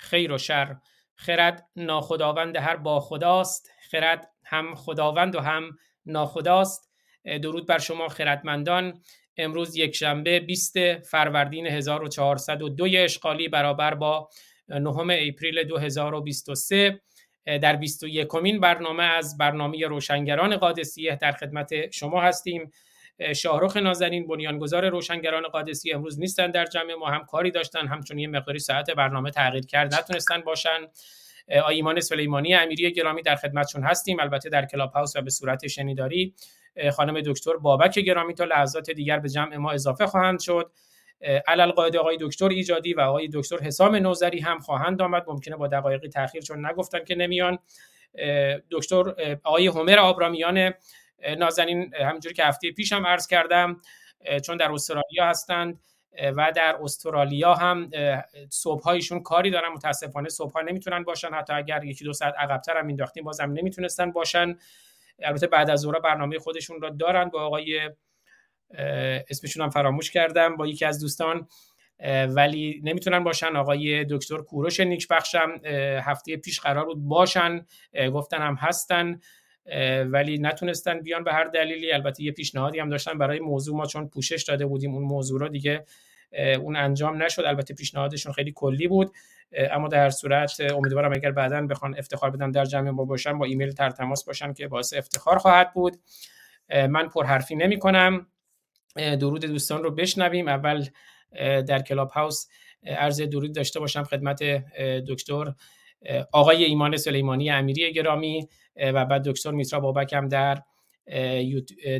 خیر و شر. خرد ناخداوند هر با خداست. خرد هم خداوند و هم ناخداست. درود بر شما خردمندان. امروز یک شنبه 20 فروردین 1402 اشغالی برابر با نهم اپریل 2023 در 21 کمین برنامه از برنامه روشنگران قادسیه در خدمت شما هستیم. شاهرخ نازنین بنیانگذار روشنگران قادسی امروز نیستن در جمع. ما هم کاری داشتن همچون یه مقداری ساعت برنامه تغییر کرد. نتونستن باشن. آیمان سلیمانی امیری گرامی در خدمتشون هستیم. البته در کلاب هاوس و به صورت شنیداری خانم دکتر بابک گرامی تا لحظات دیگر به جمع ما اضافه خواهند شد. علل قاعده آقای دکتر ایجادی و آقای دکتر حسام نوزری هم خواهند آمد. ممکنه با دقایقی تاخیر چون نگفتن که نمیان. دکتر آقای همر آبرامیان نازنین همونجوری که هفته پیش هم عرض کردم چون در استرالیا هستند و در استرالیا هم صبح هایشون کاری دارن متاسفانه صبح نمی‌تونن باشن حتی اگر یکی دو ساعت عقبتر هم مینداختیم بازم نمی‌تونستن باشن. البته بعد از ظهر برنامه خودشون را دارن با آقای اسمشون هم فراموش کردم با یکی از دوستان ولی نمی‌تونن باشن. آقای دکتر کوروش نیک بخشم هفته پیش قرار بود باشن گفتن هم هستن. ولی نتونستن بیان به هر دلیلی. البته یه پیشنهادی هم داشتن برای موضوع. ما چون پوشش داده بودیم اون موضوع رو دیگه اون انجام نشد. البته پیشنهادشون خیلی کلی بود. اما در هر صورت امیدوارم اگر بعدا بخوان افتخار بدن در جمع ما باشن با ایمیل تر تماس باشن که باعث افتخار خواهد بود. من پرحرفی نمی کنم. درود دوستان رو بشنویم. اول در کلاب هاوس عرض درود داشته باشم خدمت دکتر آقای ایمان سلیمانی امیری گرامی و بعد دکتر میترا بابک هم در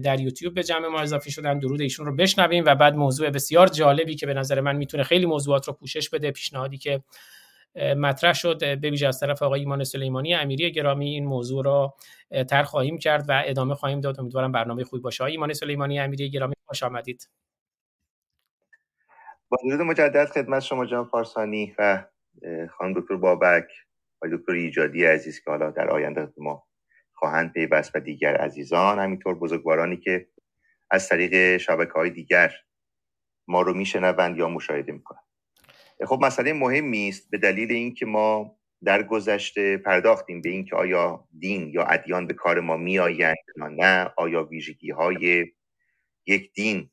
در یوتیوب به جمع ما اضافه شدن. درود ایشون رو بشنویم و بعد موضوع بسیار جالبی که به نظر من می‌تونه خیلی موضوعات رو پوشش بده پیشنهادی که مطرح شد به ویژه از طرف آقای ایمان سلیمانی امیری گرامی این موضوع را تر خواهیم کرد و ادامه خواهیم داد. امیدوارم برنامه خوبی باشه. آقای ایمان سلیمانی امیری گرامی خوش آمدید. با درود مجدد خدمت شما جان فارسانی و خانم دکتر بابک. و دکتر ایجادی عزیز که حالا در آینده ما خواهند پیوست و دیگر عزیزان همینطور بزرگوارانی که از طریق شبکه های دیگر ما رو میشنوند یا مشاهده می‌کنند. خب مسئله مهمی است به دلیل اینکه ما در گذشته پرداختیم به اینکه آیا دین یا ادیان به کار ما میآیند یا نه آیا ویژگی های یک دین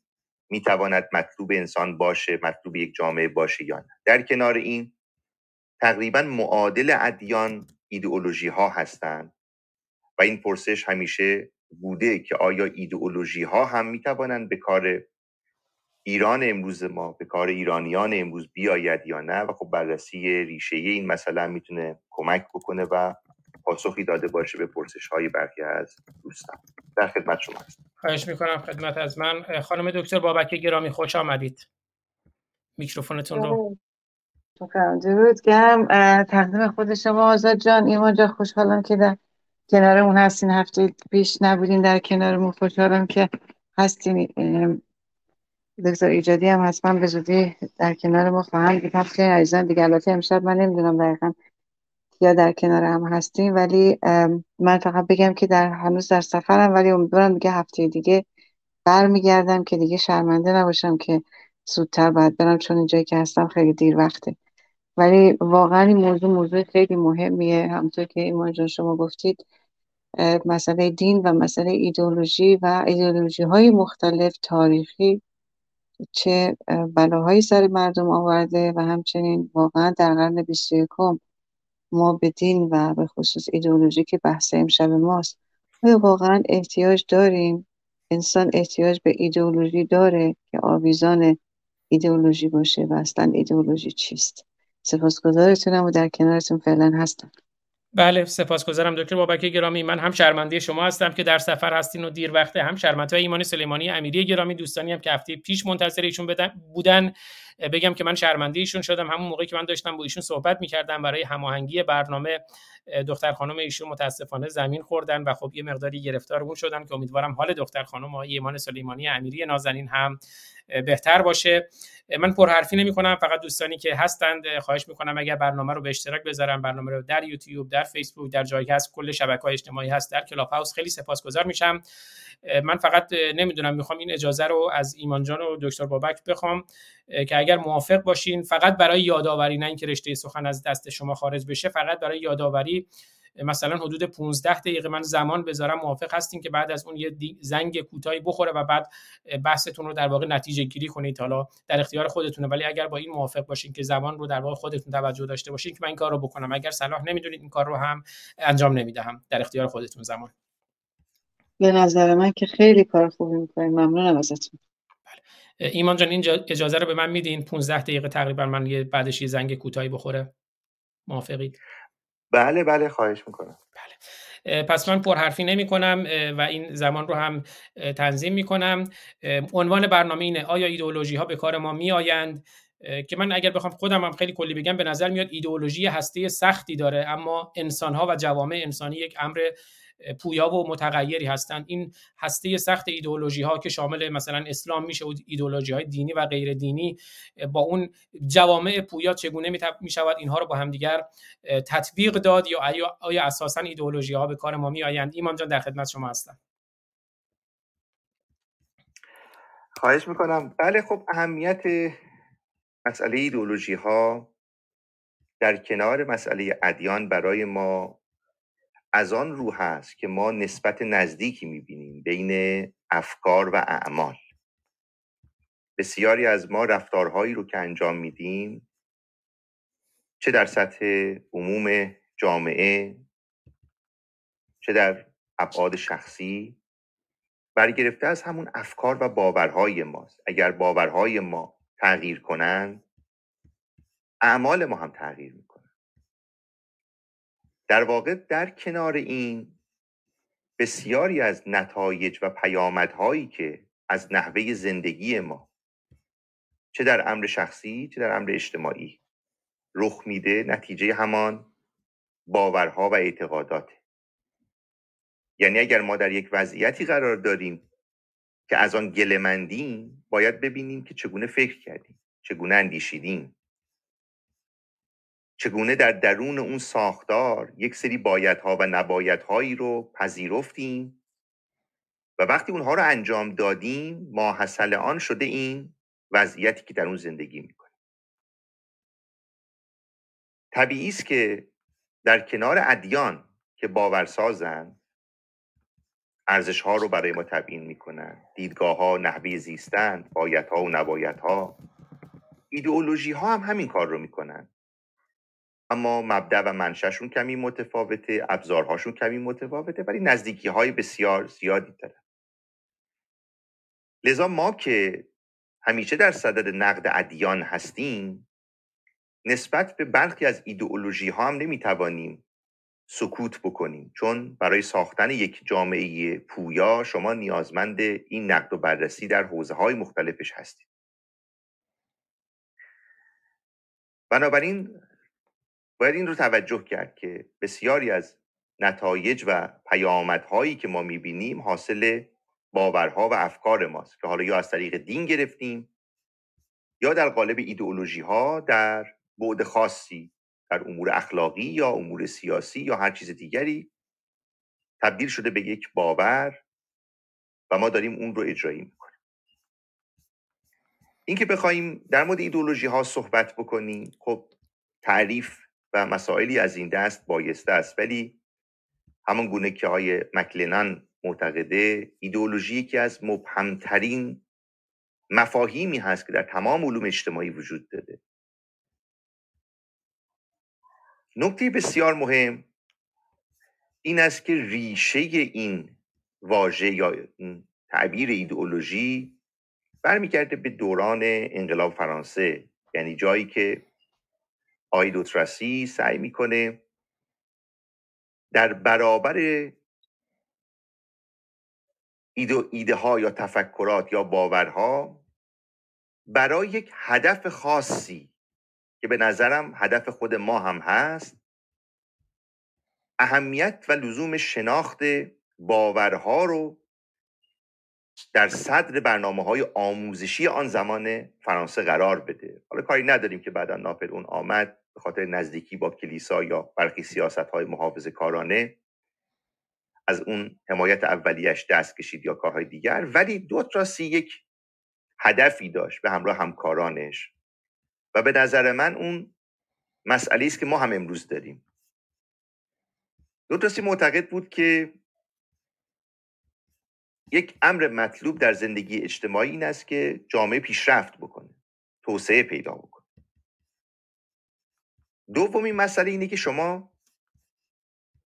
می‌تواند مطلوب انسان باشه مطلوب یک جامعه باشه یا نه. در کنار این تقریبا معادل ادیان ایدئولوژی ها هستند و این پرسش همیشه بوده که آیا ایدئولوژی ها هم می توانند به کار ایران امروز ما به کار ایرانیان امروز بیاید یا نه؟ و خب بررسی ریشه این مسئله می‌تونه کمک بکنه و پاسخی داده باشه به پرسش های برخی از دوستان. در خدمت شما هست خواهش می‌کنم خدمت از من. خانم دکتر بابک گرامی خوش آمدید. میکروفونتون رو درود گرم. تقدیم خود شما آزاد جان. ایمان جا خوشحالم که در کنارمون هستین. هفته پیش نبودین در کنارمون خوشحالم که هستین. دکتر ایجادی هم حتما به زودی در کنار ما خواهم بود. خیلی عزیزان دیگه البته امشب من نمی‌دونم دقیقا یا در کنار هم هستیم ولی من فقط بگم که در هنوز در سفرم ولی امیدوارم دیگه هفته دیگه برمیگردم که دیگه شرمنده نباشم که زودتر باید برم چون اینجایی که هستم خیلی دیر وقته. ولی واقعا این موضوع موضوع خیلی مهمیه. همونطور که ایمان جان شما گفتید مسئله دین و مسئله ایدئولوژی و ایدئولوژی های مختلف تاریخی چه بلاهایی سر مردم آورده و همچنین واقعا در قرن 21 ما به دین و به خصوص ایدئولوژی که بحث امشب ماست آیا واقعا احتیاج داریم؟ انسان احتیاج به ایدئولوژی داره که آویزان ایدئولوژی باشه و اصلا ایدئولوژی چیست؟ سپاسگزارتونم و در کنارتون فعلا هستم. بله سپاسگزارم دکتر بابک گرامی. من هم شرمنده شما هستم که در سفر هستین و دیر وقته هم شرمنده ایمان سلیمانی امیری گرامی دوستانی هم که هفته پیش منتظر ایشون بودن. بگم که من شرمنده ایشون شدم. همون موقعی که من داشتم با ایشون صحبت می‌کردم برای هماهنگی برنامه دختر خانم ایشون متاسفانه زمین خوردن و خب یه مقداری گرفتار اون شدن که امیدوارم حال دختر خانم ایمان سلیمانی امیری نازنین هم بهتر باشه. من پرحرفی نمی کنم فقط دوستانی که هستند خواهش می‌کنم اگر برنامه رو به اشتراک بذارم برنامه رو در یوتیوب در فیسبوک در جایی هست کل شبکه های اجتماعی هست در کلاب هاوس خیلی سپاسگزار میشم. من فقط نمی‌دونم می‌خوام این اجازه رو از ایمان جان و دکتر بابک بخوام که اگر موافق باشین فقط برای یادآوری نه اینکه رشته سخن از دست شما خارج بشه فقط برای یادآوری مثلا حدود 15 دقیقه من زمان بذارم موافق هستین که بعد از اون یه زنگ کوتاهی بخوره و بعد بحثتون رو در واقع نتیجه گیری کنید. حالا در اختیار خودتونه ولی اگر با این موافق باشین که زمان رو در واقع خودتون توجه داشته باشین که من این کار رو بکنم. اگر صلاح نمی‌دونید این کار رو هم انجام نمی‌دهم. در اختیار خودتون زمان. به نظر من که خیلی کار خوبی می‌کنید ممنونم ازتون. بله. ایمان جان این اجازه رو به من میدین؟ 15 دقیقه تقریبا من یه بعدش یه زنگ کوتاهی بخوره. موافقید؟ بله بله خواهش می‌کنم. بله. پس من پرحرفی نمی کنم و این زمان رو هم تنظیم می کنم عنوان برنامه اینه آیا ایدئولوژی ها به کار ما می آیند که من اگر بخوام خودم هم خیلی کلی بگم به نظر میاد ایدئولوژی هسته سختی داره اما انسان ها و جوامع انسانی یک امر پویا و متغیری هستند. این هسته سخت ایدئولوژی ها که شامل مثلا اسلام میشه و ایدئولوژی های دینی و غیر دینی با اون جوامع پویا چگونه می شود اینها رو با همدیگر تطبیق داد یا آیا اساسا ایدئولوژی ها به کار ما می آیند ایمان جان در خدمت شما هستم. خواهش می‌کنم. بله خب اهمیت مسئله ایدئولوژی ها در کنار مسئله ادیان برای ما از آن رو هست که ما نسبت نزدیکی می‌بینیم بین افکار و اعمال. بسیاری از ما رفتارهایی رو که انجام میدیم چه در سطح عموم جامعه چه در ابعاد شخصی برگرفته از همون افکار و باورهای ماست. اگر باورهای ما تغییر کنند اعمال ما هم تغییر می‌کنه در واقع در کنار این بسیاری از نتایج و پیامدهایی که از نحوه زندگی ما چه در امر شخصی چه در امر اجتماعی رخ میده نتیجه همان باورها و اعتقادات یعنی اگر ما در یک وضعیتی قرار داریم که از آن گلمندیم باید ببینیم که چگونه فکر کردیم چگونه اندیشیدیم. چگونه در درون اون ساختار یک سری بایدها و نبایدهایی رو پذیرفتیم و وقتی اونها رو انجام دادیم ما حسل آن شده این وضعیتی که در اون زندگی می‌کنیم. طبیعی است که در کنار ادیان که باورسازن ارزش ها رو برای ما تبیین می‌کنن دیدگاه ها نحوه زیستن بایدها و نبایدها. ایدئولوژی ها هم همین کار رو می‌کنن اما مبدع و منششون کمی متفاوته ابزارهاشون کمی متفاوته ولی نزدیکی های بسیار زیادی دارن لذا ما که همیشه در صدد نقد ادیان هستیم نسبت به برخی از ایدئولوژی ها هم نمی‌توانیم سکوت بکنیم چون برای ساختن یک جامعه پویا شما نیازمند این نقد و بررسی در حوزه های مختلفش هستید. بنابراین باید این رو توجه کرد که بسیاری از نتایج و پیامدهایی که ما می‌بینیم حاصل باورها و افکار ماست که حالا یا از طریق دین گرفتیم یا در قالب ایدئولوژی ها در بعد خاصی در امور اخلاقی یا امور سیاسی یا هر چیز دیگری تبدیل شده به یک باور و ما داریم اون رو اجرایی می‌کنیم. اینکه بخوایم در مورد ایدئولوژی ها صحبت بکنیم خب تعریف و مسائلی از این دست بایسته است. ولی همان گونه که های مکلنان معتقده ایدئولوژی که از مبهمترین مفاهیمی هست که در تمام علوم اجتماعی وجود داده نکته بسیار مهم این است که ریشه این واژه یا این تعبیر ایدئولوژی برمیگرده به دوران انقلاب فرانسه یعنی جایی که آیدوتراسی سعی می‌کنه در برابر ایده, ایده ها یا تفکرات یا باورها برای یک هدف خاصی که به نظرم هدف خود ما هم هست اهمیت و لزوم شناخت باورها رو در صدر برنامه های آموزشی آن زمان فرانسه قرار بده. حالا کاری نداریم که بعدا ناپل اون آمد به خاطر نزدیکی با کلیسا یا برخی سیاست های محافظ کارانه از اون حمایت اولیش دست کشید یا کارهای دیگر. ولی دو راستی یک هدفی داشت به همراه همکارانش و به نظر من اون مسئله است که ما هم امروز داریم. دو معتقد بود که یک امر مطلوب در زندگی اجتماعی این است که جامعه پیشرفت بکنه توسعه پیدا بکنه. دومین مسئله اینه که شما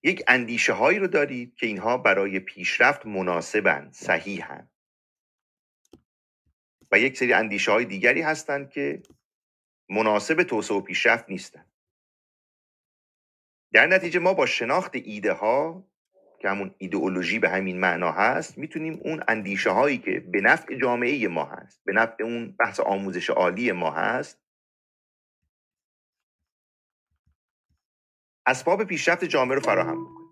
یک اندیشه هایی رو دارید که اینها برای پیشرفت مناسبند صحیحند. و یک سری اندیشه های دیگری هستند که مناسب توسعه و پیشرفت نیستند. در نتیجه ما با شناخت ایده ها که همون ایدئولوژی به همین معنا هست می‌تونیم اون اندیشه هایی که به نفع جامعه ما هست به نفع اون بحث آموزش عالی ما هست اسباب پیشرفت جامعه رو فراهم بکنیم.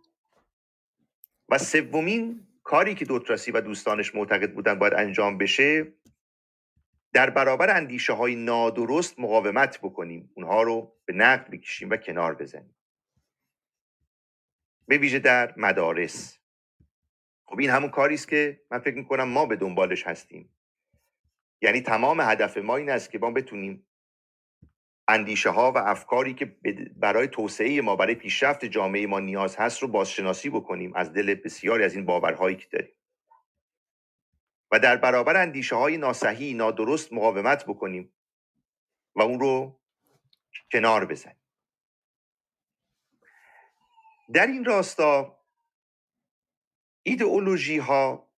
و سومین کاری که دوتراسی و دوستانش معتقد بودن باید انجام بشه در برابر اندیشه های نادرست مقاومت بکنیم. اونها رو به نقد بکشیم و کنار بزنیم. به ویژه در مدارس. خب این همون کاری است که من فکر می‌کنم ما به دنبالش هستیم. یعنی تمام هدف ما این است که ما بتونیم اندیشه ها و افکاری که برای توسعه ما برای پیشرفت جامعه ما نیاز هست رو بازشناسی بکنیم. از دل بسیاری از این باورهایی که داریم. و در برابر اندیشه های ناسحی نادرست مقاومت بکنیم و اون رو کنار بزنیم. در این راستا ایدئولوژی ها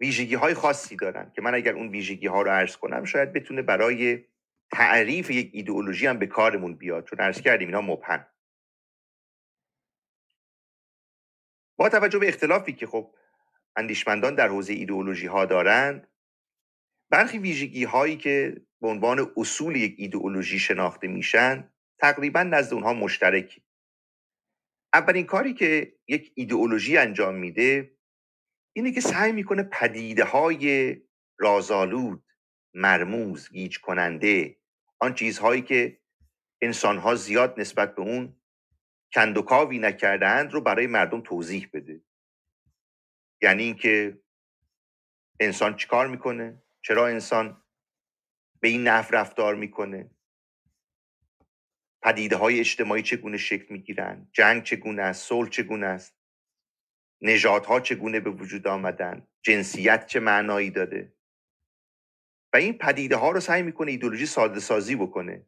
ویژگی های خاصی دارن که من اگر اون ویژگی ها رو عرض کنم شاید بتونه برای تعریف یک ایدئولوژی هم به کارمون بیاد چون عرض کردیم اینا مبهم. با توجه به اختلافی که خب اندیشمندان در حوزه ایدئولوژی ها دارند برخی ویژگی هایی که به عنوان اصول یک ایدئولوژی شناخته میشن تقریبا نزد اونها مشترکی اولین کاری که یک ایدئولوژی انجام میده اینه که سعی می‌کنه پدیده های رازآلود مرموز گیج کننده آن چیزهایی که انسانها زیاد نسبت به اون کندوکاوی نکردند رو برای مردم توضیح بده. یعنی اینکه انسان چیکار می‌کنه؟ چرا انسان به این نحو رفتار می‌کنه؟ پدیده های اجتماعی چگونه شکل می‌گیرند جنگ چگونه است؟ صلح چگونه است؟ نژادها چگونه به وجود آمدن؟ جنسیت چه معنایی داره؟ و این پدیده ها رو سعی می‌کنه ایدولوژی ساده سازی بکنه.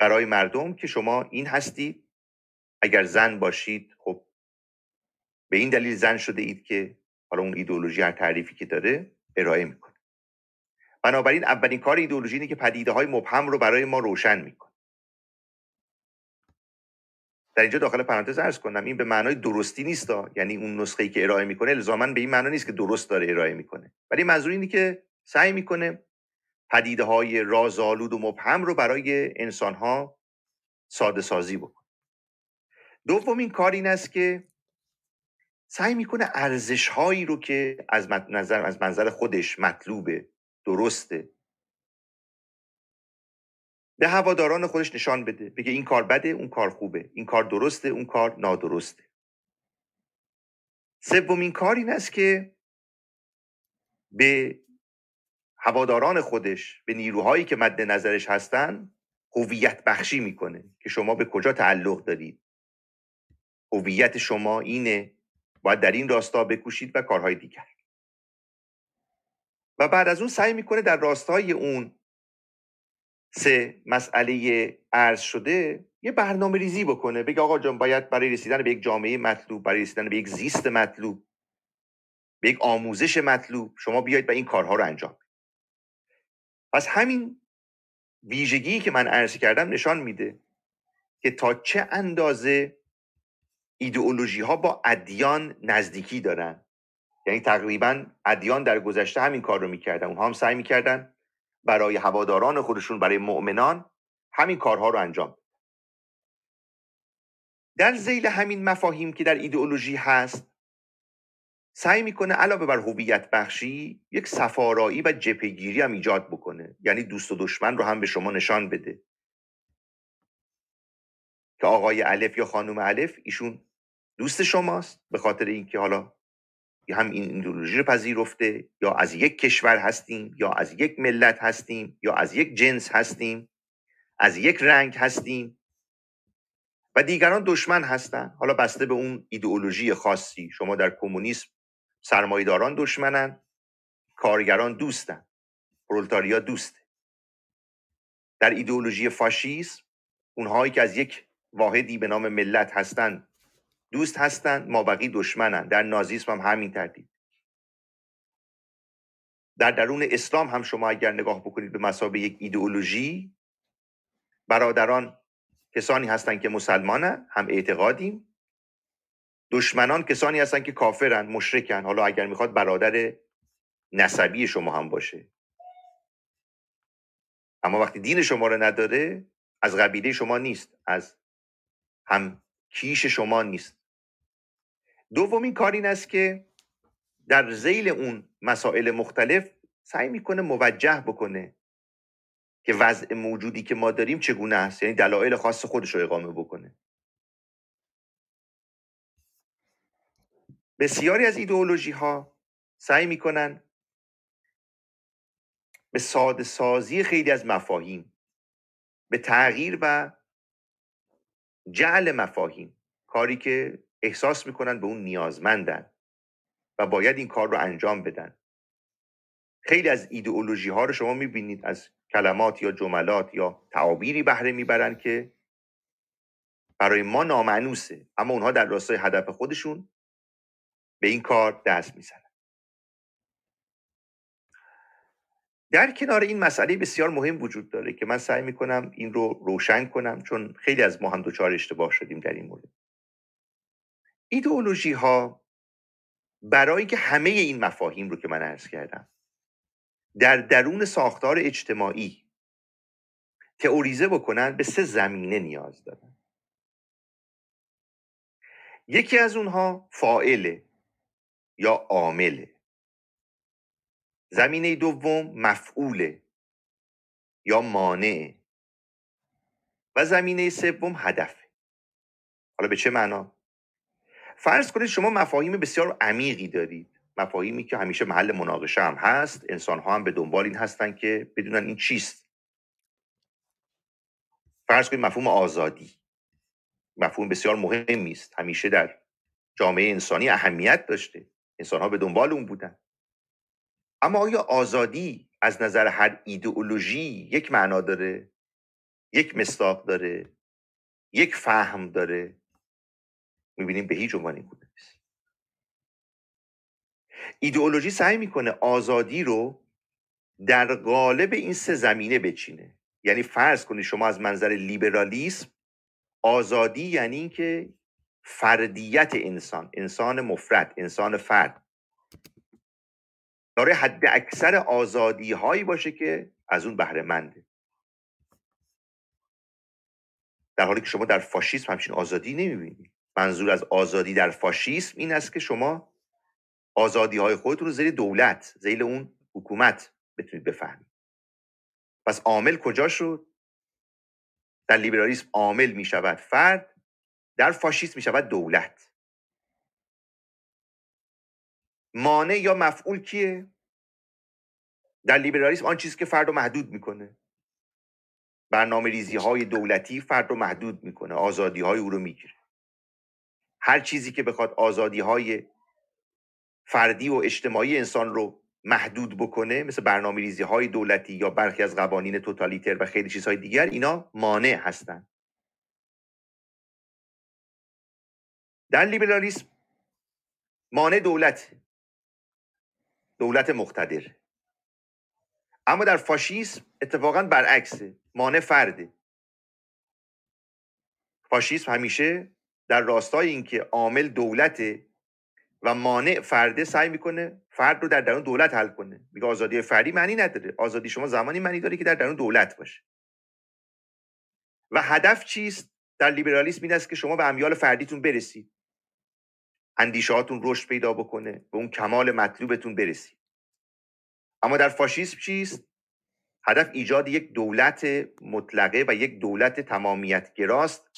برای مردم که شما این هستید اگر زن باشید خب به این دلیل زن شده اید که حالا اون ایدولوژی هر تعریفی که داره ارائه می‌کنه. بنابراین اولین کار ایدولوژی اینه که پدیده های مبهم رو برای ما روشن می‌کنه. در اینجا داخل پرانتز ارز کنم این به معنای درستی نیست یعنی اون نسخه ای که ارائه می‌کنه الزاما به این معنا نیست که درست داره ارائه می‌کنه. ولی منظور اینه که سعی می‌کنه پدیده های رازآلود و مبهم رو برای انسان ها ساده سازی بکنه. دومین کار این است که سعی می‌کنه ارزش هایی رو که از نظر از منظر خودش مطلوبه درسته به هواداران خودش نشان بده. بگه این کار بده اون کار خوبه. این کار درسته اون کار نادرسته. سومین کار این است که به هواداران خودش به نیروهایی که مد نظرش هستن هویت بخشی می‌کنه. که شما به کجا تعلق دارید؟ هویت شما اینه باید در این راستا بکوشید و کارهای دیگر. و بعد از اون سعی می‌کنه در راستای اون سه مسئله عرض شده یه برنامه ریزی بکنه بگه آقا جان باید برای رسیدن به یک جامعه مطلوب برای رسیدن به یک زیست مطلوب به یک آموزش مطلوب شما بیاید و این کارها رو انجام پس همین ویژگی که من عرض کردم نشان میده که تا چه اندازه ایدئولوژی ها با ادیان نزدیکی دارن. یعنی تقریبا ادیان در گذشته همین کار رو می‌کردن اونها هم سعی می‌کردن برای هواداران خودشون برای مؤمنان همین کارها رو انجام در زیل همین مفاهیم که در ایدئولوژی هست سعی می‌کنه علاوه بر هویت بخشی یک سفارایی و جپگیری هم ایجاد بکنه. یعنی دوست و دشمن رو هم به شما نشان بده. که آقای الف یا خانم الف ایشون دوست شماست به خاطر اینکه حالا هم این ایدئولوژی رو پذیرفته یا از یک کشور هستیم یا از یک ملت هستیم یا از یک جنس هستیم از یک رنگ هستیم و دیگران دشمن هستند حالا بسته به اون ایدئولوژی خاصی شما در کمونیسم سرمایداران دشمنن کارگران دوستن پرولتاریا دوسته. در ایدئولوژی فاشیسم اونهایی که از یک واحدی به نام ملت هستند دوست هستند ما بقی دشمنن در نازیسم هم همین ترتیب در درون اسلام هم شما اگر نگاه بکنید به مسابه یک ایدئولوژی برادران کسانی هستند که مسلمانن هم اعتقادیم. دشمنان کسانی هستند که کافرن مشرکن حالا اگر می‌خواد برادر نسبی شما هم باشه. اما وقتی دین شما رو نداره از قبیله شما نیست از هم کیش شما نیست. دومین کار این است که در زیل اون مسائل مختلف سعی می‌کنه موجه بکنه که وضع موجودی که ما داریم چگونه است یعنی دلایل خاص خودش رو اقامه بکنه. بسیاری از ایدئولوژی ها سعی می‌کنن به ساده سازی خیلی از مفاهیم به تغییر و جعل مفاهیم کاری که احساس می‌کنن به اون نیازمندن و باید این کار رو انجام بدن. خیلی از ایدئولوژی ها رو شما می‌بینید از کلمات یا جملات یا تعابیری بهره می‌برن که برای ما نامعنوسه اما اونها در راستای هدف خودشون به این کار دست می‌زنن. در کنار این مسئله بسیار مهم وجود داره که من سعی می‌کنم این رو روشن کنم چون خیلی از ما هم دچار اشتباه شدیم در این مورد. ایدئولوژی ها برای که همه این مفاهیم رو که من عرض کردم در درون ساختار اجتماعی تئوریزه بکنن به سه زمینه نیاز دارن. یکی از اونها فائله یا عامله. زمینه دوم مفعوله یا مانع و زمینه سوم هدفه. حالا به چه معنا؟ فرض کنید شما مفاهیم بسیار عمیقی دارید. مفاهیمی که همیشه محل مناقشه هم هست. انسان ها هم به دنبال این هستن که بدونن این چیست. فرض کنید مفهوم آزادی. مفهوم بسیار مهمی است. همیشه در جامعه انسانی اهمیت داشته. انسان ها به دنبال اون بودن. اما آیا آزادی از نظر هر ایدئولوژی یک معنا داره؟ یک مصداق داره؟ یک فهم داره؟ می‌بینیم به هیچ عنوان این نیست. ایدئولوژی سعی می‌کنه آزادی رو در قالب این سه زمینه بچینه. یعنی فرض کنید شما از منظر لیبرالیسم آزادی یعنی اینکه فردیت انسان انسان مفرد انسان فرد. داره حد اکثر آزادی هایی باشه که از اون بهره منده. در حالی که شما در فاشیسم همچین آزادی نمی‌بینید منظور از آزادی در فاشیسم این است که شما آزادی های خودتون رو زیر دولت زیر اون حکومت بتونید بفهمید. پس عامل کجا شد در لیبرالیسم عامل می شود فرد در فاشیسم می شود دولت. مانع یا مفعول کیه؟ در لیبرالیسم آن چیزی که فرد رو محدود می‌کنه. برنامه ریزی های دولتی فرد رو محدود می‌کنه آزادی های او رو می‌گیره. هر چیزی که بخواد آزادی های فردی و اجتماعی انسان رو محدود بکنه مثل برنامه ریزی های دولتی یا برخی از قوانین توتالیتر و خیلی چیزهای دیگر اینا مانع هستند در لیبرالیسم مانع دولت. دولت مقتدر. اما در فاشیسم اتفاقا برعکسه مانع فرده. فاشیسم همیشه در راستای اینکه عامل دولت و مانع فرده سعی می‌کنه فرد رو در درون دولت حل کنه. میگه آزادی فردی معنی نداره. آزادی شما زمانی معنی داره که در درون دولت باشه. و هدف چیست؟ در لیبرالیسم این است که شما به امیال فردیتون برسید. اندیشهاتون رشد پیدا بکنه به اون کمال مطلوبتون برسید اما در فاشیسم چیست؟ هدف ایجاد یک دولت مطلقه و یک دولت تمامیت گراست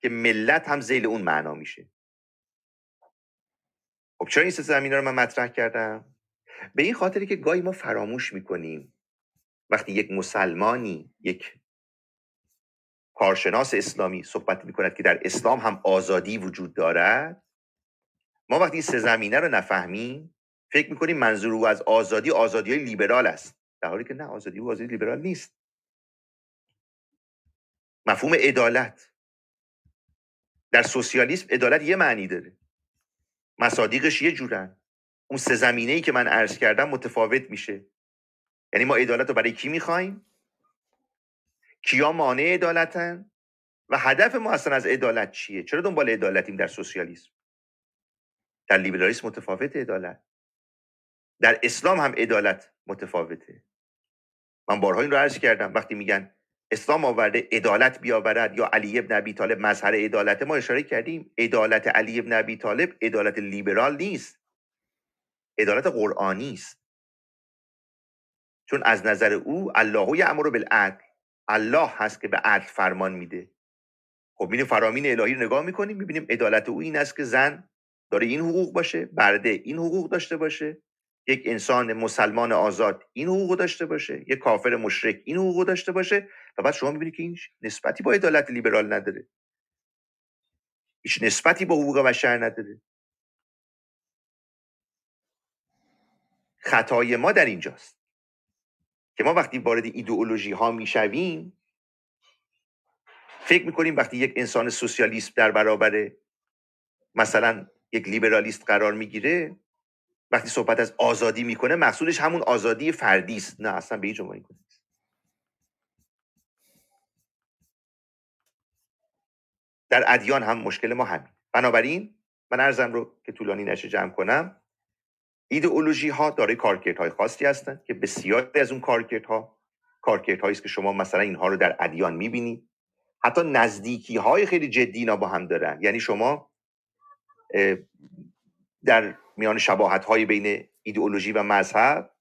که ملت هم زیل اون معنا میشه. خب چرا این سه زمینه رو من مطرح کردم؟ به این خاطری که گاهی ما فراموش می‌کنیم وقتی یک مسلمانی یک کارشناس اسلامی صحبت می‌کند که در اسلام هم آزادی وجود دارد ما وقتی سه زمینه رو نفهمیم فکر می‌کنیم منظور او از آزادی آزادی های لیبرال است. در حالی که نه آزادی او آزادی لیبرال نیست. مفهوم عدالت. در سوسیالیسم عدالت یه معنی داره. مصادیقش یه جورن. اون سه زمینه ای که من عرض کردم متفاوت میشه. یعنی ما عدالت رو برای کی می‌خوایم کیا مانع عدالتن؟ و هدف ما اصلا از عدالت چیه؟ چرا دنبال عدالتیم در سوسیالیسم؟ در لیبرالیسم متفاوت عدالت. در اسلام هم عدالت متفاوته. من بارها این رو عرض کردم. وقتی میگن اسلام آورده عدالت بیاورد یا علی ابن ابی طالب مظهر عدالت ما اشاره کردیم عدالت علی ابن ابی طالب عدالت لیبرال نیست. عدالت قرآنی است. چون از نظر او الله یامر بالعدل. الله هست که به عدل فرمان میده. خب این فرامین الهی رو نگاه می‌کنیم می‌بینیم عدالت او این است که زن داره این حقوق باشه برده این حقوق داشته باشه. یک انسان مسلمان آزاد این حقوق داشته باشه. یک کافر مشرک این حقوق داشته باشه. و بعد شما می‌بینید که این نسبتی با عدالت لیبرال نداره. هیچ نسبتی با حقوق بشر نداره. خطای ما در اینجاست. که ما وقتی وارد ایدئولوژی ها می‌شویم فکر می‌کنیم وقتی یک انسان سوسیالیست در برابر مثلا یک لیبرالیست قرار می‌گیره وقتی صحبت از آزادی می‌کنه مقصودش همون آزادی فردی است نه اصلا به هیچ عنوان در ادیان هم مشکل ما همین. بنابراین من ارزم رو که طولانی نشه جمع کنم ایدئولوژی ها دارای کارکرد های خاصی هستند که بسیاری از اون کارکرد ها کارکرد است که شما مثلا اینها رو در ادیان می‌بینید حتی نزدیکی های خیلی جدی اینا با هم دارن. یعنی شما در میان شباهت های بین ایدئولوژی و مذهب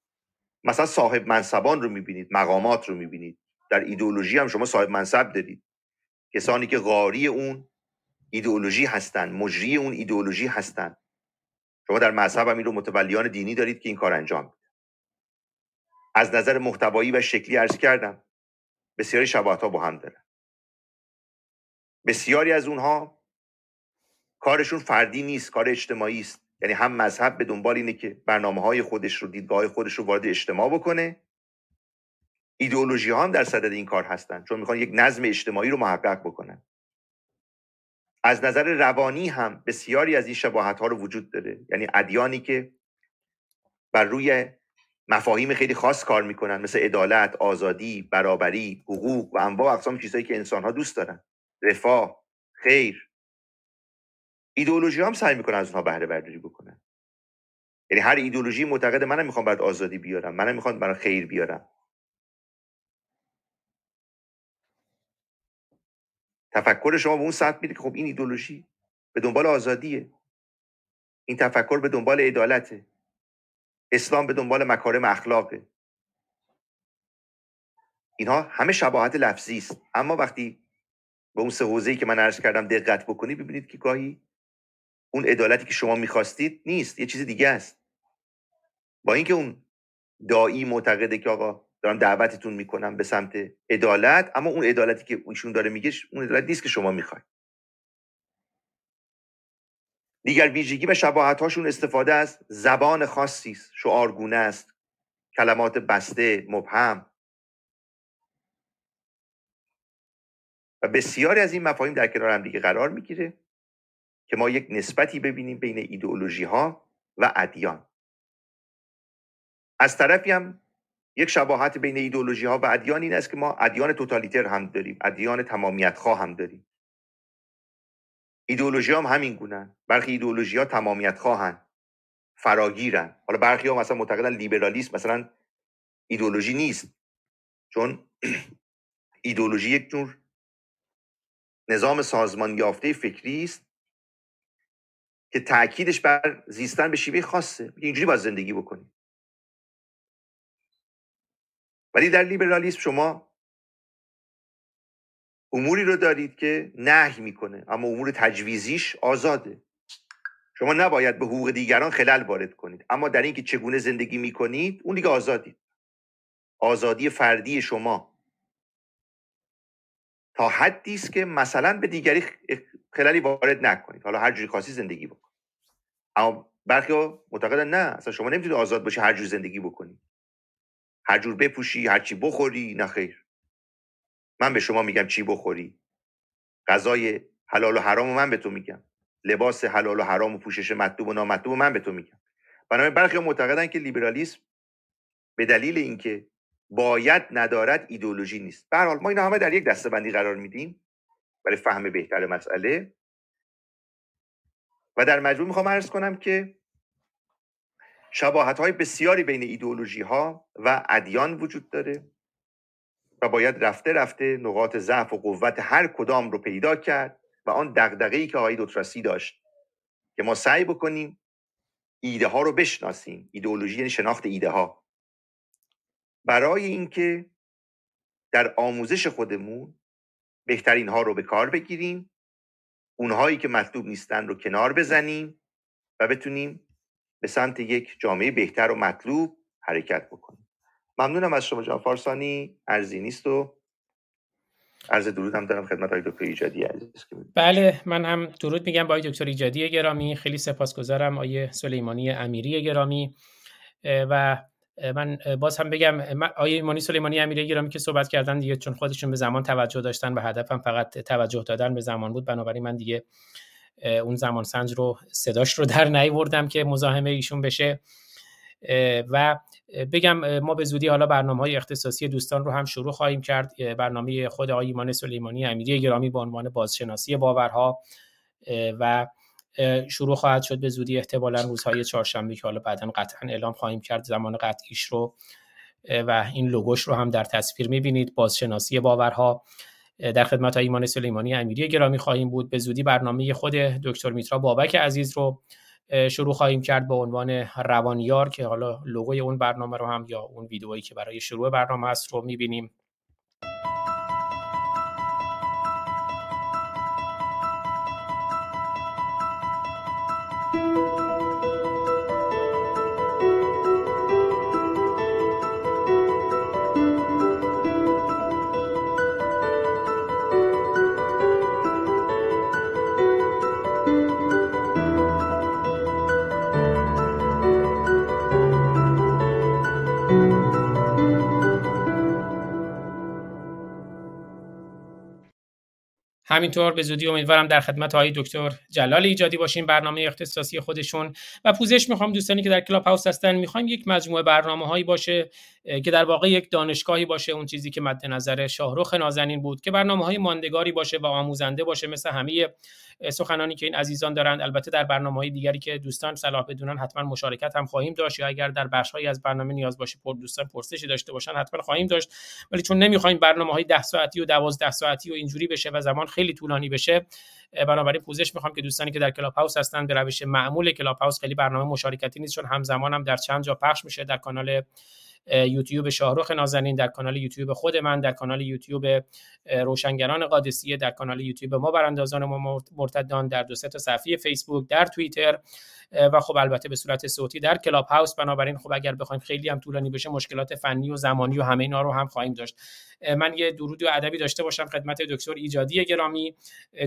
مثلا صاحب منصبان رو می‌بینید مقامات رو می‌بینید. در ایدئولوژی هم شما صاحب منصب دارید. کسانی که غاری اون ایدئولوژی هستند مجری اون ایدئولوژی هستند شما در مذهب هم این رو متولیان دینی دارید که این کار انجام میده. از نظر محتوایی و شکلی عرض کردم بسیاری شباهت ها با هم دارن. بسیاری از اونها کارشون فردی نیست کار اجتماعی است. یعنی هم مذهب به دنبال اینه که برنامه های خودش رو دیدگاه خودش رو وارد اجتماع بکنه. ایدئولوژی ها هم در صدد این کار هستن چون می‌خوان یک نظم اجتماعی رو محقق بکنن. از نظر روانی هم بسیاری از این شباهت ها رو وجود داره. یعنی ادیانی که بر روی مفاهیم خیلی خاص کار می‌کنن مثل عدالت، آزادی، برابری، حقوق و انواع اقسام چیزهایی که انسان ها دوست دارن. رفاه، خیر. ایدئولوژی هم سعی می‌کنن از اونها بهره برداری بکنن یعنی هر ایدئولوژی معتقد منم می‌خوام برات آزادی بیارم منم می‌خوام برای خیر بیارم. تفکر شما به اون سطح میره که خب این ایدولوژی به دنبال آزادیه. این تفکر به دنبال عدالته. اسلام به دنبال مکارم اخلاقه. اینها همه شباهت لفظی است اما وقتی به اون سه حوزه‌ای که من عرض کردم دقت بکنید ببینید که گاهی اون عدالتی که شما می‌خواستید نیست یه چیز دیگه است. با اینکه اون دایی معتقده که آقا دارم دعوتتون می‌کنم به سمت عدالت اما اون عدالتی که ایشون داره میگه اون عدالت نیست که شما می‌خواید. دیگر ویژگی و شباهت هاشون استفاده از زبان خاصی است. شعارگونه است. کلمات بسته مبهم. و بسیاری از این مفاهیم در کنار هم دیگه قرار می‌گیره. که ما یک نسبتی ببینیم بین ایدئولوژی ها و ادیان. از طرفی هم یک شباهت بین ایدولوژی ها و ادیان این است که ما ادیان توتالیتر هم داریم ادیان تمامیت خواه هم داریم. ایدولوژی هم همین گونن. برخی ایدولوژی ها تمامیت خواهن فراگیرن. حالا برخی ها مثلا معتقدن لیبرالیسم مثلا ایدولوژی نیست. چون ایدولوژی یک جور نظام سازمان یافته فکری است که تاکیدش بر زیستن به شیوه خاصه. اینجوری باید زندگی بکنیم ولی در لیبرالیسم شما اموری رو دارید که نهی می‌کنه اما امور تجویزیش آزاده. شما نباید به حقوق دیگران خلل وارد کنید. اما در اینکه چگونه زندگی می‌کنید اون دیگه آزادید آزادی فردی شما. تا حدی است که مثلا به دیگری خلالی وارد نکنید حالا هر جوری خاصی زندگی بکنید اما برخی معتقدن نه اصلا شما نمی‌تونید آزاد باشی هر جور زندگی بکنید هر جور بپوشی هر چی بخوری نه خیر. من به شما میگم چی بخوری. غذای حلال و حرام و من به تو میگم. لباس حلال و حرام و پوشش مطلوب و نامطلوب و من به تو میگم. بنابراین برخی معتقدن که لیبرالیسم به دلیل اینکه باید ندارد ایدولوژی نیست. به ما اینا همه در یک دسته قرار میدیم برای فهم بهتر مسئله. و در مجموع می‌خوام عرض کنم که شباهت های بسیاری بین ایدئولوژی ها و ادیان وجود داره و باید رفته رفته نقاط ضعف و قوت هر کدام رو پیدا کرد و آن دغدغه‌ای که آقای دوتراسی داشت که ما سعی بکنیم ایده ها رو بشناسیم. ایدئولوژی یعنی شناخت ایده ها برای اینکه در آموزش خودمون بهترین ها رو به کار بگیریم اونهایی که مطلوب نیستن رو کنار بزنیم و بتونیم به سمت یک جامعه بهتر و مطلوب حرکت بکنیم. ممنونم از شما جان فارسانی ارزی نیست و عرض درود هم دارم خدمت های دکتر ایجادی عزیز بله من هم درود میگم با دکتر ایجادی گرامی خیلی سپاسگزارم آیه سلیمانی امیری گرامی و من باز هم بگم آیه ایمانی سلیمانی امیری گرامی که صحبت کردن دیگه چون خودشون به زمان توجه داشتن و هدفم فقط توجه دادن به زمان بود. بنابراین من دیگه اون زمان سنج رو صداش رو در نیوردم که مزاحمه ایشون بشه. و بگم ما به زودی حالا برنامه های اختصاصی دوستان رو هم شروع خواهیم کرد. برنامه خود آقای ایمان سلیمانی امیری گرامی به عنوان بازشناسی باورها و شروع خواهد شد. به زودی احتمالا روزهای چهارشنبه که حالا بعدا قطعا اعلام خواهیم کرد زمان قطعیش رو و این لوگوش رو هم در تصویر می‌بینید. بازشناسی باورها. در خدمت ایمان سلیمانی امیری گرامی خواهیم بود. به زودی برنامه خود دکتر میترا بابک عزیز رو شروع خواهیم کرد به عنوان روانیار که حالا لوگوی اون برنامه رو هم یا اون ویدئویی که برای شروع برنامه است رو می‌بینیم. همینطور به زودی امیدوارم در خدمت های دکتر جلال ایجادی باشیم برنامه اختصاصی خودشون. و پوزش می‌خوام دوستانی که در کلاب هاوس هستن می‌خوایم یک مجموعه برنامه هایی باشه که در واقع یک دانشگاهی باشه اون چیزی که مد نظر شاهرخ نازنین بود که برنامه های ماندگاری باشه و آموزنده باشه مثل همه سخنانی که این عزیزان دارند. البته در برنامه های دیگری که دوستان صلاح بدونن حتما مشارکت هم خواهیم داشت یا اگر در بخش از برنامه نیاز باشه پر دوستان پرسشی داشته باشن حتما خواهیم داشت. ولی چون نمی‌خوایم برنامه های 10 ساعتی و 12 ساعتی و اینجوری بشه و زمان خیلی طولانی بشه بنابراین پوزش می‌خوام که دوستانی که در کلاب هاوس هستن به روش معمول کلاب هاوس خیلی برنامه مشارکتی نیست چون همزمان هم در چند جا پخش میشه در کانال یوتیوب شاهرخ نازنین در کانال یوتیوب خود من در کانال یوتیوب روشنگران قادسیه در کانال یوتیوب ما براندازان ما مرتدان در دو تا صفحه فیسبوک در توییتر. و خب البته به صورت صوتی در کلاب هاوس. بنابراین خب اگر بخوایم خیلی هم طولانی بشه مشکلات فنی و زمانی و همه اینا رو هم خواهیم داشت. من یه درود و ادبی داشته باشم خدمت دکتر ایجادی گرامی.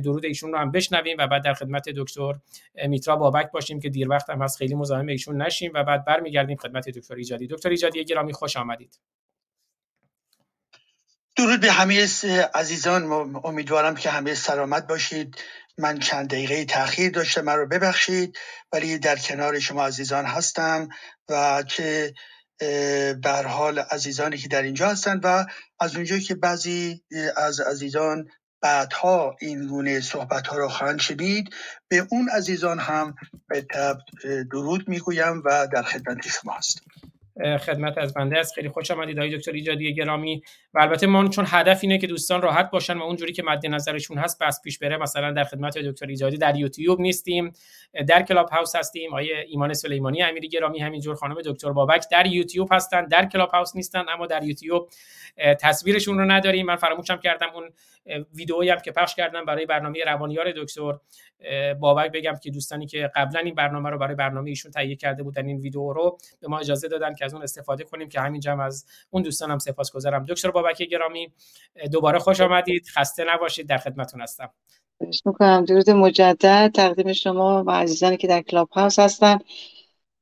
درود ایشون رو هم بشنویم و بعد در خدمت دکتر میترا بابک باشیم که دیر وقت هم هست خیلی مزاحم ایشون نشیم و بعد برمیگردیم خدمت دکتر ایجادی. دکتر ایجادی گرامی خوش آمدید. درود به همه عزیزان. امیدوارم که همه سلامت باشید. من چند دقیقه تاخیر داشته من رو ببخشید ولی در کنار شما عزیزان هستم و که بر حال عزیزانی که در اینجا هستند و از اونجایی که بعضی از عزیزان بعدها این گونه صحبت ها را خواهند شنید به اون عزیزان هم درود می‌گویم و در خدمت شما هستم. خدمت از بنده است. خیلی خوش آمدید آقای دکتر ایجادی گرامی. و البته ما چون هدف اینه که دوستان راحت باشن و اونجوری که مد نظرشون هست بحث پیش بره مثلا در خدمت دکتر ایجادی در یوتیوب نیستیم در کلاب هاوس هستیم آقای ایمان سلیمانی امیری گرامی همینجور خانم دکتر بابک در یوتیوب هستن در کلاب هاوس نیستن اما در یوتیوب تصویرشون رو نداریم. من فراموشم کردم اون ویدئویی هم که پخش کردم برای برنامه روانیار دکتر بابک بگم که دوستانی که قبلا این برنامه رو برای برنامه ایشون تهیه کرده بودن این ویدیو رو به ما اجازه دادن که از اون استفاده کنیم که همینجا از اون دوستانم سپاسگزارم. دکتر بابک گرامی دوباره خوش آمدید. خسته نباشید. در خدمتتون هستم. می‌کنم. درود مجدد. تقدیم شما و عزیزانی که در کلاب هاوس هستن.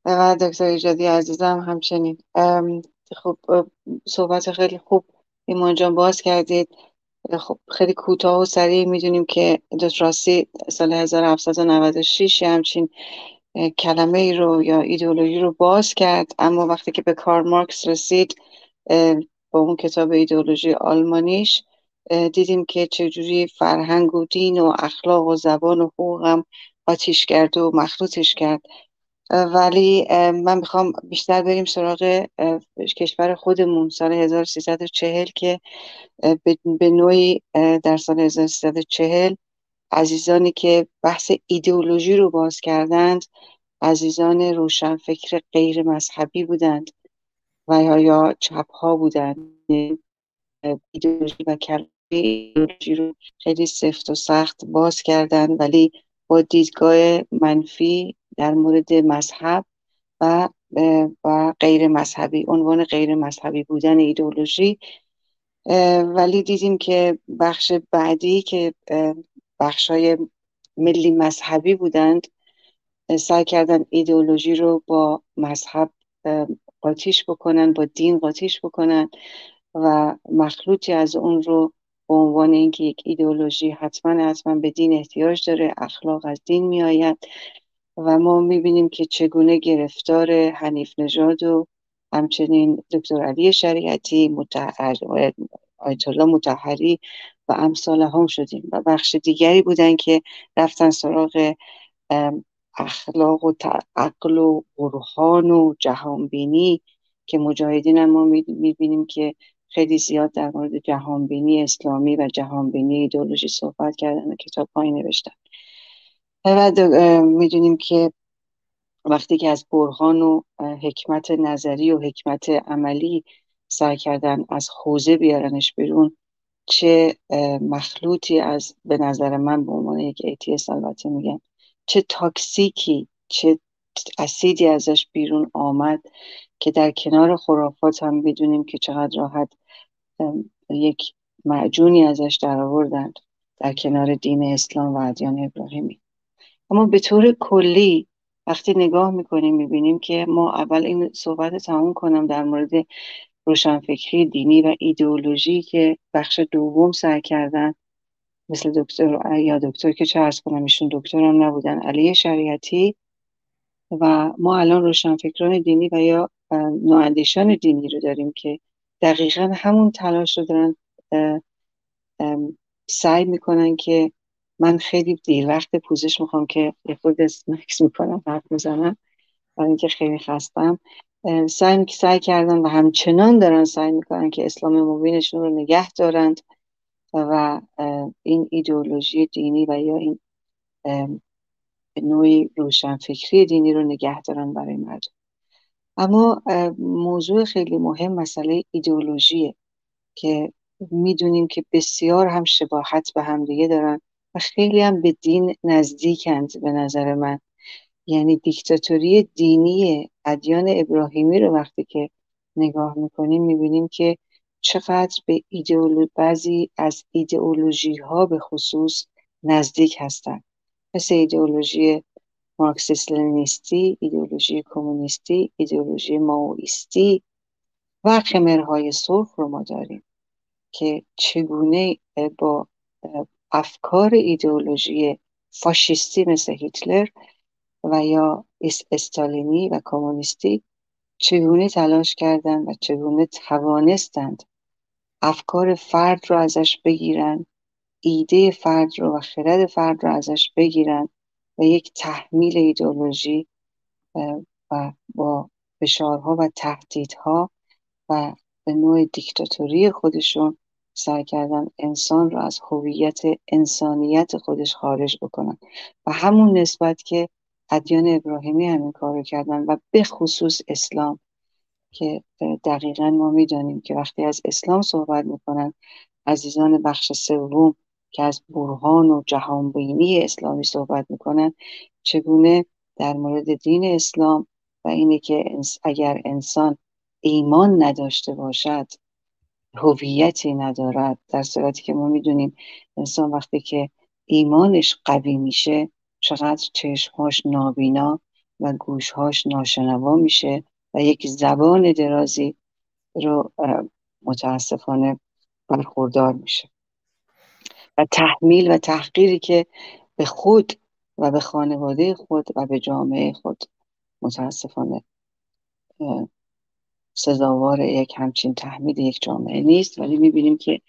و دکتر ایجادی عزیزم همچنین. خب صحبت خیلی خوب ایمان جان باز کردید. خب خیلی کوتاه و سریع می‌دونیم که دوست راستی سال 1796 همچین کلمه ای رو یا ایدئولوژی رو باز کرد. اما وقتی که به کار مارکس رسید با اون کتاب ایدئولوژی آلمانیش دیدیم که چجوری فرهنگ و دین و اخلاق و زبان و حقوق هم آتیش کرد و مخلوطش کرد. ولی من می‌خوام بیشتر بریم سراغ کشور خودمون. سال 1340 که به نوعی در سال 1340 عزیزانی که بحث ایدئولوژی رو باز کردند عزیزان روشنفکر غیر مذهبی بودند و یا چپ ها بودند. ایدئولوژی و کلمه ایدئولوژی رو خیلی سفت و سخت باز کردند ولی با دیدگاه منفی در مورد مذهب و و غیر مذهبی عنوان غیر مذهبی بودن ایدئولوژی. ولی دیدیم که بخش بعدی که بخشای ملی مذهبی بودند سعی کردن ایدئولوژی رو با مذهب قاطیش بکنن با دین قاطیش بکنن و مخلوطی از اون رو به عنوان اینکه یک ایدئولوژی حتما حتما به دین احتیاج داره اخلاق از دین میآید. و ما می‌بینیم که چگونه گرفتار حنیف نژاد و همچنین دکتر علی شریعتی متحر آیت الله متحری و امثال هم شدیم و بخش دیگری بودن که رفتن سراغ اخلاق و عقل و برهان و جهانبینی که مجاهدین هم ما می‌بینیم که خیلی زیاد در مورد جهانبینی اسلامی و جهانبینی ایدولوژی صحبت کردن و کتاب نوشتن. و می‌دونیم که وقتی که از برهان و حکمت نظری و حکمت عملی سعی کردن از حوزه بیارنش بیرون چه مخلوطی از به نظر من به عنوان یک atheist البته میگم چه toxic ی چه اسیدی ازش بیرون آمد که در کنار خرافات هم می‌دونیم که چقدر راحت یک معجونی ازش در آوردند در کنار دین اسلام و ادیان ابراهیمی. اما به طور کلی وقتی نگاه می‌کنیم می‌بینیم که ما اول این صحبت تموم کنم در مورد روشنفکری دینی و ایدئولوژی که بخش دوم سعی کردن مثل دکتر یا دکتر که چه ارز کنم ایشون دکتر هم نبودن علی شریعتی و ما الان روشنفکران دینی و یا نواندیشان دینی رو داریم که دقیقا همون تلاش رو دارن سعی می‌کنن که من خیلی دیر وقت پوزش می‌خوام که خود اسنکس می‌کنم حرف می‌زنم. برای اینکه خیلی خستم. سعی سعی کردن و همچنان دارن سعی می‌کنن که اسلام مبینشون رو نگه دارند و این ایدئولوژی دینی و یا این نوعی روشنفکری دینی رو نگه دارن برای مردم. اما موضوع خیلی مهم مسئله ایدئولوژیه که می‌دونیم که بسیار هم شباهت به همدیگه دارن. و خیلی هم به دین نزدیکند به نظر من. یعنی دیکتاتوری دینی ادیان ابراهیمی رو وقتی که نگاه می‌کنیم می‌بینیم که چقدر به ایدئولو بعضی از ایدئولوژی ها به خصوص نزدیک هستند. مثل ایدئولوژی مارکسیست لنینیستی ایدئولوژی کمونیستی ایدئولوژی ماویستی و خمرهای سرخ رو ما داریم که چگونه با افکار ایدئولوژی فاشیستی مثل هیتلر و یا استالینی و کمونیستی چگونه تلاش کردند و چگونه توانستند افکار فرد رو ازش بگیرن ایده فرد رو و خرد فرد رو ازش بگیرن و یک تحمیل ایدئولوژی و با فشارها و تهدیدها و به نوع دیکتاتوری خودشون سعی کردن انسان رو از هویت انسانیت خودش خارج بکنن. و همون نسبت که ادیان ابراهیمی همین کار رو کردن و به خصوص اسلام که دقیقا ما می‌دانیم که وقتی از اسلام صحبت می‌کنن عزیزان بخش سوم که از برهان و جهانبینی اسلامی صحبت می‌کنن چگونه در مورد دین اسلام و اینه که اگر انسان ایمان نداشته باشد هویتی ندارد در صورتی که ما می‌دونیم انسان وقتی که ایمانش قوی میشه چقدر چشمهاش نابینا و گوشهاش ناشنوا میشه و یک زبان درازی رو متاسفانه برخوردار میشه. و تحمیل و تحقیری که به خود و به خانواده خود و به جامعه خود متاسفانه سزاوار یک همچین تحمیل یک جامعه نیست ولی می‌بینیم که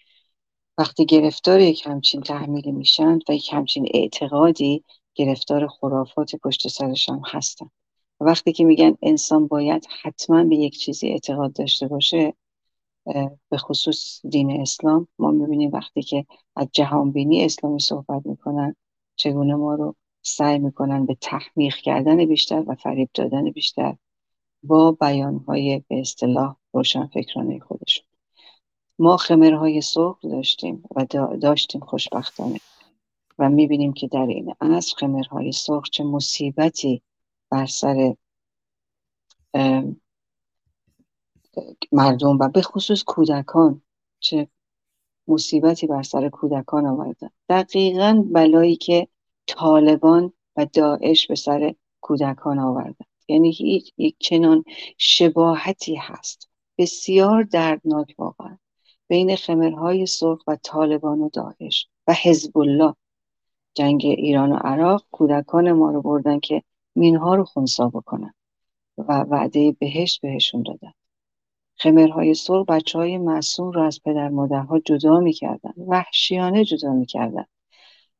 وقتی گرفتار یک همچین تحمیلی میشن و یک همچین اعتقادی گرفتار خرافات پشت سرش هم هستن. وقتی که میگن انسان باید حتما به یک چیزی اعتقاد داشته باشه به خصوص دین اسلام ما می‌بینیم وقتی که از جهانبینی اسلامی صحبت می‌کنن چگونه ما رو سعی می‌کنن به تحمیق کردن بیشتر و فریب دادن بیشتر با بیانهای به اصطلاح روشن فکرانه خودشون. ما خمرهای سرخ داشتیم و داشتیم خوشبختانه و می‌بینیم که در این عصر خمرهای سرخ چه مصیبتی بر سر مردم و به خصوص کودکان چه مصیبتی بر سر کودکان آوردن. دقیقا بلایی که طالبان و داعش به سر کودکان آوردن. یعنی یک چنان شباهتی هست. بسیار دردناک واقعا. بین خمرهای سرخ و طالبان و داعش و حزب الله جنگ ایران و عراق کودکان ما رو بردن که مینها رو خونسا بکنن و وعده بهشت بهشون دادن. خمرهای سرخ بچه های معصوم رو از پدر مادرها جدا می‌کردن. وحشیانه جدا می‌کردن.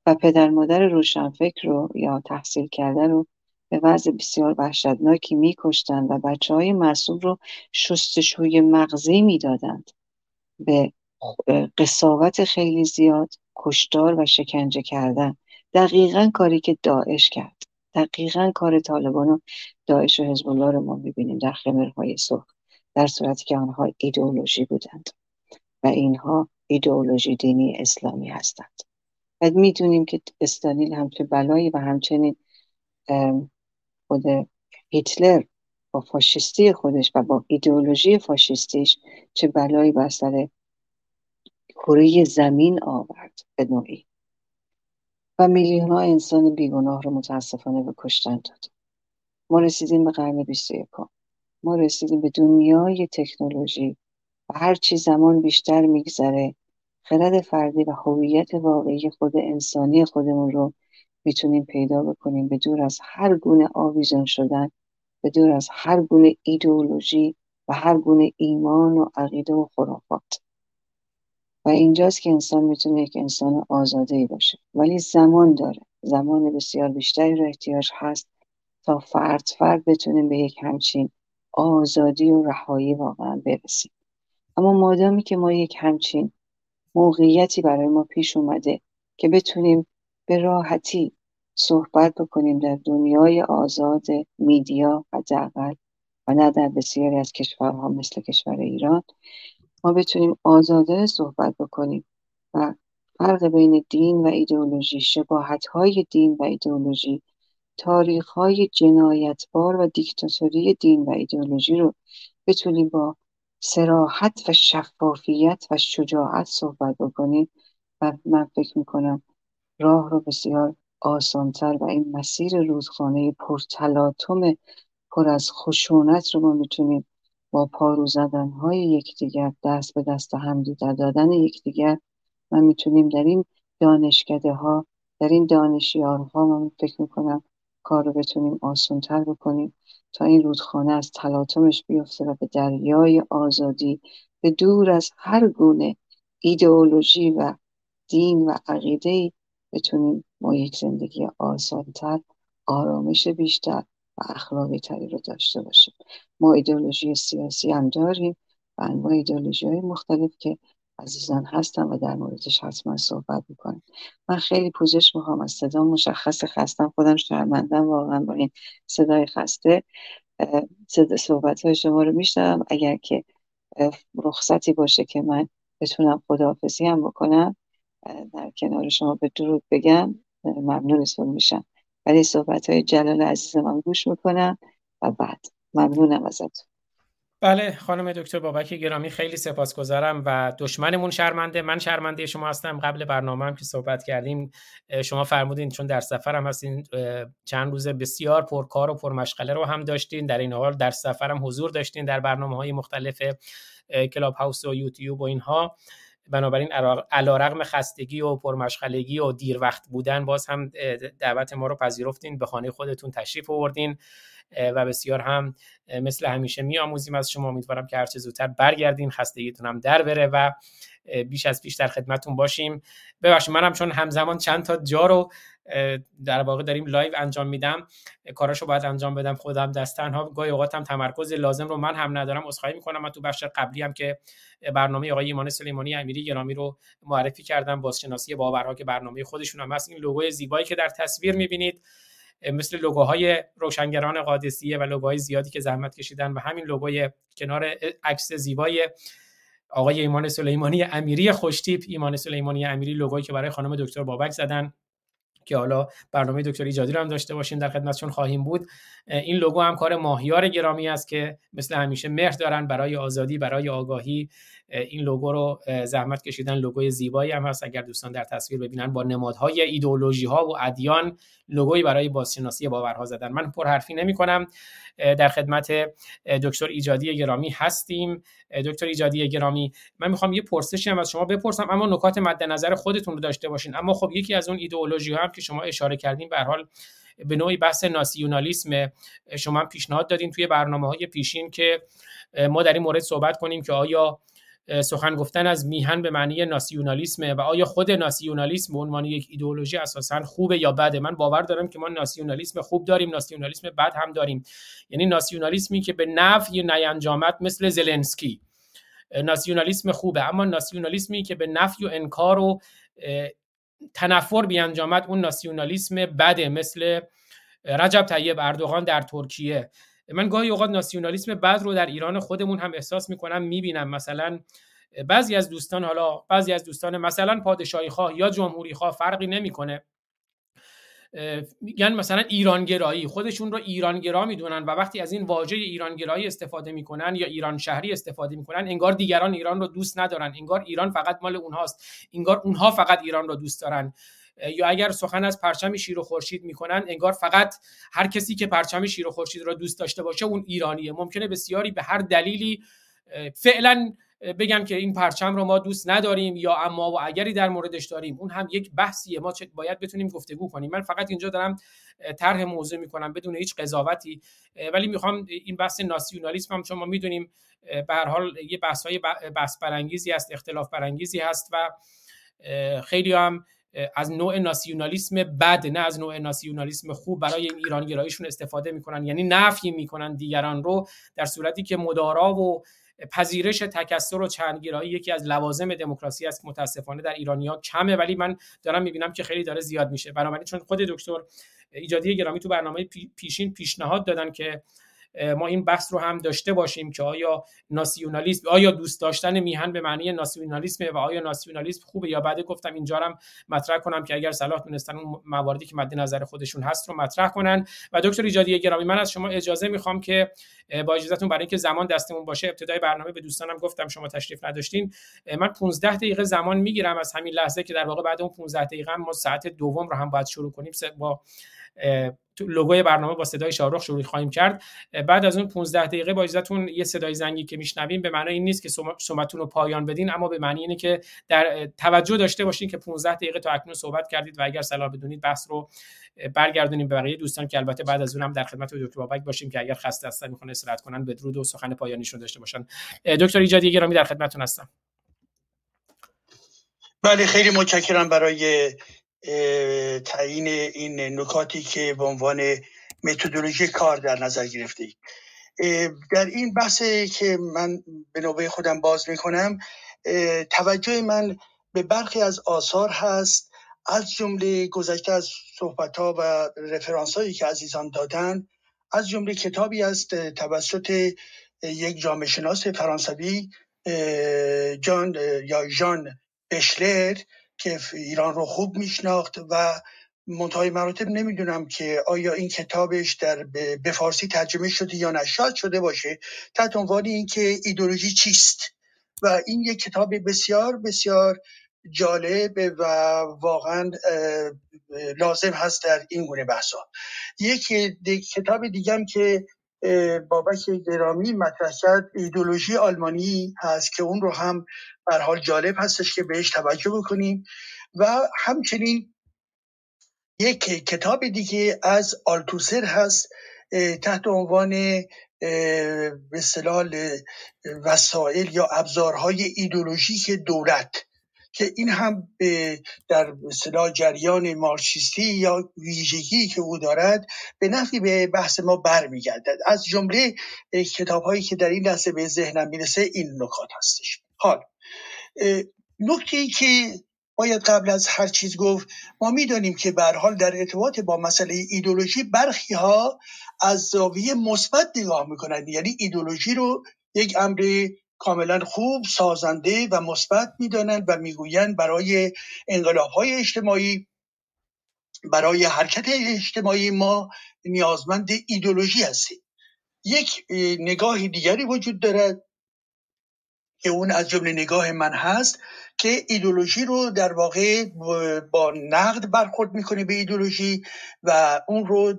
و پدر مادر روشنفکر رو یا تحصیل کرده رو به وضع بسیار وحشتناکی میکشتن و بچه های معصوم رو شستشوی مغزی می‌دادند. به قصاوت خیلی زیاد کشتار و شکنجه کردن. دقیقا کاری که داعش کرد. دقیقا کار طالبان و داعش و حزب الله رو ما می‌بینیم در خمرهای سرخ در صورتی که آنها ایدئولوژی بودند و اینها ایدئولوژی دینی اسلامی هستند. و می‌دونیم که استانیل همچه بلایی و همچنین خود هیتلر با فاشیستی خودش و با ایدئولوژی فاشیستیش چه بلایی بر سر کره زمین آورد به نوعی. و میلیون ها انسان بیگناه رو متاسفانه به کشتن داد. ما رسیدیم به قرن 21 ما رسیدیم به دنیای تکنولوژی و هرچی زمان بیشتر میگذره خرد فردی و هویت واقعی خود انسانی خودمون رو می‌تونیم پیدا بکنیم. به دور از هر گونه آویزان شدن به دور از هر گونه ایدئولوژی و هر گونه ایمان و عقیده و خرافات. و اینجاست که انسان می‌تونه یک انسان آزاده ای باشه. ولی زمان داره. زمان بسیار بیشتری رو احتیاج هست تا فرد فرد بتونیم به یک همچین آزادی و رهایی واقعا برسیم. اما مادامی که ما یک همچین موقعیتی برای ما پیش اومده که بتونیم به راحتی صحبت بکنیم در دنیای آزاد میدیا حداقل و نه در بسیاری از کشورها مثل کشور ایران. ما بتونیم آزاده صحبت بکنیم و فرق بین دین و ایدئولوژی شباهت های دین و ایدئولوژی تاریخ های جنایتبار و دیکتاتوری دین و ایدئولوژی رو بتونیم با سراحت و شفافیت و شجاعت صحبت بکنیم. و من فکر می‌کنم راه رو بسیار آسانتر و این مسیر رودخانه پرتلاتم پر از خشونت رو ما می‌تونیم با پارو زدن های یکدیگر دست به دست هم دادن یکدیگر و می‌تونیم در این دانشکده ها در این دانشیارها من فکر می‌کنم کار رو بتونیم آسانتر بکنیم تا این رودخانه از تلاطمش بیفته و به دریای آزادی به دور از هر گونه ایدئولوژی و دین و عقیده بتونیم ما یک زندگی آسانتر آرامش بیشتر و اخلاقی تری رو داشته باشیم. ما ایدئولوژی سیاسی هم داریم و انواع ایدئولوژی های مختلف که عزیزان هستن و در موردش حتما صحبت می‌کنیم. من خیلی پوزش می‌خوام از صدا مشخص خستم خودم شرمندم واقعا با این صدای خسته. صحبت های شما رو میشنم اگر که رخصتی باشه که من بتونم خداحافظی هم بکنم در کنار شما به درود بگم ممنونتون میشم. ولی صحبت های جلال عزیزم هم گوش می‌کنم و بعد. ممنونم ازتون. بله خانم دکتر بابک گرامی خیلی سپاسگزارم و دشمنمون شرمنده. من شرمنده شما هستم. قبل برنامه هم که صحبت کردیم شما فرمودین چون در سفرم هستین چند روز بسیار پرکار و پرمشغله رو هم داشتین. در این حال در سفرم حضور داشتین در برنامه های مختلف کلاب هاوس و یوتیوب و اینها. بنابراین علا خستگی و پرمشغلگی و دیر وقت بودن باز هم دعوت ما رو پذیرفتین به خانه خودتون تشریف آوردین و بسیار هم مثل همیشه میآموزیم از شما. امیدوارم که هرچه زودتر برگردین خستگیتون هم در بره و بیش از پیش در خدمتون باشیم. ببخشید منم چون همزمان چند تا جا رو در واقع داریم live انجام میدم. کاراشو باید انجام بدم خودم دست تنها گاهی اوقات هم تمرکز لازم رو من هم ندارم. عذرخواهی می‌کنم. من تو بخش قبلی هم که برنامه آقای ایمان سلیمانی امیری گرامی رو معرفی کردم بازشناسی باورها که برنامه خودشون هم هست. این لوگوی زیبایی که در تصویر می‌بینید مثل لوگوهای روشنگران قادسیه و لوگوهای زیادی که زحمت کشیدن و همین لوگوی کنار عکس زیبای آقای ایمان سلیمانی امیری خوشتیپ. ایمان سلیمانی امیری لوگویی که برای خانم دکتر بابک زدن. که حالا برنامه دکتر ایجادی رو هم داشته باشین در خدمتشون خواهیم بود. این لوگو هم کار ماهیار گرامی است که مثل همیشه مهر دارن برای آزادی برای آگاهی. این لوگو رو زحمت کشیدن لوگوی زیبایی هم هست. اگر دوستان در تصویر ببینن با نمادهای ایدئولوژی ها و ادیان لوگوی برای بازشناسی باورها زدن. من پرحرفی نمی کنم در خدمت دکتر ایجادی گرامی هستیم. دکتر ایجادی گرامی من می‌خوام یه پرسشی هم از شما بپرسم اما نکات مد نظر خودتون رو داشته باشین. اما خب یکی از اون ایدئولوژی هم که شما اشاره کردین به حال به نوعی بحث ناسیونالیسم شما پیشنهاد دادین توی برنامه های پیشین که ما در این مورد صحبت کنیم که آیا سخن گفتن از میهن به معنی ناسیونالیسم و آیا خود ناسیونالیسم به عنوان یک ایدئولوژی اساسا خوبه یا بده؟ من باور دارم که ما ناسیونالیسم خوب داریم ناسیونالیسم بد هم داریم. یعنی ناسیونالیسمی که به نفع نیانجامد مثل زلنسکی. ناسیونالیسم خوبه اما ناسیونالیسمی که به نفی و انکار و تنفر بیانجامد اون ناسیونالیسم بده مثل رجب طیب اردوغان در ترکیه. من گاهی اوقات ناسیونالیسم بد رو در ایران خودمون هم احساس می‌کنم می‌بینم. مثلا بعضی از دوستان حالا بعضی از دوستان مثلا پادشاهی خواه یا جمهوری خواه فرقی نمی‌کنه. میگن مثلا ایرانگرایی. خودشون رو ایرانگرا می‌دونن و وقتی از این واژه ایرانگرایی استفاده می‌کنن یا ایران شهری استفاده می‌کنن انگار دیگران ایران رو دوست ندارن. انگار ایران فقط مال اونهاست. انگار اونها فقط ایران رو دوست دارن. یا اگر سخن از پرچم شیر و خورشید می‌کنن انگار فقط هر کسی که پرچم شیر و خورشید را دوست داشته باشه اون ایرانیه. ممکنه بسیاری به هر دلیلی فعلا بگن که این پرچم رو ما دوست نداریم یا اما و اگری در موردش داریم. اون هم یک بحثیه. ما باید بتونیم گفتگو کنیم. من فقط اینجا دارم طرح موضوع می‌کنم بدون هیچ قضاوتی. ولی می‌خوام این بحث ناسیونالیسم هم چون ما می‌دونیم به هر حال یه بحث های بحث برانگیزی هست اختلاف برانگیزی هست و خیلی هم از نوع ناسیونالیسم بد نه از نوع ناسیونالیسم خوب. برای این ایرانگراییشون استفاده می‌کنن. یعنی نفی می‌کنن دیگران رو در صورتی که مدارا و پذیرش تکثر و چندگرایی یکی از لوازم دموکراسی است. متاسفانه در ایرانیا کمه. ولی من دارم می‌بینم که خیلی داره زیاد میشه. بنابراین چون خود دکتر ایجادی گرامی تو برنامه پیشین پیشنهاد دادن که ما این بحث رو هم داشته باشیم که آیا ناسیونالیسم آیا دوست داشتن میهن به معنی ناسیونالیسم و آیا ناسیونالیسم خوبه یا بعد گفتم اینجا هم مطرح کنم که اگر صلاح دونستن اون مواردی که مد نظر خودشون هست رو مطرح کنن. و دکتر ایجادی گرامی من از شما اجازه می‌خوام که با اجازهتون برای اینکه زمان دستمون باشه ابتدای برنامه به دوستانم گفتم شما تشریف نداشتین. من 15 دقیقه زمان می‌گیرم از همین لحظه که در واقع بعد اون 15 دقیقه ما ساعت دوم رو هم باید شروع کنیم. با لوگوی برنامه با صدای شاهرخ شروع خواهیم کرد. بعد از اون 15 دقیقه با اجازهتون یه صدای زنگی که میشنویم. به معنی این نیست که صحبتتون رو پایان بدین اما به معنی اینه که در توجه داشته باشین که 15 دقیقه تا اکنون صحبت کردید و اگر صلاح بدونید بحث رو برگردونیم به بقیه دوستان که البته بعد از اون هم در خدمت دکتر بابک باشیم که اگر خسته هستن می‌خوان استراحت کنن بدرود و سخن پایانیشون داشته باشن. دکتر ایجادی گرامی در خدمتتون هستم. بله خیلی متشکرم برای تعیین این نکاتی که به عنوان متدولوژی کار در نظر گرفته در این بحث که من به نوبه خودم باز می‌کنم توجه من به برخی از آثار هست از جمله گذشته از صحبت ها و رفرانس هایی که عزیزان دادن از جمله کتابی است توسط یک جامعه شناس فرانسوی جان یا ژان بشلر. که ایران رو خوب میشناخت و منتهای مراتب نمی‌دونم که آیا این کتابش در به فارسی ترجمه شده یا نه. شاید شده باشه. تحت عنوان اینکه ایدولوژی چیست. و این یک کتاب بسیار بسیار جالب و واقعا لازم هست در این گونه بحثا. یک کتاب دیگم که بابک گرامی مطرح کرد ایدولوژی آلمانی هست که اون رو هم بر حال جالب هستش که بهش توجه بکنیم. و همچنین یک کتاب دیگه از آلتوسر هست تحت عنوان به وسایل یا ابزارهای ایدولوژیک دولت. که این هم در اصطلاح جریان مارکسیستی یا ویژگی که او دارد به نفعی به بحث ما برمیگردد. از جمله کتاب هایی که در این لحظه به ذهنم می‌رسه این نکات هستش. حال نکته که باید قبل از هر چیز گفت ما می‌دانیم که به حال در ارتباط با مسئله ایدولوژی برخی ها از زاویه مثبت نگاه می‌کنند. یعنی ایدولوژی رو یک امر کاملا خوب سازنده و مثبت می‌دانند و می‌گویند برای انقلاب های اجتماعی برای حرکت اجتماعی ما نیازمند ایدولوژی هستیم. یک نگاه دیگری وجود دارد که اون از جمله نگاه من هست. که ایدولوژی رو در واقع با نقد برخورد می‌کنه به ایدولوژی و اون رو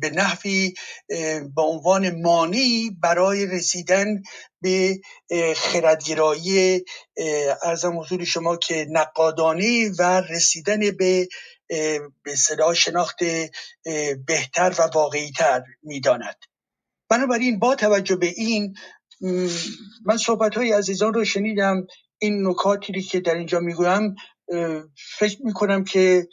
به نحوی به عنوان مانی برای رسیدن به خردگرایی ارزم حضور شما که نقادانی و رسیدن به به صدا شناخت بهتر و واقعیتر می‌داند. بنابراین با توجه به این من صحبت های عزیزان رو شنیدم این نکاتی که در اینجا می‌گویم فکر می‌کنم که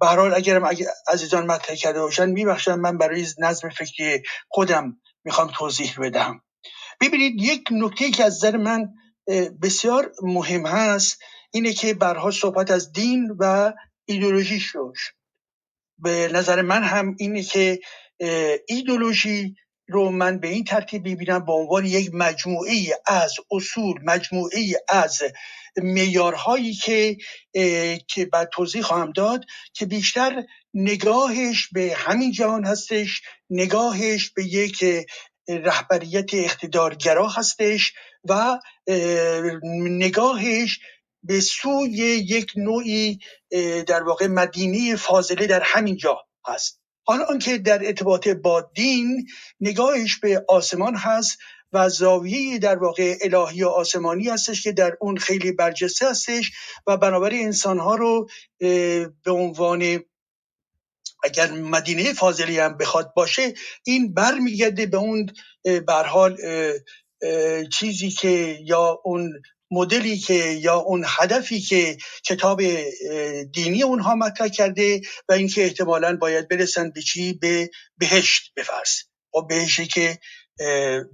به حال اگرم عزیزان مطرح کرده باشن میبخشن من برای نظم فکری خودم می‌خوام توضیح بدم. ببینید یک نکته که از نظر من بسیار مهم هست اینه که برها صحبت از دین و ایدولوژی شد. به نظر من هم اینه که ایدولوژی رو من به این ترتیب ببینم به عنوان یک مجموعه از اصول مجموعه از میارهایی که که بعد توضیح خواهم داد که بیشتر نگاهش به همین جهان هستش نگاهش به یک رهبریت اقتدارگرا هستش و نگاهش به سوی یک نوعی در واقع مدینه فاضله در همین جا هست. حالا آنکه در ارتباط با دین نگاهش به آسمان هست و زاویه در واقع الهی و آسمانی هستش که در اون خیلی برجسته هستش و بنابراین انسانها رو به عنوان اگر مدینه فاضلی هم بخواد باشه این برمیگرده به اون برحال چیزی که یا اون مدلی که یا اون هدفی که کتاب دینی اونها مطرح کرده و اینکه احتمالا باید برسن به چی؟ به بهشت بفرس و بهشتی که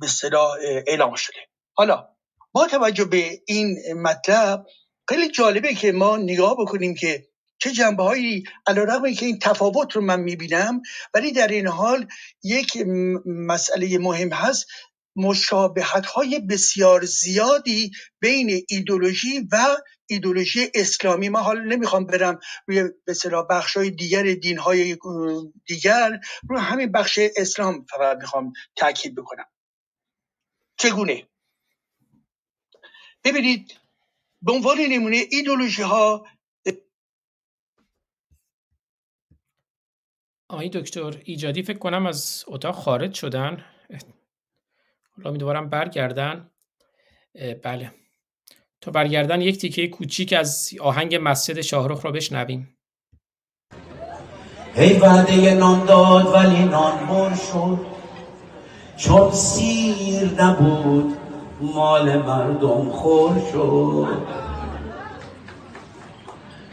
به صلاح اعلام شده. حالا با توجه به این مطلب خیلی جالبه که ما نگاه بکنیم که چه جنبه هایی علا که این تفاوت رو من می‌بینم ولی در این حال یک مسئله مهم هست. مشابهت های بسیار زیادی بین ایدولوژی و ایدولوژی اسلامی. ما حالا نمی‌خوام برم روی به بخش های دیگر دین های دیگر روی همین بخش اسلام فقط می‌خوام تاکید بکنم. چگونه؟ ببینید به عنوان نمونه ایدولوژی ها آقای دکتر ایجادی فکر کنم از اتاق خارج شدن. حالا امیدوارم برگردن. بله. تا برگردن یک تیکه کوچیک از آهنگ مسجد شاهرخ را بشنویم. هی وعده نان داد ولی نان مر شد. چون سیر نبود مال مردم خور شد.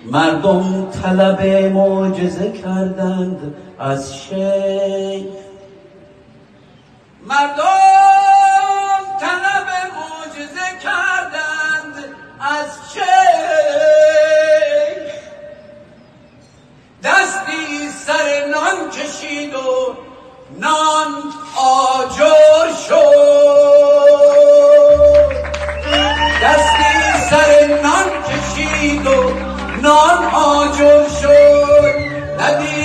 مردم طلب معجزه کردند از شیخ مردم از شیخ دستی سر نان کشید و نان آجر شد. دستی سر نان کشید و نان آجر شد. نه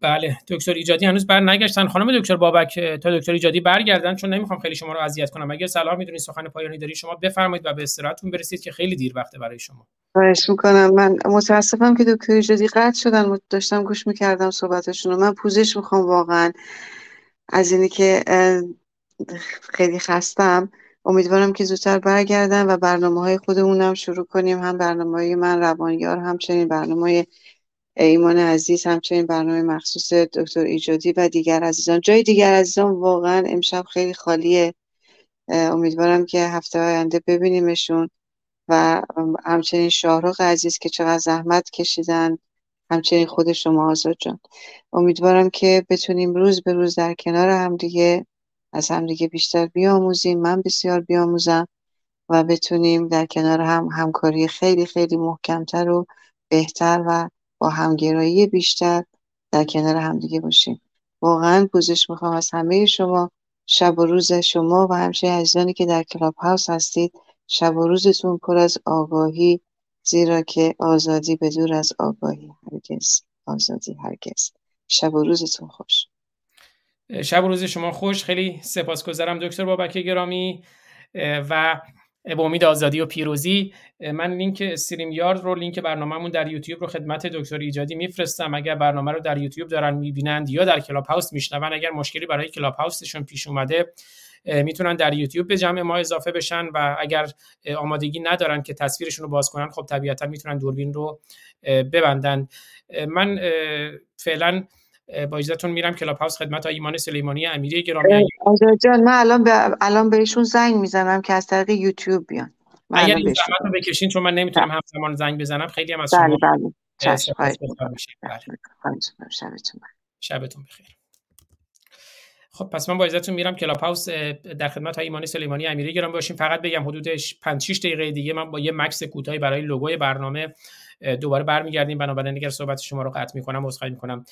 بله دکتر ایجادی هنوز بر نگشتن. خانم دکتر بابک تا دکتر ایجادی برگردن چون نمی‌خوام خیلی شما رو اذیت کنم. اگر صلاح می‌دونید سخن پایانی داری شما بفرمایید و به استراحتتون برسید که خیلی دیر وقته برای شما. خواهش می‌کنم. من متاسفم که دکتر ایجادی قطع شدن. داشتم گوش می‌کردم صحبتشون من پوزش می‌خوام واقعا. از اینی که خیلی خستم. امیدوارم که زودتر برگردن و برنامه های خودمونم شروع کنیم. هم برنامه های من روانیار همچنین برنامه ایمان عزیز همچنین برنامه مخصوص دکتر ایجادی و دیگر عزیزان. جای دیگر عزیزان واقعا امشب خیلی خالیه. امیدوارم که هفته آینده ببینیمشون و همچنین شاهرخ عزیز که چقدر زحمت کشیدن همچنین خود شما آزاد جان. امیدوارم که بتونیم روز به روز در کنار همدیگه از همدیگه بیشتر بیاموزیم. من بسیار بیاموزم و بتونیم در کنار هم همکاری خیلی خیلی محکمتر و بهتر و با همگرایی بیشتر در کنار همدیگه باشیم. واقعا پوزش می‌خوام از همه شما. شب و روز شما و همچنین عزیزانی که در کلاب هاوس هستید شب و روزتون پر از آگاهی زیرا که آزادی به دور از آگاهی هرگز آزادی هرگز. شب و روزتون خوش. شب و روز شما خوش. خیلی سپاسگزارم دکتر بابک گرامی و به امید آزادی و پیروزی. من لینک استریم یارد رو لینک برنامهمون در یوتیوب رو خدمت دکتر ایجادی میفرستم. اگر برنامه رو در یوتیوب دارن می‌بینند یا در کلاب هاوس میشنون اگر مشکلی برای کلاب هاوسشون پیش اومده می‌تونن در یوتیوب به جمع ما اضافه بشن و اگر آمادگی ندارن که تصویرشون رو باز کنن خب طبیعتا می‌تونن دوربین رو ببندن. من فعلا با اجازهتون میرم کلاب هاوس خدمت ایمان سلیمانی امیری گرامی. جان من الان به الان بهشون زنگ می‌زنم که از طریق یوتیوب بیان. اگر این زحمت رو بکشین چون من نمی‌تونم همزمان زنگ بزنم خیلی هم از بله شما بله. بله. شبتون بخیر. خب پس من با اجازهتون میرم کلاب هاوس در خدمت های ایمانی سلیمانی امیری گرام باشیم. فقط بگم حدود 5 6 دقیقه دیگه من با یه مکس کوتاهی برای لوگوی برنامه دوباره برمیگردیم. بنابراین اگر صحبت شما رو قطع می‌کنم عذرخواهی می‌کنم.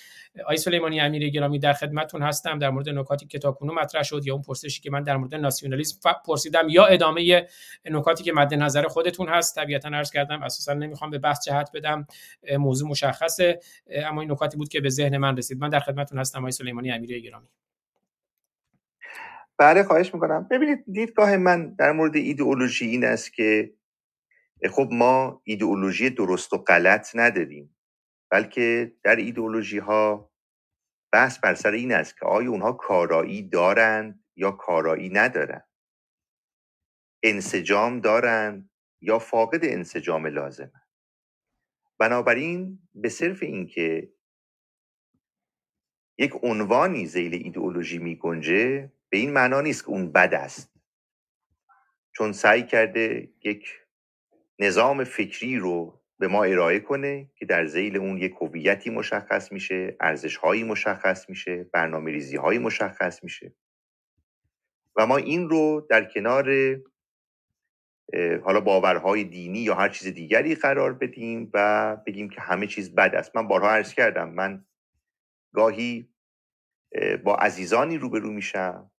آقای سلیمانی امیری گرامی در خدمتتون هستم. در مورد نکاتی که تاکنون مطرح شد یا اون پرسشی که من در مورد ناسیونالیسم پرسیدم یا ادامه نکاتی که مد نظر خودتون هست. طبیعتا عرض کردم اساسا نمی‌خوام به بحث جهت بدم. موضوع مشخصه. اما این نکاتی بود که به ذهن من رسید. من در خدمتتون هستم آقای سلیمانی امیری گرامی. بله خواهش می‌کنم. ببینید دیدگاه من در مورد ایدئولوژی این است که خب ما ایدئولوژی درست و غلط نداریم. بلکه در ایدئولوژی ها بحث بر سر این است که آیا اونها کارایی دارند یا کارایی ندارند. انسجام دارند یا فاقد انسجام لازم بنابراین به صرف اینکه یک عنوانی زیل ایدئولوژی می گنجه به این معنا نیست که اون بد است. چون سعی کرده یک نظام فکری رو به ما ارائه کنه که در زیل اون یک هویتی مشخص میشه ارزش هایی مشخص میشه برنامه ریزی هایی مشخص میشه. و ما این رو در کنار حالا باورهای دینی یا هر چیز دیگری قرار بدیم و بگیم که همه چیز بد است. من بارها عرض کردم من گاهی اه، با عزیزانی روبرو میشم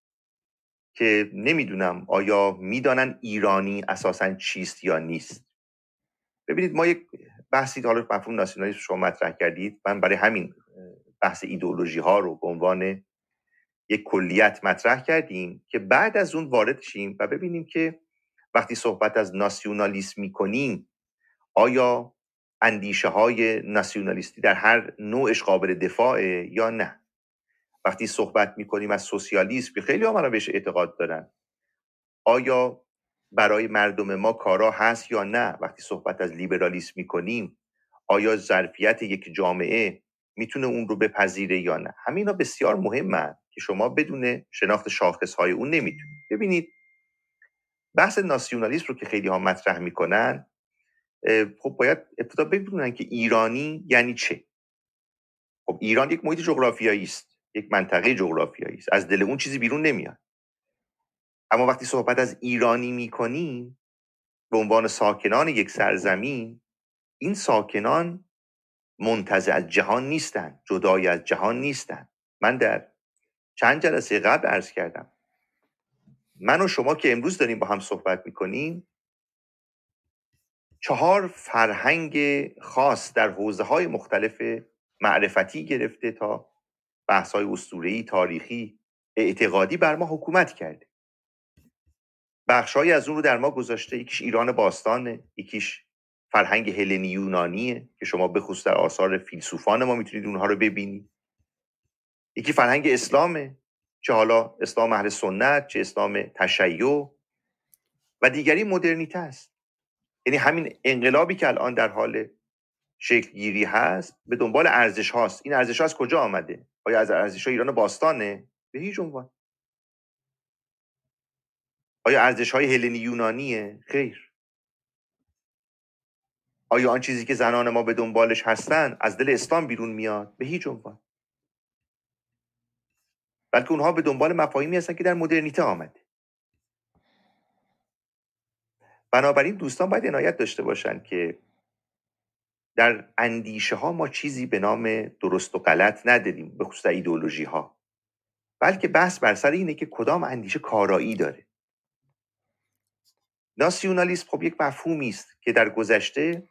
که نمی‌دونم آیا می‌دانن ایرانی اساسا چیست یا نیست. ببینید ما یک بحثی حالا مفهوم ناسیونالیسم شما مطرح کردید من برای همین بحث ایدئولوژی ها رو به عنوان یک کلیت مطرح کردیم که بعد از اون وارد شیم و ببینیم که وقتی صحبت از ناسیونالیسم می‌کنیم آیا اندیشه های ناسیونالیستی در هر نوعش قابل دفاعه یا نه؟ وقتی صحبت می‌کنیم از سوسیالیسم که خیلی ها بهش اعتقاد دارن آیا برای مردم ما کارا هست یا نه؟ وقتی صحبت از لیبرالیسم می‌کنیم آیا ظرفیت یک جامعه می‌تونه اون رو بپذیره یا نه؟ همینا بسیار مهمه که شما بدون شناخت شاخص های اون نمی‌تونید. ببینید بحث ناسیونالیسم رو که خیلی ها مطرح می‌کنن خب باید ابتدا بدونن که ایرانی یعنی چه؟ خب ایران یک محیط جغرافیایی است یک منطقه جغرافیایی است. از دل اون چیزی بیرون نمیاد. اما وقتی صحبت از ایرانی می‌کنیم به عنوان ساکنان یک سرزمین این ساکنان منتزع از جهان نیستند جدای از جهان نیستند من در چند جلسه قبل عرض کردم. من و شما که امروز داریم با هم صحبت می‌کنیم چهار فرهنگ خاص در حوزه های مختلف معرفتی گرفته تا بحث های تاریخی اعتقادی بر ما حکومت کرده. بخشهایی از اون رو در ما گذاشته. یکیش ایران باستانه یکیش فرهنگ هلنی یونانیه که شما به خصوص در آثار فیلسوفان ما می‌تونید اونها رو ببینید. یکی فرهنگ اسلامه چه حالا اسلام اهل سنت چه اسلام تشیع و دیگری مدرنیته است. یعنی همین انقلابی که الان در حال شکل گیری هست به دنبال ارزش هاست این ارزش ها از کجا آمده؟ آیا از ارزش های ایران باستانه؟ به هیچ عنوان. آیا ارزش های هلنی یونانیه؟ خیر. آیا آن چیزی که زنان ما به دنبالش هستند از دل اسلام بیرون میاد؟ به هیچ عنوان. بلکه اونها به دنبال مفاهیمی هستن که در مدرنیته آمده. بنابراین دوستان باید عنایت داشته باشند که در اندیشه ها ما چیزی به نام درست و غلط نداریم به خصوص ایدئولوژی ها بلکه بحث بر سر اینه که کدام اندیشه کارایی داره. ناسیونالیسم خب یک مفهومی است که در گذشته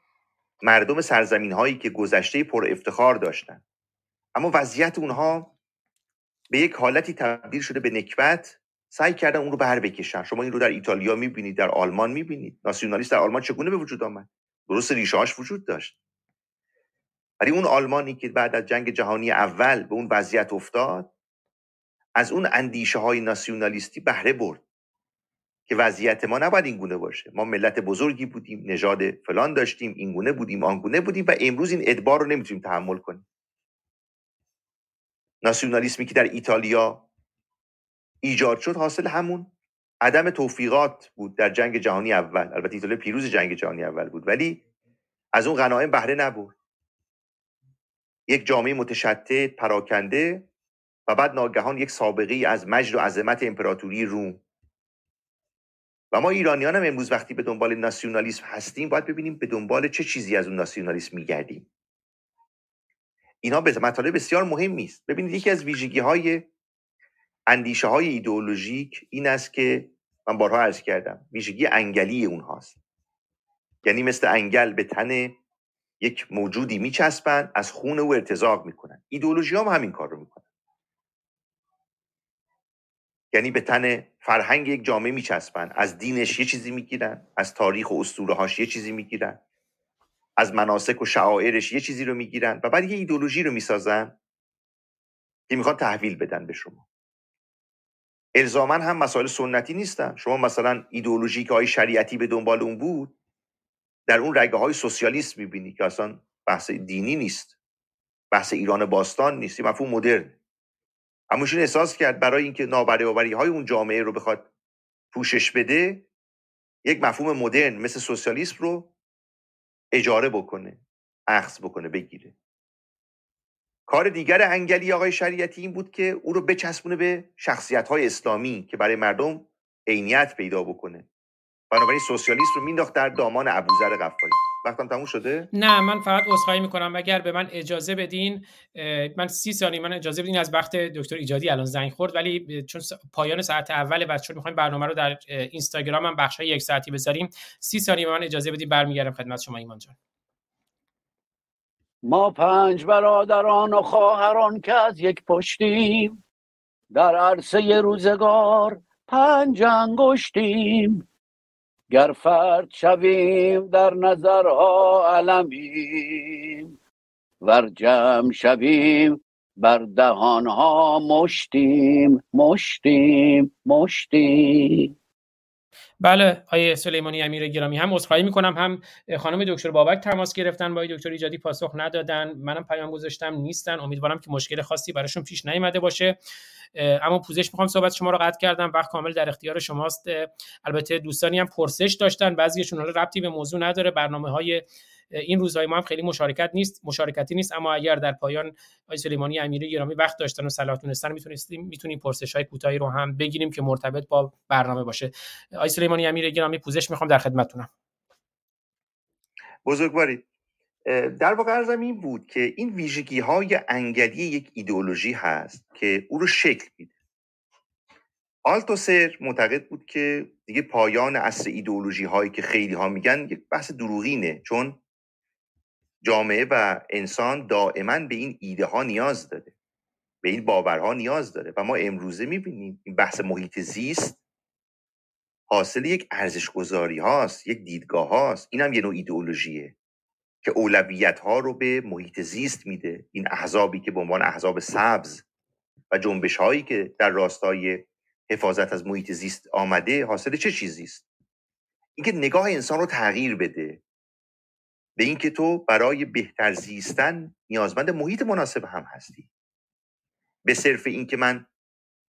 مردم سرزمین هایی که گذشته پر افتخار داشتند اما وضعیت اونها به یک حالتی تبدیل شده به نکبت سعی کردن اون رو بر بکشن. شما این رو در ایتالیا می‌بینید در آلمان می‌بینید. ناسیونالیست در آلمان چگونه به وجود آمد؟ درست ریشه وجود داشت. ولی اون آلمانی که بعد از جنگ جهانی اول به اون وضعیت افتاد از اون اندیشه های ناسیونالیستی بهره برد. که وضعیت ما نباید این گونه باشه. ما ملت بزرگی بودیم نژاد فلان داشتیم این گونه بودیم آن گونه بودیم و امروز این ادبار رو نمی‌تونیم تحمل کنیم. ناسیونالیسمی که در ایتالیا ایجاد شد حاصل همون عدم توفیقات بود در جنگ جهانی اول. البته ایتالیا پیروز جنگ جهانی اول بود ولی از اون غنایم بهره نبرد. یک جامعه متشتت پراکنده و بعد ناگهان یک سابقه از مجد و عظمت امپراتوری روم. ما ایرانیان هم امروز وقتی به دنبال ناسیونالیسم هستیم باید ببینیم به دنبال چه چیزی از اون ناسیونالیسم میگردیم. اینا به مطالب بسیار مهمی است ببینید یکی از ویژگی های اندیشه های ایدئولوژیک این است که من بارها عرض کردم ویژگی انگلی اونهاست. یعنی مثل انگل به تن یک موجودی میچسبن از خون او ارتزاق می‌کنن. ایدئولوژی هم همین کار رو می‌کنن. یعنی به تن فرهنگ یک جامعه میچسبن. از دینش یه چیزی می‌گیرن از تاریخ و اسطوره هاش یه چیزی می‌گیرن. از مناسک و شعائرش یه چیزی رو می‌گیرن و بعد یه ایدولوژی رو می‌سازن که می‌خوان تحویل بدن به شما. الزاما هم مسائل سنتی نیستن. شما مثلا ایدولوژی که های شریعتی به دنبال اون بود در اون رگه های سوسیالیست می‌بینی که اصلا بحث دینی نیست. بحث ایران باستان نیست. مفهوم مدرن. اما احساس کرد برای اینکه نابرابری های اون جامعه رو بخواد پوشش بده یک مفهوم مدرن مثل سوسیالیسم رو اجاره بکنه اخذ بکنه بگیره. کار دیگر انگلی آقای شریعتی این بود که او رو بچسبونه به شخصیت های اسلامی که برای مردم عینیت پیدا بکنه. بنابراین سوسیالیست رو مینداخت در دامان ابوذر غفاری. وقتم تموم شده؟ نه من فقط عذرخواهی می‌کنم. اگر به من اجازه بدین من سی ثانیه من اجازه بدین از وقت دکتر ایجادی الان زنگ خورد ولی چون پایان ساعت اوله و چون می‌خوایم برنامه رو در اینستاگرام هم بخش یک ساعتی بذاریم سی ثانیه من اجازه بدین برمیگردم خدمت شما ایمان جان. ما پنج برادران و خواهران که از یک پشتیم در عرصه روزگار پنج انگشتیم. گر فرد شویم در نظرها علمیم ور جمع شویم بر دهانها مشتیم مشتیم مشتیم. بله آیه سلیمانی امیر گرامی هم عذرخواهی می‌کنم هم خانم دکتر بابک تماس گرفتن با دکتر ایجادی پاسخ ندادن. منم پیام گذاشتم نیستن. امیدوارم که مشکل خاصی براشون پیش نیامده باشه. اما پوزش می‌خوام صحبت شما رو قطع کردم. وقت کامل در اختیار شماست. البته دوستانی هم پرسش داشتن. بعضیشون حالا ربطی به موضوع نداره. برنامه های این روزهای ما هم خیلی مشارکت نیست مشارکتی نیست اما اگر در پایان آقای سلیمانی امیری گرامی وقت داشتن و صلاح تونستن می‌تونستیم می‌تونیم پرسش های کوتاهی رو هم بگیریم که مرتبط با برنامه باشه. آقای سلیمانی امیری گرامی پوزش می‌خوام در خدمتتونم. بزرگوارید در واقع ارزم این بود که این ویژگی های انگلی یک ایدئولوژی هست که او رو شکل میده. آلتوسر معتقد بود که دیگه پایان اصر ایدئولوژی هایی که خیلی ها میگن یک بحث دروغینه چون جامعه و انسان دائما به این ایده ها نیاز داره. به این باورها نیاز داره. و ما امروزه می‌بینیم این بحث محیط زیست حاصل یک ارزش گذاری هاست یک دیدگاه هاست. این هم یه نوع ایدئولوژیه که اولویت ها رو به محیط زیست میده. این احزابی که به عنوان احزاب سبز و جنبش هایی که در راستای حفاظت از محیط زیست آمده حاصل چه چیزی است؟ اینکه نگاه انسان رو تغییر بده. به اینکه تو برای بهتر زیستن نیازمند محیط مناسب هم هستی. به صرف اینکه من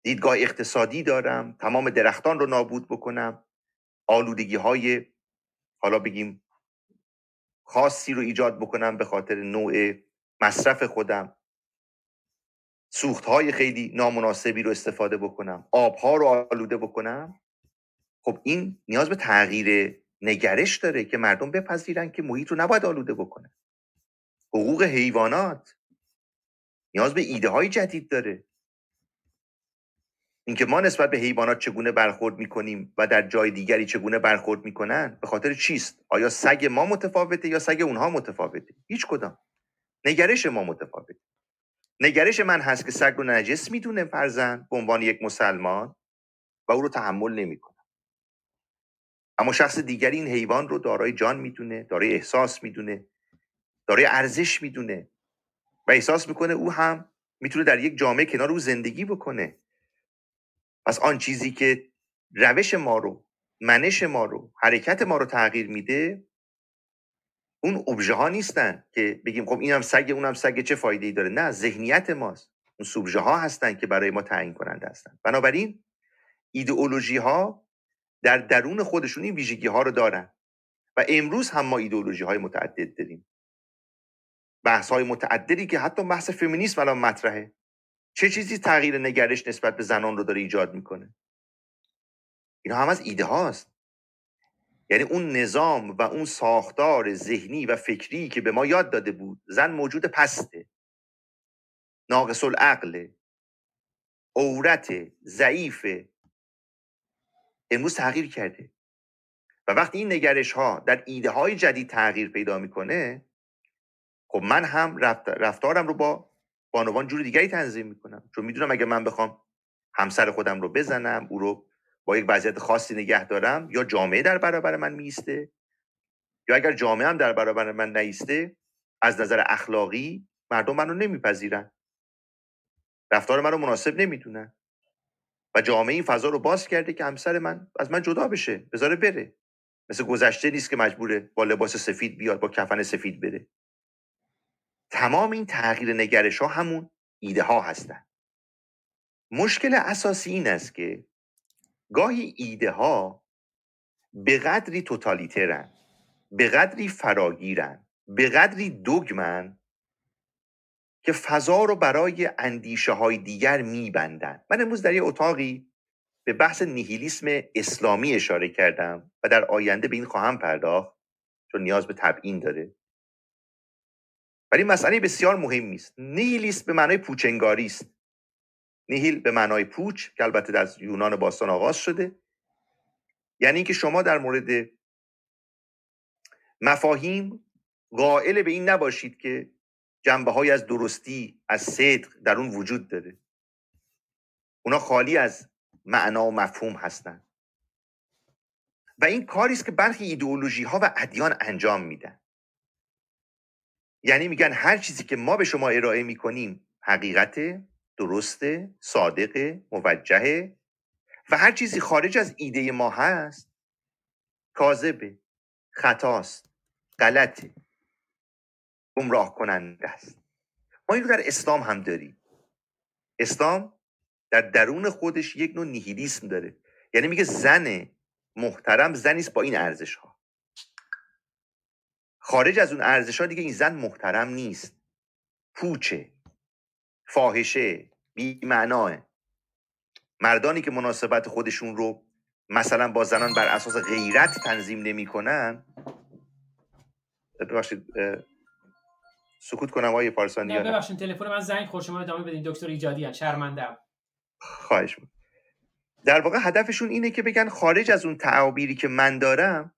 دیدگاه اقتصادی دارم تمام درختان رو نابود بکنم آلودگی های حالا بگیم خاصی رو ایجاد بکنم به خاطر نوع مصرف خودم. سوخت های خیلی نامناسبی رو استفاده بکنم. آبها رو آلوده بکنم. خب این نیاز به تغییر نگرش داره که مردم بپذیرن که محیط رو نباید آلوده بکنه. حقوق حیوانات نیاز به ایده های جدید داره. اینکه ما نسبت به حیوانات چگونه برخورد می‌کنیم و در جای دیگری چگونه برخورد می‌کنن به خاطر چیست؟ آیا سگ ما متفاوته یا سگ اونها متفاوته؟ هیچ کدام. نگرش ما متفاوته. نگرش من هست که سگ رو نجس می‌دونه فرزن به عنوان یک مسلمان و او رو تحمل نمی‌کنه. اما شخص دیگری این حیوان رو دارای جان می‌دونه دارای احساس می‌دونه دارای ارزش می‌دونه و احساس می‌کنه او هم می‌تونه در یک جامعه کنار او زندگی بکنه. پس آن چیزی که روش ما رو منش ما رو حرکت ما رو تغییر میده اون ابژه ها نیستن که بگیم خب اینم سگ اونم سگ چه فایده ای داره. نه ذهنیت ماست. اون سوبژه ها هستن که برای ما تعیین کننده هستن. بنابراین ایدئولوژی ها در درون خودشون این ویژگی ها رو دارن. و امروز هم ما ایدئولوژی های متعدد داریم. بحث های متعددی که حتی بحث فمینیسم الان مطرحه. چه چیزی تغییر نگرش نسبت به زنان رو داره ایجاد می‌کنه؟ اینا هم از ایده هاست. یعنی اون نظام و اون ساختار ذهنی و فکری که به ما یاد داده بود زن موجود پسته. ناقص العقل عورت ضعیف. امروز تغییر کرده. و وقتی این نگرش ها در ایده های جدید تغییر پیدا می‌کنه خب من هم رفتارم رو با بانوان جور دیگری تنظیم می‌کنم. چون می‌دونم اگه من بخوام همسر خودم رو بزنم او رو با یک وضعیت خاصی نگه دارم یا جامعه در برابر من میسته یا اگر جامعه هم در برابر من نیسته از نظر اخلاقی مردم منو نمیپذیرن. رفتار رو مناسب نمی‌دونن. جامعه این فضا رو باز کرده که همسر من از من جدا بشه بذاره بره. مثل گذشته نیست که مجبوره با لباس سفید بیاد با کفن سفید بره. تمام این تغییر نگرش ها همون ایده ها هستن. مشکل اساسی این است که گاهی ایده ها به قدری توتالیترن به قدری فراگیرن به قدری دوگمن که فضا رو برای اندیشه های دیگر میبندن من امروز در یه اتاقی به بحث نیهیلیسم اسلامی اشاره کردم و در آینده به این خواهم پرداخت چون نیاز به تبیین داره. ولی مسئله بسیار مهمی است نیهیلیسم به معنای پوچنگاری است. نیهیل به معنای پوچ که البته از یونان باستان آغاز شده. یعنی اینکه شما در مورد مفاهیم قائل به این نباشید که جنبه های از درستی از صدق در اون وجود داره. اونا خالی از معنا و مفهوم هستند و این کاری است که برخی ایدئولوژی ها و ادیان انجام میدن. یعنی میگن هر چیزی که ما به شما ارائه می‌کنیم حقیقت درسته صادق موجهه و هر چیزی خارج از ایده ما هست کاذبه خطاست غلطه. گمراه کننده است. ما این رو در اسلام هم داریم. اسلام در درون خودش یک نوع نیهیلیسم داره. یعنی میگه زن محترم زنی است با این ارزش ها خارج از اون ارزش ها دیگه این زن محترم نیست. پوچه فاحشه بی‌معناه. مردانی که مناسبت خودشون رو مثلا با زنان بر اساس غیرت تنظیم نمی‌کنن ببخشید سکوت کنم آقای پارسانی نه ببخشید تلفن من زنگ خورد شما ادامه بدین. دکتر ایجادی ان شرمندم خواهش بود در واقع هدفشون اینه که بگن خارج از اون تعابیری که من دارم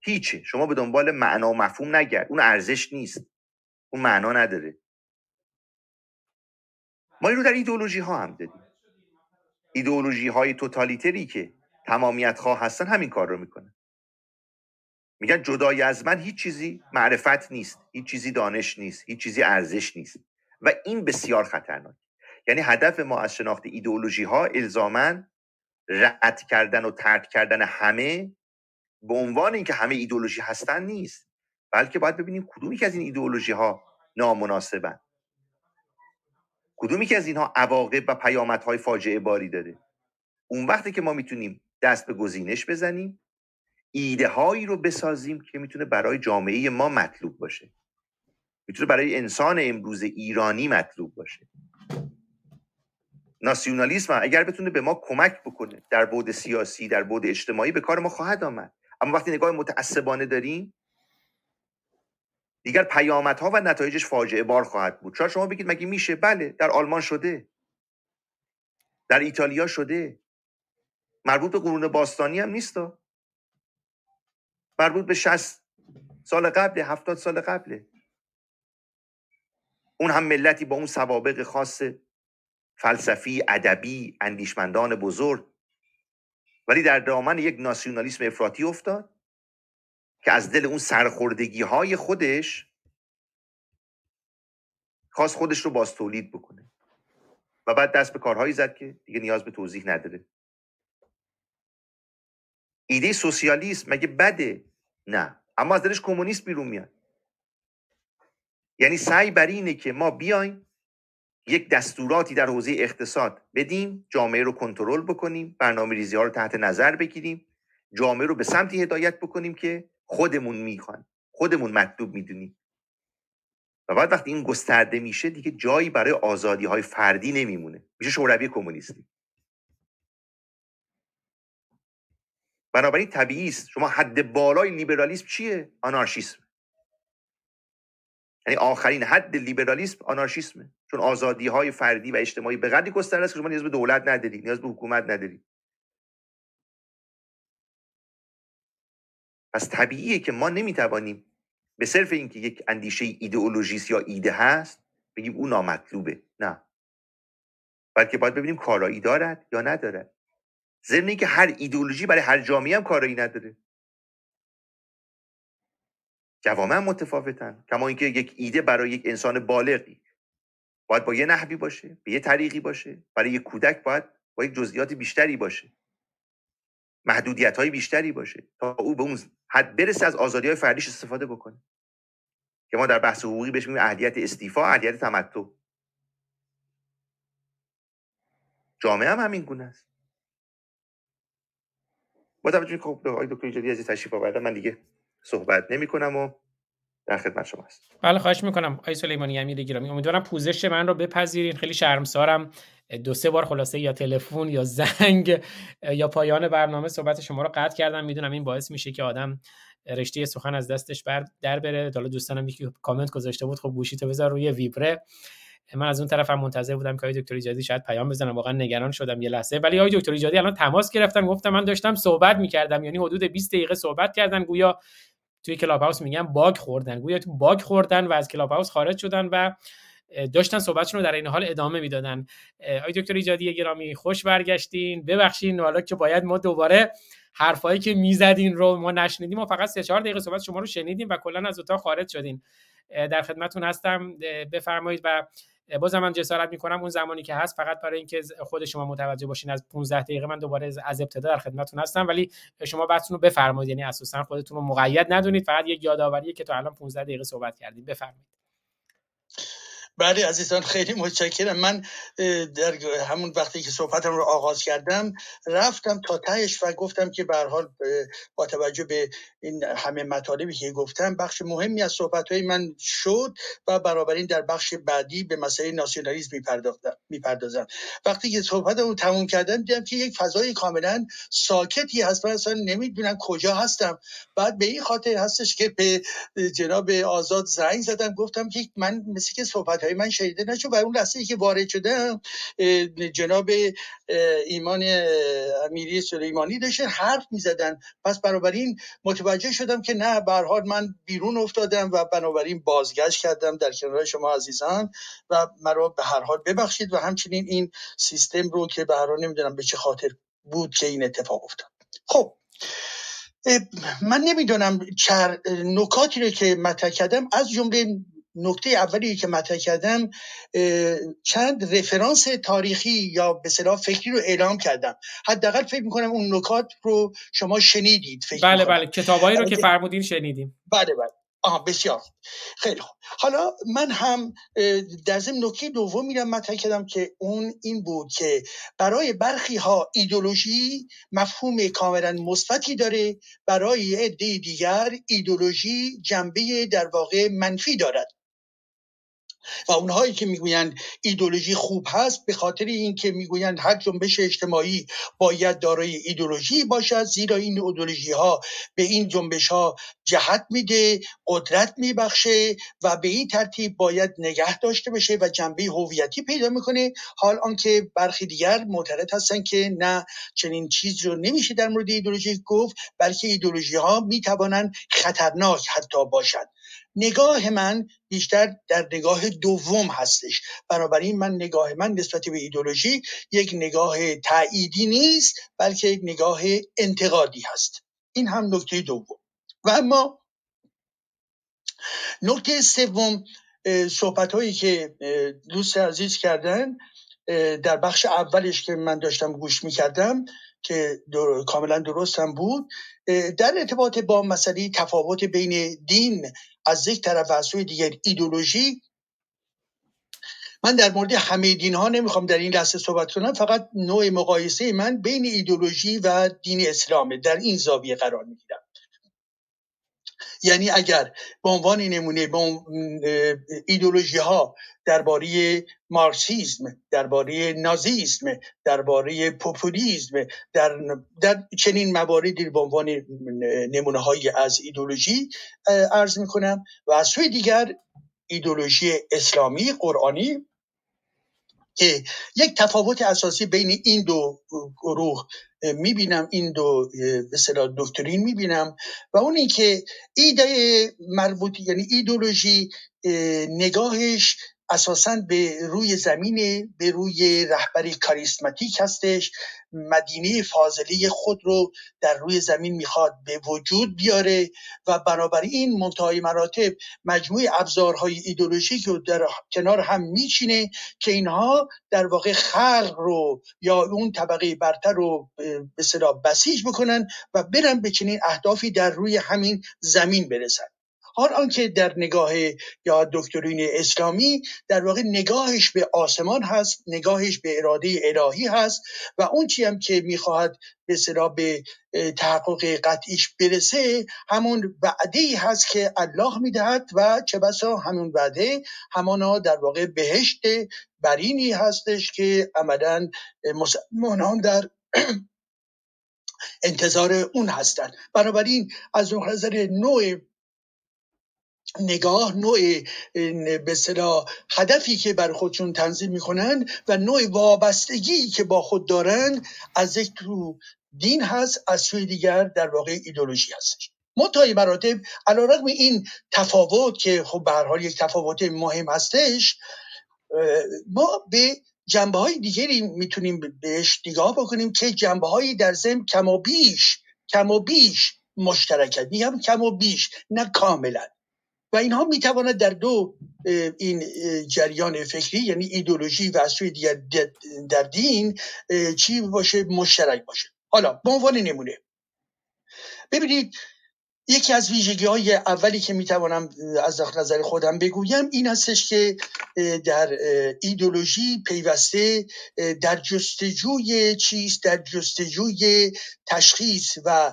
هیچه. شما به دنبال معنا و مفهوم نگرد. اون ارزش نیست. اون معنا نداره. ما این رو در ایدئولوژی ها هم داریم ایدئولوژی های توتالیتری که تمامیت خواه هستن همین کار رو می‌کنن. میگن جدای از من هیچ چیزی معرفت نیست هیچ چیزی دانش نیست هیچ چیزی ارزش نیست. و این بسیار خطرناک. یعنی هدف ما از شناخت ایدئولوژی ها الزاما رد کردن و ترک کردن همه به عنوان اینکه همه ایدئولوژی هستن نیست. بلکه باید ببینیم کدومی که از این ایدئولوژی ها نامناسبن. کدومی که از اینها عواقب و پیامدهای فاجعه باری داره. اون وقتی که ما می‌تونیم دست به گزینش بزنیم ایده هایی رو بسازیم که می‌تونه برای جامعه ما مطلوب باشه. می‌تونه برای انسان امروز ایرانی مطلوب باشه. ناسیونالیسم اگر بتونه به ما کمک بکنه در بود سیاسی در بود اجتماعی به کار ما خواهد آمد. اما وقتی نگاه متعصبانه داریم دیگر پیامدها و نتایجش فاجعه بار خواهد بود. شاید شما بگید مگه میشه؟ بله در آلمان شده. در ایتالیا شده. مربوط به قرون باستانی هم نیست. مربوط به 60 سال قبل 70 سال قبله. اون هم ملتی با اون سوابق خاص فلسفی ادبی اندیشمندان بزرگ. ولی در دامن یک ناسیونالیسم افراطی افتاد که از دل اون سرخوردگی های خودش خواست خودش رو باز تولید بکنه. و بعد دست به کارهایی زد که دیگه نیاز به توضیح نداره. ایده سوسیالیسم مگه بده نه. اما از دلش کمونیست بیرون میاد. یعنی سعی بر اینه که ما بیایم یک دستوراتی در حوزه اقتصاد بدیم جامعه رو کنترل بکنیم برنامه ریزی ها رو تحت نظر بگیریم جامعه رو به سمتی هدایت بکنیم که خودمون می‌خوان خودمون مطلوب می‌دونیم. و بعد وقتی این گسترده میشه دیگه جایی برای آزادی های فردی نمیمونه. میشه شوروی کمونیستی. بنابراین طبیعی است. شما حد بالای لیبرالیسم چیه؟ آنارشیسم. یعنی آخرین حد لیبرالیسم آنارشیسمه. چون آزادی های فردی و اجتماعی به قدری گسترده است که شما نیاز به دولت نداری نیاز به حکومت نداری. پس طبیعیه که ما نمی‌توانیم به صرف اینکه یک اندیشه ایدئولوژیست یا ایده هست بگیم او نامطلوبه. نه. بلکه باید ببینیم کارایی دارد یا ندارد. ضمن که هر ایدئولوژی برای هر جامعه هم کارایی نداره. جوامع متفاوتن. کما اینکه یک ایده برای یک انسان بالغی باید با یه نحوی باشه به یه طریقی باشه. برای یک کودک باید با یک جزئیات بیشتری باشه. محدودیت های بیشتری باشه. تا او به اون حد برسه از آزادی های فردیش استفاده بکنه. که ما در بحث حقوقی بهش میگیم اهلیت استیفا اهلیت تمتع. جامعه هم همین گونه است. با توجه خب آقای دکتر ایجادی از تشریف آوردن من دیگه صحبت نمی کنم و در خدمت شما هست بله خواهش می‌کنم. آقای سلیمانی امیر گرامی امیدوارم پوزش من رو بپذیرین. خیلی شرمسارم. دو سه بار خلاصه یا تلفن یا زنگ یا پایان برنامه صحبت شما رو قطع کردم. می‌دونم این باعث میشه که آدم رشته سخن از دستش بر در بره. حالا دوستانم یکی کامنت گذاشته بود خب گوشی تو بذار روی ویبره. من از اون طرف هم منتظر بودم که آقای دکتر ایجادی شاید پیام بزنم واقعا نگران شدم یه لحظه. ولی آقای دکتر ایجادی الان تماس گرفتن گفتم من داشتم صحبت می‌کردم. یعنی حدود 20 دقیقه صحبت کردن. گویا توی کلاب هاوس میگن bug خوردن. گویا تو bug خوردن و از کلاب هاوس خارج شدن و داشتن صحبتشون رو در این حال ادامه می‌دادن. آقای دکتر ایجادی گرامی خوش برگشتین. ببخشید حالا که باید ما دوباره حرفایی که می‌زدین رو ما نشنیدیم و فقط 3 4 دقیقه صحبت شما رو شنیدیم و کلا از اتاق خارج شدین. در خدمتتون هستم. بفرمایید و باز من جسارت می‌کنم اون زمانی که هست فقط برای اینکه خود شما متوجه باشین از 15 دقیقه من دوباره از ابتدا در خدمتتون هستم ولی شما بحثتون رو بفرمایید. یعنی اساسا خودتون رو مقید ندونید فقط یک یادآوریه که تو الان 15 دقیقه صحبت کردیم. بفرمایید. بله عزیزان خیلی متشکرم. من در همون وقتی که صحبتم رو آغاز کردم رفتم تا تهش و گفتم که به حال با توجه به این همه مطالبی که گفتم بخش مهمی از صحبت های من شد و بنابراین در بخش بعدی به مسئله ناسیونالیسم می‌پردازم. وقتی که صحبتم رو تموم کردم دیدم که یک فضای کاملا ساکتی هست. من اصلا نمی‌دونم کجا هستم. بعد به این خاطر هستش که به جناب آزاد زنگ زدم. گفتم که من مثل که صحبت من شنیده نشد و اون لحظه ای که وارد شدم جناب ایمان امیری سلیمانی داشته حرف می‌زدن. پس بنابراین متوجه شدم که نه به من بیرون افتادم و بنابراین بازگشت کردم در کنار شما عزیزان و مرا به هر حال ببخشید و همچنین این سیستم رو که به هر حال نمی‌دونم به چه خاطر بود که این اتفاق افتاد. خب من نمی‌دونم چر نکاتی رو که مطرح از جمله نکته اولی که مطرح کردم چند رفرانس تاریخی یا به صلاح فکری رو اعلام کردم. حداقل فکر می‌کنم اون نکات رو شما شنیدید فکر بله بله. کتابایی رو که فرمودین شنیدیم. بله بله. آها بسیار خیلی خوب. حالا من هم در ضمن نکته دوم میرم مطرح کردم که اون این بود که برای برخی ها ایدولوژی مفهوم کاملا مثبتی داره برای عده دیگر ایدولوژی جنبه در واقع منفی دارد. و اونهایی که می‌گویند ایدولوژی خوب هست به خاطر اینکه می‌گویند هر جنبش اجتماعی باید دارای ایدولوژی باشد زیرا این ایدولوژی ها به این جنبش ها جهت میده قدرت میبخشه و به این ترتیب باید نگه داشته بشه و جنبه هویتی پیدا می‌کنه. حال آنکه برخی دیگر معترض هستن که نه چنین چیز رو نمیشه در مورد ایدولوژی گفت بلکه ایدولوژی ها می‌توانند خطرناک حتی باشد نگاه من بیشتر در نگاه دوم هستش. بنابراین من نگاه من نسبت به ایدولوژی یک نگاه تأییدی نیست بلکه یک نگاه انتقادی هست. این هم نکته دوم. و اما نکته سوم صحبت هایی که دوست عزیز کردن در بخش اولش که من داشتم گوش می کردم که کاملا درست بود در ارتباط با مسئله تفاوت بین دین از یک طرف و از سوی دیگر ایدولوژی من در مورد همه دین ها نمی‌خوام در این لحظه صحبت کنم فقط نوع مقایسه من بین ایدولوژی و دین اسلامه. در این زاویه قرار می‌گیرم. یعنی اگر به عنوان نمونه به ایدولوژی ها درباره مارکسیسم درباره نازیسم درباره پوپولیسم در, در چنین مواردی به عنوان نمونه های از ایدولوژی عرض می‌کنم و از سوی دیگر ایدولوژی اسلامی قرآنی که یک تفاوت اساسی بین این دو گروه می‌بینم این دو به صلاح دکترین می‌بینم و اون اینکه ایده مربوط یعنی ایدولوژی نگاهش اساسا به روی زمین به روی رهبری کاریسماتیک هستش. مدینه فاضله خود رو در روی زمین می‌خواد به وجود بیاره و بنابراین منتهای مراتب مجموع ابزارهای ایدولوژیک رو در کنار هم میچینه که اینها در واقع خلق رو یا اون طبقه برتر رو به صدا بسیج بکنن و برن به چنین اهدافی در روی همین زمین برسن. حال آنکه در نگاه یا دکترین اسلامی در واقع نگاهش به آسمان هست نگاهش به اراده الهی هست و اون چی هم که می‌خواهد به به تحقق قطعیش برسه همون وعده هست که الله می‌دهد و چه بسا همون وعده همانا در واقع بهشت برینی هستش که عملا مسلمانان در انتظار اون هستند. بنابراین از نظر نوع نگاه نوع به هدفی که بر خودشون تنظیم می‌کنن و نوع وابستگی که با خود دارن از یک تو دین هست از سوی دیگر در واقع ایدولوژی هستش. متای مراتب علیرغم این تفاوت که خب به حال یک تفاوت مهم هستش ما به جنبه های دیگری می‌تونیم بهش نگاه بکنیم که جنبه هایی در ضمن کم و بیش کم و بیش مشترکت میگم کم و بیش نه کاملا. و اینها می‌تواند در دو این جریان فکری یعنی ایدولوژی و از سوی در دین چی باشه؟ مشترک باشه. حالا به عنوان نمونه. ببینید یکی از ویژگی های اولی که می‌توانم از نظر خودم بگویم این هستش که در ایدولوژی پیوسته در جستجوی چیز در جستجوی تشخیص و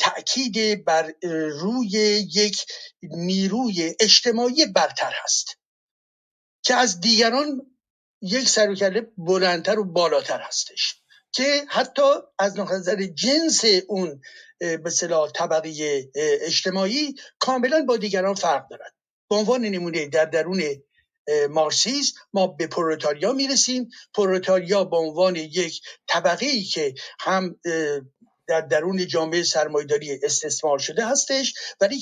تأکید بر روی یک نیروی اجتماعی برتر هست که از دیگران یک سر بلندتر و بالاتر هستش. که حتی از نظر جنس اون به طبقه اجتماعی کاملا با دیگران فرق دارد. به عنوان نمونه در درون مارسیز ما به پرولتاریا می‌رسیم. پرولتاریا به عنوان یک طبقه ای که هم در درون جامعه سرمایداری استثمار شده هستش. ولی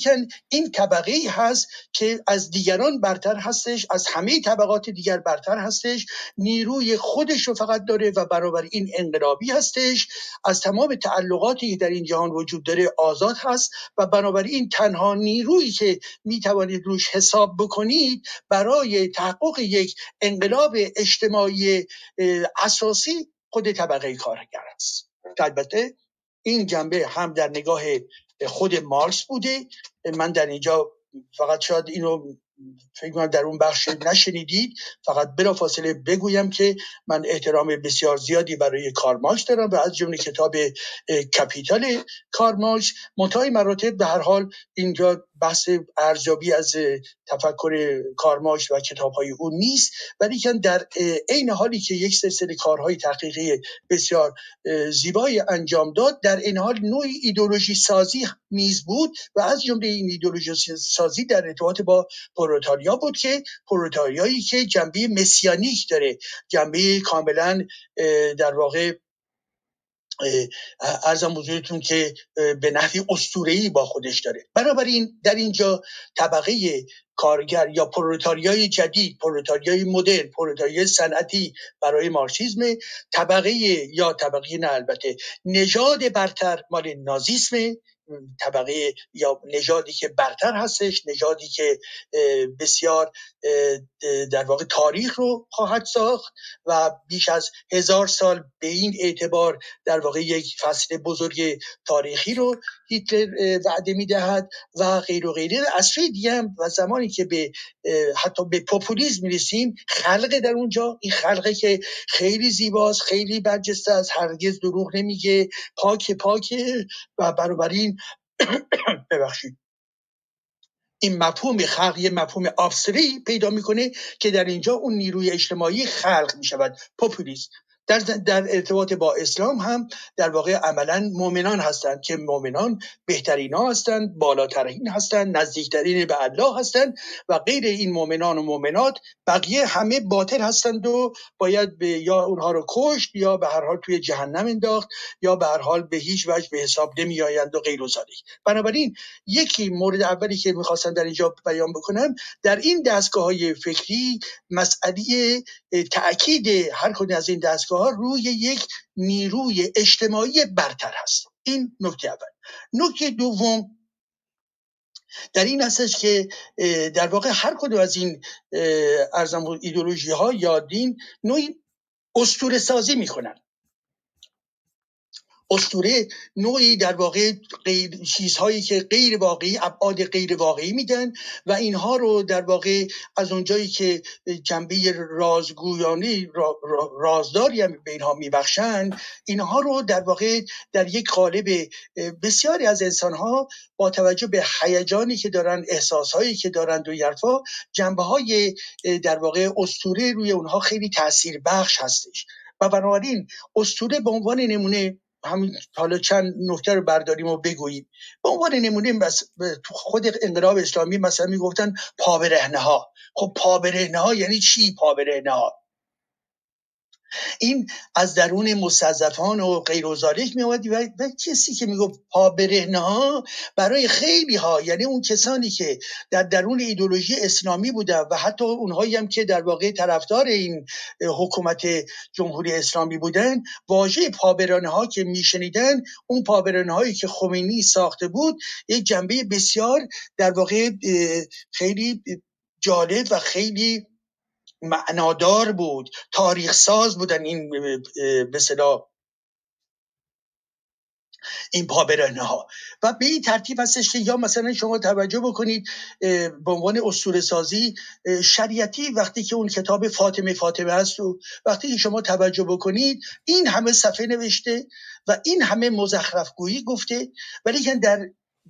این طبقه ای هست که از دیگران برتر هستش از همه طبقات دیگر برتر هستش. نیروی خودش رو فقط داره و برابر این انقلابی هستش. از تمام تعلقاتی که در این جهان وجود داره آزاد هست و بنابراین تنها نیرویی که می‌توانید روش حساب بکنید برای تحقق یک انقلاب اجتماعی اساسی خود طبقه کارگر است البته این جنبه هم در نگاه خود مارکس بوده. من در اینجا فقط شاید اینو فکر کنم در اون بخش نشنیدید فقط فاصله بگویم که من احترام بسیار زیادی برای کارماکس دارم و از جمله کتاب کاپیتال کارل مارکس منتهای مراتب به هر حال اینجا بحث ارزیابی از تفکر کارماش و کتاب های او نیست ولی که در عین حالی که یک سلسله کارهای تحقیقی بسیار زیبایی انجام داد در عین حال نوعی ایدولوژی سازی نیز بود و از جمله این ایدولوژی سازی در ارتباط با پرولتاریا بود که پرولتاریایی که جنبه messianique داره. جنبه کاملا در واقع ارزم بزرگتون که به نحوی استورهی با خودش داره. بنابراین در اینجا طبقه کارگر یا پرولتاریای جدید پرولتاریای مدرن پرولتاریای صنعتی برای مارکسیسم طبقه یا طبقه نه البته نژاد برتر مال نازیسم طبقه یا نژادی که برتر هستش نژادی که بسیار در واقع تاریخ رو خواهد ساخت و بیش از هزار سال به این اعتبار در واقع یک فصل بزرگ تاریخی رو هیتلر وعده می‌دهد و غیر و غیره. از سوی دیگه هم و زمانی که به حتی به پوپولیزم می‌رسیم خلق در اونجا. این خلقه که خیلی زیباست خیلی برجسته از هرگز دروغ نمیگه پاک پاک و بنابراین ببخشید. این مفهوم خلق یه مفهوم آفسری پیدا می‌کنه که در اینجا اون نیروی اجتماعی خلق می‌شود. پوپولیست در, در ارتباط با اسلام هم در واقع عملا مؤمنان هستند که مؤمنان بهترین ها هستند بالاترین هستند نزدیکترین به الله هستند و غیر این مؤمنان و مؤمنات بقیه همه باطل هستند و باید به یا اونها رو کشت یا به هر حال توی جهنم انداخت یا به هر حال به هیچ وجه به حساب نمی آیند و غیر و بنابراین یکی مورد اولی که می‌خواستم در اینجا بیان بکنم در این دستگاه های فکری مسئله تاکید هر کدوم از این دستگاه ها روی یک نیروی اجتماعی برتر هست. این نکته اول. نکته دوم در این هستش که در واقع هر کدوم از این ارزم ایدولوژی ها یا دین نوعی استور سازی می‌کنن. استوره نوعی در واقع چیزهایی که غیر واقعی ابعاد غیر واقعی میدن و اینها رو در واقع از اونجایی که جنبه رازگویانی رازداری هم به اینها میبخشند اینها رو در واقع در یک قالب بسیاری از انسانها با توجه به هیجانی که دارن احساسهایی که دارند و یرفا جنبه های در واقع استوره روی اونها خیلی تاثیر بخش هستش. و بنابراین استوره به عنوان نمونه همین حالا چند نکته رو برداریم و بگوییم. به عنوان نمونه بس خود انقلاب اسلامی مثلا می‌گفتن پابرهنه ها خب پابرهنه ها یعنی چی پابرهنه ها این از درون مستضعفان و غیر و می و, کسی که می‌گفت پا برهنه ها برای خیلی ها یعنی اون کسانی که در درون ایدولوژی اسلامی بودن و حتی اونهایی هم که در واقع طرفدار این حکومت جمهوری اسلامی بودن واژه پابرانه ها که میشنیدن اون پابرانه هایی که خمینی ساخته بود یک جنبه بسیار در واقع خیلی جالب و خیلی معنادار بود تاریخ ساز بودن این به این پابرانه ها و به این ترتیب هستش که یا مثلا شما توجه بکنید به عنوان اسطوره سازی شریعتی وقتی که اون کتاب فاطمه فاطمه هست و وقتی که شما توجه بکنید این همه صفحه نوشته و این همه مزخرف گویی گفته ولی در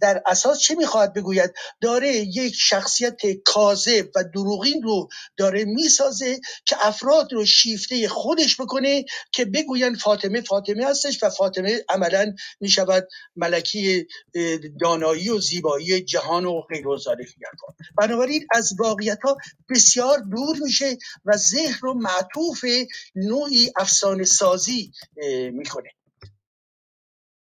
در اساس چه می‌خواهد بگوید؟ داره یک شخصیت کاذب و دروغین رو داره می‌سازه که افراد رو شیفته خودش بکنه که بگوین فاطمه فاطمه هستش و فاطمه عملا می‌شود ملکی دانایی و زیبایی جهان و غیر و بنابراین از واقعیت ها بسیار دور میشه و ذهن رو معطوف نوعی افسانه سازی می‌کنه.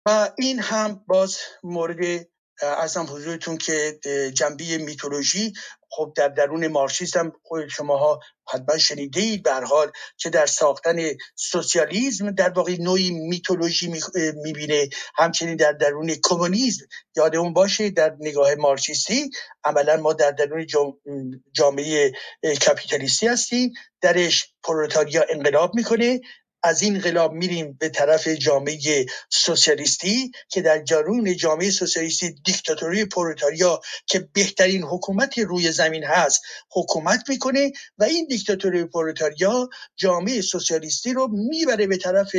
و این هم باز مورد ارزم حضورتون که جنبه میتولوژی خب در درون مارکسیسم خود شماها حتما شنیده اید به که در ساختن سوسیالیسم در واقع نوعی میتولوژی می‌بینه. همچنین در درون کمونیسم یادمون باشه در نگاه مارکسیستی عملا ما در درون جامعه کپیتالیستی هستیم. درش پرولتاریا انقلاب می‌کنه. از این انقلاب میریم به طرف جامعه سوسیالیستی که در جرون جامعه سوسیالیستی دیکتاتوری پرولتاریا که بهترین حکومت روی زمین هست حکومت می‌کنه و این دیکتاتوری پرولتاریا جامعه سوسیالیستی رو می‌بره به طرف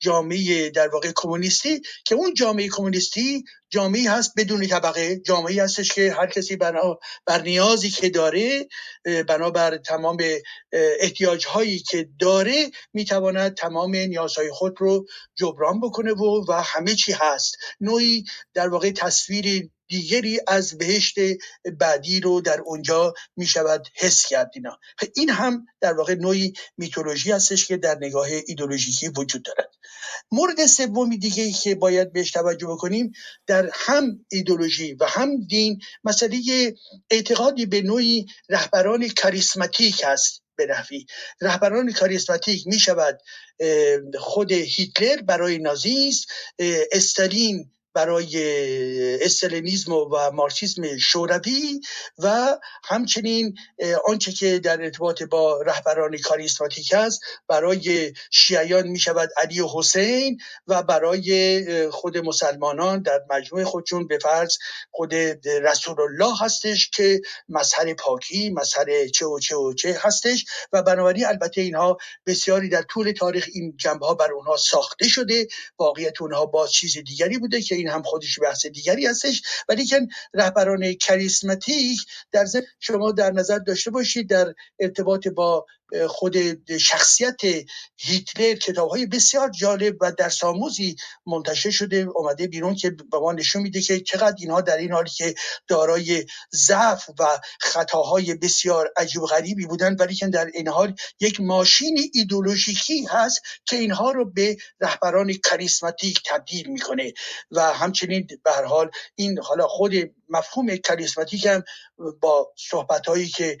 جامعه در واقع کمونیستی که اون جامعه کمونیستی جامعه هست بدون طبقه جامعه هستش که هر کسی بنا بر نیازی که داره بنابر تمام احتیاج هایی که داره می‌تواند تمام نیازهای خود رو جبران بکنه و و همه چی هست. نوعی در واقع تصویر دیگری از بهشت بعدی رو در اونجا می شود حس کرد اینا. این هم در واقع نوعی میتولوژی هستش که در نگاه ایدولوژیکی وجود دارد. مورد سومی دیگه که باید بهش توجه بکنیم در هم ایدولوژی و هم دین مسئله اعتقادی به نوعی رهبران کاریسماتیک هست به نحوی. رهبران کاریسماتیک می شود خود هیتلر برای نازیست استالین برای استلینیزم و مارکسیسم شوروی و همچنین آنچه که در ارتباط با رهبران کاریسماتیک است برای شیعیان می شود علی و حسین و برای خود مسلمانان در مجموع خودشون به فرض خود رسول الله هستش که مظهر پاکی مظهر چه و چه و چه هستش و بنابراین البته اینها بسیاری در طول تاریخ این جنبه ها بر اونها ساخته شده واقعیت اونها با چیز دیگری بوده که این هم خودش بحث دیگری هستش. ولی که رهبران کریسماتیک در شما در نظر داشته باشید در ارتباط با خود شخصیت هیتلر کتاب های بسیار جالب و در ساموزی منتشر شده اومده بیرون که به ما نشون میده که چقدر اینها در این حالی که دارای ضعف و خطاهای بسیار عجیب غریبی بودن ولی که در این حال یک ماشین ایدولوژیکی هست که اینها رو به رهبران کریسماتیک تبدیل می‌کنه. و همچنین به حال این حالا خود مفهوم کریسماتیک هم با صحبت هایی که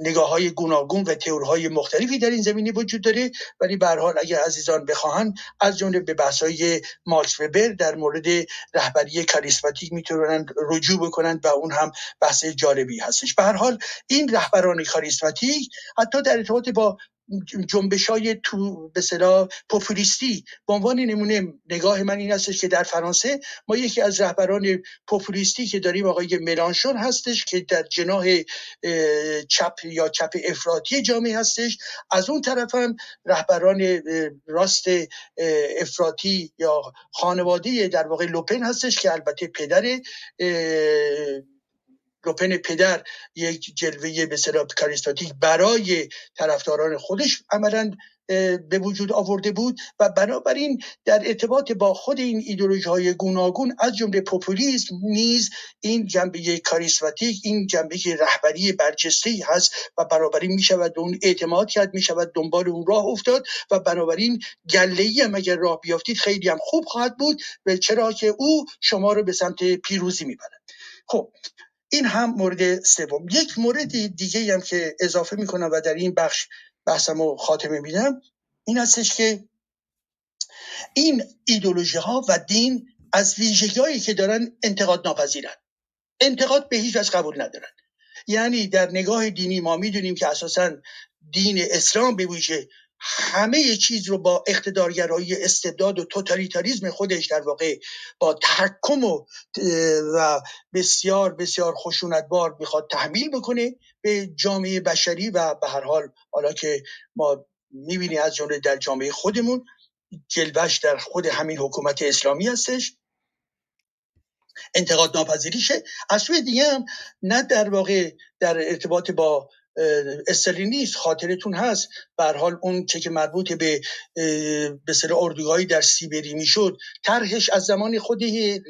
نگاه های گوناگون و تئورهای مختلفی در این زمینه وجود داره. ولی به حال اگر عزیزان بخواهند از جمله به بحث های ماکس وبر در مورد رهبری کریسماتیک می‌تونن رجوع بکنند و اون هم بحث جالبی هستش. به هر حال این رهبران کاریسماتیک حتی در ارتباط با جنبش های تو به صلاح پوپولیستی به عنوان نمونه نگاه من این هستش که در فرانسه ما یکی از رهبران پوپولیستی که داریم آقای ملانشون هستش که در جناح چپ یا چپ افراطی جامعه هستش. از اون طرف هم رهبران راست افراطی یا خانواده در واقع لوپن هستش که البته پدر لوپن پدر یک جلوه به کاریستاتیک برای طرفداران خودش عملا به وجود آورده بود و بنابراین در ارتباط با خود این ایدولوژی های گوناگون از جمله پوپولیسم نیز این جنبه کاریسماتیک این جنبه رهبری برجسته هست و بنابراین می شود اون اعتماد کرد می شود دنبال اون راه افتاد و بنابراین گله ای هم اگر راه بیافتید خیلی هم خوب خواهد بود و چرا که او شما رو به سمت پیروزی می‌برد. خب این هم مورد سوم. یک مورد دیگه هم که اضافه می‌کنم و در این بخش بحثم رو خاتمه میدم این هستش که این ایدولوژی ها و دین از ویژگی که دارن انتقاد ناپذیرن. انتقاد به هیچ وجه قبول ندارن. یعنی در نگاه دینی ما می‌دونیم که اساسا دین اسلام به همه چیز رو با اقتدارگرایی استبداد و توتالیتاریزم خودش در واقع با تحکم و, و بسیار بسیار خشونتبار می‌خواد تحمیل بکنه به جامعه بشری و به هر حال حالا که ما می‌بینیم از جمله در جامعه خودمون جلوش در خود همین حکومت اسلامی هستش. انتقاد ناپذیریشه از سوی دیگه هم نه در واقع در ارتباط با استالینیست خاطرتون هست. به حال اون چه که مربوط به به سر اردوگاهی در سیبری می‌شد طرحش از زمان خود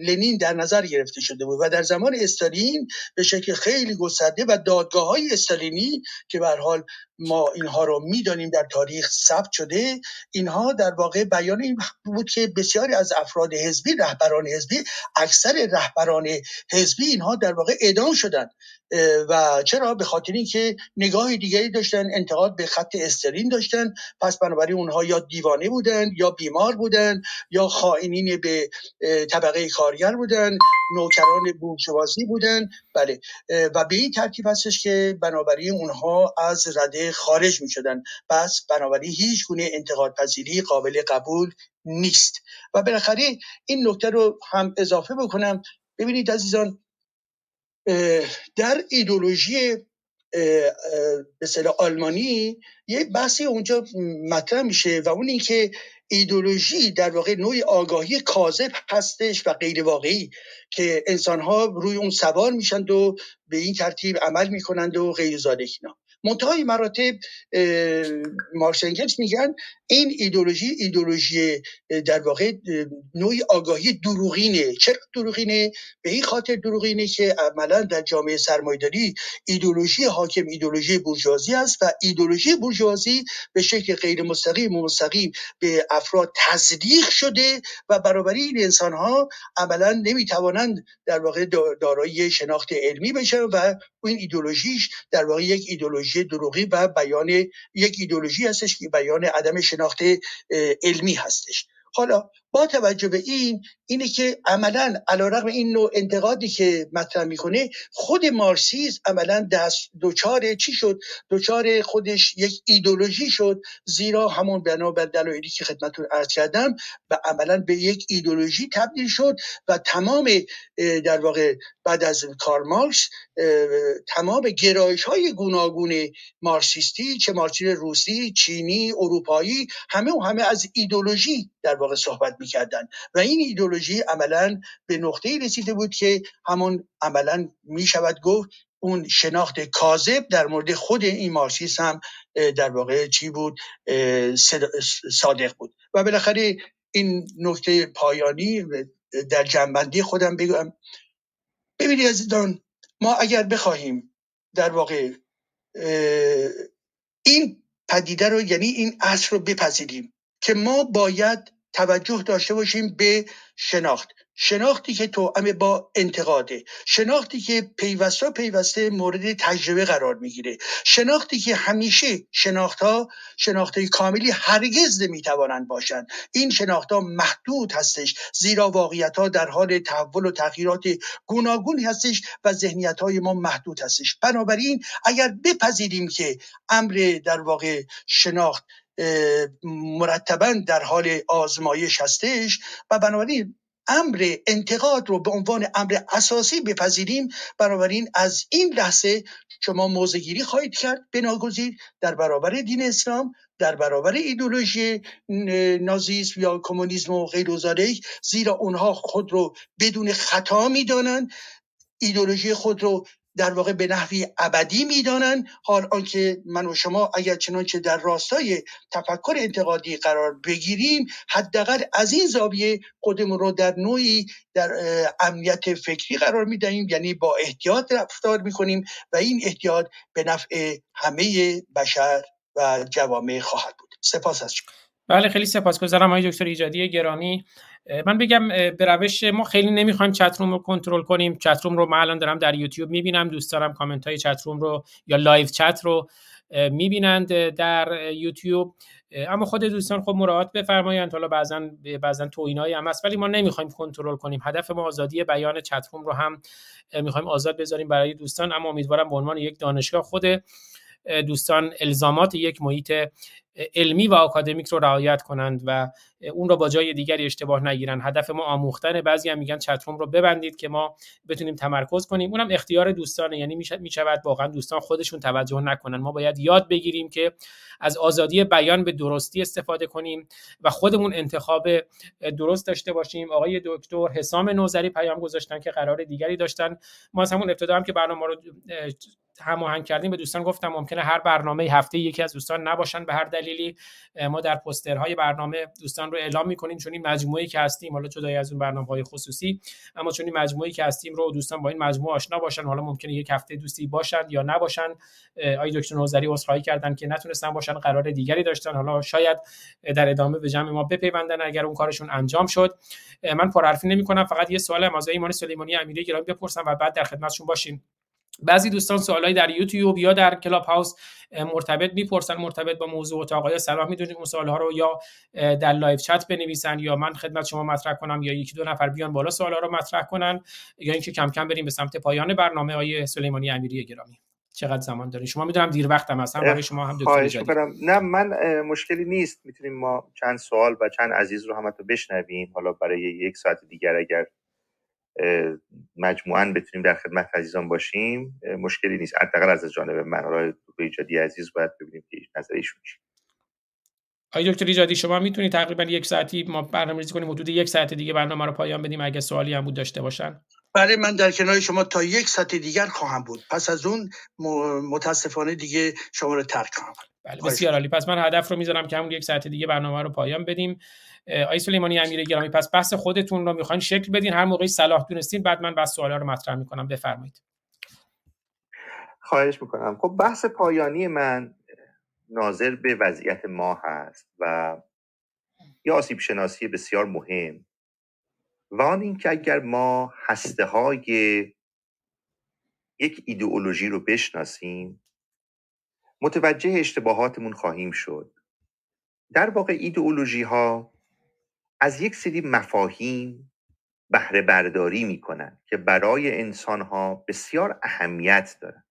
لنین در نظر گرفته شده بود و در زمان استالین به شکل خیلی گسترده و دادگاه های استالینی که به حال ما اینها رو می‌دانیم در تاریخ ثبت شده اینها در واقع بیان این بود که بسیاری از افراد حزبی رهبران حزبی اکثر رهبران حزبی اینها در واقع اعدام شدند. و چرا؟ به خاطر اینکه نگاه دیگری داشتن انتقاد به خط استرین داشتن. پس بنابراین اونها یا دیوانه بودن یا بیمار بودن یا خائنین به طبقه کارگر بودن نوکران بورژوازی بودن بله. و به این ترتیب هستش که بنابراین اونها از رده خارج می شدن پس بنابراین هیچ گونه انتقاد پذیری قابل قبول نیست. و بالاخره این نکته رو هم اضافه بکنم. ببینید عزیزان در ایدولوژی به آلمانی یه بحثی اونجا مطرح میشه و اون اینکه ایدولوژی در واقع نوعی آگاهی کاذب هستش و غیر واقعی که انسان ها روی اون سوار میشند و به این ترتیب عمل می‌کنند و غیر اینا. منتهای مراتب مارکس میگن این ایدولوژی ایدولوژی در واقع نوعی آگاهی دروغینه. چرا دروغینه؟ به این خاطر دروغینه که عملا در جامعه سرمایداری ایدولوژی حاکم ایدولوژی بورژوازی است و ایدولوژی بورژوازی به شکل غیر مستقیم و مستقیم به افراد تزریق شده و برابری این انسان ها عملا نمی‌توانند در واقع دارای شناخت علمی بشن و این ایدولوژیش در واقع یک ایدولوژی دروغی و بیان یک ایدولوژی هستش که بیان عدم شناخت علمی هستش. حالا با توجه به این اینه که عملا علیرغم این نوع انتقادی که مطرح می‌کنه خود مارسیز عملا دست دوچار چی شد؟ دوچار خودش یک ایدولوژی شد زیرا همون بنا بر دلایلی که خدمتتون عرض کردم و عملا به یک ایدولوژی تبدیل شد و تمام در واقع بعد از کار مارکس تمام گرایش های گوناگون مارکسیستی چه مارکسیسم روسی چینی اروپایی همه و همه از ایدولوژی در واقع صحبت می‌کردن. و این ایدولوژی عملا به نقطه رسیده بود که همون عملا می‌شود گفت اون شناخت کاذب در مورد خود این مارکسیسم هم در واقع چی بود؟ صادق بود. و بالاخره این نکته پایانی در جنبندی خودم بگم. ببینید عزیزان ما اگر بخواهیم در واقع این پدیده رو یعنی این اصل رو بپذیریم که ما باید توجه داشته باشیم به شناخت. شناختی که توأم با انتقاده. شناختی که پیوسته پیوسته مورد تجربه قرار می‌گیره. شناختی که همیشه شناختها شناخت کاملی هرگز نمی‌توانند باشند. این شناختها محدود هستش. زیرا واقعیت ها در حال تحول و تغییرات گوناگونی هستش و ذهنیت های ما محدود هستش. بنابراین اگر بپذیریم که امر در واقع شناخت مرتبا در حال آزمایش هستش و بنابراین امر انتقاد رو به عنوان امر اساسی بپذیریم. بنابراین از این لحظه شما موزگیری خواهید کرد بناگزیر در برابر دین اسلام در برابر ایدولوژی نازیسم یا کمونیسم و غیر زیرا اونها خود رو بدون خطا می‌دانند. ایدولوژی خود رو در واقع به نحوی ابدی می‌دانند. حال آنکه من و شما اگر چنانچه در راستای تفکر انتقادی قرار بگیریم حداقل از این زاویه خودمون رو در نوعی در امنیت فکری قرار می‌دهیم یعنی با احتیاط رفتار می‌کنیم و این احتیاط به نفع همه بشر و جوامع خواهد بود. سپاس از شما. بله خیلی سپاسگزارم آقای دکتر ایجادی گرامی. من بگم به روش ما خیلی نمی‌خوایم chat room رو کنترل کنیم. chat room رو من الان دارم در یوتیوب می‌بینم. دوست دارم کامنت های chat room رو یا live chat رو می‌بینند در یوتیوب. اما خود دوستان خب مراعات بفرمایند. حالا بعضا بعضا توهینایی هم هست ولی ما نمی‌خوایم کنترل کنیم. هدف ما آزادی بیان چتروم رو هم می‌خوایم آزاد بذاریم برای دوستان. اما امیدوارم به عنوان یک دانشگاه خود دوستان الزامات یک محیط علمی و آکادمیک رو رعایت کنند و اون رو با جای دیگری اشتباه نگیرن. هدف ما آموختن بعضی هم میگن چتروم رو ببندید که ما بتونیم تمرکز کنیم. اونم اختیار دوستانه. یعنی می‌شود واقعا دوستان خودشون توجه نکنن. ما باید یاد بگیریم که از آزادی بیان به درستی استفاده کنیم و خودمون انتخاب درست داشته باشیم. آقای دکتر حسام نوزری پیام گذاشتن که قرار دیگری داشتن. ما از همون ابتدا هم که برنامه رو هماهنگ کردیم به دوستان گفتم ممکنه هر برنامه هفته یکی از دوستان نباشن به هر دلیلی. ما در پوسترهای برنامه دوستان رو اعلام می‌کنیم چون این مجموعه که هستیم حالا جدای از اون برنامه های خصوصی اما چون این مجموعه که هستیم رو دوستان با این مجموعه آشنا باشن حالا ممکنه یک هفته دوستی باشن یا نباشن. آقای دکتر نوزری عذرخواهی کردن که نتونستن باشن قرار دیگری داشتن. حالا شاید در ادامه به جمع ما بپیوندن اگر اون کارشون انجام شد. من پرحرفی نمی‌کنم فقط یه سوال از ایمان سلیمانی امیری گرامی بپرسم و بعد در خدمتشون باشیم. بعضی دوستان سوالایی در یوتیوب یا در کلاب هاوس مرتبط می‌پرسن مرتبط با موضوع اتاق آقای سلام می‌دونید اون سوالها رو یا در live chat بنویسن یا من خدمت شما مطرح کنم یا یکی دو نفر بیان بالا سوالها رو مطرح کنن یا اینکه کم کم بریم به سمت پایان برنامه آقای سلیمانی امیری گرامی. چقدر زمان داریم شما می‌دونم دیر وقتم هستم برای شما هم دکتر نه من مشکلی نیست. می‌تونیم ما چند سوال و چند عزیز رو هم بشنویم. حالا برای یک ساعت دیگر اگر مجموعا بتونیم در خدمت عزیزان باشیم. مشکلی نیست. حداقل از جانب من. آقای ایجادی عزیز باید ببینیم که نظر ایشون آقای دکتر ایجادی شما می‌تونید تقریبا یک ساعتی ما برنامه‌ریزی کنیم حدود یک ساعت دیگه برنامه رو پایان بدیم اگه سوالی هم بود داشته باشن. بله من در کنار شما تا یک ساعت دیگر خواهم بود. پس از اون متاسفانه دیگه شما رو ترک خواهم بله بسیار عالی. پس من هدف رو می‌ذارم که همون یک ساعت دیگه برنامه رو پایان بدیم. آی سلیمانی امیر گرامی پس بحث خودتون رو می‌خواین شکل بدین. هر موقعی صلاح دونستین بعد من بس سوالا رو مطرح می‌کنم. بفرمایید. خواهش می‌کنم. خب بحث پایانی من ناظر به وضعیت ما هست و یا آسیب شناسی بسیار مهم. و آن اینکه اگر ما هسته های یک ایدئولوژی رو بشناسیم متوجه اشتباهاتمون خواهیم شد. در واقع ایدئولوژی ها از یک سری مفاهیم بهره برداری می کنند که برای انسان ها بسیار اهمیت دارند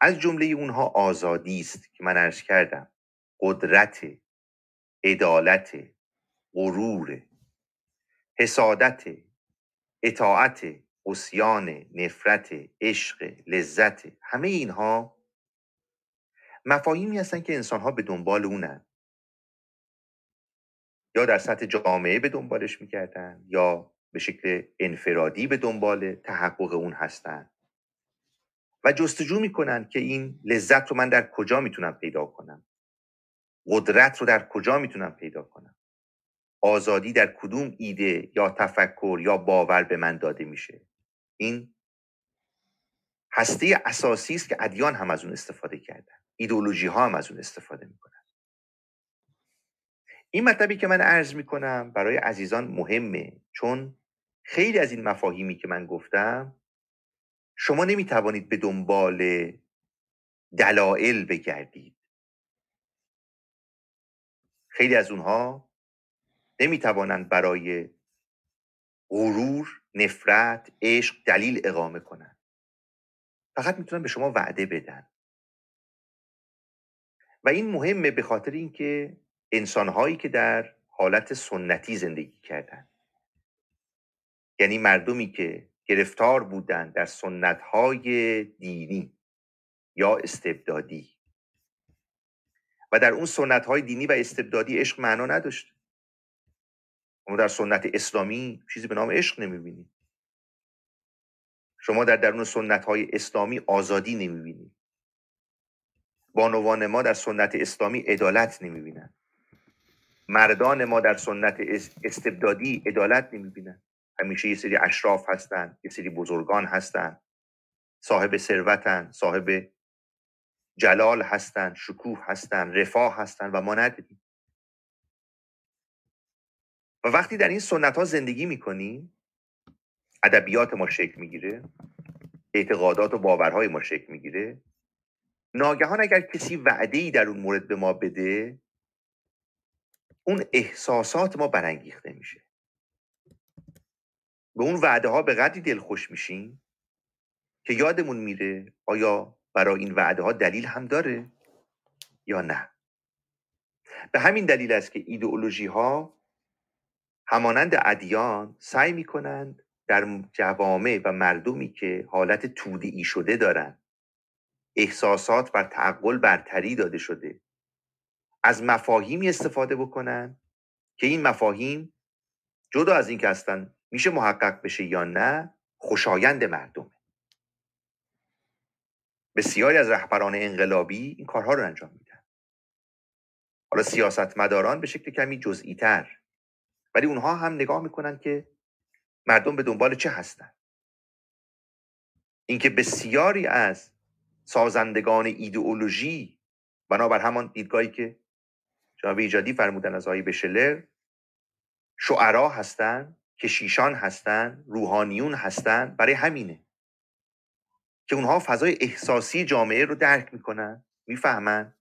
از جمله اونها آزادی است که من عرض کردم. قدرت عدالت غرور حسادت اطاعت اسیان نفرت عشق لذت همه اینها مفاهیمی هستن که انسان ها به دنبال اونن. یا در سطح جامعه به دنبالش می‌کردن یا به شکل انفرادی به دنبال تحقق اون هستن. و جستجو می‌کنن که این لذت رو من در کجا می‌تونم پیدا کنم؟ قدرت رو در کجا می‌تونم پیدا کنم؟ آزادی در کدوم ایده یا تفکر یا باور به من داده میشه؟ این هسته اساسی است که ادیان هم از اون استفاده کردن. ایدولوژی ها هم از اون استفاده می‌کنن. این مطلبی که من عرض می‌کنم برای عزیزان مهمه چون خیلی از این مفاهیمی که من گفتم شما نمی‌توانید به دنبال دلایل بگردید. خیلی از اونها نمی‌توانند برای غرور نفرت عشق دلیل اقامه کنند. فقط می‌تونن به شما وعده بدن. و این مهمه به خاطر اینکه انسانهایی که در حالت سنتی زندگی کردند یعنی مردمی که گرفتار بودند در سنتهای دینی یا استبدادی. و در اون سنتهای دینی و استبدادی عشق معنا نداشت ما در سنت اسلامی چیزی به نام عشق نمی‌بینیم. شما در درون سنت های اسلامی آزادی نمی‌بینید. بانوان ما در سنت اسلامی عدالت نمی‌بینند مردان ما در سنت استبدادی عدالت نمی‌بینند همیشه یه سری اشراف هستند یه سری بزرگان هستند صاحب ثروتن صاحب جلال هستند شکوه هستند رفاه هستند و ما نداریم و وقتی در این سنت ها زندگی می‌کنیم ادبیات ما شکل می‌گیره اعتقادات و باورهای ما شکل می‌گیره. ناگهان اگر کسی وعده ای در اون مورد به ما بده اون احساسات ما برانگیخته میشه. به اون وعده ها به قدری دلخوش میشیم که یادمون میره آیا برای این وعده ها دلیل هم داره یا نه. به همین دلیل است که ایدئولوژی ها همانند ادیان سعی می‌کنند در جوامع و مردمی که حالت تودعی شده دارند احساسات بر تعقل برتری داده شده از مفاهیمی استفاده بکنن که این مفاهیم جدا از اینکه هستن میشه محقق بشه یا نه خوشایند مردمه. بسیاری از رهبران انقلابی این کارها رو انجام میدن. حالا سیاستمداران به شکل کمی جزئی تر ولی اونها هم نگاه می‌کنن که مردم به دنبال چه هستن. اینکه بسیاری از سازندگان ایدئولوژی بنابر همان دیدگاهی که جناب ایجادی فرمودن از آقای بشلر شعرا هستن کشیشان هستن روحانیون هستن برای همینه. که اونها فضای احساسی جامعه رو درک می‌کنن می‌فهمن.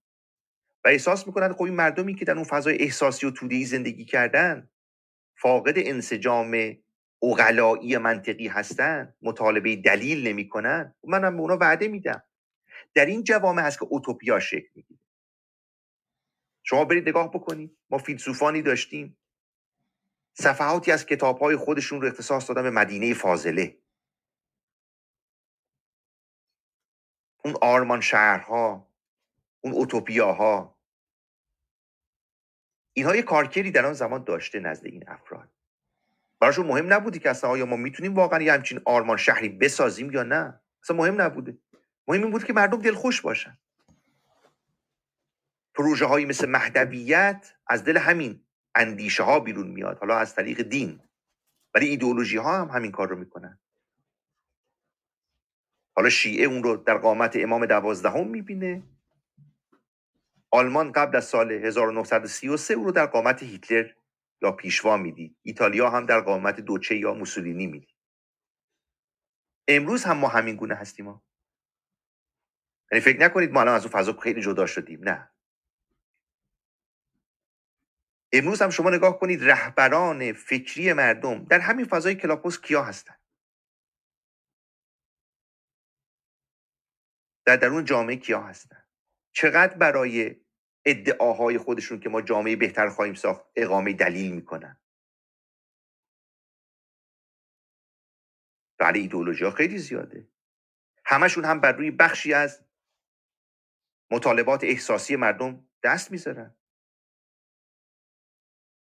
و احساس می‌کنن خب این مردمی که در اون فضای احساسی و تودهی زندگی کردن فاقد انسجام اغلایی منطقی هستن مطالبه دلیل نمی‌کنن. منم به اونا وعده میدم. در این جوامع هست که اوتوپیا شکل می‌گیره. شما برید نگاه بکنید. ما فیلسوفانی داشتیم. صفحاتی از کتاب های خودشون رو اختصاص دادن به مدینه فاضله. اون آرمان شهرها اون اوتوپیاها. اینها یه کارکری در آن زمان داشته نزد این افراد. براشون مهم نبودی که اصلا آیا ما می‌تونیم واقعا یه همچین آرمان شهری بسازیم یا نه؟ اصلا مهم نبوده. مهم این بود که مردم دلخوش باشن. پروژه هایی مثل مهدویت از دل همین اندیشه ها بیرون میاد. حالا از طریق دین. ولی ایدئولوژی ها هم همین کار رو می‌کنن. حالا شیعه اون رو در قامت امام دوازدهم می‌بینه. آلمان قبل از سال 1933 او رو در قامت هیتلر یا پیشوا می‌دید. ایتالیا هم در قامت دوچه یا موسولینی می‌دید. امروز هم ما همین گونه هستیم یعنی فکر نکنید ما الان از اون فضا خیلی جدا شدیم. نه. امروز هم شما نگاه کنید رهبران فکری مردم در همین فضای کلاپوس کیا هستن؟ در درون جامعه کیا هستن؟ چقدر برای ادعاهای خودشون که ما جامعه بهتر خواهیم ساخت اقامه دلیل می‌کنن؟ بله ایدئولوژی ها خیلی زیاده. همشون هم بر روی بخشی از مطالبات احساسی مردم دست می‌ذارن.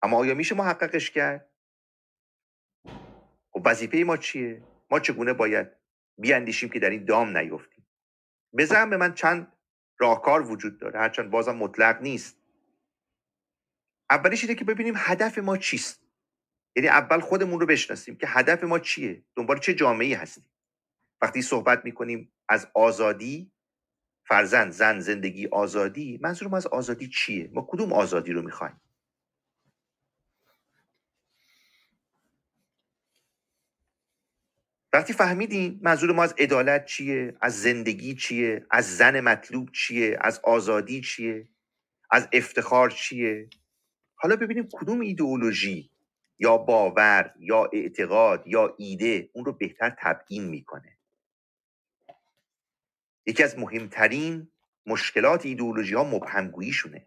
اما آیا میشه محققش کرد؟ خب وظیفه ما چیه؟ ما چگونه باید بیاندیشیم که در این دام نیفتیم؟ به من چند راهکار وجود داره هرچند بازم مطلق نیست. اولیش اینه که ببینیم هدف ما چیست. یعنی اول خودمون رو بشناسیم که هدف ما چیه؟ دنبال چه جامعه هستیم؟ وقتی صحبت می‌کنیم از آزادی فرزند زن زندگی آزادی منظورم از آزادی چیه؟ ما کدوم آزادی رو می‌خوایم؟ وقتی فهمیدیم منظور ما از عدالت چیه از زندگی چیه از زن مطلوب چیه از آزادی چیه از افتخار چیه؟ حالا ببینیم کدوم ایدئولوژی یا باور یا اعتقاد یا ایده اون رو بهتر تبیین می‌کنه. یکی از مهمترین مشکلات ایدئولوژی ها مبهمگوییشونه.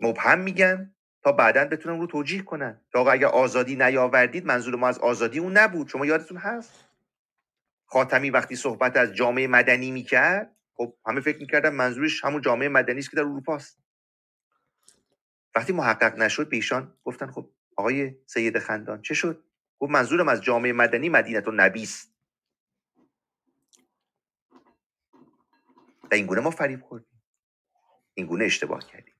مبهم میگن تا بعدا بتونن رو توجیه کنن. که آقا اگر آزادی نیاوردید منظور ما از آزادی اون نبود. شما یادتون هست؟ خاتمی وقتی صحبت از جامعه مدنی می‌کرد خب همه فکر می‌کردن منظورش همون جامعه مدنی است که در اروپا است. وقتی محقق نشد به ایشان گفتن خب آقای سید خندان چه شد؟ گفت منظورم از جامعه مدنی مدینت و نبیست و این گونه ما فریب خوردیم. این گونه اشتباه کردیم.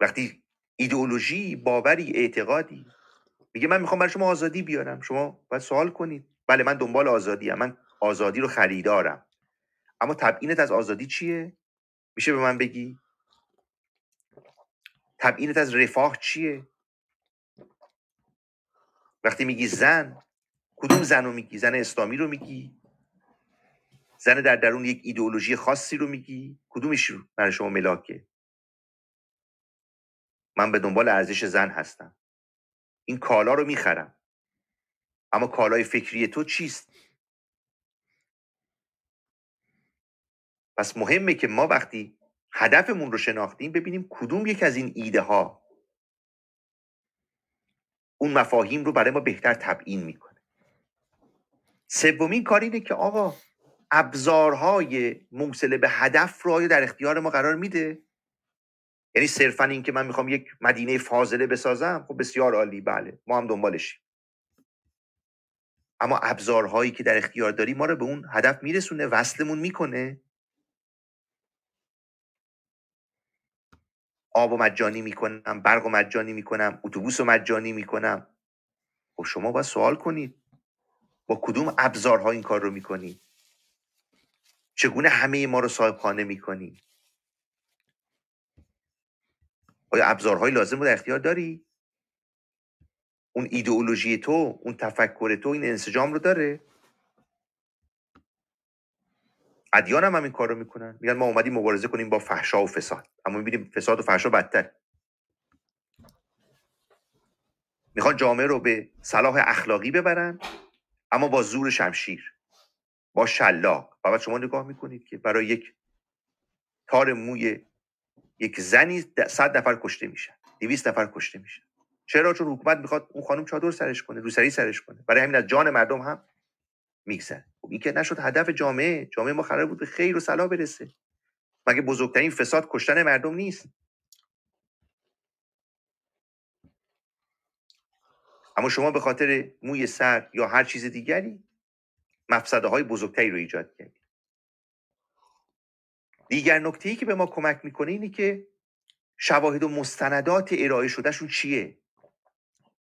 وقتی ایدئولوژی باوری اعتقادی. میگه من می‌خوام برای شما آزادی بیارم. شما باید سوال کنید. بله من دنبال آزادی هم. من آزادی رو خریدارم. اما تبعینت از آزادی چیه؟ میشه به من بگی؟ تبعینت از رفاه چیه؟ وقتی میگی زن کدوم زن رو میگی؟ زن اسلامی رو میگی؟ زن در درون یک ایدئولوژی خاصی رو میگی؟ کدومش برای شما ملاکه؟ من به دنبال ارزش زن هستم. این کالا رو می‌خرم. اما کالای فکری تو چیست؟ پس مهمه که ما وقتی هدفمون رو شناختیم ببینیم کدوم یک از این ایده ها اون مفاهیم رو برای ما بهتر تبیین می‌کنه. سومین کار اینه که آقا ابزارهای موصله به هدف رو در اختیار ما قرار میده؟ یعنی صرفا این که من می‌خوام یک مدینه فاضله بسازم خب بسیار عالی بله. ما هم دنبالشیم اما ابزارهایی که در اختیار داری ما رو به اون هدف میرسونه وصلمون می‌کنه. آب و مجانی می‌کنم برق و مجانی می‌کنم اتوبوس و مجانی می‌کنم. خب شما باید سوال کنید. با کدوم ابزارها این کار رو می‌کنید؟ چگونه همه ما رو صاحب خانه می‌کنی آیا ابزارهای لازم رو در اختیار داری؟ اون ایدئولوژی تو اون تفکر تو این انسجام رو داره؟ ادیان هم, هم این کار رو می‌کنن. میگن ما اومدیم مبارزه کنیم با فحشا و فساد. اما می‌بینیم فساد و فحشا بدتر. می‌خوان جامعه رو به صلاح اخلاقی ببرن اما با زور شمشیر با شلاق. و شما نگاه می‌کنید که برای یک تار موی یک زنی صد نفر کشته میشن دویست نفر کشته میشن. چرا؟ چون حکومت می‌خواد اون خانم چادر سرش کنه روسری سرش کنه. برای همین از جان مردم هم میگذره. خب این که نشد هدف جامعه. جامعه ما قرار بود به خیر و صلاح برسه. مگه بزرگترین فساد کشتن مردم نیست؟ اما شما به خاطر موی سر یا هر چیز دیگری مفسده های بزرگتری رو ایجاد کردید. دیگر نکته ای که به ما کمک می‌کنه اینه که شواهد و مستندات ارائه شدهشون چیه؟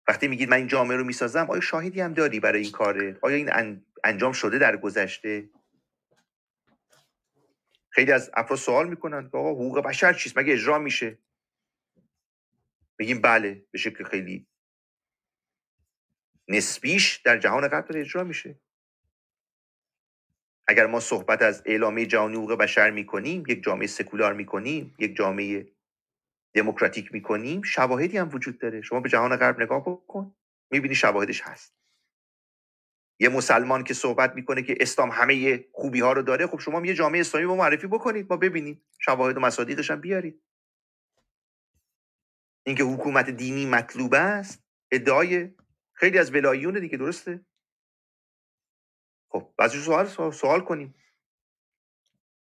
وقتی میگید من این جامعه رو می‌سازم آیا شاهدی هم داری برای این کاره آیا این انجام شده در گذشته؟ خیلی از افراد سوال می‌کنن که آقا حقوق بشر چیست؟ مگه اجرا میشه؟ بگیم بله به شکل خیلی نسبیش در جهان غرب اجرا میشه. اگر ما صحبت از اعلامیه جهانی حقوق بشر می‌کنیم یک جامعه سکولار می‌کنیم یک جامعه دموکراتیک می‌کنیم شواهدی هم وجود داره. شما به جهان غرب نگاه بکن می‌بینی شواهدش هست. یه مسلمان که صحبت می‌کنه که اسلام همه خوبی ها رو داره خب شما یه جامعه اسلامی با معرفی بکنید ما ببینیم. شواهد و مصادیقش هم بیارید. اینکه حکومت دینی مطلوب است ادعای خیلی از ولاییون دیگه درسته؟ خب بعضی سوال سوال کنیم.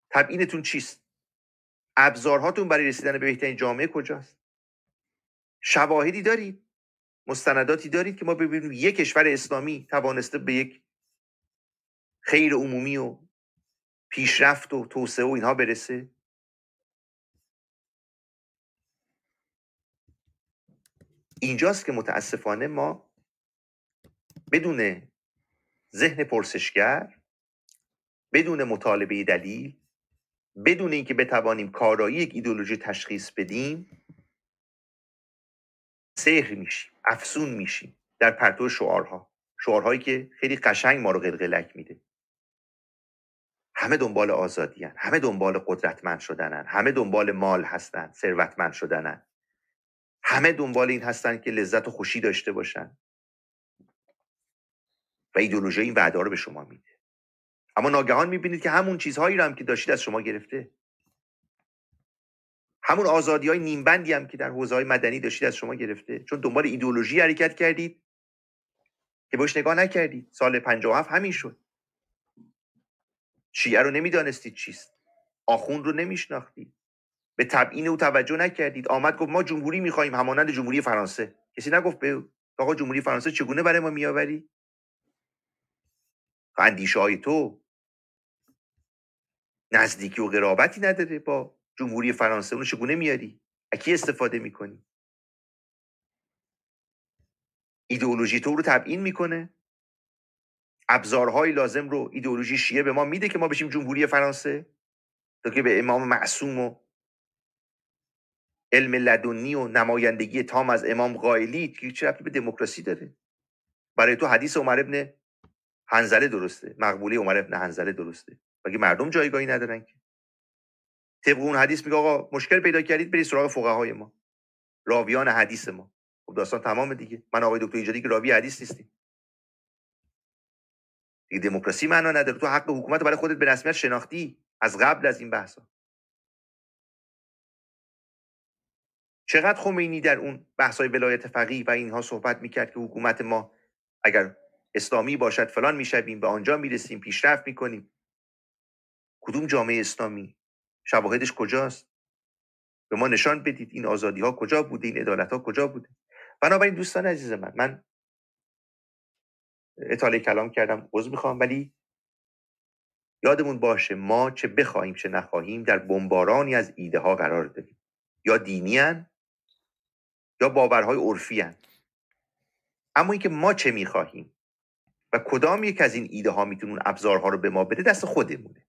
تبیینتون چیست؟ ابزارهاتون برای رسیدن به بهترین جامعه کجاست؟ شواهدی دارید؟ مستنداتی دارید که ما ببینیم یک کشور اسلامی توانسته به یک خیر عمومی و پیشرفت و توسعه و اینها برسه؟ اینجاست که متاسفانه ما بدون ذهن پرسشگر بدون مطالبه دلیل بدون اینکه بتوانیم کارایی یک ایدولوژی تشخیص بدیم سحر میشیم افسون میشیم در پرتو شعارها. شعارهایی که خیلی قشنگ ما رو قلقلک میده. همه دنبال آزادی همه دنبال قدرتمند شدنن همه دنبال مال هستن ثروتمند شدنن همه دنبال این هستن که لذت و خوشی داشته باشن و ایدولوژی این وعده رو به شما میده. اما ناگهان می‌بینید که همون چیزهایی رو هم که داشتید از شما گرفته. همون آزادی های نیمبندی هم که در حوزه های مدنی داشتید از شما گرفته. چون دنبال ایدولوژی حرکت کردید. که بهش نگاه نکردید. سال 57 همین شد. شیعه رو نمی‌دانستید چیست. آخون رو نمیشناختید. به تبعین او توجه نکردید. آمد گفت ما جمهوری می‌خواهیم. همانند جمهوری فرانسه. کسی نگفت به آقا جمهوری فرانسه چگونه برای ما میآوری؟ اندیشه های تو نزدیکی و قرابتی نداره با جمهوری فرانسه اونو چگونه میاری؟ اکی استفاده می‌کنی؟ ایدئولوژی تو رو تبیین می‌کنه؟ ابزارهای لازم رو ایدئولوژی شیعه به ما میده که ما بشیم جمهوری فرانسه؟ تا که به امام معصوم و علم لدنی و نمایندگی تام از امام قائلی که چه به دموکراسی داره؟ برای تو حدیث عمر ابن هنزله درسته. مقبوله عمر ابن هنزله درسته. مگه مردم جایگاهی ندارن که؟ طبق اون حدیث میگه آقا مشکل پیدا کردید برید سراغ فقهای ما. راویان حدیث ما. خب داستان تمام دیگه. من آقای دکتر ایجادی که راوی حدیث نیستیم. دیگه دموکراسی معنا نداره. تو حق حکومت برای خودت به رسمیت شناختی. از قبل از این بحثا. چقدر خمینی در اون بحثای ولایت فقیه و اینها صحبت می‌کرد که حکومت ما اگر اسلامی باشد فلان می‌شویم به آنجا می‌رسیم پیشرفت می‌کنیم. کدوم جامعه اسلامی؟ شواهدش کجاست؟ به ما نشان بدید این آزادی ها کجا بوده این عدالت ها کجا بوده. بنابراین دوستان عزیز من من اطاله کلام کردم عضو می‌خوام ولی یادمون باشه ما چه بخواهیم چه نخواهیم در بمبارانی از ایده ها قرار داریم یا دینی هن، یا باورهای عرفی هن. اما اینکه ما چه می‌خواهیم کدام یک از این ایده ها می‌تونه ابزارها رو به ما بده دست خودمونه.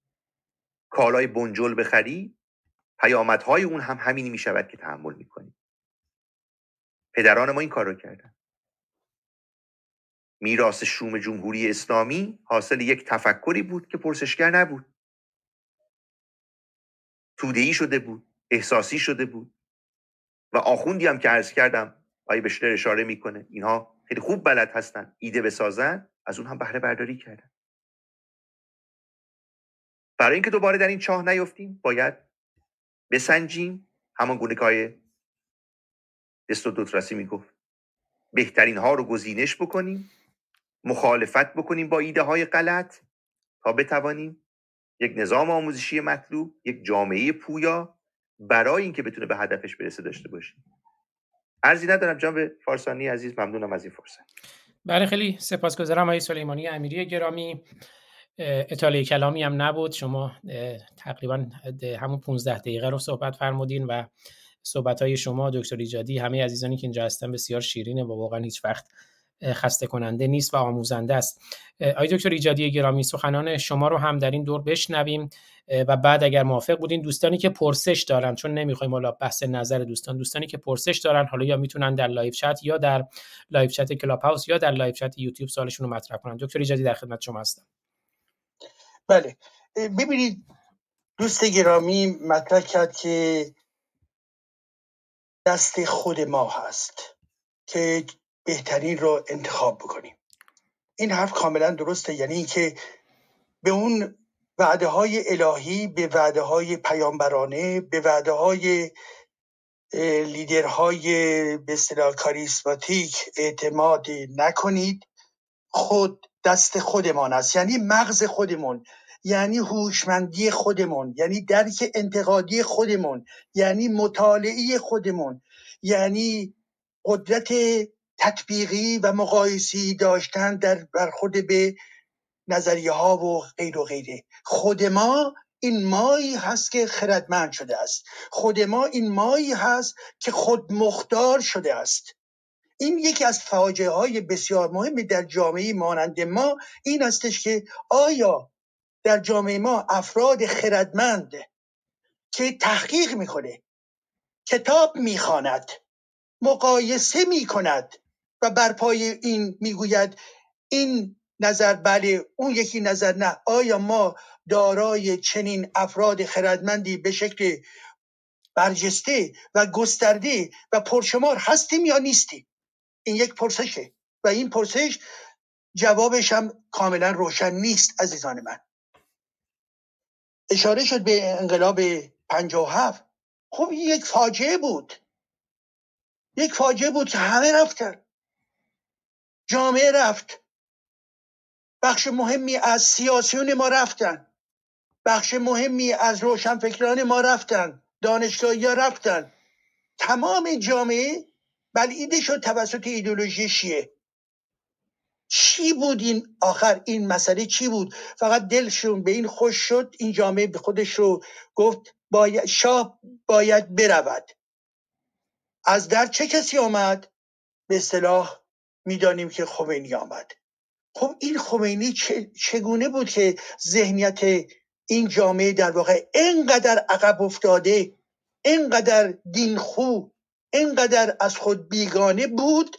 کالای بنجل بخری پیامدهای اون هم همینی می‌شود که تحمل می‌کنیم پدران ما این کار رو کردن. میراث شوم جمهوری اسلامی حاصل یک تفکری بود که پرسشگر نبود. تودهی شده بود احساسی شده بود. و آخوندی هم که عرض کردم آیه بشتر اشاره می‌کنه اینها خیلی خوب بلد هستن ایده بسازن. از اون هم بهره برداری کردن. برای اینکه دوباره در این چاه نیفتیم باید بسنجیم. همان گونه که آیه دست و دوتراسی می‌گفت. بهترین ها رو گزینش بکنیم مخالفت بکنیم با ایده های غلط تا بتوانیم یک نظام آموزشی مطلوب یک جامعه پویا برای اینکه بتونه به هدفش برسه داشته باشیم. ارزی ندارم جناب فارسانی عزیز ممنونم از این فرصت. بله خیلی سپاسگزارم آقای سلیمانی امیری گرامی. اطاله کلامی هم نبود. شما تقریبا همون 15 دقیقه رو صحبت فرمودین و صحبت های شما دکتر ایجادی همه عزیزانی که اینجا هستن بسیار شیرینه و واقعا هیچ وقت خسته کننده نیست و آموزنده است. آقای دکتر ایجادی گرامی سخنان شما رو هم در این دور بشنویم. و بعد اگر موافق بودین دوستانی که پرسش دارن چون نمی‌خوایم حالا بحث نظر دوستان دوستانی که پرسش دارن حالا یا می‌تونن در live chat یا در live chat کلاب هاوس یا در live chat یوتیوب سوالشون رو مطرح کنن. دکتر ایجادی در خدمت شما هستم. بله. ببینید دوست گرامی مطرح کرد که دست خود ما هست که بهترین رو انتخاب بکنیم. این حرف کاملا درسته. یعنی اینکه به اون وعده های الهی به وعده های پیامبرانه به وعده های لیدرهای به اصطلاح کاریسماتیک اعتماد نکنید. خود دست خودمان است. یعنی مغز خودمون یعنی هوشمندی خودمون یعنی درک انتقادی خودمون یعنی مطالعه خودمون یعنی قدرت تطبیقی و مقایسی داشتن در برخورد به نظریه ها و غیر و غیره. خود ما این مایی هست که خردمند شده است. خود ما این مایی هست که خود مختار شده است. این یکی از فاجعه های بسیار مهمی در جامعه مانند ما این استش که آیا در جامعه ما افراد خردمند که تحقیق می‌کنه کتاب می‌خواند مقایسه می‌کند و بر پای این می‌گوید این نظر بله اون یکی نظر نه. آیا ما دارای چنین افراد خردمندی به شکل برجسته و گسترده و پرشمار هستیم یا نیستیم؟ این یک پرسشه و این پرسش جوابش هم کاملا روشن نیست عزیزان من. اشاره شد به انقلاب هفت. خب یک فاجعه بود. یک فاجعه بود که همه رفتن جامعه رفت. بخش مهمی از سیاسیون ما رفتن. بخش مهمی از روشنفکران ما رفتن. دانشگاه یا رفتن. تمام جامعه بلعیده شد توسط ایدولوژی شیعه. چی بود این؟ آخر این مسئله چی بود؟ فقط دلشون به این خوش شد این جامعه به خودش رو گفت باید شاه باید برود. از در چه کسی آمد؟ به اصطلاح می‌دانیم که خمینی آمد. خب این خمینی چگونه بود که ذهنیت این جامعه در واقع اینقدر عقب افتاده اینقدر دینخو اینقدر از خود بیگانه بود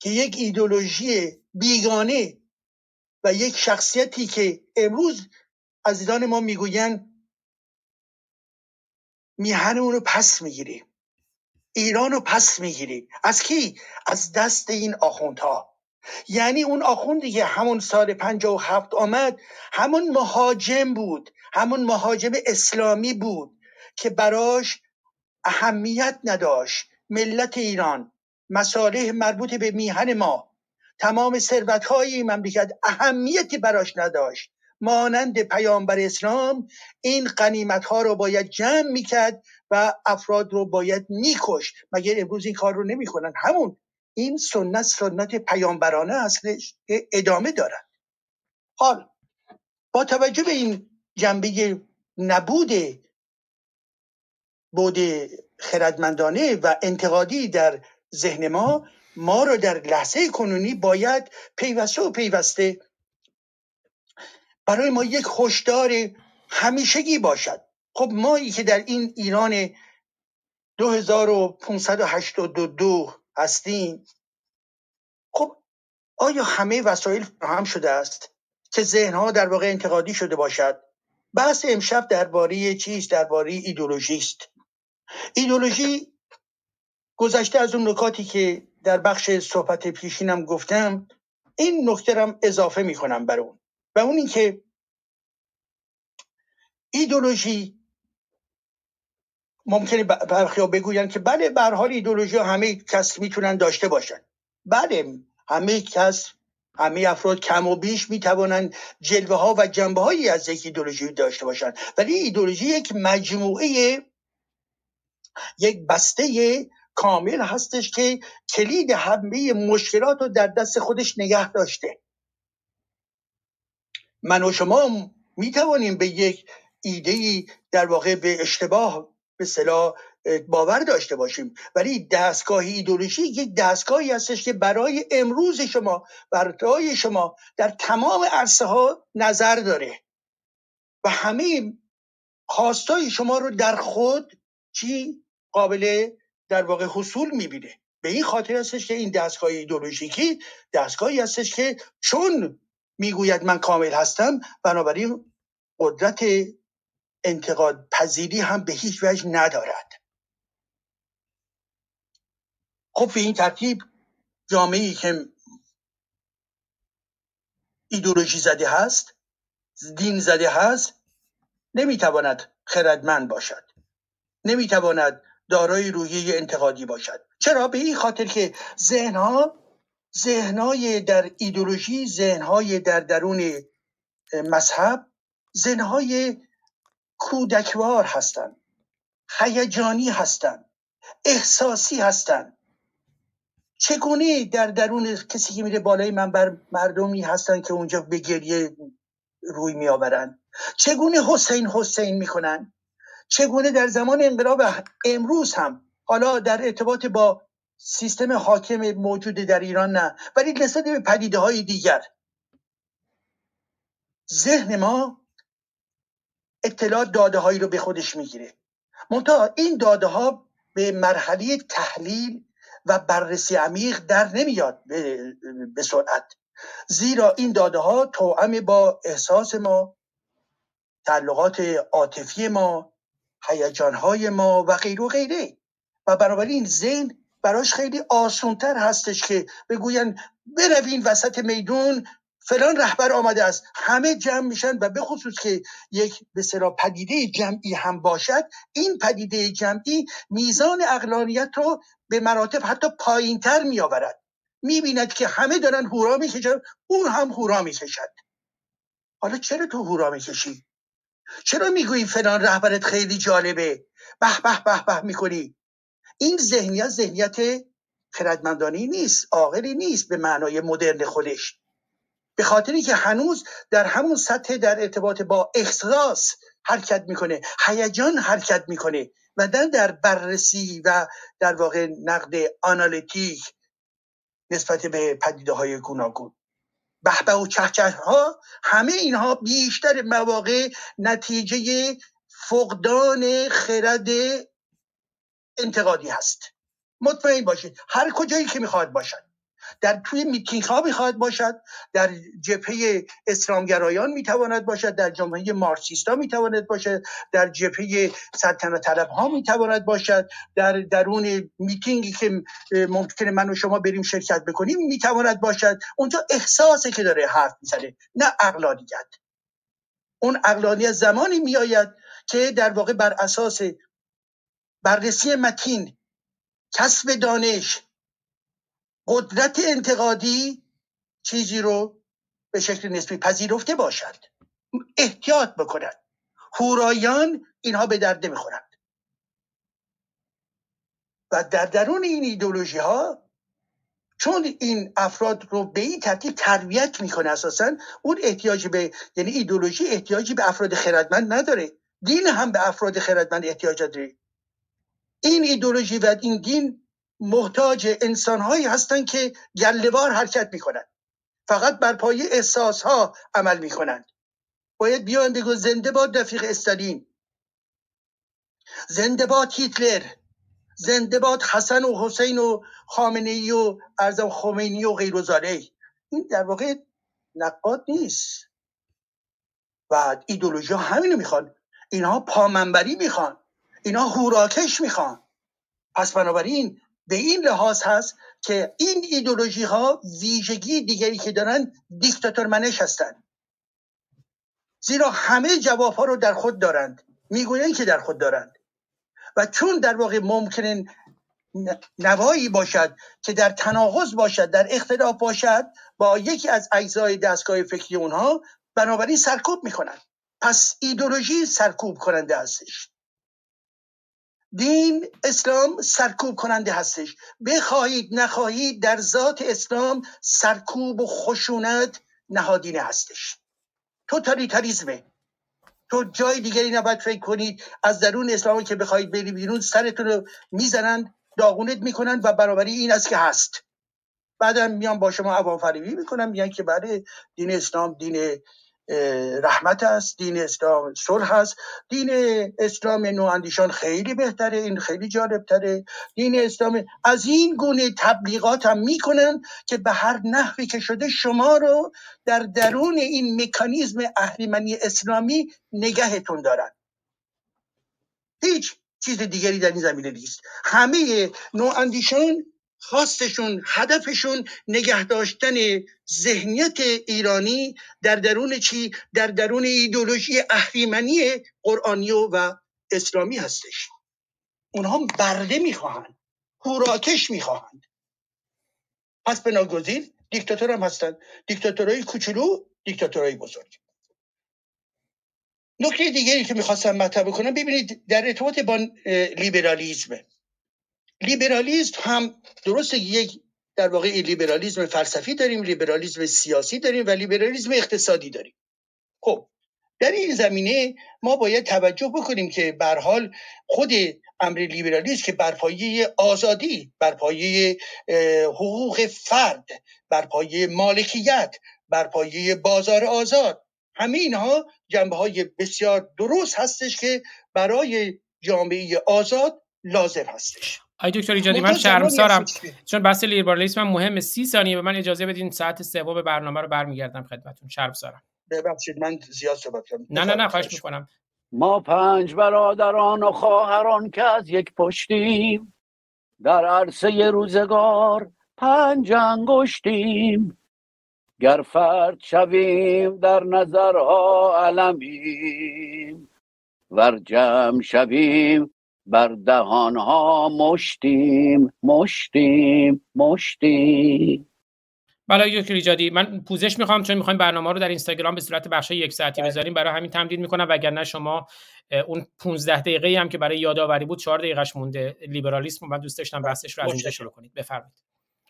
که یک ایدولوژی بیگانه و یک شخصیتی که امروز عزیزان ما می‌گویند میهن رو پس می‌گیریم. ایران رو پس می‌گیریم از کی؟ از دست این آخوندها. یعنی اون آخوندی که همون سال پنجاه و هفت آمد همون مهاجم بود همون مهاجم اسلامی بود که براش اهمیت نداشت. ملت ایران مصالح مربوط به میهن ما تمام ثروت های این مملکت اهمیتی براش نداشت. مانند پیامبر اسلام این قنیمت ها رو باید جمع می‌کرد و افراد رو باید میکش مگر امروز این کار رو نمی‌کنن؟ همون این سنت سنت پیامبرانه که ادامه دارد. حال با توجه به این جنبه نبود بود خردمندانه و انتقادی در ذهن ما ما رو در لحظه کنونی باید پیوسته و پیوسته برای ما یک خوشدار همیشگی باشد. خب مایی که در این ایران 2582 هستیم خب آیا همه وسایل فراهم شده است که ذهنها در واقع انتقادی شده باشد؟ بحث امشب درباره چیز درباره ایدولوژی است. ایدولوژی گذشته از اون نکاتی که در بخش صحبت پیشینم گفتم این نکته رم اضافه می‌کنم بر اون و اون اینکه ایدولوژی ممکنه برخی بگوین که بله به حال ایدولوژی همه کس می‌تونن داشته باشن. بله همه کس همه افراد کم و بیش می‌توانند جلوه ها و جنبه هایی از یک ایدولوژی داشته باشند. ولی ایدولوژی یک مجموعه یک بسته کامل هستش که کلید همه مشکلات رو در دست خودش نگه داشته. من و شما می توانیم به یک ایده در واقع به اشتباه به صلاح باور داشته باشیم. ولی دستگاه ایدولوژی یک دستگاهی هستش که برای امروز شما برای شما در تمام عرصه ها نظر داره. و همه خواستای شما رو در خود چی قابل در واقع حصول می‌بینه. به این خاطر هستش که این دستگاه ایدولوژیکی دستگاهی هستش که چون می‌گوید من کامل هستم بنابراین قدرت انتقاد پذیری هم به هیچ وجه ندارد. خب به این ترتیب جامعه که ایدولوژی زده هست دین زده هست نمی‌تواند خردمند باشد. نمی‌تواند دارای روحیه انتقادی باشد. چرا؟ به این خاطر که ذهنها ذهنهای در ایدولوژی ذهنهای در درون مذهب ذهنهای کودکوار هستند. هیجانی هستند. احساسی هستند. چگونه در درون کسی که میره بالای منبر مردمی هستند که اونجا به گریه روی میآورند؟ چگونه حسین حسین می‌کنن چگونه در زمان انقلاب امروز هم؟ حالا در ارتباط با سیستم حاکم موجود در ایران نه ولی نسبت به پدیده های دیگر. ذهن ما اطلاعات داده هایی رو به خودش می‌گیره. منتها این داده ها به مرحله تحلیل و بررسی عمیق در نمیاد به سرعت. زیرا این داده ها توأم با احساس ما تعلقات عاطفی ما هیجانهای ما و غیر و غیره. و بنابراین ذهن براش خیلی آسونتر هستش که بگوین بروین وسط میدون فلان رهبر آمده است. همه جمع میشن و به خصوص که یک به پدیده جمعی هم باشد این پدیده جمعی میزان اقلانیت رو به مراتب حتی پایینتر میآورد. می‌بیند که همه دارن هورا می‌کشن اون هم هورا می‌کشد. حالا چرا تو هورا می‌کشی؟ چرا می‌گویی فلان رهبرت خیلی جالبه؟ به به به به می‌کنی. این ذهنیت ذهنیت خردمندانی نیست عاقلی نیست به معنای مدرن خودش. به خاطری که هنوز در همون سطح در ارتباط با احساس حرکت می‌کنه هیجان حرکت می‌کنه و در بررسی و در واقع نقد آنالیتیک نسبت به پدیده های گوناگون. بهبه و چهچه ها همه اینها بیشتر مواقع نتیجه فقدان خرد انتقادی هست. مطمئن باشید هر کجایی که می‌خواد باشد. در توی میتینگ ها می‌خواد باشد در جبهه اسلامگرایان می‌تواند باشد در جامعه مارکسیستا می‌تواند باشد در جبهه سلطنت طلب ها می‌تواند باشد. در درون میتینگی که ممکنه من و شما بریم شرکت بکنیم می‌تواند باشد. اونجا احساسه که داره حرف می‌زنه نه اقلانیت اون اقلانیت زمانی میآید که در واقع بر اساس بررسی متین کسب دانش قدرت انتقادی چیزی رو به شکل نسبی پذیرفته باشد. احتیاط بکنند هورایان اینها به درد نمی‌خورند. و در درون این ایدولوژی ها چون این افراد رو به این ترتیب تربیت می‌کنه اساسا اون احتیاج به یعنی ایدولوژی احتیاجی به افراد خردمند نداره. دین هم به افراد خردمند احتیاج داره. این ایدولوژی و این دین محتاج انسانهایی هستند که گلهوار حرکت می‌کنند. فقط بر پایه احساس ها عمل می‌کنند. باید بیان بگو زنده باد رفیق استالین. زنده باد هیتلر. زنده باد حسن و حسین و خامنه ای و ارزم خمینی و غیر این در واقع نقاد نیست. و ایدولوژی ها همینو می‌خوان. اینها پامنبری می‌خوان. اینها هوراکش می‌خوان. پس بنابراین به این لحاظ هست که این ایدولوژی ها ویژگی دیگری که دارن دیکتاتور منش هستند زیرا همه جواب ها رو در خود دارند. می‌گویند که در خود دارند. و چون در واقع ممکنه نوایی باشد که در تناقض باشد در اختلاف باشد با یکی از اجزای دستگاه فکری اونها بنابراین سرکوب می‌کنند. پس ایدولوژی سرکوب کننده هستش. دین اسلام سرکوب کننده هستش. بخواهید نخواهید در ذات اسلام سرکوب و خشونت نهادینه هستش. توتالیتاریزمه. تو جای دیگری نباید فکر کنید. از درون اسلام که بخواهید بری بیرون سرتون رو می‌زنند داغونت می‌کنند و برابری این است که هست. بعدم میان با شما عوام فریبی می‌کنن میگن که برای بله، دین اسلام دین رحمت است دین اسلام صلح است. دین اسلام نواندیشان خیلی بهتره این خیلی جالب تره دین اسلام از این گونه تبلیغات هم می‌کنن که به هر نحوی که شده شما رو در درون این مکانیزم اهریمنی اسلامی نگهتون دارن. هیچ چیز دیگری در این زمینه نیست. همه نواندیشان خواستشون هدفشون نگه داشتن ذهنیت ایرانی در درون چی؟ در درون ایدولوژی اهریمنی قرآنی و اسلامی هستش. اونها برده می‌خواهند هوراکش می‌خواهند. پس بناگزیر دیکتاتور هم هستند دیکتاتورهای کوچولو دیکتاتورهای بزرگ. نکته دیگری که می‌خواستم مطرح کنم ببینید در ارتباط با لیبرالیزم. لیبرالیزم هم درست یک در واقع لیبرالیزم فلسفی داریم لیبرالیزم سیاسی داریم و لیبرالیزم اقتصادی داریم. خب در این زمینه ما باید توجه بکنیم که بر حال خود امر لیبرالیسم که بر پایه آزادی بر پایه حقوق فرد بر پایه مالکیت بر پایه بازار آزاد همه اینها جنبه های بسیار درست هستش که برای جامعه آزاد لازم هستش. آی دکتر ایجادی من شرمسارم. چون بحث لیبرالیسم مهم سی ثانیه. به من اجازه بدین ساعت سوم برنامه رو برمیگردم خدمتتون. شرمسارم. ببخشید من زیاد صحبت کردم. نه نه نه خواهش می‌کنم. ما پنج برادران و خواهران که از یک پشتیم در عرصه روزگار پنج انگشتیم. گر فرد شویم در نظرها علمیم. ور جمع شویم بر دهانها مشتیم مشتیم مشتیم. بله دکتر ایجادی من پوزش می‌خوام چون می‌خوایم برنامه رو در اینستاگرام به صورت بخش یک ساعتی بله. بذاریم برای همین تمدید می‌کنم. وگرنه شما اون 15 دقیقه هم که برای یادآوری بود 4 دقیقهش مونده. لیبرالیسم من دوست داشتم بحثش رو از اینجا شروع کنید. بفرمایید.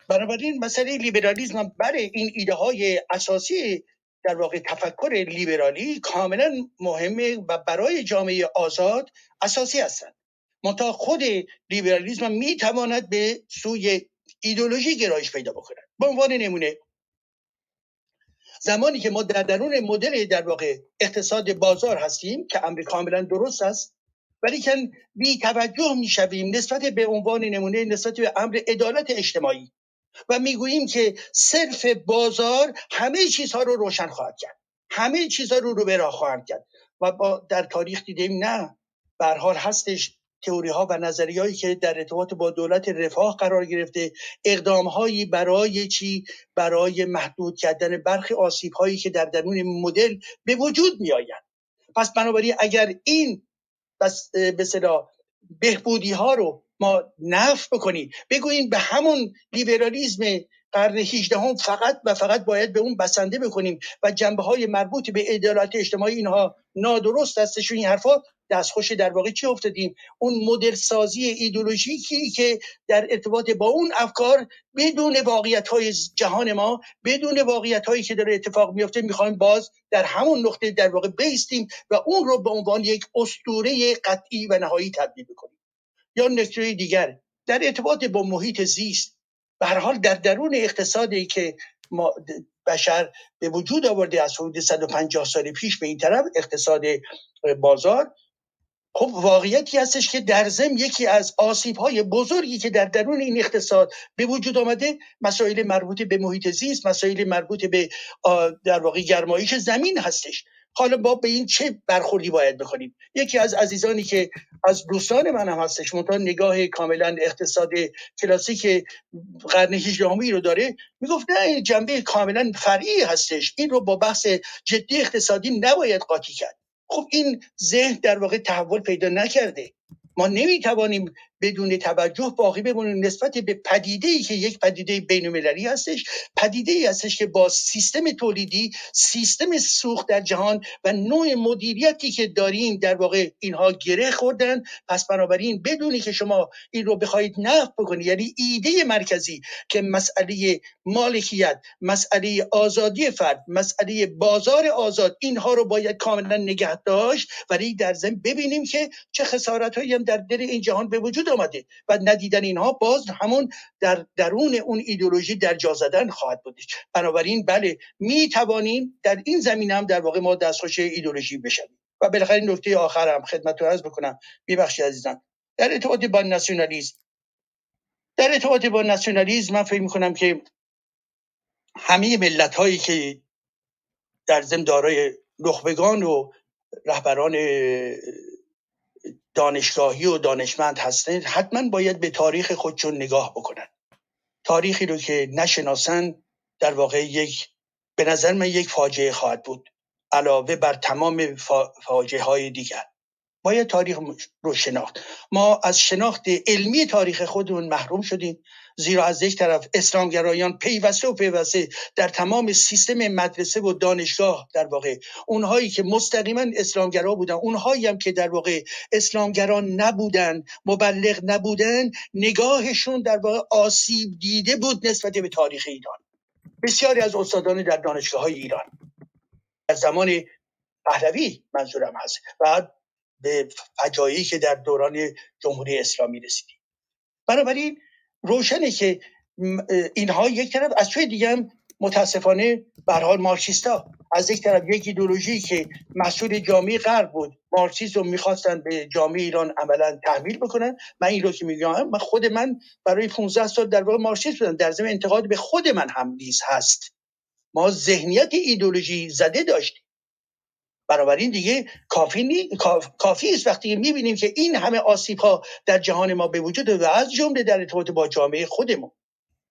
بنابراین مسئله لیبرالیسم برای این ایده های اساسی در واقع تفکر لیبرالی کاملا مهمه و برای جامعه آزاد اساسی هستند منتها خود لیبرالیسم می تواند به سوی ایدولوژی گرایش پیدا بکنه به عنوان نمونه زمانی که ما در درون مدل در واقع اقتصاد بازار هستیم که امر کاملا درست است ولی که بی توجه می‌شویم نسبت به عنوان نمونه نسبت به امر عدالت اجتماعی و می‌گوییم که صرف بازار همه چیزها رو روشن خواهد کرد. همه چیزها رو رو به راه خواهد کرد. و با در تاریخ دیدیم نه به حال هستش تئوری ها و نظری هایی که در ارتباط با دولت رفاه قرار گرفته اقدام هایی برای چی؟ برای محدود کردن برخی آسیب هایی که در درون مدل به وجود می آید پس بنابراین اگر این بس به بهبودی ها رو ما نف بکنیم بگوییم به همون لیبرالیزم قرن 18 هم فقط و فقط باید به اون بسنده بکنیم و جنبه های مربوط به عدالت اجتماعی اینها نادرست هستش این حرفا دستخوش در واقع چی افتادیم؟ اون مدل سازی ایدولوژیکی که در ارتباط با اون افکار بدون واقعیت های جهان ما بدون واقعیت هایی که داره اتفاق میفته می‌خوایم باز در همون نقطه در واقع بیستیم و اون رو به عنوان یک اسطوره قطعی و نهایی تبدیل بکنیم. یا نکته دیگر در ارتباط با محیط زیست به هر حال در درون اقتصادی که ما بشر به وجود آورده از حدود 150 سال پیش به این طرف اقتصاد بازار خب واقعیتی هستش که در زم یکی از آسیب های بزرگی که در درون این اقتصاد به وجود آمده مسائل مربوط به محیط زیست مسائل مربوط به در واقع گرمایش زمین هستش. حالا با به این چه برخوردی باید بکنیم؟ یکی از عزیزانی که از دوستان من هم هستش منتها نگاه کاملا اقتصاد کلاسیک قرن 18 رو داره می‌گفت نه جنبه کاملا فرعی هستش. این رو با بحث جدی اقتصادی نباید قاطی کرد. خب این ذهن در واقع تحول پیدا نکرده. ما نمی‌توانیم بدون توجه باقی بمونیم نسبت به پدیده ای که یک پدیده بین هستش پدیده ای هستش که با سیستم تولیدی سیستم سوخت در جهان و نوع مدیریتی که داریم در واقع اینها گره خوردن. پس بنابراین بدونی که شما این رو بخواهید نقد بکنید یعنی ایده مرکزی که مسئله مالکیت مسئله آزادی فرد مسئله بازار آزاد اینها رو باید کاملا نگه داشت. ولی در ضمن ببینیم که چه خسارت هایی هم در دل این جهان به وجود آمده و ندیدن اینها باز همون در درون اون ایدولوژی در جا زدن خواهد بود. بنابراین بله می توانیم در این زمینه هم در واقع ما دستخوش ایدولوژی بشویم. و بالاخره نکته آخرم خدمتتون عرض بکنم. ببخشید عزیزان. در ارتباط با ناسیونالیسم. در ارتباط با ناسیونالیسم من فکر می‌کنم که همه ملت هایی که در ضمن دارای نخبگان و رهبران دانشگاهی و دانشمند هستند حتما باید به تاریخ خودشون نگاه بکنن. تاریخی رو که نشناسن در واقع یک به نظر من یک فاجعه خواهد بود علاوه بر تمام فاجعه های دیگر. باید تاریخ رو شناخت. ما از شناخت علمی تاریخ خودمون محروم شدیم. زیرا از یک طرف اسلامگرایان پیوسته و پیوسته در تمام سیستم مدرسه و دانشگاه در واقع اونهایی که مستقیما اسلامگرا بودن اونهایی هم که در واقع اسلامگران نبودن مبلغ نبودن نگاهشون در واقع آسیب دیده بود نسبت به تاریخ ایران. بسیاری از استادان در دانشگاه های ایران. از زمان پهلوی منظورم هست و به فجایی که در دوران جمهوری اسلامی رسیدیم. بنابراین روشنه که اینها یک طرف از سوی دیگه هم متاسفانه به حال مارکسیستا. از یک طرف یک ایدولوژی که مسئول جامعه غرب بود مارکسیسم می‌خواستن به جامعه ایران عملا تحمیل بکنن. من این رو که میگم من خود من برای 15 سال در واقع مارکسیست بودم. در ضمن انتقاد به خود من هم نیز هست. ما ذهنیت ایدولوژی زده داشتیم. بنابراین دیگه کافی نی... کافی است وقتی می‌بینیم که این همه آسیب ها در جهان ما به وجود و از جمله در ارتباط با جامعه خودمون.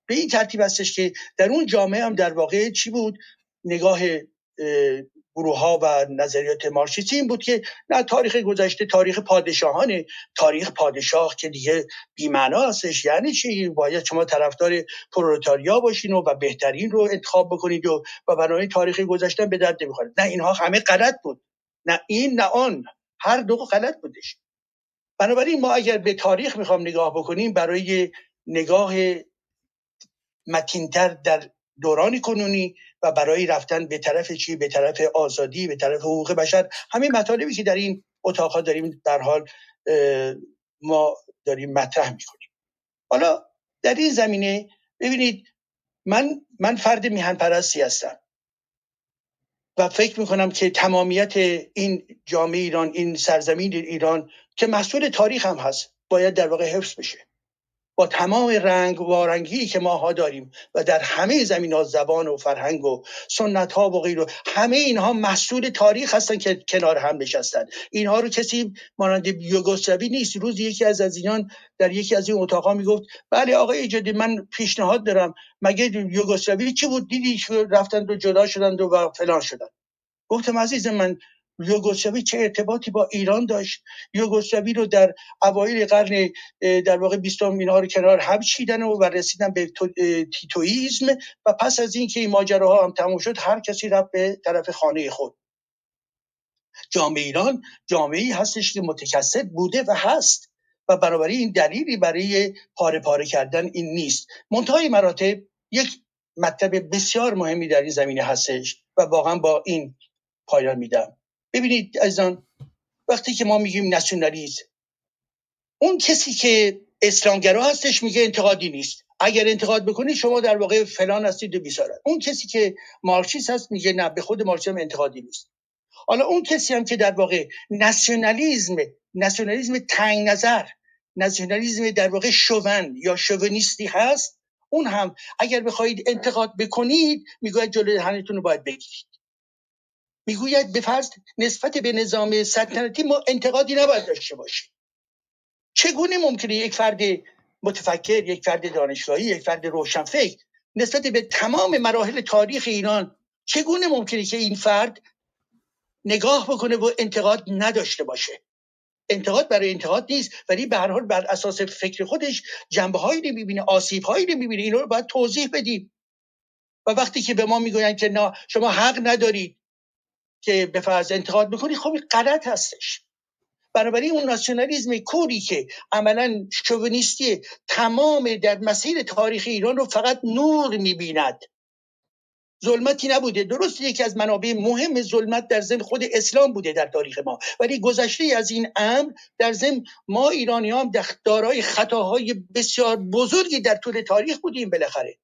به این ترتیب هستش که در اون جامعه هم در واقع چی بود؟ نگاه گروه ها و نظریات مارکسیستی این بود که نه تاریخ گذشته تاریخ پادشاهانه. تاریخ پادشاه که دیگه بیمعنا هستش. یعنی چی؟ باید شما طرفدار پرولتاریا باشین و, و بهترین رو انتخاب بکنید و, و برای تاریخ گذشته به درد نمی‌خوره. نه اینها همه غلط بود. نه این نه آن. هر دو غلط بودش. بنابراین ما اگر به تاریخ می‌خوام نگاه بکنیم برای نگاه متینتر در دوران کنونی و برای رفتن به طرف چی؟ به طرف آزادی به طرف حقوق بشر. همین مطالبی که در این اتاق داریم در حال ما داریم مطرح می‌کنیم. حالا در این زمینه ببینید من من فرد میهن پرستی هستم. و فکر می‌کنم که تمامیت این جامعه ایران این سرزمین ایران که مسئول تاریخ هم هست باید در واقع حفظ بشه. با تمام رنگ وارنگی که ماها داریم و در همه زمین ها زبان و فرهنگ و سنت ها و غیره همه اینها مسئول تاریخ هستن که کنار هم نشستن. اینها رو کسی مانند یوگسلاوی نیست. روز یکی از عزیزان در یکی از این اتاقا می‌گفت بله آقای جدی من پیشنهاد دارم. مگه یوگسلاوی چی بود؟ دیدی رفتن و جدا شدند و فلان شدن گفتم عزیز من یوگسلاوی چه ارتباطی با ایران داشت؟ یوگسلاوی رو در اوایل قرن در واقع بیستم اینها رو کنار هم چیدن و, رسیدن به تیتویزم و پس از اینکه این ماجراها هم تموم شد هر کسی رفت به طرف خانه خود. جامعه ایران جامعه هستش که متکثر بوده و هست و بنابراین این دلیلی برای پاره پاره کردن این نیست. منتهای مراتب یک مطلب بسیار مهمی در این زمینه هستش و واقعا با این پایان میدم. ببینید عزیزان وقتی که ما میگیم ناسیونالیسم اون کسی که اسلامگرا هستش میگه انتقادی نیست. اگر انتقاد بکنید شما در واقع فلان هستید و بیسارت اون کسی که مارکسیست هست میگه نه به خود مارکسیسم انتقادی نیست. حالا اون کسی هم که در واقع ناسیونالیسم ناسیونالیسم تنگ نظر ناسیونالیسم در واقع شوون یا شوونیستی هست اون هم اگر بخواهید انتقاد بکنید می‌گوید جلوی دهنتون رو باید بگیرید. می‌گوید به فرض نسبت به نظام سلطنتی ما انتقادی نباید داشته باشیم. چگونه ممکنه یک فرد متفکر یک فرد دانشگاهی یک فرد روشنفکر نسبت به تمام مراحل تاریخ ایران چگونه ممکنه که این فرد نگاه بکنه و انتقاد نداشته باشه؟ انتقاد برای انتقاد نیست ولی به هر حال بر اساس فکر خودش جنبه هایی رو می‌بینه آسیب هایی رو می‌بینه اینا رو باید توضیح بدیم. و وقتی که به ما می‌گویند که نه شما حق ندارید که به فرض انتقاد بکنی خب غلط هستش. بنابراین اون ناسیونالیزم کوری که عملا شوونیستی تمام در مسیر تاریخ ایران رو فقط نور می‌بیند. ظلمتی نبوده. درست یکی از منابع مهم ظلمت در ضمن خود اسلام بوده در تاریخ ما. ولی گذشته از این امر در ضمن ما ایرانی هم دارای خطاهای بسیار بزرگی در طول تاریخ بودیم بالاخره.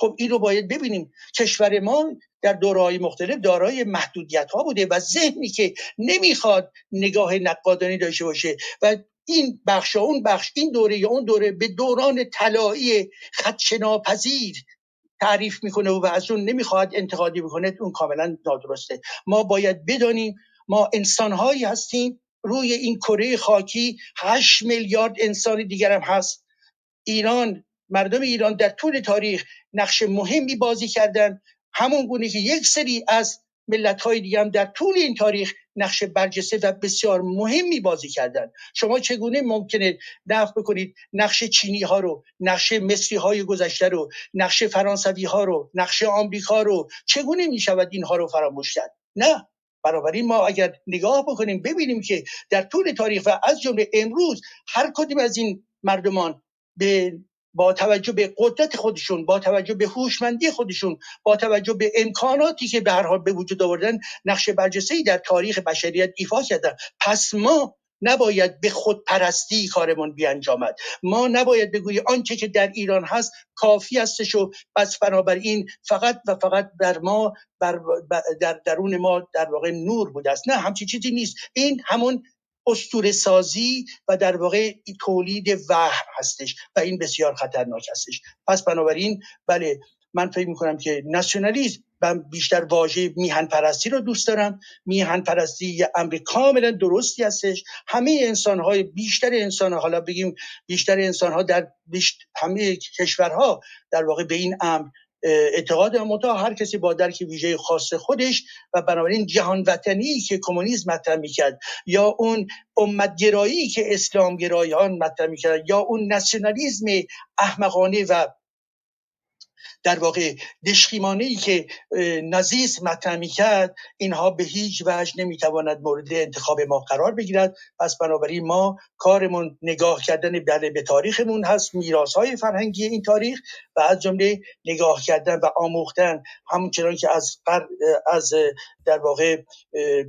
خب این رو باید ببینیم. کشور ما در دورهای مختلف دارای محدودیت ها بوده و ذهنی که نمی‌خواد نگاه نقادانی داشته باشه و این بخش اون بخش این دوره یا اون دوره به دوران طلایی خدشناپذیر تعریف می‌کنه و از اون نمی‌خواد انتقادی بکنه اون کاملا نادرسته. ما باید بدانیم ما انسانهایی هستیم. روی این کره خاکی هشت میلیارد انسان دیگر هم هست. ایران مردم ایران در طول تاریخ نقش مهمی بازی کردن. همون گونه که یک سری از ملت های دیگه هم در طول این تاریخ نقش برجسته و بسیار مهمی بازی کردن. شما چگونه ممکنه نفت بکنید نقش چینی ها رو نقش مصری های گذشته رو نقش فرانسوی ها رو نقش آمریکا رو؟ چگونه می شود اینها رو فراموش کرد؟ نه. بنابراین ما اگر نگاه بکنیم ببینیم که در طول تاریخ و از جمله امروز هر کدوم از این مردمان به با توجه به قدرت خودشون با توجه به هوشمندی خودشون با توجه به امکاناتی که به هر حال به وجود آوردن نقش برجسته در تاریخ بشریت ایفا کردن. پس ما نباید به خودپرستی کارمون بیانجامد. ما نباید بگوییم آنچه که در ایران هست کافی هستش و بس بنابراین فقط و فقط در ما بر در درون ما در واقع نور بوده است. نه همچی چیزی نیست. این همون استور سازی و در واقع تولید وهم هستش و این بسیار خطرناک هستش. پس بنابراین بله من فکر می‌کنم که ناسیونالیسم من بیشتر واژه میهن پرستی رو دوست دارم. میهن پرستی یه امر کاملا درستی هستش. همه انسان های بیشتر انسان ها حالا بگیم بیشتر انسان ها در همه کشورها در واقع به این امر اعتقاد متا هر کسی با درک ویژه خاص خودش و بنابراین جهان وطنی که کمونیسم مطرح می‌کرد یا اون امتگرایی که اسلام گرایان مطرح می‌کرد یا اون ناسیونالیسم احمقانه و در واقع دشخیمانه ای که نازیسم مطرح کرد اینها به هیچ وجه نمی‌تواند مورد انتخاب ما قرار بگیرد. پس بنابراین ما کارمون نگاه کردن بله به تاریخمون هست میراث های فرهنگی این تاریخ و از جمله نگاه کردن و آموختن. همچنان که از از در واقع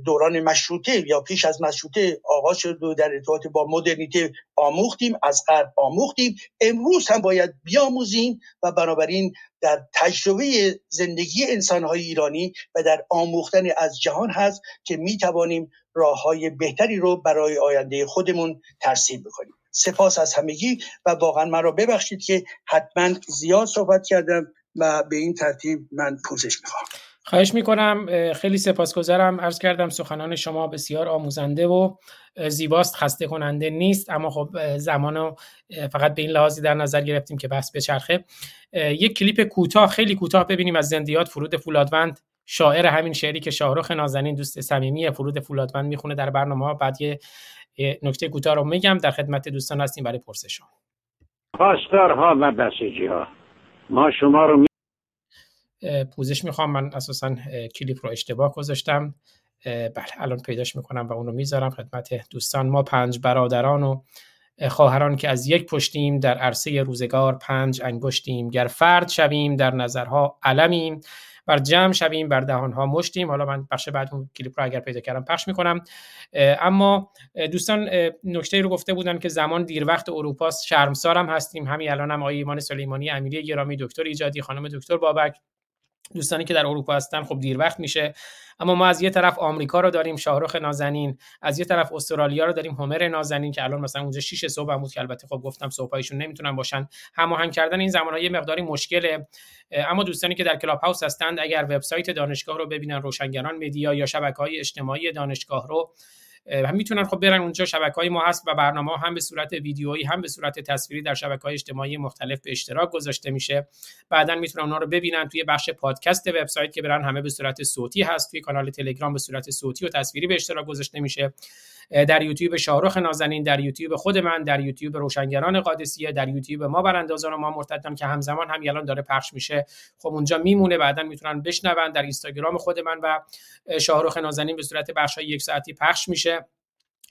دوران مشروطه یا پیش از مشروطه آغاز شد در ارتباط با مدرنیته آموختیم از غرب آموختیم. امروز هم باید بیاموزیم و بنابراین در تجربه زندگی انسانهای ایرانی و در آموختن از جهان هست که می توانیم راه های بهتری رو برای آینده خودمون ترسیم بکنیم. سپاس از همگی و واقعا من را ببخشید که حتما زیاد صحبت کردم و به این ترتیب من پوزش می‌خوام. خواهش می‌کنم خیلی سپاسگزارم. عرض کردم سخنان شما بسیار آموزنده و زیباست خسته کننده نیست اما خب زمان فقط به این لحاظی در نظر گرفتیم که بحث بچرخه. یک کلیپ کوتاه خیلی کوتاه ببینیم از زندیات فرود فولادوند شاعر همین شعری که شاهرخ نازنین دوست صمیمی فرود فولادوند می‌خونه در برنامه ها. بعد یه نکته کوتاه رو میگم. در خدمت دوستان هستیم برای پرسش پاسدارها و بسیجی ها ما شما رو پوزش می‌خوام. من اساسا کلیپ رو اشتباه گذاشتم. بله الان پیداش می‌کنم و اونو می‌ذارم خدمت دوستان. ما پنج برادران و خواهران که از یک پشتیم در عرصه روزگار پنج انگشتیم. گر فرد شویم در نظرها علمیم. بر جمع شویم بر دهانها مشتیم. حالا من بخش بعد اون کلیپ رو اگر پیدا کردم پخش می‌کنم. اما دوستان نکته رو گفته بودن که زمان دیر وقت اروپاست. شرمسارم هستیم. همین الان هم آقای ایمان سلیمانی امیری گرامی دکتر ایجادی خانم دکتر بابک. دوستانی که در اروپا هستن خب دیر وقت میشه. اما ما از یه طرف آمریکا رو داریم شاهرخ نازنین. از یه طرف استرالیا رو داریم همر نازنین که الان مثلا اونجا 6 صبح بود که البته خب گفتم صبحایشون نمی‌تونن باشن. هماهنگ کردن این زمانها یه مقداری مشکله. اما دوستانی که در کلاب هاوس هستند اگر وبسایت دانشگاه رو ببینن روشنگران مدیا یا شبکه های اجتماعی دانشگاه رو هم می‌تونن خب برن اونجا. شبکه های ما هست و برنامه هم به صورت ویدیویی هم به صورت تصویری در شبکه های اجتماعی مختلف به اشتراک گذاشته میشه. بعدا می‌تونن اونا رو ببینن توی بخش پادکست وبسایت که برن همه به صورت صوتی هست. توی کانال تلگرام به صورت صوتی و تصویری به اشتراک گذاشته میشه. در یوتیوب شاهرخ نازنین در یوتیوب خود من در یوتیوب روشنگران قادسیه در یوتیوب ما براندازان و ما مرتدان که همزمان هم الان داره پخش میشه. خب اونجا میمونه بعدا می‌تونن بشنون در اینستاگرام خود من و شاهرخ نازنین به صورت بخش یک ساعتی پخش میشه.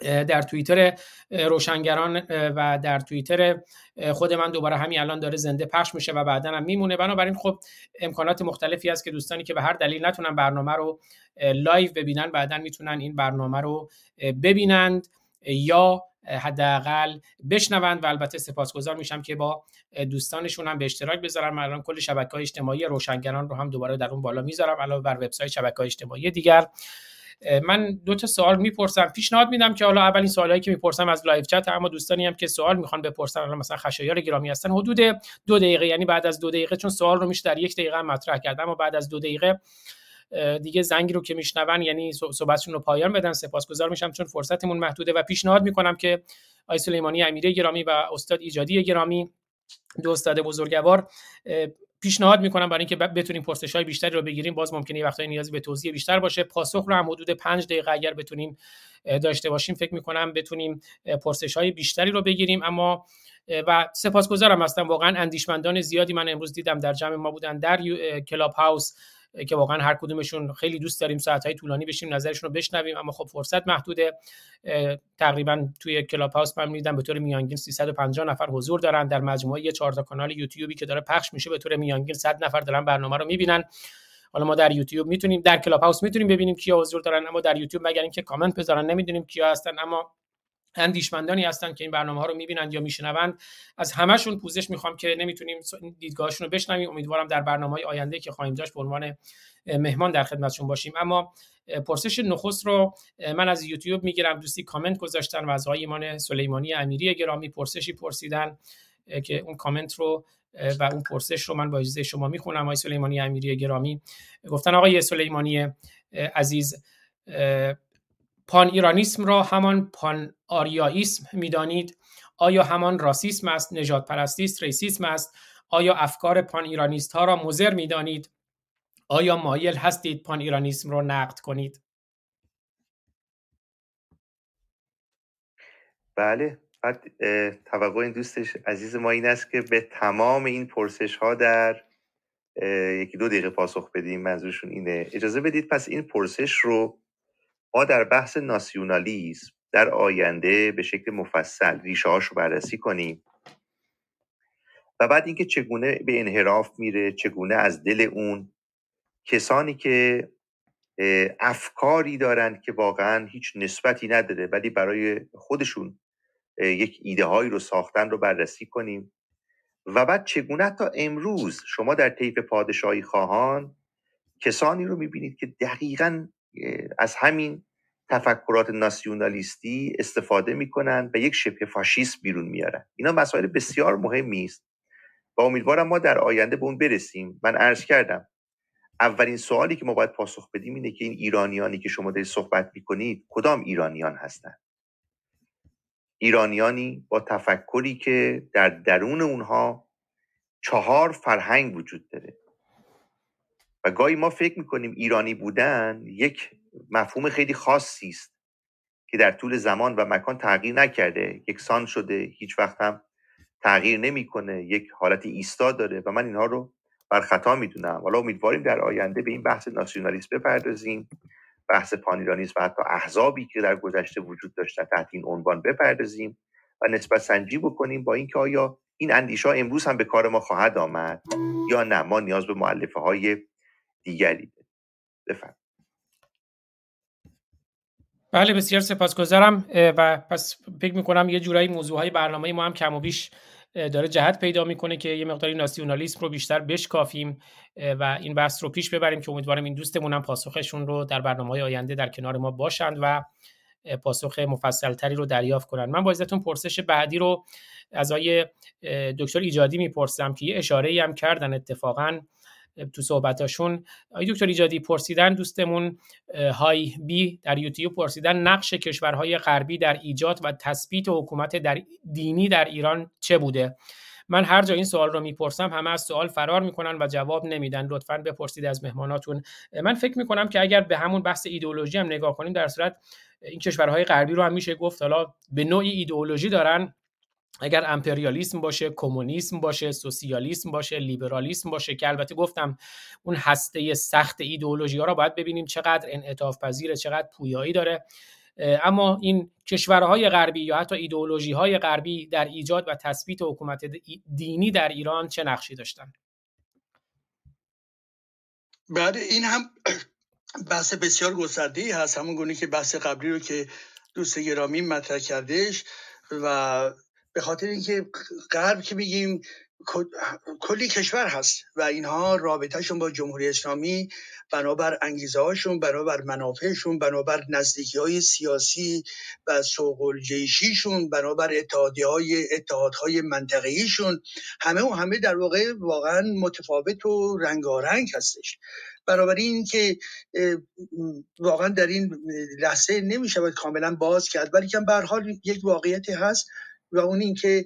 در توییتر روشنگران و در توییتر خود من دوباره همین الان داره زنده پخش میشه و بعدا هم میمونه. بنابراین خب امکانات مختلفی هست که دوستانی که به هر دلیل نتونن برنامه رو live ببینن بعدا می‌تونن این برنامه رو ببینند یا حداقل بشنوند و البته سپاسگزار میشم که با دوستانشون هم به اشتراک بذارن من الان کل شبکه های اجتماعی روشنگران رو هم دوباره در اون بالا می‌ذارم علاوه بر وبسایت شبکه های اجتماعی دیگر. من دو تا سوال می‌پرسم. پیشنهاد میدم که حالا اولین سوالایی که می‌پرسم از live chat اما دوستانی هم که سوال می‌خوان بپرسن الان مثلا خشایار گرامی هستن حدود دو دقیقه یعنی بعد از دو دقیقه چون سوال رو میشه در یک دقیقه مطرح کرد. اما بعد از دو دقیقه دیگه زنگی رو که میشنون یعنی صحبتشون رو پایان بدن سپاسگزار میشم چون فرصتمون محدوده. و پیشنهاد می‌کنم که آی سلیمانی امیری گرامی و استاد ایجادی گرامی دو استاد بزرگوار پیشنهاد می‌کنم برای اینکه بتونیم پرسش های بیشتری رو بگیریم باز ممکنه یه وقتایی نیازی به توضیح بیشتر باشه. پاسخ رو هم حدود پنج دقیقه اگر بتونیم داشته باشیم فکر می‌کنم بتونیم پرسش های بیشتری رو بگیریم. اما و سپاسگزارم هستم. واقعا اندیشمندان زیادی من امروز دیدم در جمع ما بودن در کلاب هاوس. که واقعا هر کدومشون خیلی دوست داریم های طولانی بشیم نظرشون رو بشنویم. اما خب فرصت محدوده. تقریبا توی کلاب هاوس من می‌دیدم به طور میانگین 350 نفر حضور دارن. در مجموعه یه چهار کانال یوتیوبی که داره پخش میشه به طور میانگین 100 نفر دارن برنامه رو می‌بینن. حالا ما در یوتیوب می‌تونیم در کلاب هاوس می‌تونیم ببینیم کیا حضور دارن. اما در یوتیوب مگر اینکه کامنت بذارن نمی‌دونیم کیا هستن. اما اندیشمندانی هستن که این برنامه ها رو می‌بینند یا میشنوند. از همشون پوزش می‌خوام که نمی‌تونیم دیدگاهشون رو بشنویم. امیدوارم در برنامه های آینده که خواهیم داشت به عنوان مهمان در خدمتشون باشیم. اما پرسش نخست رو من از یوتیوب می‌گیرم. دوستی کامنت گذاشتن و از ایمان سلیمانی امیری گرامی پرسشی پرسیدن که اون کامنت رو و اون پرسش رو من با اجازه شما می‌خونم. آقای سلیمانی امیری گرامی. گفتن آقای سلیمانی عزیز پان ایرانیسم را همان پان آریاییسم می‌دانید. آیا همان راسیسم است نجات پرستی است ریسیسم است؟ آیا افکار پان ایرانیست ها را مزر می دانید؟ آیا مایل هستید پان ایرانیسم را نقد کنید؟ بله. بعد توقع این دوستش عزیز ما این است که به تمام این پرسش ها در یکی دو دقیقه پاسخ بدیم. منظورشون اینه. اجازه بدید پس این پرسش رو ما در بحث ناسیونالیسم در آینده به شکل مفصل ریشه رو بررسی کنیم. و بعد اینکه چگونه به انحراف میره چگونه از دل اون کسانی که افکاری دارند که واقعا هیچ نسبتی نداره ولی برای خودشون یک ایده هایی رو ساختن رو بررسی کنیم. و بعد چگونه تا امروز شما در طیف پادشاهی خواهان کسانی رو می‌بینید که دقیقا از همین تفکرات ناسیونالیستی استفاده می‌کنن و یک شبه فاشیست بیرون میارن. اینا مسائل بسیار مهمی است و امیدوارم ما در آینده به اون برسیم. من عرض کردم اولین سوالی که ما باید پاسخ بدیم اینه که این ایرانیانی که شما دارید صحبت می‌کنید کدام ایرانیان هستند ایرانیانی با تفکری که در درون اونها چهار فرهنگ وجود داره. و گاهی ما فکر می‌کنیم ایرانی بودن یک مفهوم خیلی خاصی است که در طول زمان و مکان تغییر نکرده. یکسان شده هیچ وقت هم تغییر نمی‌کنه. یک حالت ایستا داره و من اینها رو بر خطا می‌دونم. حالا امیدواریم در آینده به این بحث ناسیونالیسم بپردازیم بحث پانیرانیسم و حتی احزابی که در گذشته وجود داشتن تحت این عنوان بپردازیم و نسبت سنجی بکنیم با اینکه آیا این اندیشه امروز هم به کار ما خواهد آمد یا نه؟ ما نیاز به معلفه های دیگری بفرم بله بسیار سپاسگزارم و پس فکر می‌کنم یه جورایی موضوع های برنامه ما هم کم و بیش داره جهت پیدا می‌کنه که یه مقداری ناسیونالیسم رو بیشتر بشکافیم و این بحث رو پیش ببریم که امیدوارم این دوستمون هم پاسخشون رو در برنامه های آینده در کنار ما باشند و پاسخ مفصلتری رو دریافت کنند. من با ازتون پرسش بعدی رو از آقای دکتر ایجادی می‌پرسم که یه اشاره هم کردن اتفاقا تو صحبتاشون آقای دکتر ایجادی پرسیدن دوستمون های بی در یوتیوب پرسیدن نقش کشورهای غربی در ایجاد و تثبیت حکومت در دینی در ایران چه بوده؟ من هر جا این سوال رو می‌پرسم همه از سوال فرار می‌کنن و جواب نمیدن. لطفا بپرسید از مهماناتون. من فکر می‌کنم که اگر به همون بحث ایدئولوژی هم نگاه کنیم در صورت این کشورهای غربی رو هم میشه گفت حالا به نوعی ایدئولوژی دارن. اگر امپریالیسم باشه کمونیسم باشه سوسیالیسم باشه لیبرالیسم باشه که البته گفتم اون هسته سخت ایدئولوژی ها را باید ببینیم چقدر انعطاف پذیره چقدر پویایی داره. اما این کشورهای غربی یا حتی ایدئولوژی های غربی در ایجاد و تثبیت حکومت دینی در ایران چه نقشی داشتن؟ بعد این هم بحث بسیار گسترده هست. همون گونه که بحث قبلی رو که دوست گرامی مطرح کردش و به خاطر اینکه غرب که میگیم کلی کشور هست و اینها رابطهشون با جمهوری اسلامی بنابر انگیزه هاشون بنابر منافعشون بنابر نزدیکی های سیاسی و سوق جیشیشون بنابر اتحادی های اتحادهای منطقهیشون همه و همه در واقع واقعا متفاوت و رنگارنگ هستش. بنابراین که واقعا در این لحظه نمی‌شود کاملا باز کرد ولی که حال یک واقعیتی هست و اون اینکه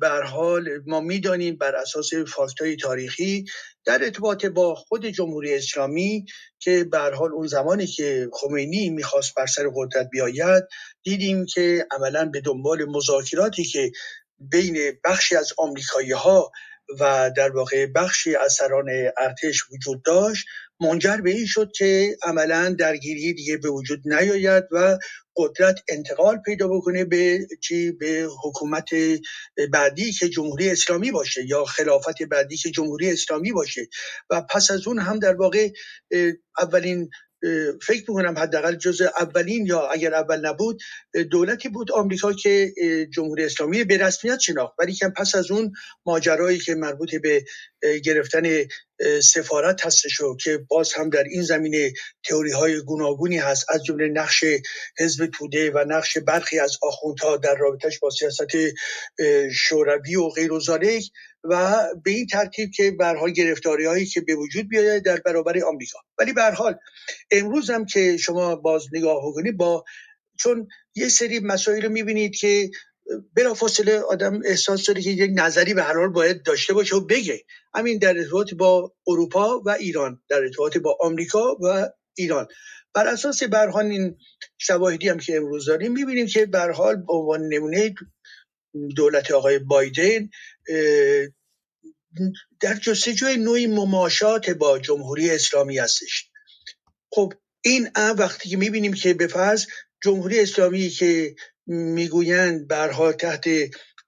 بر حال ما می‌دانیم بر اساس فاکتای تاریخی در ارتباط با خود جمهوری اسلامی که بر حال اون زمانی که خمینی می‌خواست بر سر قدرت بیاید دیدیم که عملا به دنبال مذاکراتی که بین بخشی از آمریکایی ها و در واقع بخشی از سران ارتش وجود داشت منجر به این شد که عملا درگیری دیگه به وجود نیاید و قدرت انتقال پیدا بکنه به چی؟ به حکومت بعدی که جمهوری اسلامی باشه یا خلافت بعدی که جمهوری اسلامی باشه. و پس از اون هم در واقع اولین فکر می‌کنم حداقل جز اولین یا اگر اول نبود دولتی بود آمریکا که جمهوری اسلامی به رسمیت شناخت. ولی که پس از اون ماجرایی که مربوط به گرفتن سفارت هستش و که باز هم در این زمینه تئوری های گوناگونی هست. از جمله نقش حزب توده و نقش برخی از آخوندها در رابطش با سیاست شوروی و غیر و و به این ترتیب که برها گرفتاری هایی که به وجود بیاید در برابر آمریکا. ولی به حال امروز هم که شما باز نگاه کنید با چون یه سری مسائل رو می‌بینید که بلافاصله آدم احساس داره که یک نظری به حال باید داشته باشه و بگه. همین در ارتباط با اروپا و ایران در ارتباط با آمریکا و ایران. بر اساس برهان این شواهدی هم که امروز داریم می‌بینیم که به حال به عنوان نمونه دولت آقای بایدن در جستجوی نوعی مماشات با جمهوری اسلامی هستش. خب این وقتی که می‌بینیم که به فرض جمهوری اسلامی که می‌گویند برها تحت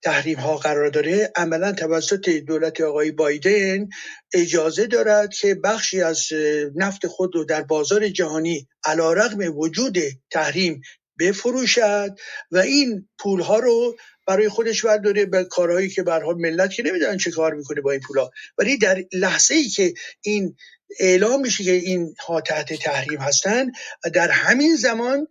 تحریم ها قرار داره. عملا توسط دولت آقای بایدن اجازه دارد که بخشی از نفت خود رو در بازار جهانی علا رقم وجود تحریم بفروشد و این پول ها رو برای خودش برداره به کارهایی که به ملت که نمی‌دونن چه کار می‌کنه با این پولا. ولی در لحظه ای که این اعلام میشه که این ها تحت تحریم هستن در همین زمان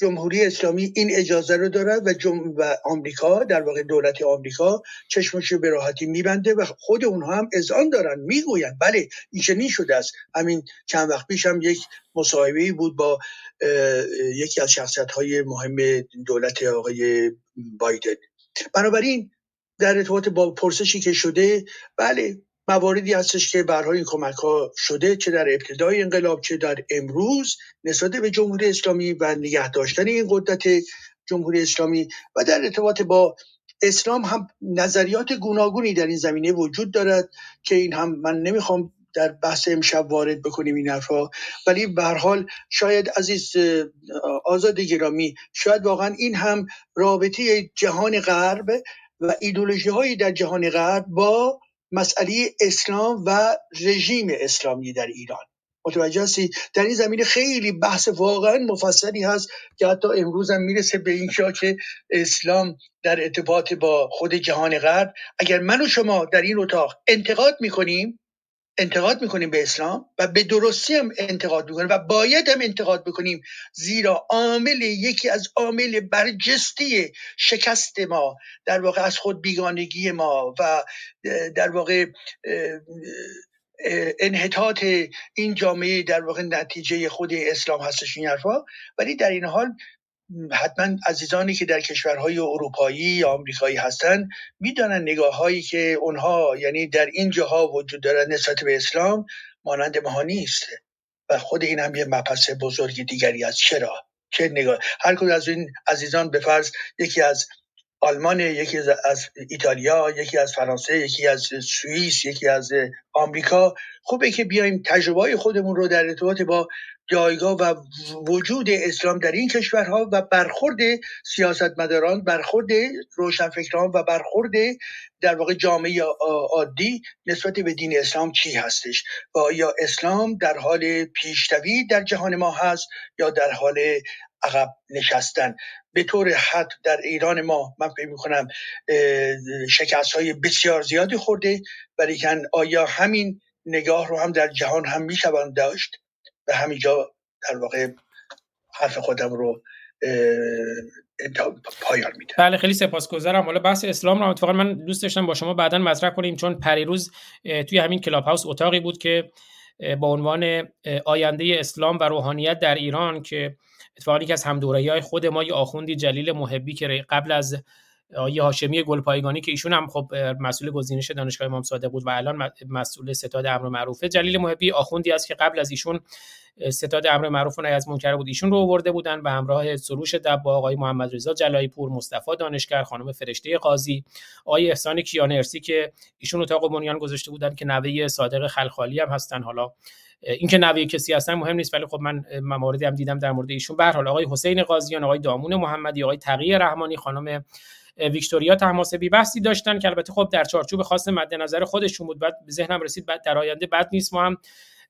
جمهوری اسلامی این اجازه رو دارد و, جم... و آمریکا در واقع دولت آمریکا چشمش به راحتی میبنده و خود اونها هم اذعان دارن می‌گوین بله این چنین شده است. همین چند وقت پیش هم یک مصاحبه بود با یکی از شخصیت های مهم دولت آقای بایدن. بنابراین در ارتباط با پرسشی که شده بله مواردی هستش که برای این کمک ها شده چه در ابتدای انقلاب چه در امروز نسبت به جمهوری اسلامی و نگه داشتن این قدرت جمهوری اسلامی و در ارتباط با اسلام هم نظریات گوناگونی در این زمینه وجود دارد که این هم من نمی‌خوام در بحث امشب وارد بکنیم این حرفا. ولی به حال شاید عزیز آزاد گرامی شاید واقعا این هم رابطه جهان غرب و ایدولوژی هایی در جهان غرب با مسئله اسلام و رژیم اسلامی در ایران. متوجه هستی؟ در این زمینه خیلی بحث واقعا مفصلی هست که حتی امروز هم می‌رسه به این که اسلام در ارتباط با خود جهان غرب. اگر من و شما در این اتاق انتقاد می‌کنیم انتقاد می‌کنیم به اسلام و به درستی هم انتقاد می‌کنیم و باید هم انتقاد بکنیم. زیرا عامل یکی از عامل برجستی شکست ما در واقع از خود بیگانگی ما و در واقع انحطاط این جامعه در واقع نتیجه خود اسلام هستش این حرفا. ولی در این حال حتما عزیزانی که در کشورهای اروپایی یا آمریکایی هستند می‌دانن نگاه هایی که اونها یعنی در این جاها وجود دارد نسبت به اسلام مانند ما نیست. و خود این هم یه مبحث بزرگ دیگری از چرا؟ چه نگاه هر کدوم از این عزیزان به فرض یکی از آلمان یکی از ایتالیا یکی از فرانسه یکی از سوئیس یکی از آمریکا. خوبه که بیایم تجربه خودمون رو در ارتباط با جایگاه و وجود اسلام در این کشورها و برخورد سیاستمداران برخورد روشنفکران و برخورد در واقع جامعه عادی نسبت به دین اسلام چی هستش؟ و یا اسلام در حال پیشروی در جهان ما هست یا در حال عقب نشستن. به طور حد در ایران ما من فکر می‌کنم شکست های بسیار زیادی خورده ولی آیا همین نگاه رو هم در جهان هم می‌شوند داشت؟ به همینجا در واقع حرف خودم رو پایان میده بله خیلی سپاسگزارم. حالا بحث اسلام رو اتفاقا من دوست داشتم با شما بعدا مطرح کنیم چون پریروز توی همین کلاب هاوس اتاقی بود که با عنوان آینده اسلام و روحانیت در ایران که اتفاقی که از همدورایی های خود ما یه آخوندی جلیل محبی که قبل از آیه هاشمی گلپایگانی که ایشون هم خب مسئول گزینش دانشگاه امام صادق بود و الان مسئول ستاد امر معروفه. جلیل محبی آخوندی است که قبل از ایشون ستاد امر معروف و از منکر بود. ایشون رو آورده بودن و همراه سروش با آقای محمد رضا جلایی پور مصطفی دانشگر خانم فرشته قاضی آقای احسان کیانرسی که ایشون اتاق بنیان گذاشته بودن که نوه صادق خلخالی هم هستن. حالا اینکه نوه کسی هستن مهم نیست ولی خب من مواردی هم دیدم در مورد ایشون. به حال آقای حسین قاضیان آقای دامون محمدی آقای تقی رحمانی خانم ویکتوریا تماسبی بحثی داشتن که البته خب در چارچوب خاص مد نظر خودشون بود بعد به ذهنم رسید بعد در آینده بد نیست. ما هم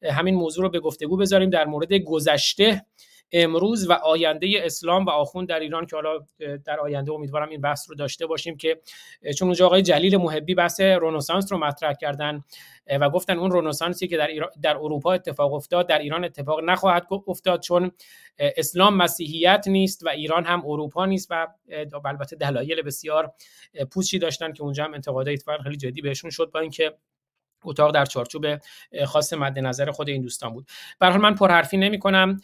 همین موضوع رو به گفتگو بذاریم در مورد گذشته. امروز و آینده اسلام و آخوند در ایران که حالا در آینده امیدوارم این بحث رو داشته باشیم که چون اونجا آقای جلیل محبی بحث رنسانس رو مطرح کردن و گفتن اون رنسانسی که در, در اروپا اتفاق افتاد در ایران اتفاق نخواهد افتاد چون اسلام مسیحیت نیست و ایران هم اروپا نیست و البته دلایل بسیار پوچی داشتن که اونجا هم انتقادات خیلی جدی بهشون شد با اینکه اتاق در چارچوب خاص مد نظر خود این دوستان بود. به حال من پرحرفی نمی کنم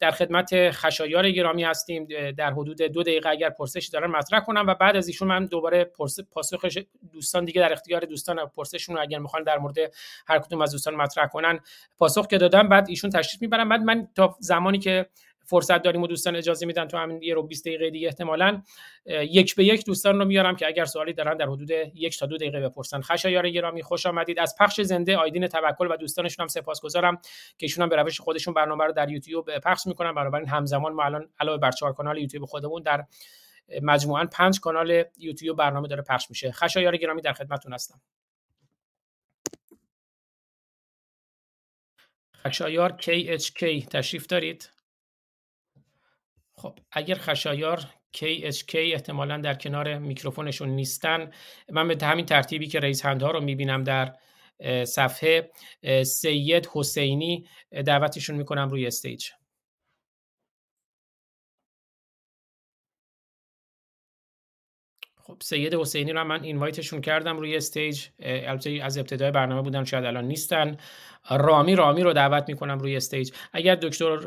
در خدمت خشایار گرامی هستیم. در حدود دو دقیقه اگر پرسشی دارن مطرح کنم و بعد از ایشون من دوباره پاسخ دوستان دیگه در اختیار دوستان پرسششون رو اگر می‌خوان در مورد هر کدوم از دوستان مطرح کنن پاسخ که دادم بعد ایشون تشریف می‌برن. بعد من تا زمانی که فرصت داریم و دوستان اجازه میدن تو همین یه رو 20 دقیقه دیگه احتمالا یک به یک دوستان رو میارم که اگر سوالی دارن در حدود یک تا دو دقیقه بپرسن. خشایار گرامی خوش آمدید. از پخش زنده آیدین توکل و دوستانشون هم سپاسگزارم که ایشون هم به روش خودشون برنامه رو در یوتیوب پخش می‌کنن. بنابراین همزمان ما الان علاوه بر چهار کانال یوتیوب خودمون در مجموعا پنج کانال یوتیوب برنامه داره پخش میشه. خشایار گرامی در خدمتتون هستم. خشایار KHK تشریف دارید؟ خب اگر خشایار KHK احتمالا در کنار میکروفونشون نیستن من به همین ترتیبی که raise hand ها رو می‌بینم در صفحه سید حسینی دعوتشون می‌کنم روی stage. خب سید حسینی رو من invite شون کردم روی stage البته از ابتدای برنامه بودن شاید الان نیستن. رامی رامی رو دعوت می‌کنم روی استیج اگر دکتر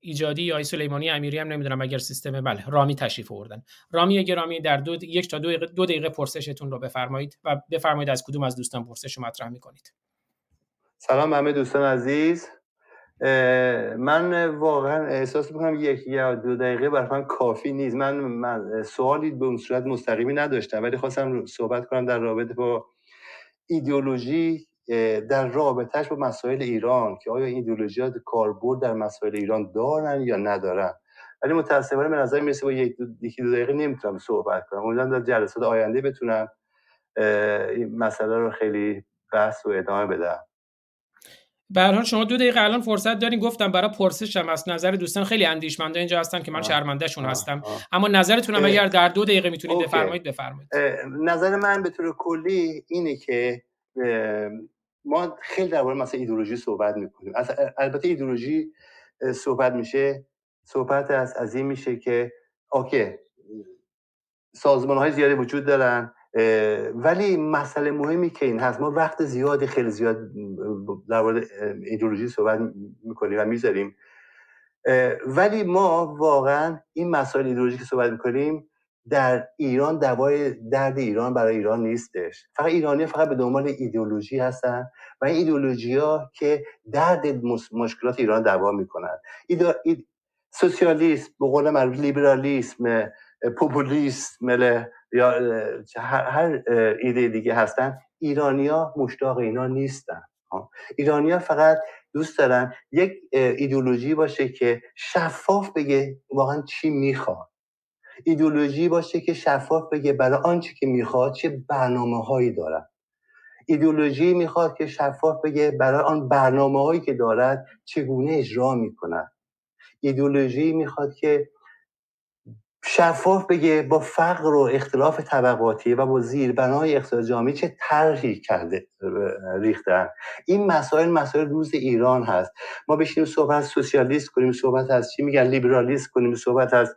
ایجادی یا سلیمانی امیری هم نمی‌دونم اگر سیستم بله رامی تشریف آوردن. رامی گرامی در دو یک تا دو دقیقه, دو دقیقه پرسشتون رو بفرمایید و بفرمایید از کدوم از دوستان پرسش مطرح می‌کنید. سلام همه دوستان عزیز. من واقعا احساس می‌کنم یک یا دو دقیقه برای من کافی نیست. من, من سوالی به اون صورت مستقیمی نداشتم ولی خواستم صحبت کنم در رابطه با ایدئولوژی در رابطهش با مسائل ایران که آیا ایدئولوژی ها کاربرد در مسائل ایران دارن یا ندارن. ولی متاسفانه به نظر می‌رسه با یک دو, دو دقیقه نمی‌تونم صحبت کنم. امیدوارم در جلسات آینده بتونم این مسئله رو خیلی بحث و ادامه بدم. به شما دو دقیقه الان فرصت دارین. گفتم برای پرسشم از نظر دوستان خیلی اندیشمنده اینجا هستن که من شرمندهشون هستم. اما نظرتون هم اگر در دو دقیقه می‌تونید بفرمایید بفرمایید. نظر من به طور کلی اینه که ما خیلی درباره مثلا ایدولوژی صحبت می‌کنیم. البته ایدولوژی صحبت میشه. صحبت از از این میشه که اوکی سازمان های زیادی وجود دارن. ولی مسئله مهمی که این هست. ما وقت زیادی خیلی زیاد در مورد ایدولوژی صحبت می‌کنیم و می‌ذاریم. ولی ما واقعا این مسائل ایدولوژی که صحبت می‌کنیم در ایران دوای درد ایران برای ایران نیستش. فقط ایرانی فقط به دنبال ایدئولوژی هستن و این ایدئولوژی ها که درد مشکلات ایران دوا می‌کنن. اید... سوسیالیسم به قول معروف لیبرالیسم پوپولیسم یا هر ایده دیگه هستن ایرانیا مشتاق اینا نیستن. ایرانیا فقط دوست دارن یک ایدولوژی باشه که شفاف بگه واقعا چی می‌خواد. ایدولوژی باشه که شفاف بگه برای آنچه که می‌خواد چه برنامه هایی دارد ایدولوژی می‌خواد که شفاف بگه برای آن برنامه هایی که دارد چگونه اجرا می‌کند. ایدولوژی می‌خواد که شفاف بگه با فقر و اختلاف طبقاتی و با زیربنای اقتصاد جامعی چه طرحی کرده ریختن. این مسائل مسائل روز ایران هست. ما بشینیم صحبت سوسیالیست کنیم صحبت از چی میگن لیبرالیست کنیم صحبت از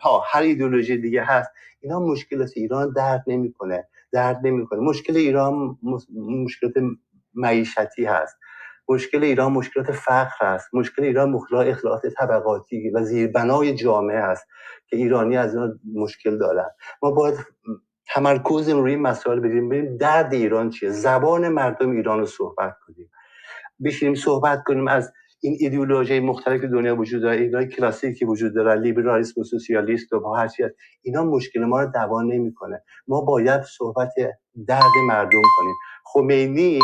ها هر ایدولوژی دیگه هست. اینا مشکلات ایران درد نمی‌کنه درد نمی‌کنه. مشکل ایران مشکلات معیشتی هست. مشکل ایران مشکلات فقر هست مشکل ایران مشکلات اخلاقات طبقاتی و زیربنای جامعه هست که ایرانی از اون مشکل دارن. ما باید تمرکز روی این مسائل بدیم ببینیم درد ایران چیه. زبان مردم ایران رو صحبت کنیم. بشینیم صحبت کنیم از این ایدئولوژی مختلف دنیا وجود داره اینا کلاسیکی وجود داره لیبرالیسم و سوسیالیست و هر چی اینا مشکل ما رو دوا نمی‌کنه. ما باید صحبت درد مردم کنیم. خمینی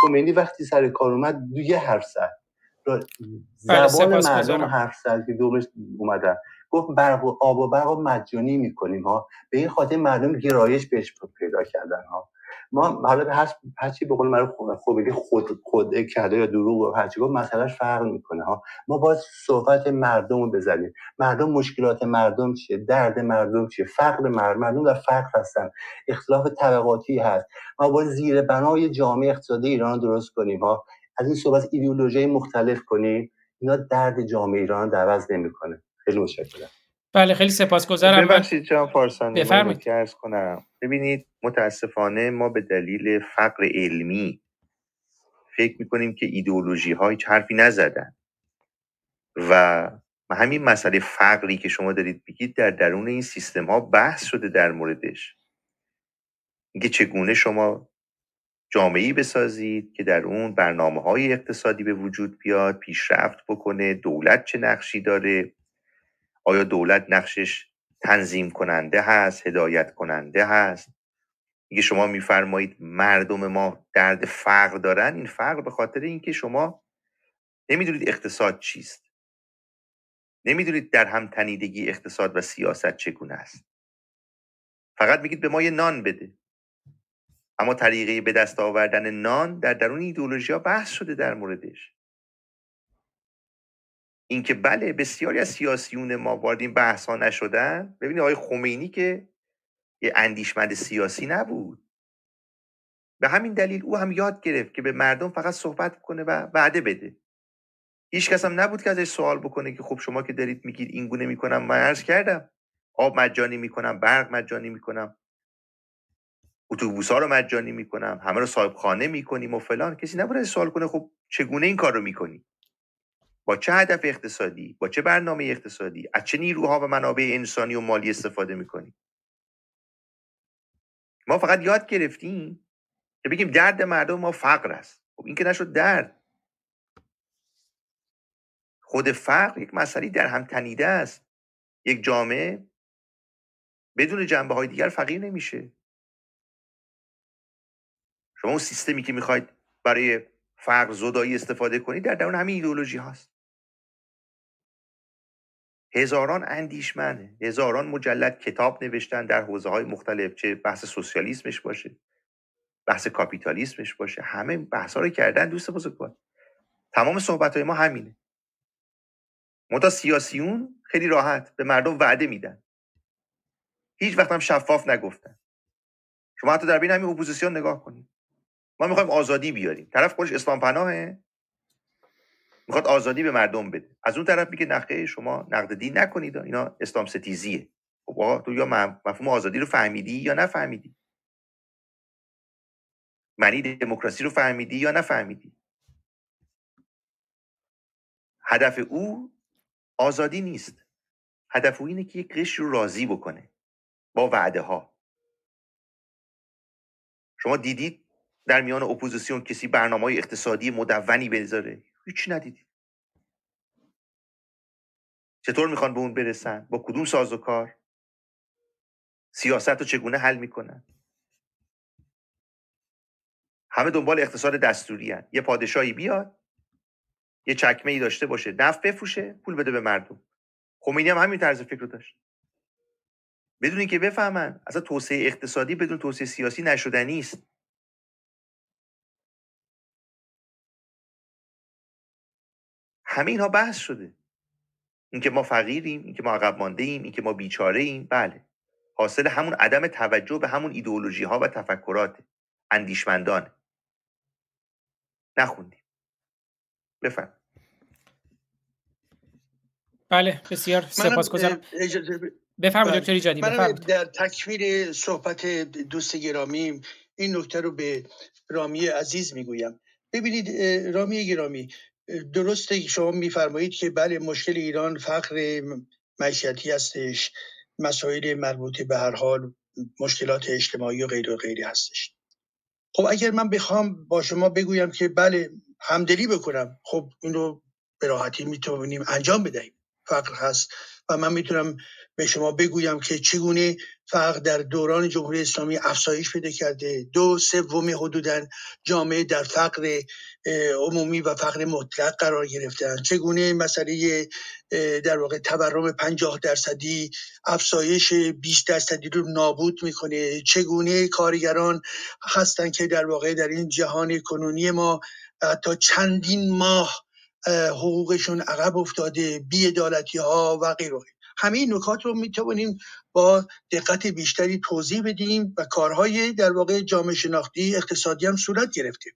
خمینی وقتی سر کار اومد دیگه حرف زد. بله، زبان مردم حرف زد که دومش اومدن. گفت برق و آب و برق مجانی می‌کنیم ها. به این خاطر مردم گرایش بهش پیدا کردن ها. ما حالا به هر چی به قول معروف خمینی خود خود کرده یا دروغ و هرچی گفت مسئلهش فرق می‌کنه ها. ما باید صحبت مردم رو بزنیم. مردم مشکلات مردم چیه؟ درد مردم چیه؟ فقر مردم مردم در فقر هستن. اختلاف طبقاتی هست. ما باید زیر بنای جامعه اقتصادی ایران درست کنیم ها. از این صحبت ایدئولوژی مختلف کنیم. اینا درد جامعه ایران در نمی‌کنه. خیلی متشکرم. بله خیلی سپاسگزارم. ببخشید جان فارسانی. بفرمایید. کنم ببینید متاسفانه ما به دلیل فقر علمی فکر می‌کنیم که ایدئولوژی های حرفی نزدن. و همین مسئله فقری که شما دارید بگید در درون این سیستم ها بحث شده در موردش. اینکه چگونه شما جامعه بسازید که در اون برنامه های اقتصادی به وجود بیاد پیشرفت بکنه دولت چه نقشی داره آیا دولت نقشش تنظیم کننده هست هدایت کننده هست. میگه شما میفرمایید مردم ما درد فقر دارن این فقر به خاطر اینکه شما نمی‌دونید اقتصاد چیست. نمی‌دونید در هم تنیدگی اقتصاد و سیاست چگونه است. فقط میگید به ما یه نان بده. اما طریقه به دست آوردن نان در درون ایدئولوژی ها بحث شده در موردش. اینکه بله بسیاری از سیاسیون ما وارد این بحث ها نشدن. ببینید آقای خمینی که یه اندیشمند سیاسی نبود. به همین دلیل او هم یاد گرفت که به مردم فقط صحبت کنه و وعده بده. هیچ کس هم نبود که ازش سوال بکنه که خب شما که دارید میگید این گونه می‌کنم من عرض کردم. آب مجانی می‌کنم برق مجانی می‌کنم. اتوبوس ها رو مجانی می‌کنم. همه رو صاحب خانه می‌کنیم و فلان. کسی نبود سوال کنه خب چگونه این کار رو می‌کنی؟ با چه هدف اقتصادی با چه برنامه اقتصادی از چه نیروها و منابع انسانی و مالی استفاده می‌کنی ما فقط یاد گرفتیم که بگیم درد مردم ما فقر است. خب این که نشد درد. خود فقر یک مسئله در هم تنیده است. یک جامعه بدون جنبه های دیگر فقیر نمیشه. شما اون سیستمی که می‌خواید برای فقر زدایی استفاده کنید در درون همین ایدئولوژی هاست. هزاران اندیشمن هزاران مجلد کتاب نوشتن در حوزه های مختلف چه بحث سوسیالیسمش باشه بحث کاپیتالیسمش باشه همه بحث ها رو کردن. دوست بزرگوار تمام صحبت های ما همینه. متا سیاسیون خیلی راحت به مردم وعده میدن. هیچ وقت هم شفاف نگفتن. شما حتی در بین همین اپوزیسیون نگاه کنید. ما می‌خوایم آزادی بیاریم. طرف خودش اسلام پناهه می‌خواد آزادی به مردم بده. از اون طرف میگه نخه شما نقد دین نکنید. اینا اسلام ستیزیه. خب تو یا مفهوم آزادی رو فهمیدی یا نفهمیدی؟ معنی دموکراسی رو فهمیدی یا نفهمیدی؟ هدف او آزادی نیست. هدف او اینه که یک قش رو راضی بکنه با وعده ها شما دیدید در میان اپوزیسیون کسی برنامه های اقتصادی مدونی بذاره؟ هیچ ندیدید چطور می‌خوان به اون برسن؟ با کدوم ساز و کار؟ سیاست رو چگونه حل می‌کنن؟ همه دنبال اقتصاد دستوری هن. یه پادشاهی بیاد یه چکمه ای داشته باشه نفت بفروشه پول بده به مردم. خمینی هم همین طرز فکر رو داشت. بدون اینکه بفهمن اصلا توسعه اقتصادی بدون توسعه سیاسی نشدنی است همه اینها بحث شده. اینکه ما فقیریم اینکه ما عقب مانده ایم اینکه ما بیچاره ایم بله. حاصل همون عدم توجه به همون ایدئولوژی ها و تفکرات اندیشمندان نخوندیم. بفرم بله بسیار سپاسگزارم. بفرمایید بله. دکتر ایجادی بفرمایید. در تکمیل صحبت دوست گرامی این نکته رو به رامی عزیز می‌گویم. ببینید رامی گرامی درسته شما میفرمایید که بله مشکل ایران فقر معیشتی هستش مسائل مربوط به هر حال مشکلات اجتماعی و غیر و غیری هستش. خب اگر من بخوام با شما بگویم که بله همدلی بکنم خب اینو به راحتی می‌تونیم انجام بدهیم. فقر هست. و من می‌تونم به شما بگویم که چگونه فقر در دوران جمهوری اسلامی افزایش پیدا کرده. دو سوم حدودا جامعه در فقر عمومی و فقر مطلق قرار گرفتن چگونه مسئله در واقع تورم 50 درصدی افزایش 20 درصدی رو نابود می‌کنه. چگونه کارگران هستند که در واقع در این جهان کنونی ما تا چندین ماه حقوقشون عقب افتاده بیعدالتی ها و غیره همه این نکات رو می‌توانیم با دقت بیشتری توضیح بدیم و کارهای در واقع جامعه شناختی اقتصادی هم صورت گرفته.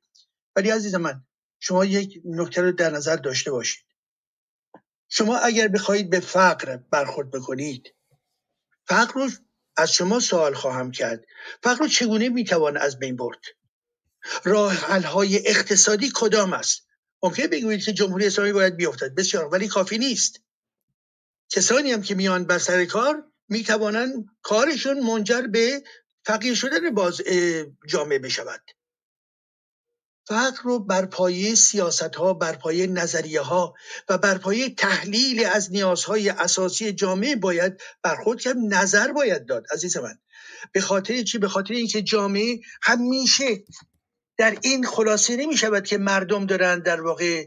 ولی عزیز من شما یک نکته رو در نظر داشته باشید. شما اگر بخواهید به فقر برخورد بکنید فقر رو از شما سوال خواهم کرد. فقر رو چگونه می‌توان از بین برد؟ راه های اقتصادی کدام است؟ ممکنه بگویید که جمهوری اسلامی باید بیفتد بسیار ولی کافی نیست. کسانی هم که میان بر سر کار می‌توانند کارشون منجر به فقیر شدن باز جامعه بشود. فقر رو بر پایه سیاست ها بر پایه نظریه ها و بر پایه تحلیل از نیازهای اساسی جامعه باید برخورد کرد نظر باید داد. عزیز من به خاطر چی؟ به خاطر اینکه جامعه همیشه در این خلاصه نمی شود که مردم دارند در واقع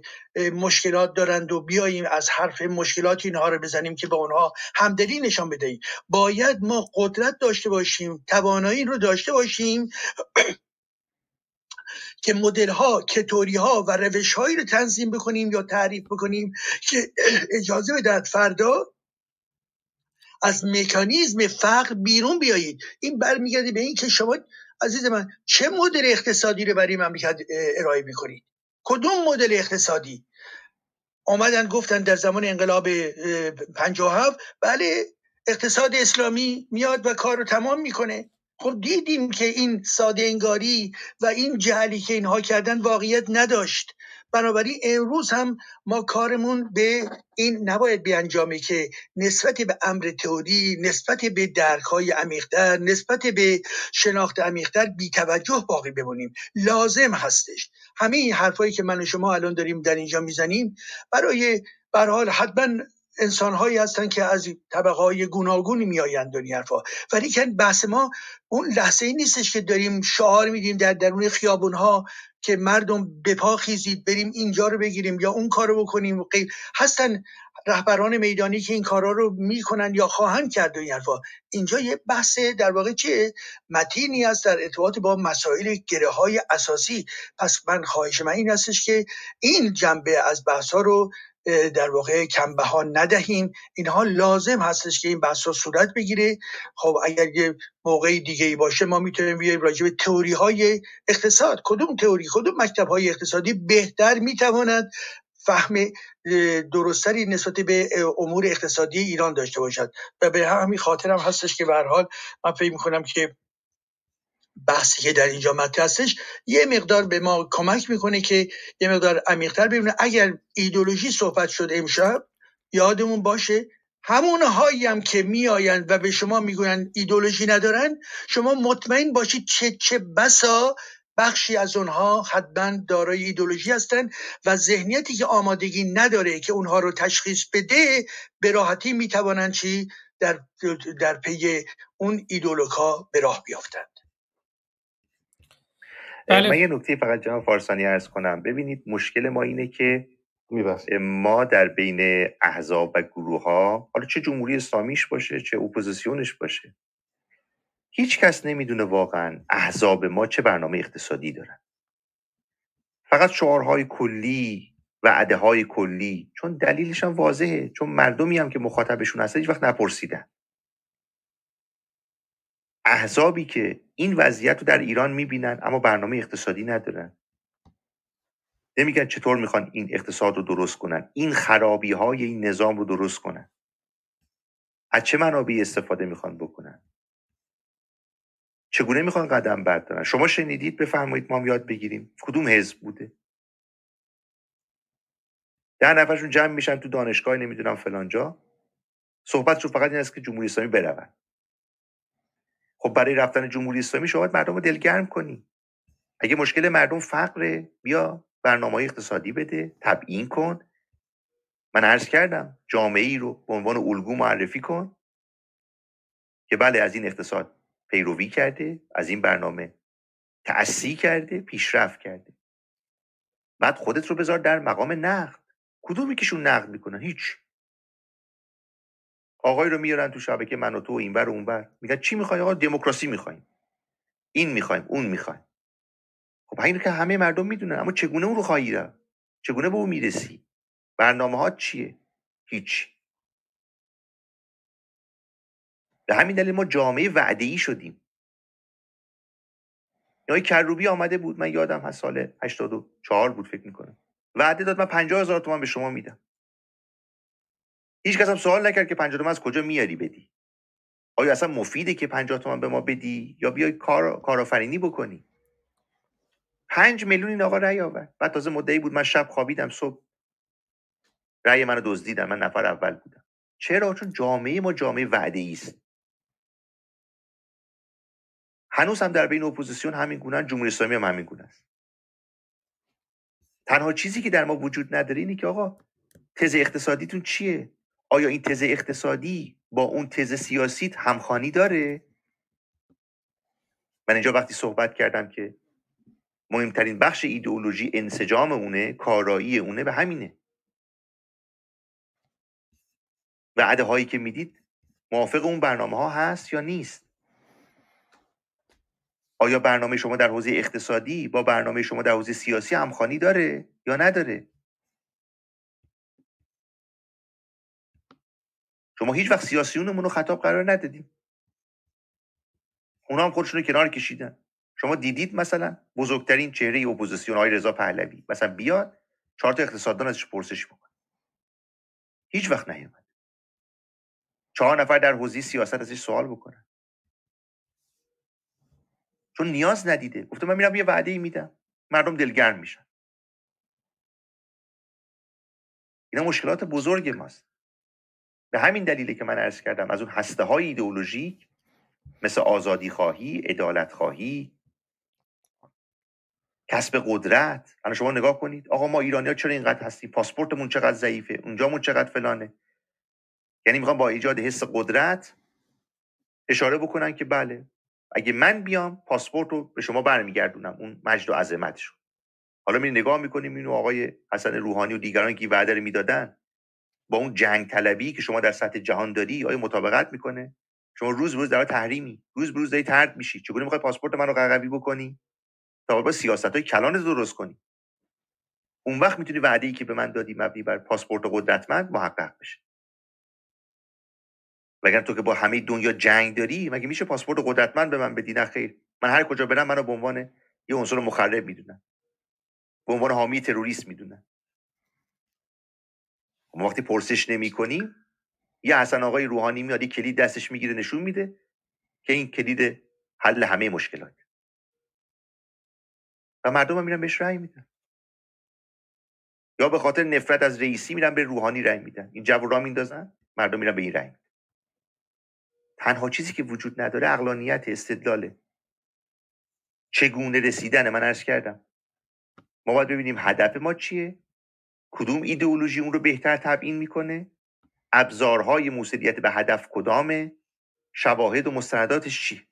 مشکلات دارند و بیاییم از حرف مشکلات اینها رو بزنیم که به اونها همدلی نشان بدهیم. باید ما قدرت داشته باشیم توانایی رو داشته باشیم که مدل ها کتوری ها و روش هایی رو تنظیم بکنیم یا تعریف بکنیم که اجازه بدهد فردا از مکانیزم فقر بیرون بیایید. این برمیگرده به این که شما عزیز من چه مدل اقتصادی رو برای مملکت ارائه می‌کنید؟ کدوم مدل اقتصادی؟ آمدن گفتن در زمان انقلاب 57 بله اقتصاد اسلامی میاد و کار رو تمام می‌کنه. خب دیدیم که این ساده انگاری و این جهلی که اینها کردن واقعیت نداشت. بنابراین امروز هم ما کارمون به این نباید بیانجامه که نسبت به امر تئوری نسبت به درک های عمیقتر نسبت به شناخت عمیقتر بیتوجه باقی بمونیم. لازم هستش. همه این حرفایی که من و شما الان داریم در اینجا می‌زنیم برای برحال حتما انسان هایی هستن که از طبقه های گوناگونی میآیند دنیا حرفا. ولی که بحث ما اون لحظه ای نیستش که داریم شعار میدیم در درون خیابون ها که مردم بپا خیزید بریم اینجا رو بگیریم یا اون کارو بکنیم. هستن رهبران میدانی که این کارا رو می‌کنن یا خواهند کرد این حرفا. اینجا یه بحث در واقع چیه؟ متینی است در ارتباط با مسائل گره های اساسی. پس من خواهش من این هستش که این جنبه از بحث ها رو در واقع کمبه ندهیم. اینها لازم هستش که این بحث صورت بگیره. خب اگر یه موقع دیگه ای باشه ما می‌تونیم بیایم راجع به تئوری های اقتصاد. کدوم تئوری؟ کدوم مکتب های اقتصادی بهتر می‌تواند فهم درستری نسبت به امور اقتصادی ایران داشته باشد؟ و به همین خاطر هم هستش که به حال من فکر می‌کنم که بحثی که در اینجا مطرح هستش یه مقدار به ما کمک می‌کنه که یه مقدار عمیقتر ببینه. اگر ایدولوژی صحبت شده امشب یادمون باشه همون هایی هم که میآیند و به شما می‌گویند ایدولوژی ندارن شما مطمئن باشید چه چه بسا بخشی از اونها حتما دارای ایدولوژی هستند و ذهنیتی که آمادگی نداره که اونها رو تشخیص بده به راحتی می‌توانند چی؟ در در پی اون ایدئولوگا به راه بیافتند. بله. من یه نکته فقط جناب فارسانی عرض کنم. ببینید مشکل ما اینه که ما در بین احزاب و گروه ها حالا چه جمهوری اسلامیش باشه چه اپوزیسیونش باشه هیچ کس نمی‌دونه واقعا احزاب ما چه برنامه اقتصادی دارن. فقط شعارهای کلی وعده های کلی چون دلیلش هم واضحه چون مردمی هم که مخاطبشون هست هیچ وقت نپرسیدن. احزابی که این وضعیت رو در ایران می‌بینن اما برنامه اقتصادی ندارن. نمیگن چطور می‌خوان این اقتصاد رو درست کنن. این خرابی های این نظام رو درست کنن. از چه منابعی استفاده می‌خوان بکنن؟ چگونه می‌خوان قدم بردارن؟ شما شنیدید؟ بفرمایید ما یاد بگیریم. کدوم حزب بوده؟ ده نفرشون جمع میشن تو دانشگاه نمی‌دونم فلانجا صحبتشون فقط این است که جمهوری اسلامی برود برای رفتن جمهوری اسلامی شما مردم رو دلگرم کنی. اگه مشکل مردم فقره بیا برنامه اقتصادی بده تبیین کن. من عرض کردم جامعه ای رو به عنوان الگو معرفی کن. که بله از این اقتصاد پیروی کرده از این برنامه تأسی کرده پیشرفت کرده. بعد خودت رو بذار در مقام نقد. کدومی کهشون نقد می‌کنن هیچ. آقای رو میارن تو شبکه من و تو اینور و اونور میگن چی می‌خوای آقا دموکراسی می‌خوایم. این می‌خوایم اون می‌خوایم. خب این که همه مردم می‌دونن اما چگونه اون رو خواهی را چگونه به اون می‌رسی؟ برنامه ها چیه؟ هیچ به همین دلیل ما جامعه وعده ای شدیم. یا کروبی آمده بود. من یادم هست سال 84 بود فکر می‌کنم. وعده داد. من 50 هزار تومان به شما میدم. هیچ کس هم سوال نکرد که 50 تومن از کجا میاری بدی. آیا اصلا مفیده که 50 تومن به ما بدی؟ یا بیای کار کارآفرینی بکنی؟ پنج میلیون این آقا رأی آورد. بعد تازه مدعی بود من شب خوابیدم صبح. رأی منو دزدیدم من نفر اول بودم. چرا؟ چون جامعه ما جامعه وعده است. هنوز هم در بین اپوزیسیون همین گونه جمهوری اسلامی هم همین گونه است. تنها چیزی که در ما وجود نداره اینه که آقا تز اقتصادیتون چیه؟ آیا این تز اقتصادی با اون تز سیاسیت همخوانی داره؟ من اینجا وقتی صحبت کردم که مهمترین بخش ایدئولوژی انسجام اونه کارایی اونه به همینه. وعده هایی که می‌دید موافق اون برنامه ها هست یا نیست؟ آیا برنامه شما در حوزه اقتصادی با برنامه شما در حوزه سیاسی همخوانی داره یا نداره؟ شما هیچ وقت سیاسیونمون رو خطاب قرار ندادیم. اونا هم خودشون رو کنار کشیدن. شما دیدید مثلا بزرگترین چهره اپوزیسیون های رضا پهلوی. مثلا بیاد چهار تا اقتصاددان ازش پرسش بکن هیچ وقت نیومد. چهار نفر در حوزه سیاست ازش سوال بکنن. چون نیاز ندیده. گفته من میرم یه وعده ای میدم. مردم دلگرم میشن. اینا مشکلات بزرگ ماست. به همین دلیله که من عرض کردم از اون هسته های ایدئولوژیک مثل آزادی خواهی، عدالت خواهی، کسب قدرت. الان شما نگاه کنید آقا ما ایرانی ها چرا اینقدر هستیم؟ پاسپورتمون چقدر ضعیفه؟ اونجامون چقدر فلانه؟ یعنی می‌خوام با ایجاد حس قدرت اشاره بکنن که بله اگه من بیام پاسپورت رو به شما برمیگردونم. اون مجد و عظمتشو. حالا می نگاه می‌کنیم اینو آقای حسن روحانی و دیگران که وعده می‌دادن. با اون جنگ طلبی که شما در سطح جهان داری آیا مطابقت می‌کنه؟ شما روز روز در تحریمی روز روز داری ترد میشی. چگونه می‌خوای پاسپورت منو قرقبی بکنی؟ تا با سیاست های کلان درست کنی. اون وقت می‌تونی وعده ای که به من دادی مبنی بر پاسپورت قدرتمند محقق بشه. وگر تو که با همه دنیا جنگ داری مگه میشه پاسپورت قدرتمند به من بدی؟ نه خیر. من هر کجا برم منو به عنوان یه عنصر مخرب می‌دونن. به عنوان حامی تروریست می‌دونن. ما وقتی پرسش نمی کنیم یه حسن آقای روحانی میاد یه کلید دستش می‌گیره نشون میده که این کلید حل همه مشکلات. و مردم هم میرن بهش رأی میدن. یا به خاطر نفرت از رئیسی میرن به روحانی رأی میدن. این جو را میندازن مردم میرن به این رأی تنها چیزی که وجود نداره اقلانیت استدلاله چگونه رسیدن؟ من عرض کردم. ما باید ببینیم هدف ما چیه؟ کدوم ایدئولوژی اون رو بهتر تبیین می‌کنه؟ ابزارهای موسیدیت به هدف کدامه؟ شواهد و مستنداتش چی؟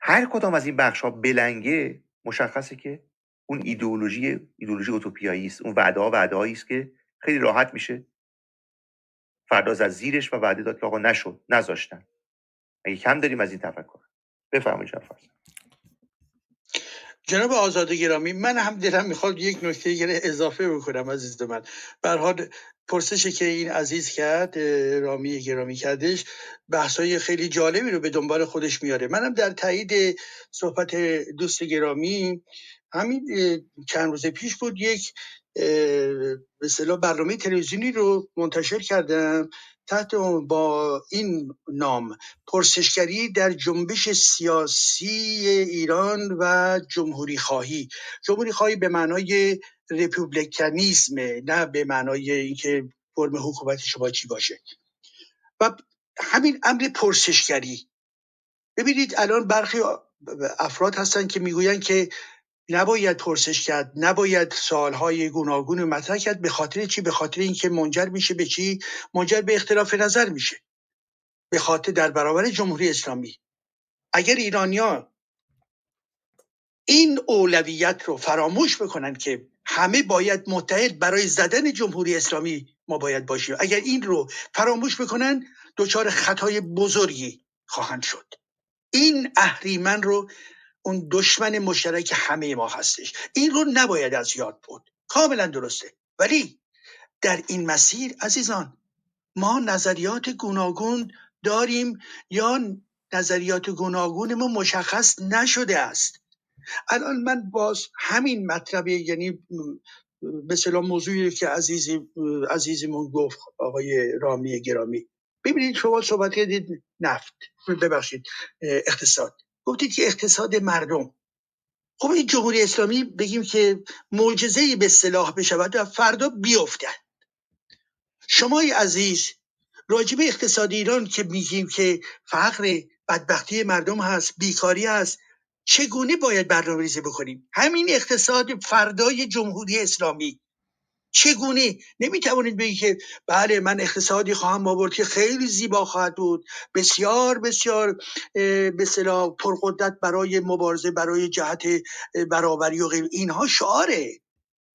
هر کدام از این بخش ها بلنگه مشخصه که اون ایدئولوژی ایدئولوژی اوتوپیایی است. اون وعده ها وعده است که خیلی راحت میشه فرداز از زیرش و وعده داد که آقا نشد نذاشتن. اگه کم داریم از این تفکر. بفرمایید جناب جناب آزاد گرامی من هم دلم می‌خواد یک نکته اضافه بکنم عزیز من. حال پرسشی که این عزیز کرد رامی گرامی کردش بحثای خیلی جالبی رو به دنبال خودش میاره منم در تایید صحبت دوست گرامی همین چند روز پیش بود یک به برنامه تلویزیونی رو منتشر کردم. تحت با این نام پرسشگری در جنبش سیاسی ایران و جمهوری خواهی. جمهوری خواهی به معنای رپوبلیکانیسم نه به معنای اینکه فرم حکومت شما چی باشه. و همین امر پرسشگری. ببینید الان برخی افراد هستن که می‌گویند که نباید پرسش کرد نباید سوالهای گوناگون مطرح کرد به خاطر چی؟ به خاطر اینکه منجر میشه به چی؟ منجر به اختلاف نظر میشه. به خاطر در برابر جمهوری اسلامی. اگر ایرانیا این اولویت رو فراموش بکنن که همه باید متحد برای زدن جمهوری اسلامی ما باید باشیم اگر این رو فراموش بکنن دچار خطای بزرگی خواهند شد. این اهریمن رو اون دشمن مشترک همه ما هستش. این رو نباید از یاد بود کاملا درسته. ولی در این مسیر عزیزان ما نظریات گوناگون داریم یا نظریات گوناگون ما مشخص نشده است. الان من باز همین مطلب یعنی مثلا موضوعی که عزیزی عزیزمون گفت آقای رامی گرامی. ببینید شما صحبت کردید نفت. ببخشید اقتصاد. گفتید که اقتصاد مردم. خب این جمهوری اسلامی بگیم که معجزه به صلاح بشود و فردا بیفتد. شما عزیز راجب اقتصاد ایران که میگیم که فقر بدبختی مردم هست بیکاری هست چگونه باید برنامه ریزی بکنیم؟ همین اقتصاد فردای جمهوری اسلامی. چگونه؟ نمی‌توانید بگید که بله من اقتصادی خواهم آورد که خیلی زیبا خواهد بود. بسیار بسیار به صلاح پرقدرت برای مبارزه برای جهت برابری و غیر. اینها شعاره.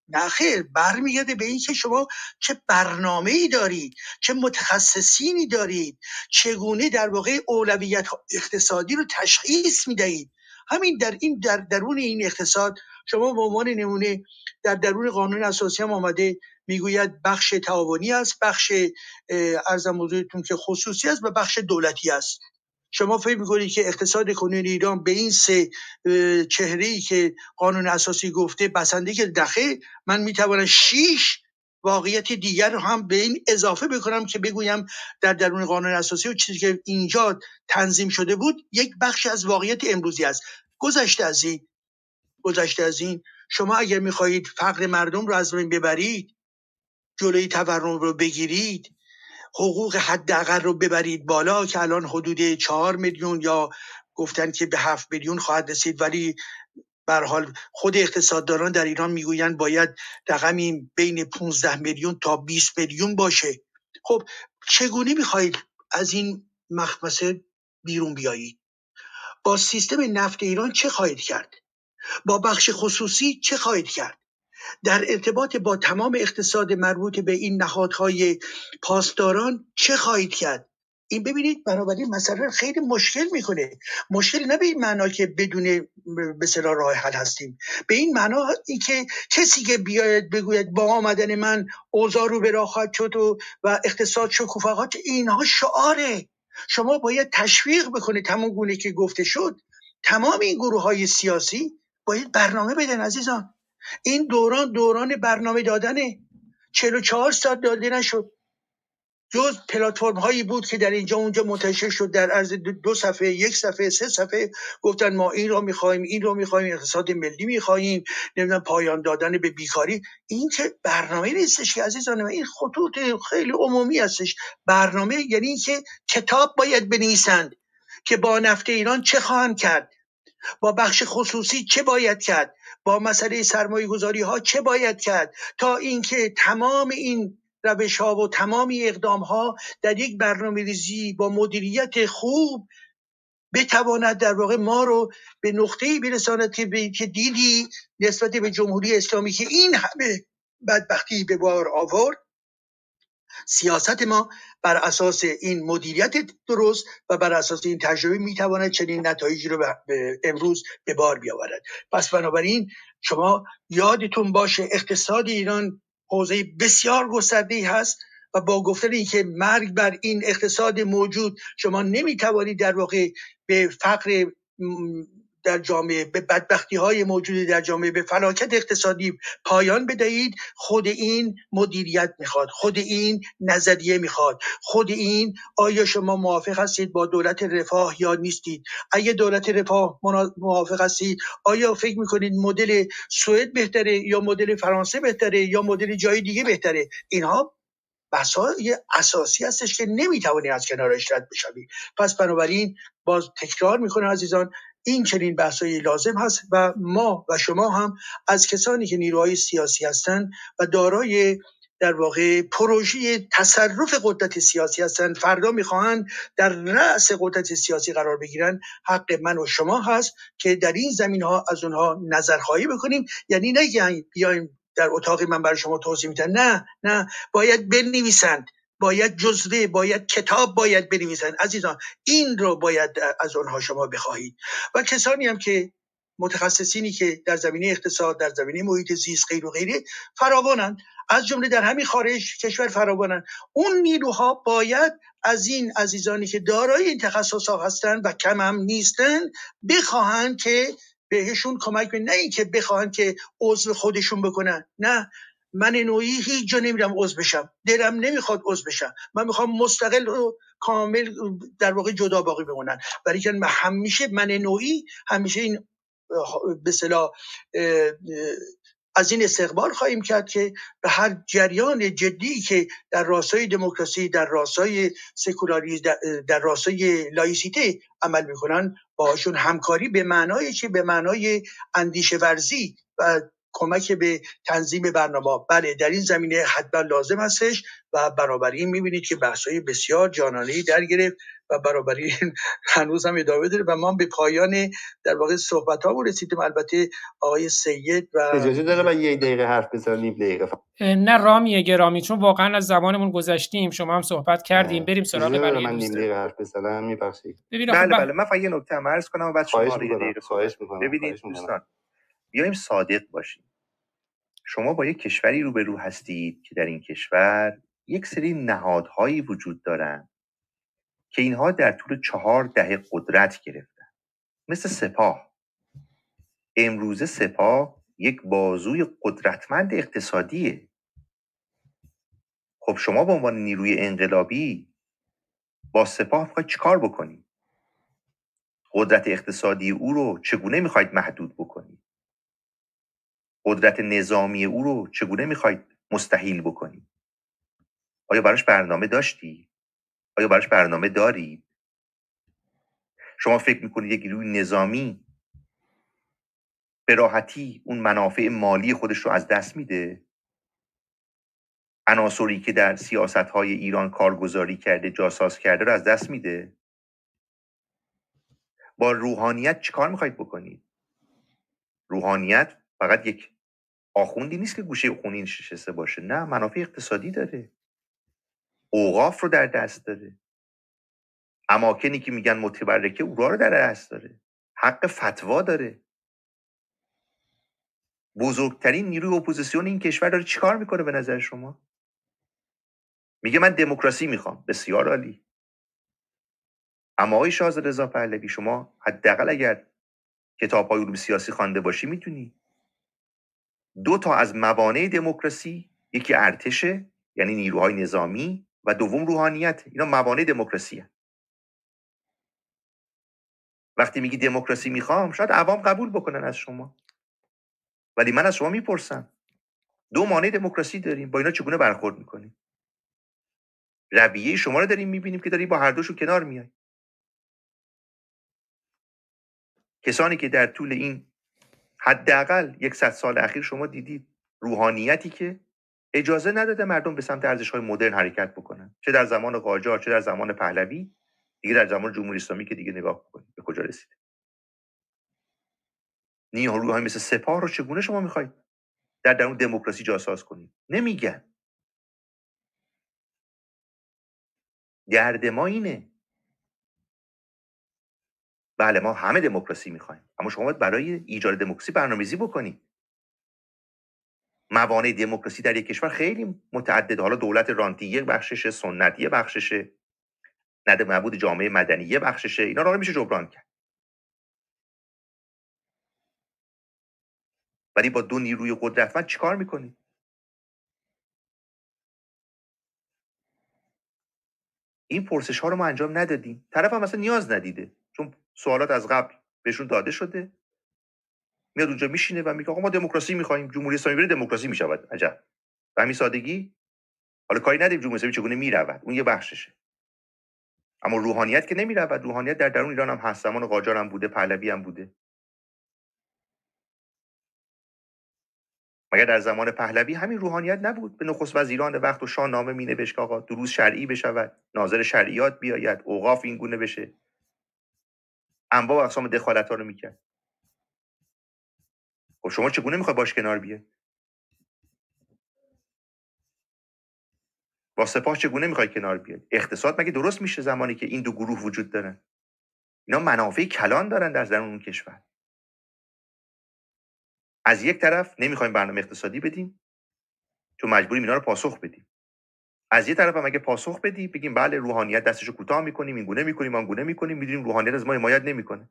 نه خیر برمیگرده به اینکه شما چه برنامه ای دارید چه متخصصینی دارید چگونه در واقع اولویت اقتصادی رو تشخیص می‌دهید. همین در این در درون این اقتصاد شما به عنوان نمونه در درون قانون اساسی هم آمده می‌گوید بخش تعاونی است بخش ارزم حضورتون که خصوصی است و بخش دولتی است. شما فکر می‌کنید که اقتصاد کنون ایران به این سه چهره ای که قانون اساسی گفته بسنده که دخه من می‌توانم شیش واقعیت دیگر رو هم به این اضافه بکنم که بگویم در درون قانون اساسی و چیزی که اینجا تنظیم شده بود یک بخش از واقعیت امروزی است. گذشته از این گذشته از این شما اگر می‌خواهید فقر مردم رو از بین ببرید جلوی تورم رو بگیرید حقوق حداقل رو ببرید بالا که الان حدود چهار میلیون یا گفتن که به هفت میلیون خواهد رسید ولی بر حال خود اقتصادداران در ایران می‌گویند باید رقمی بین 15 میلیون تا 20 میلیون باشه. خب چگونه می‌خواهید از این مخمسه بیرون بیایید؟ با سیستم نفت ایران چه خواهید کرد؟ با بخش خصوصی چه خواهید کرد؟ در ارتباط با تمام اقتصاد مربوط به این نهادهای پاسداران چه خواهید کرد؟ این ببینید بنابراین مسئله خیلی مشکل می‌کنه. مشکل نه به این معنا که بدون به راه حل هستیم. به این معنا اینکه کسی که بیاید بگوید با آمدن من اوضاع رو به راه خواهد شد و, و اقتصاد شکوفاقات اینها شعاره. شما باید تشویق بکنید تمام گونه که گفته شد. تمام این گروه های سیاسی باید برنامه بدن عزیزان. این دوران دوران برنامه دادنه. 44 ساعت داده نشد. جز پلتفرم هایی بود که در اینجا اونجا منتشر شد. در عرض دو صفحه یک صفحه سه صفحه گفتن ما این رو می‌خوایم این رو می‌خوایم اقتصاد ملی می‌خواهیم نمی‌دونم پایان دادن به بیکاری. این که برنامه نیستش که عزیزان این خطوط خیلی عمومی هستش. برنامه یعنی اینکه کتاب باید بنویسند که با نفت ایران چه خواهند کرد. با بخش خصوصی چه باید کرد؟ با مسئله سرمایه گذاری ها چه باید کرد؟ تا اینکه تمام این روش ها و تمام اقدام ها در یک برنامه ریزی با مدیریت خوب بتواند در واقع ما رو به نقطه برساند که دیدی نسبت به جمهوری اسلامی که این همه بدبختی به بار آورد. سیاست ما بر اساس این مدیریت درست و بر اساس این تجربه می‌تواند چنین نتایجی رو به امروز به بار بیاورد. پس بنابراین شما یادتون باشه اقتصاد ایران حوزه بسیار گسترده هست و با گفتن اینکه مرگ بر این اقتصاد موجود شما نمی‌توانید در واقع به فقر در جامعه به بدبختی های موجود در جامعه به فلاکت اقتصادی پایان بدهید خود این مدیریت می‌خواد خود این نظریه می‌خواد خود این آیا شما موافق هستید با دولت رفاه یا نیستید؟ اگه دولت رفاه موافق هستید آیا فکر می‌کنید مدل سوئد بهتره یا مدل فرانسه بهتره یا مدل جای دیگه بهتره؟ اینها بحث‌های اساسی هستش که نمی‌توانی از کنارش رد بشوی. پس بنابراین باز تکرار می‌کنه عزیزان این چنین بحثایی لازم هست و ما و شما هم از کسانی که نیروهای سیاسی هستند و دارای در واقع پروژه تصرف قدرت سیاسی هستند فردا می‌خواهند در رأس قدرت سیاسی قرار بگیرن. حق من و شما هست که در این زمین ها از اونها نظرخواهی بکنیم. یعنی نه بیایم در اتاق من برای شما توضیح میدن. نه نه. باید بنویسند. باید جزوه باید کتاب باید بنویسند عزیزان این رو باید از آنها شما بخواهید. و کسانی هم که متخصصینی که در زمینه اقتصاد در زمینه محیط زیست غیر و غیره فراوانند. از جمله در همین خارج کشور فراوانند. اون نیروها باید از این عزیزانی که دارای این تخصص ها هستند و کم هم نیستند بخواهند که بهشون کمک نه اینکه بخواهند که عضو خودشون بکنن. نه. من نوعی هیچ جا نمیرم عضو بشم. دلم نمی‌خواد عضو بشم. من می‌خوام مستقل و کامل در واقع جدا باقی بمونن. برای که همیشه من نوعی همیشه این به از این استقبال خواهیم کرد که به هر جریان جدی که در راستای دموکراسی در راستای سکولاریزم در راستای لایسیته عمل می‌کنن باشون همکاری به معنای چه به معنای اندیشه ورزی و کمک به تنظیم برنامه. بله در این زمینه حتما لازم هستش و این می‌بینید که بحث‌های بسیار جانانه در گرفت و این هنوز هم ادامه داره و ما به پایان در واقع صحبت ها رسیدیم. البته آقای سید و اجازه داره من یک دقیقه حرف بزنم دقیقه نه رامیه گرامی چون واقعا از زمانمون گذشتیم شما هم صحبت کردیم. بریم سراغ بقیه من نیم دقیقه حرف بزنم میبخشید. بله بله. من فقط یه نکته عرض کنم و بعد شما خواهش می‌کنم ببینید دوستان بیایم صادق باشیم. شما با یک کشوری روبرو هستید که در این کشور یک سری نهادهایی وجود دارند که اینها در طول چهار دهه قدرت گرفتن. مثل سپاه. امروزه سپاه یک بازوی قدرتمند اقتصادیه. خب شما به عنوان نیروی انقلابی با سپاه می‌خواید چیکار بکنید؟ قدرت اقتصادی او رو چگونه می‌خواید محدود بکنید؟ قدرت نظامی او رو چگونه می‌خواید مستحیل بکنید آیا براش برنامه داشتی؟ آیا براش برنامه دارید شما فکر می‌کنید یک نیروی نظامی به راحتی اون منافع مالی خودش رو از دست میده؟ عناصری که در سیاست های ایران کارگزاری کرده جاساز کرده رو از دست میده؟ با روحانیت چیکار می‌خواید بکنید؟ روحانیت فقط یک آخوندی نیست که گوشه خونی نشسته باشه. نه منافع اقتصادی داره. اوقاف رو در دست داره. اماکنی که میگن متبرکه او رو در دست داره. حق فتوا داره. بزرگترین نیروی اپوزیسیون این کشور داره چیکار می‌کنه به نظر شما؟ میگه من دموکراسی می‌خوام. بسیار عالی. اما آقای شاهزاده رضا پهلوی شما حداقل اگر کتاب های علوم سیاسی خوانده باشی می‌تونی. دو تا از موانع دموکراسی یکی ارتشه یعنی نیروهای نظامی و دوم روحانیت. اینا موانع دموکراسی وقتی میگی دموکراسی می‌خوام شاید عوام قبول بکنن از شما. ولی من از شما می‌پرسم. دو مانع دموکراسی داریم. با اینا چگونه برخورد می‌کنیم؟ رویه شما رو داریم می‌بینیم که داری با هر دوشون کنار میای. کسانی که در طول این حداقل یک صد سال اخیر شما دیدید روحانیتی که اجازه نداده مردم به سمت ارزش های مدرن حرکت بکنن. چه در زمان قاجار چه در زمان پهلوی دیگه در زمان جمهوری اسلامی که دیگه نگاه کنید به کجا رسیده. نیروهای مثل سپاه رو چگونه شما می‌خواید در درون دموکراسی جاساز کنید؟ نمیگن. گرد ما اینه بله ما همه دموکراسی می‌خوایم. اما شما باید برای ایجاد دموکراسی برنامه‌ریزی بکنید موانع دموکراسی در یک کشور خیلی متعدد. حالا دولت رانتی یک بخشش سنت یه بخششه. نده معبود جامعه مدنی یه بخششه. اینا رو میشه جبران کرد. ولی با دو نیروی قدرتمند چیکار می‌کنید این پرسش ها رو ما انجام ندادیم. طرف هم مثلا نیاز ندیده. سوالات از قبل بهشون داده شده. میاد اونجا میشینه و میگه آقا ما دموکراسی می‌خوایم جمهوری اسلامی دموکراسی می‌شود. عجب. به همین سادگی حالا کاری نداریم جمهوری اسلامی چگونه می‌رود؟ اون یه بخششه. اما روحانیت که نمی‌رود روحانیت در درون ایران هم هست. زمان قاجار هم بوده پهلوی هم بوده. مگر در زمان پهلوی همین روحانیت نبود؟ به نخست وزیران وقت و شاه نامه می نوشت آقا دروز شرعی بشود ناظر شرعیات بیاید اوقاف این گونه بشه. انواع و اقسام دخالت ها رو می‌کرد. خب شما چگونه می‌خوای باش کنار بیه با سپاه چگونه می‌خوای کنار بیاد اقتصاد مگه درست میشه زمانی که این دو گروه وجود دارن؟ اینا منافع کلان دارن در درون اون کشور. از یک طرف نمی‌خوایم برنامه اقتصادی بدیم. چون مجبوریم اینا رو پاسخ بدیم. از یه طرف هم اگه پاسخ بدی بگیم بله روحانیت دستشو کوتاه می‌کنیم این گونه می‌کنیم آن گونه می‌کنیم می‌دونیم روحانیت از ما حمایت نمی‌کنه.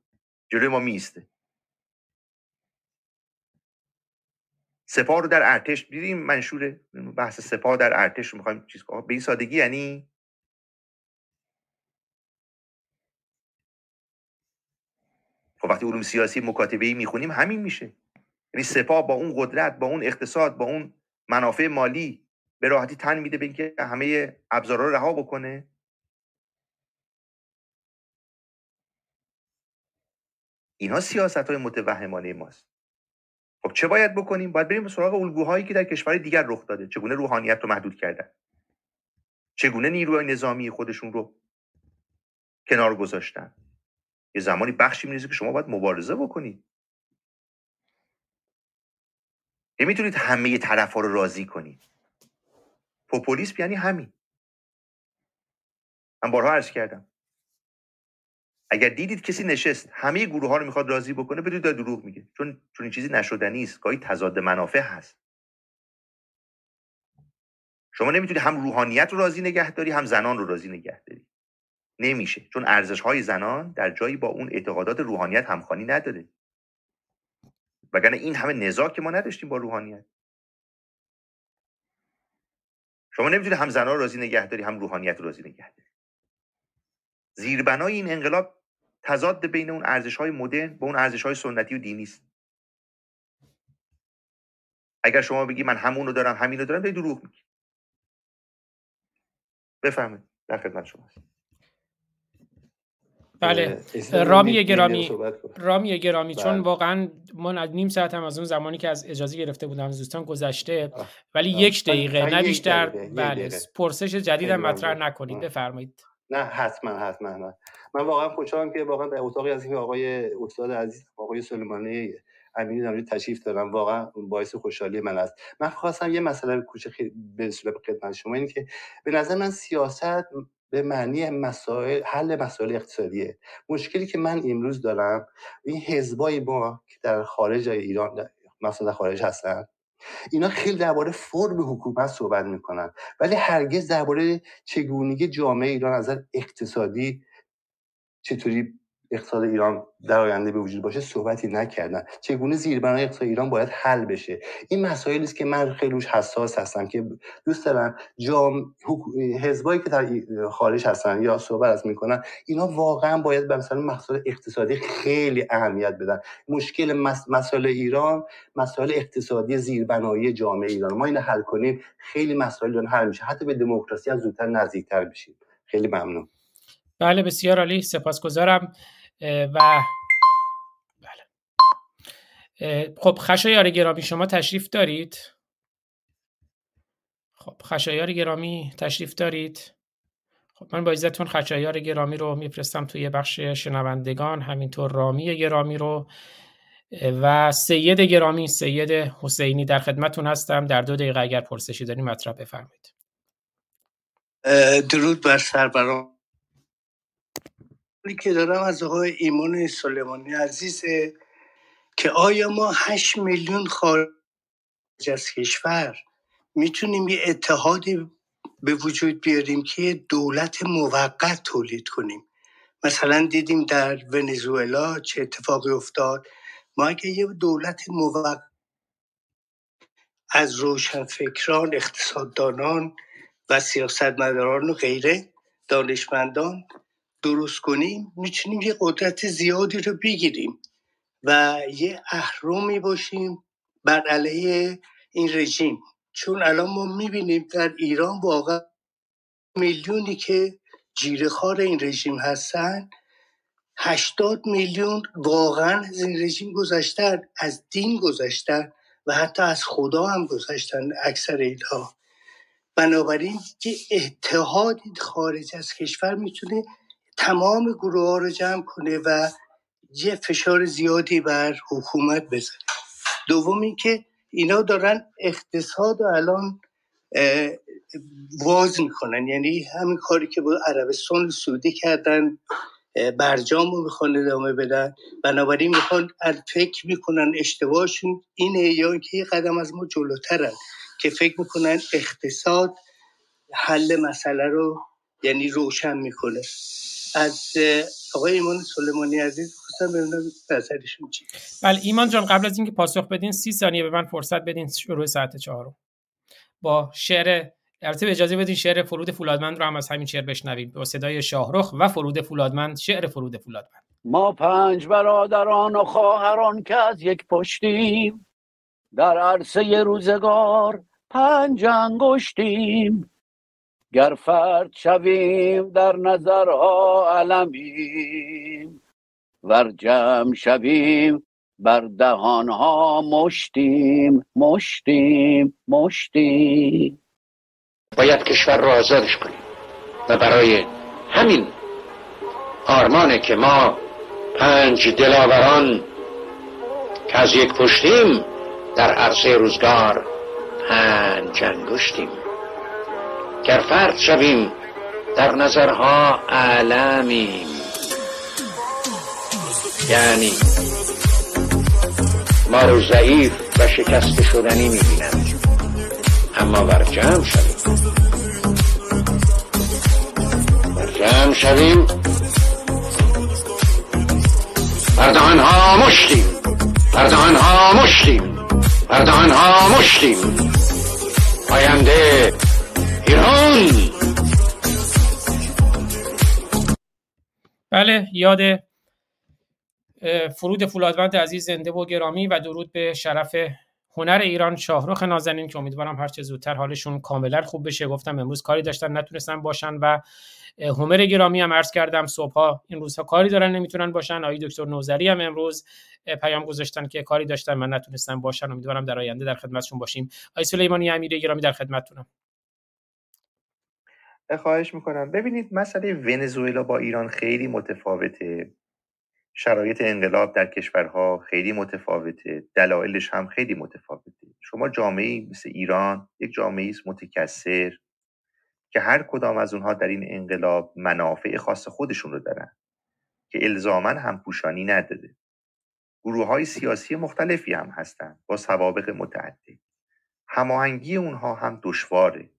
جلوی ما میسته سپاه رو در ارتش دیدیم منشور بحث سپاه در ارتش رو می‌خوایم چیز به این سادگی یعنی خب وقتی علوم سیاسی مکاتبه ای می‌خونیم همین میشه. یعنی سپاه با اون قدرت با اون اقتصاد با اون منافع مالی به راحتی تن میده به اینکه همه ابزارها رو رها بکنه. اینا سیاست های متوهمانه ماست. خب چه باید بکنیم؟ باید بریم سراغ الگوهایی که در کشور دیگر رخ داده. چگونه روحانیت رو محدود کردن؟ چگونه نیروی نظامی خودشون رو کنار گذاشتن؟ یه زمانی بخشی می‌رسه که شما باید مبارزه بکنید نمی‌تونید همه طرف ها رو راضی کنید پوپولیسم یعنی همین. من بارها عرض کردم. اگر دیدید کسی نشست همه گروه ها رو می‌خواد راضی بکنه بدونید داره دروغ میگه. چون چون این چیزی نشدنی است گاهی تضاد منافع هست. شما نمی‌تونید هم روحانیت رو راضی نگه داری هم زنان رو راضی نگه داری. نمیشه. چون ارزش های زنان در جایی با اون اعتقادات روحانیت همخوانی نداره. وگرنه این همه نزاع که ما نداشتیم با روحانیت. شما نمی‌تونید هم رو راضی نگه داری هم روحانیت رو راضی نگه داری. زیربنای این انقلاب تضاد بین اون ارزش های مدرن با اون ارزش های سنتی و دینی است. اگر شما بگی من همون رو دارم همین رو دارم داری دروغ میگی. بفهمید در خدمت شما بله. رامی گرامی رامی گرامی چون بله. واقعا من از نیم ساعت هم از اون زمانی که از اجازه گرفته بودم از دوستان گذشته ولی یک دقیقه نه بیشتر. بله. پرسش جدید هم مطرح نکنید. بفرمایید. نه حتما حتما من واقعا خوشحالم که واقعا در اتاقی از این آقای استاد عزیز آقای سلیمانی امینی دارم تشریف دارم واقعا باعث خوشحالی من است. من خواستم یه مسئله کوچه به صورت خدمت شما اینه که به نظر من سیاست به معنی مسائل حل مسائل اقتصادیه. مشکلی که من امروز دارم این حزبای ما که در خارج ایران مثلا در خارج هستن اینا خیلی درباره فرم حکومت صحبت می‌کنن. ولی هرگز درباره چگونگی جامعه ایران از اقتصادی چطوری اقتصاد ایران در آینده به وجود باشه صحبتی نکردن. چگونه زیربنای اقتصاد ایران باید حل بشه؟ این مسائلی است که من خیلی روش حساس هستم که دوست دارم جام حزبایی که در خارج هستن یا صحبت از می‌کنن اینا واقعا باید به مثلا مسائل اقتصادی خیلی اهمیت بدن. مشکل مسائل ایران مسائل اقتصادی زیربنایی جامعه ایران. ما اینو حل کنیم خیلی مسائل حل میشه. حتی به دموکراسی از زودتر نزدیکتر بشیم خیلی ممنون. بله بسیار عالی. سپاسگزارم. و بله. خب خشایار گرامی شما تشریف دارید؟ خب خشایار گرامی تشریف دارید؟ خب من با عزتون خشایار گرامی رو میفرستم توی بخش شنوندگان همینطور رامی گرامی رو. و سید گرامی سید حسینی در خدمتون هستم. در دو دقیقه اگر پرسشی داریم مطرح بفرمایید. درود بر سربران که دارم از آقای ایمان سلیمانی عزیزه که آیا ما هشت میلیون خارج از کشور می‌تونیم یه اتحادی به وجود بیاریم که دولت موقت تولید کنیم؟ مثلا دیدیم در ونزوئلا چه اتفاقی افتاد. ما اگه یه دولت موقت از روشنفکران اقتصاددانان و سیاستمداران و غیره دانشمندان درست کنیم می‌تونیم یه قدرت زیادی رو بگیریم و یه اهرمی باشیم بر علیه این رژیم. چون الان ما می‌بینیم در ایران واقعا میلیونی که جیرخار این رژیم هستن هشتاد میلیون واقعا از این رژیم گذاشتن از دین گذاشتن و حتی از خدا هم گذاشتن اکثر اینها. بنابراین که اتحادی خارج از کشور می‌تونه تمام گروه ها رو جمع کنه و یه فشار زیادی بر حکومت بزنه. دوم اینکه اینا دارن اقتصاد رو الان واز می‌کنن. یعنی همین کاری که با عربستان سعودی کردن برجام رو می‌خوان ادامه بدن. بنابراین می‌خوان فکر می‌کنن اشتباهشون اینه یا اینکه یه قدم از ما جلوترن که فکر می‌کنن اقتصاد حل مسئله رو یعنی روشن می‌کنه. از آقای ایمان سلیمانی عزیز خواستم ببینم نظرشون چی بله ایمان جان قبل از اینکه پاسخ بدین سی ثانیه به من فرصت بدین شروع ساعت چهارم با شعر البته اجازه بدین شعر فرود فولادمند رو هم از همین شعر بشنویم. با صدای شاهرخ و فرود فولادمند شعر فرود فولادمند. ما پنج برادران و خواهران که از یک پشتیم در عرصه روزگار پنج انگشتیم. گر فرد شویم در نظرها علمیم ور جمع شویم بر دهانها مشتیم مشتیم مشتیم. باید کشور رو آزادش کنیم و برای همین آرمانه که ما پنج دلاوران که از یک پشتیم در عرصه روزگار پنج انگشتیم. گر فرد شویم در نظرها علمیم یعنی ما رو ضعیف و شکست شدنی می‌بینم اما بر جمع شویم. بر جمع شویم. بر ها مشتیم بر ها مشتیم بر ها مشتیم آینده ایران. بله یاد فرود فولادوند عزیز زنده و گرامی و درود به شرف هنر ایران شاهرخ نازنین که امیدوارم هر چه زودتر حالشون کاملا خوب بشه. گفتم امروز کاری داشتن نتونستن باشن و هومر گرامی هم عرض کردم صبحها این روزها کاری دارن نمی‌تونن باشن. آقای دکتر نوزری هم امروز پیام گذاشتن که کاری داشتن من نتونستم باشن. امیدوارم در آینده در خدمتشون باشیم. آقای سلیمانی امیری گرامی در خدمتتونم. خواهش می‌کنم. ببینید مسئله ونزوئلا با ایران خیلی متفاوته. شرایط انقلاب در کشورها خیلی متفاوته. دلایلش هم خیلی متفاوته. شما جامعه مثل ایران یک جامعه است متکثر که هر کدام از اونها در این انقلاب منافع خاص خودشون رو دارن که الزاما هم پوشانی نداده. گروه های سیاسی مختلفی هم هستند با سوابق متعدد. هماهنگی اونها هم دشواره.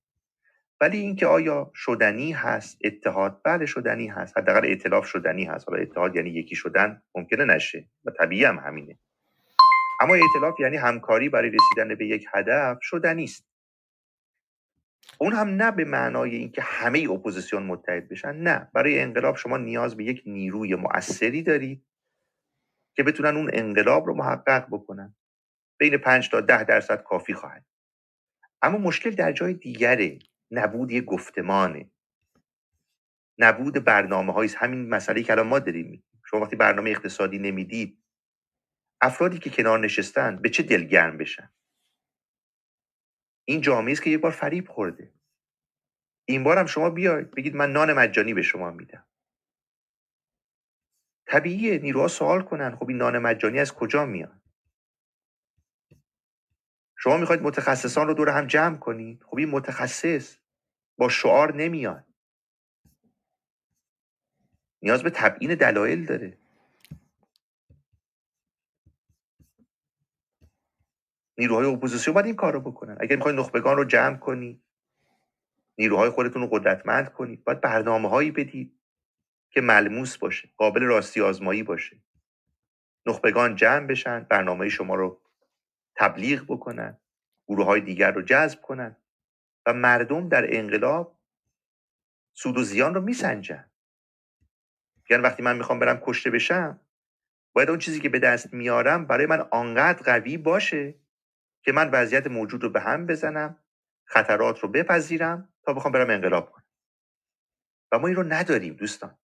ولی اینکه آیا شدنی هست اتحاد بله شدنی هست. حداقل ائتلاف شدنی هست. حالا اتحاد یعنی یکی شدن ممکنه نشه و طبیعی هم همینه. اما ائتلاف یعنی همکاری برای رسیدن به یک هدف شدنی است. اون هم نه به معنای اینکه همه اپوزیسیون متحد بشن نه. برای انقلاب شما نیاز به یک نیروی مؤثری دارید که بتونن اون انقلاب رو محقق بکنن. بین 5 تا ده درصد کافی خواهد. اما مشکل در جای دیگره. نبود یک گفتمانه. نبود برنامه های همین مسئله که الان ما داریم شما وقتی برنامه اقتصادی نمی‌دید افرادی که کنار نشستن به چه دلگرم بشن؟ این جامعه است که یک بار فریب خورده. این بار هم شما بیاید بگید من نان مجانی به شما میدم. طبیعیه. نیروها سوال کنن. خب این نان مجانی از کجا میاد؟ شما می‌خواید متخصصان رو دور هم جمع کنید. خب این متخصص. با شعار نمیاد نیاز به تبیین دلایل داره. نیروهای اپوزیسیون باید این کار رو بکنن. اگر می‌خواید نخبگان رو جمع کنید نیروهای خودتون رو قدرتمند کنید باید برنامه هایی بدید که ملموس باشه قابل راستی آزمایی باشه. نخبگان جمع بشن برنامه شما رو تبلیغ بکنن گروه های دیگر رو جذب کنن. و مردم در انقلاب سود و زیان رو میسنجن. یعنی وقتی من می‌خوام برم کشته بشم باید اون چیزی که به دست میارم برای من آنقدر قوی باشه که من وضعیت موجود رو به هم بزنم خطرات رو بپذیرم تا بخوام برم انقلاب کنم. و ما این رو نداریم دوستان.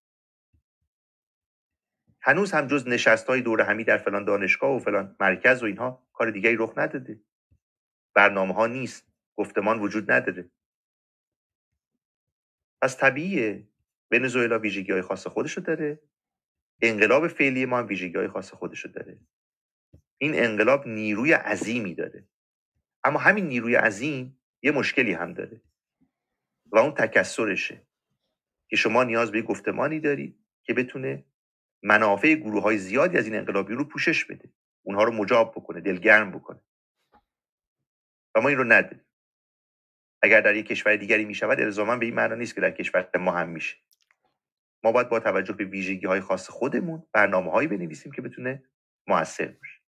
هنوز هم جز نشست های دور همی در فلان دانشگاه و فلان مرکز و اینها کار دیگری رخ نداده. برنامه ها نیست. گفتمان وجود نداره. پس طبیعیه. ونزوئلا ویژگی های خاص خودشو داره. انقلاب فعلی ما هم ویژگی های خاص خودشو داره. این انقلاب نیروی عظیمی داره. اما همین نیروی عظیم یه مشکلی هم داره. و اون تکسرشه که شما نیاز به گفتمانی دارید که بتونه منافع گروه های زیادی از این انقلابی رو پوشش بده. اونها رو مجاب بکنه دلگرم بکنه. و ما این رو نداریم. اگر در یک کشور دیگری می شود الزاما به این معنا نیست که در کشور ما هم میشه. ما باید با توجه به ویژگی های خاص خودمون برنامه هایی بنویسیم که بتونه موثر باشه.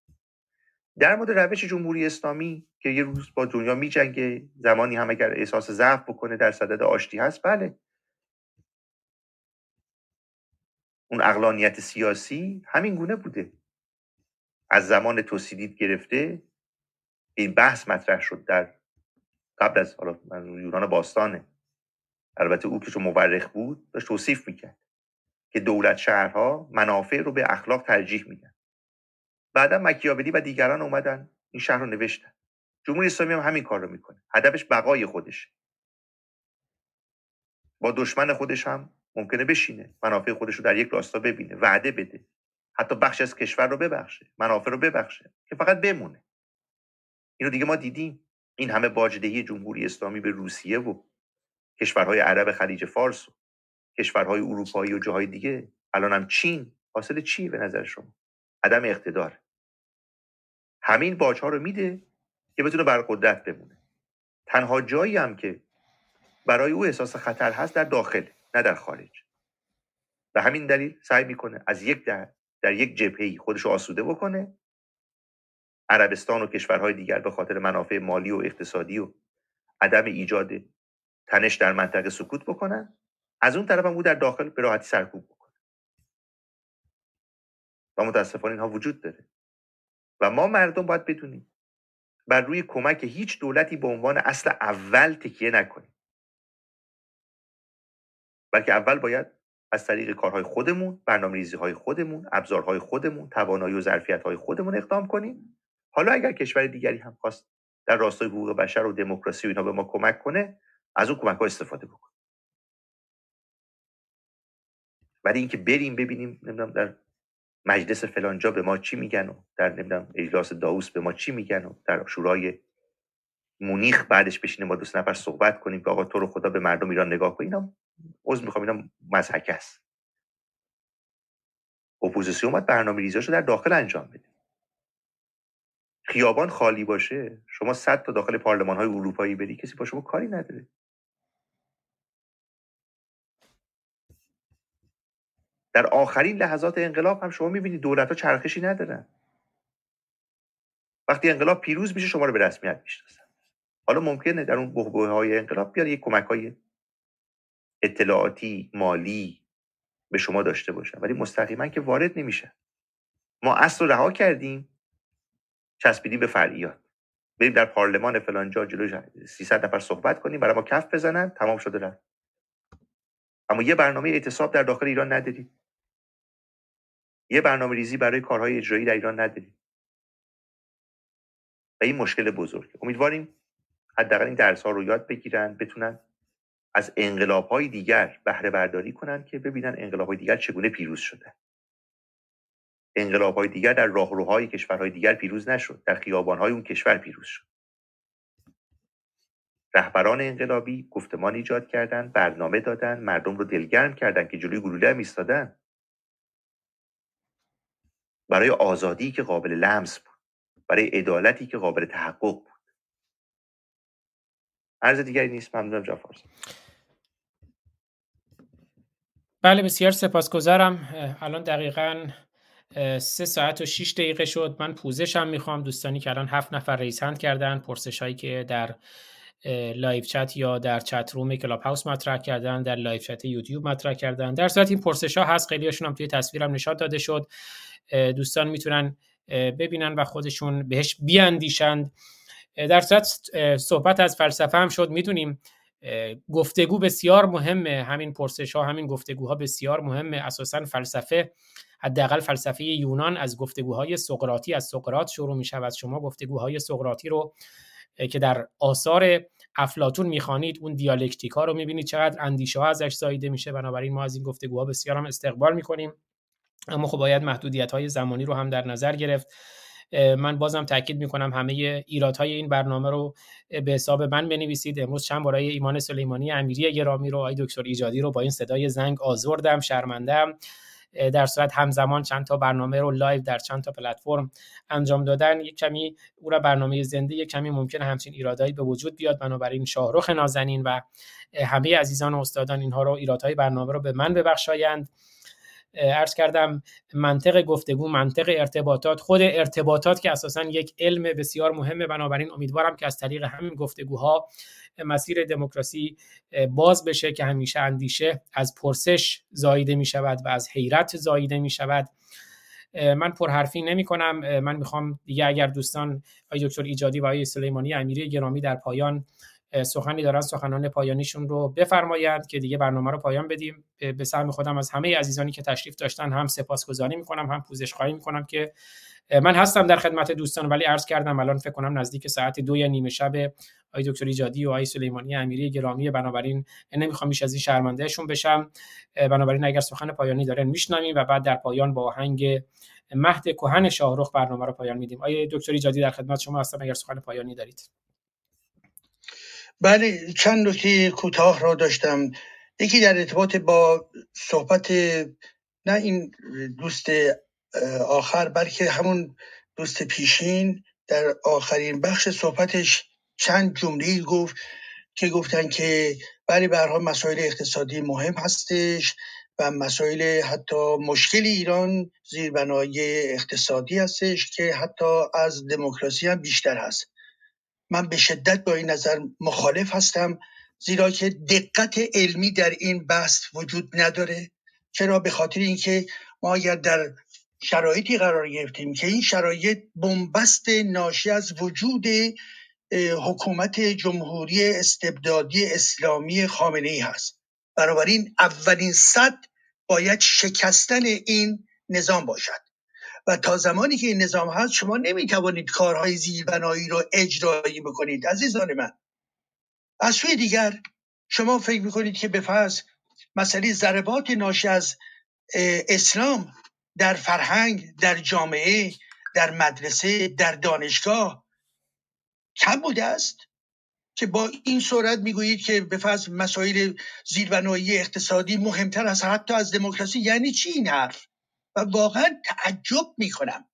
در مورد روش جمهوری اسلامی که یه روز با دنیا میجنگه زمانی هم اگر احساس ضعف بکنه در صدد آشتی هست بله. اون اقلانیت سیاسی همین گونه بوده. از زمان توسیدید گرفته این بحث مطرح شد در قبل از حالا یونان باستانه. البته او که چون مورخ بود داشت توصیف می‌کرد که دولت شهرها منافع رو به اخلاق ترجیح میدن. بعدا مکیاولی و دیگران اومدن این شهر رو نوشتن. جمهوری اسلامی هم همین کار رو می‌کنه. هدفش بقای خودش با دشمن خودش هم ممکنه بشینه. منافع خودش رو در یک راستا ببینه وعده بده. حتی بخش از کشور رو ببخشه منافع رو ببخشه که فقط بمونه. اینو دیگه ما دیدیم. این همه باجدهی جمهوری اسلامی به روسیه و کشورهای عرب خلیج فارس و کشورهای اروپایی و جاهای دیگه الان هم چین. حاصل چی به نظر شما؟ عدم اقتدار. همین باجها رو میده که بتونه بر قدرت بمونه. تنها جایی هم که برای او احساس خطر هست در داخل نه در خارج. به همین دلیل سعی می‌کنه از یک در, در یک جبهه خودش رو آسوده بکنه عربستان و کشورهای دیگر به خاطر منافع مالی و اقتصادی و عدم ایجاد تنش در منطقه سکوت بکنن از اون طرف هم او در داخل به راحتی سرکوب بکنه. و متاسفانه اینها وجود داره. و ما مردم باید بدونیم بر روی کمک هیچ دولتی به عنوان اصل اول تکیه نکنیم. بلکه اول باید از طریق کارهای خودمون برنامه ریزی های خودمون ابزارهای خودمون توانایی و ظرفیت های خودمون اقدام کنیم. حالا اگر کشور دیگری هم خواست در راستای حقوق بشر و دموکراسی و اینا به ما کمک کنه از اون کمک ها استفاده بکن ولی اینکه بریم ببینیم نمی‌دونم در مجلس فلانجا به ما چی میگن و در نمی‌دونم اجلاس داوس به ما چی میگن و در شورای مونیخ بعدش بشینه ما دوست نفر صحبت کنیم که آقا تو رو خدا به مردم ایران نگاه کن. اینا عذر می‌خوام اینا مزحکه است. اپوزیسیون باید برنامه در داخل انجام بده. خیابان خالی باشه شما صد تا داخل پارلمان های اروپایی بری کسی با شما کاری نداره. در آخرین لحظات انقلاب هم شما می‌بینید دولت ها چرخشی ندارن. وقتی انقلاب پیروز میشه شما رو به رسمیت می‌شناسن. حالا ممکنه در اون بحبوه های انقلاب بیاد یک کمک های اطلاعاتی مالی به شما داشته باشن ولی مستقیما که وارد نمیشه ما اصل رو رها کردیم. چسبیدیم به فرعیات. بریم در پارلمان فلان جا جلو 300 نفر صحبت کنیم برای ما کف بزنن تمام شده رفت. اما یه برنامه اعتصاب در داخل ایران نداریم. یه برنامه ریزی برای کارهای اجرایی در ایران نداریم. و این مشکل بزرگ. امیدواریم حداقل این درس ها رو یاد بگیرن بتونن از انقلاب های دیگر بهره برداری کنن که ببینن انقلاب های دیگر چگونه پیروز شده انقلاب های دیگر در راهروهای کشورهای دیگر پیروز نشد. در خیابان های اون کشور پیروز شد. رهبران انقلابی گفتمان ایجاد کردن برنامه دادن مردم رو دلگرم کردن که جلوی گلوله هم ایستادن. برای آزادی که قابل لمس بود. برای عدالتی که قابل تحقق بود. عرض دیگری نیست. ممنونم جعفر بله بسیار سپاسگزارم. الان دقیقا سه ساعت و 6 دقیقه شد. من پوزشم می‌خوام. دوستانی که الان هفت نفر رئیس هند کردن. پرسش هایی که در live chat یا در chat room کلاب هاوس مطرح کردن. در live chat یوتیوب مطرح کردن. در صورت این پرسش ها هست. خیلی هاشون هم توی تصویرم نشان داده شد. دوستان می‌تونن ببینن و خودشون بهش بیاندیشند. در صورت صحبت از فلسفه هم شد. می‌دونیم گفتگو بسیار مهمه. همین پرسش ها همین گفتگوها بسیار مهمه. اساسا فلسفه حداقل فلسفه یونان از گفتگوهای سقراطی از سقراط شروع می شود شما گفتگوهای سقراطی رو که در آثار افلاطون می‌خوانید اون دیالکتیک ها رو می‌بینید چقدر اندیشه ها ازش زاییده میشه. بنابراین ما از این گفتگوها بسیار هم استقبال می‌کنیم. اما خب باید محدودیت های زمانی رو هم در نظر گرفت. من بازم تاکید می‌کنم همه ایرادهای این برنامه رو به حساب من بنویسید. امروز چند برای ایمان سلیمانی امیری گرامی رو آی دکتر ایجادی رو با این صدای زنگ آزردم شرمندم. در صورت همزمان چند تا برنامه رو live در چند تا پلتفرم انجام دادن. یک کمی او را برنامه زنده یک کمی ممکن همچین ایرادایی به وجود بیاد. بنابراین شاهرخ نازنین و همه عزیزان و استادان اینها رو ایرادهای برنامه رو به من ببخشایند. ارز کردم منطق گفتگو منطق ارتباطات خود ارتباطات که اساسا یک علم بسیار مهمه. بنابراین امیدوارم که از طریق همین گفتگوها مسیر دموکراسی باز بشه که همیشه اندیشه از پرسش زاییده می شود و از حیرت زاییده می شود من پرحرفی نمی کنم من می‌خوام دیگه اگر دوستان آقای دکتر ایجادی و آقای سلیمانی امیری گرامی در پایان سخنی دارن سخنان پایانیشون رو بفرمایند که دیگه برنامه رو پایان بدیم. به سهم خودم از همه عزیزانی که تشریف داشتن هم سپاسگزاری می‌کنم هم پوزش خواهی می‌کنم که من هستم در خدمت دوستان ولی عرض کردم الان فکر کنم نزدیک ساعت دو یا نیمه شب. آقای دکتر ایجادی و آقای سلیمانی امیری گرامی بنابراین نمی‌خوام بیش از این شرمندهشون بشم. بنابراین اگر سخن پایانی دارن میشنویم و بعد در پایان با آهنگ مهد کهن شاهرخ برنامه رو پایان میدیم. آقای دکتر ایجادی در خدمت شما هستم اگر سخن پایانی دارید. بله چند نکته کوتاه را داشتم. یکی در ارتباط با صحبت نه این دوست آخر بلکه همون دوست پیشین در آخرین بخش صحبتش چند جمله گفت که گفتن که برای برها مسائل اقتصادی مهم هستش و مسائل حتی مشکل ایران زیربنای اقتصادی هستش که حتی از دموکراسی هم بیشتر هست. من به شدت با این نظر مخالف هستم زیرا که دقت علمی در این بحث وجود نداره. چرا؟ به خاطر اینکه ما اگر در شرایطی قرار گرفتیم که این شرایط بنبست ناشی از وجود حکومت جمهوری استبدادی اسلامی خامنه ای هست. بنابراین اولین صد باید شکستن این نظام باشد. و تا زمانی که این نظام هست شما نمی‌توانید کارهای زیربنایی رو اجرایی بکنید عزیزان من. از سوی دیگر شما فکر می‌کنید که به فرض مسئله ضربات ناشی از اسلام در فرهنگ در جامعه در مدرسه در دانشگاه کم بوده است که با این صورت می‌گویید که به فرض مسائل زیربنایی اقتصادی مهمتر است. حتی از دموکراسی یعنی چی این حرف؟ و واقعا تعجب می‌کنم.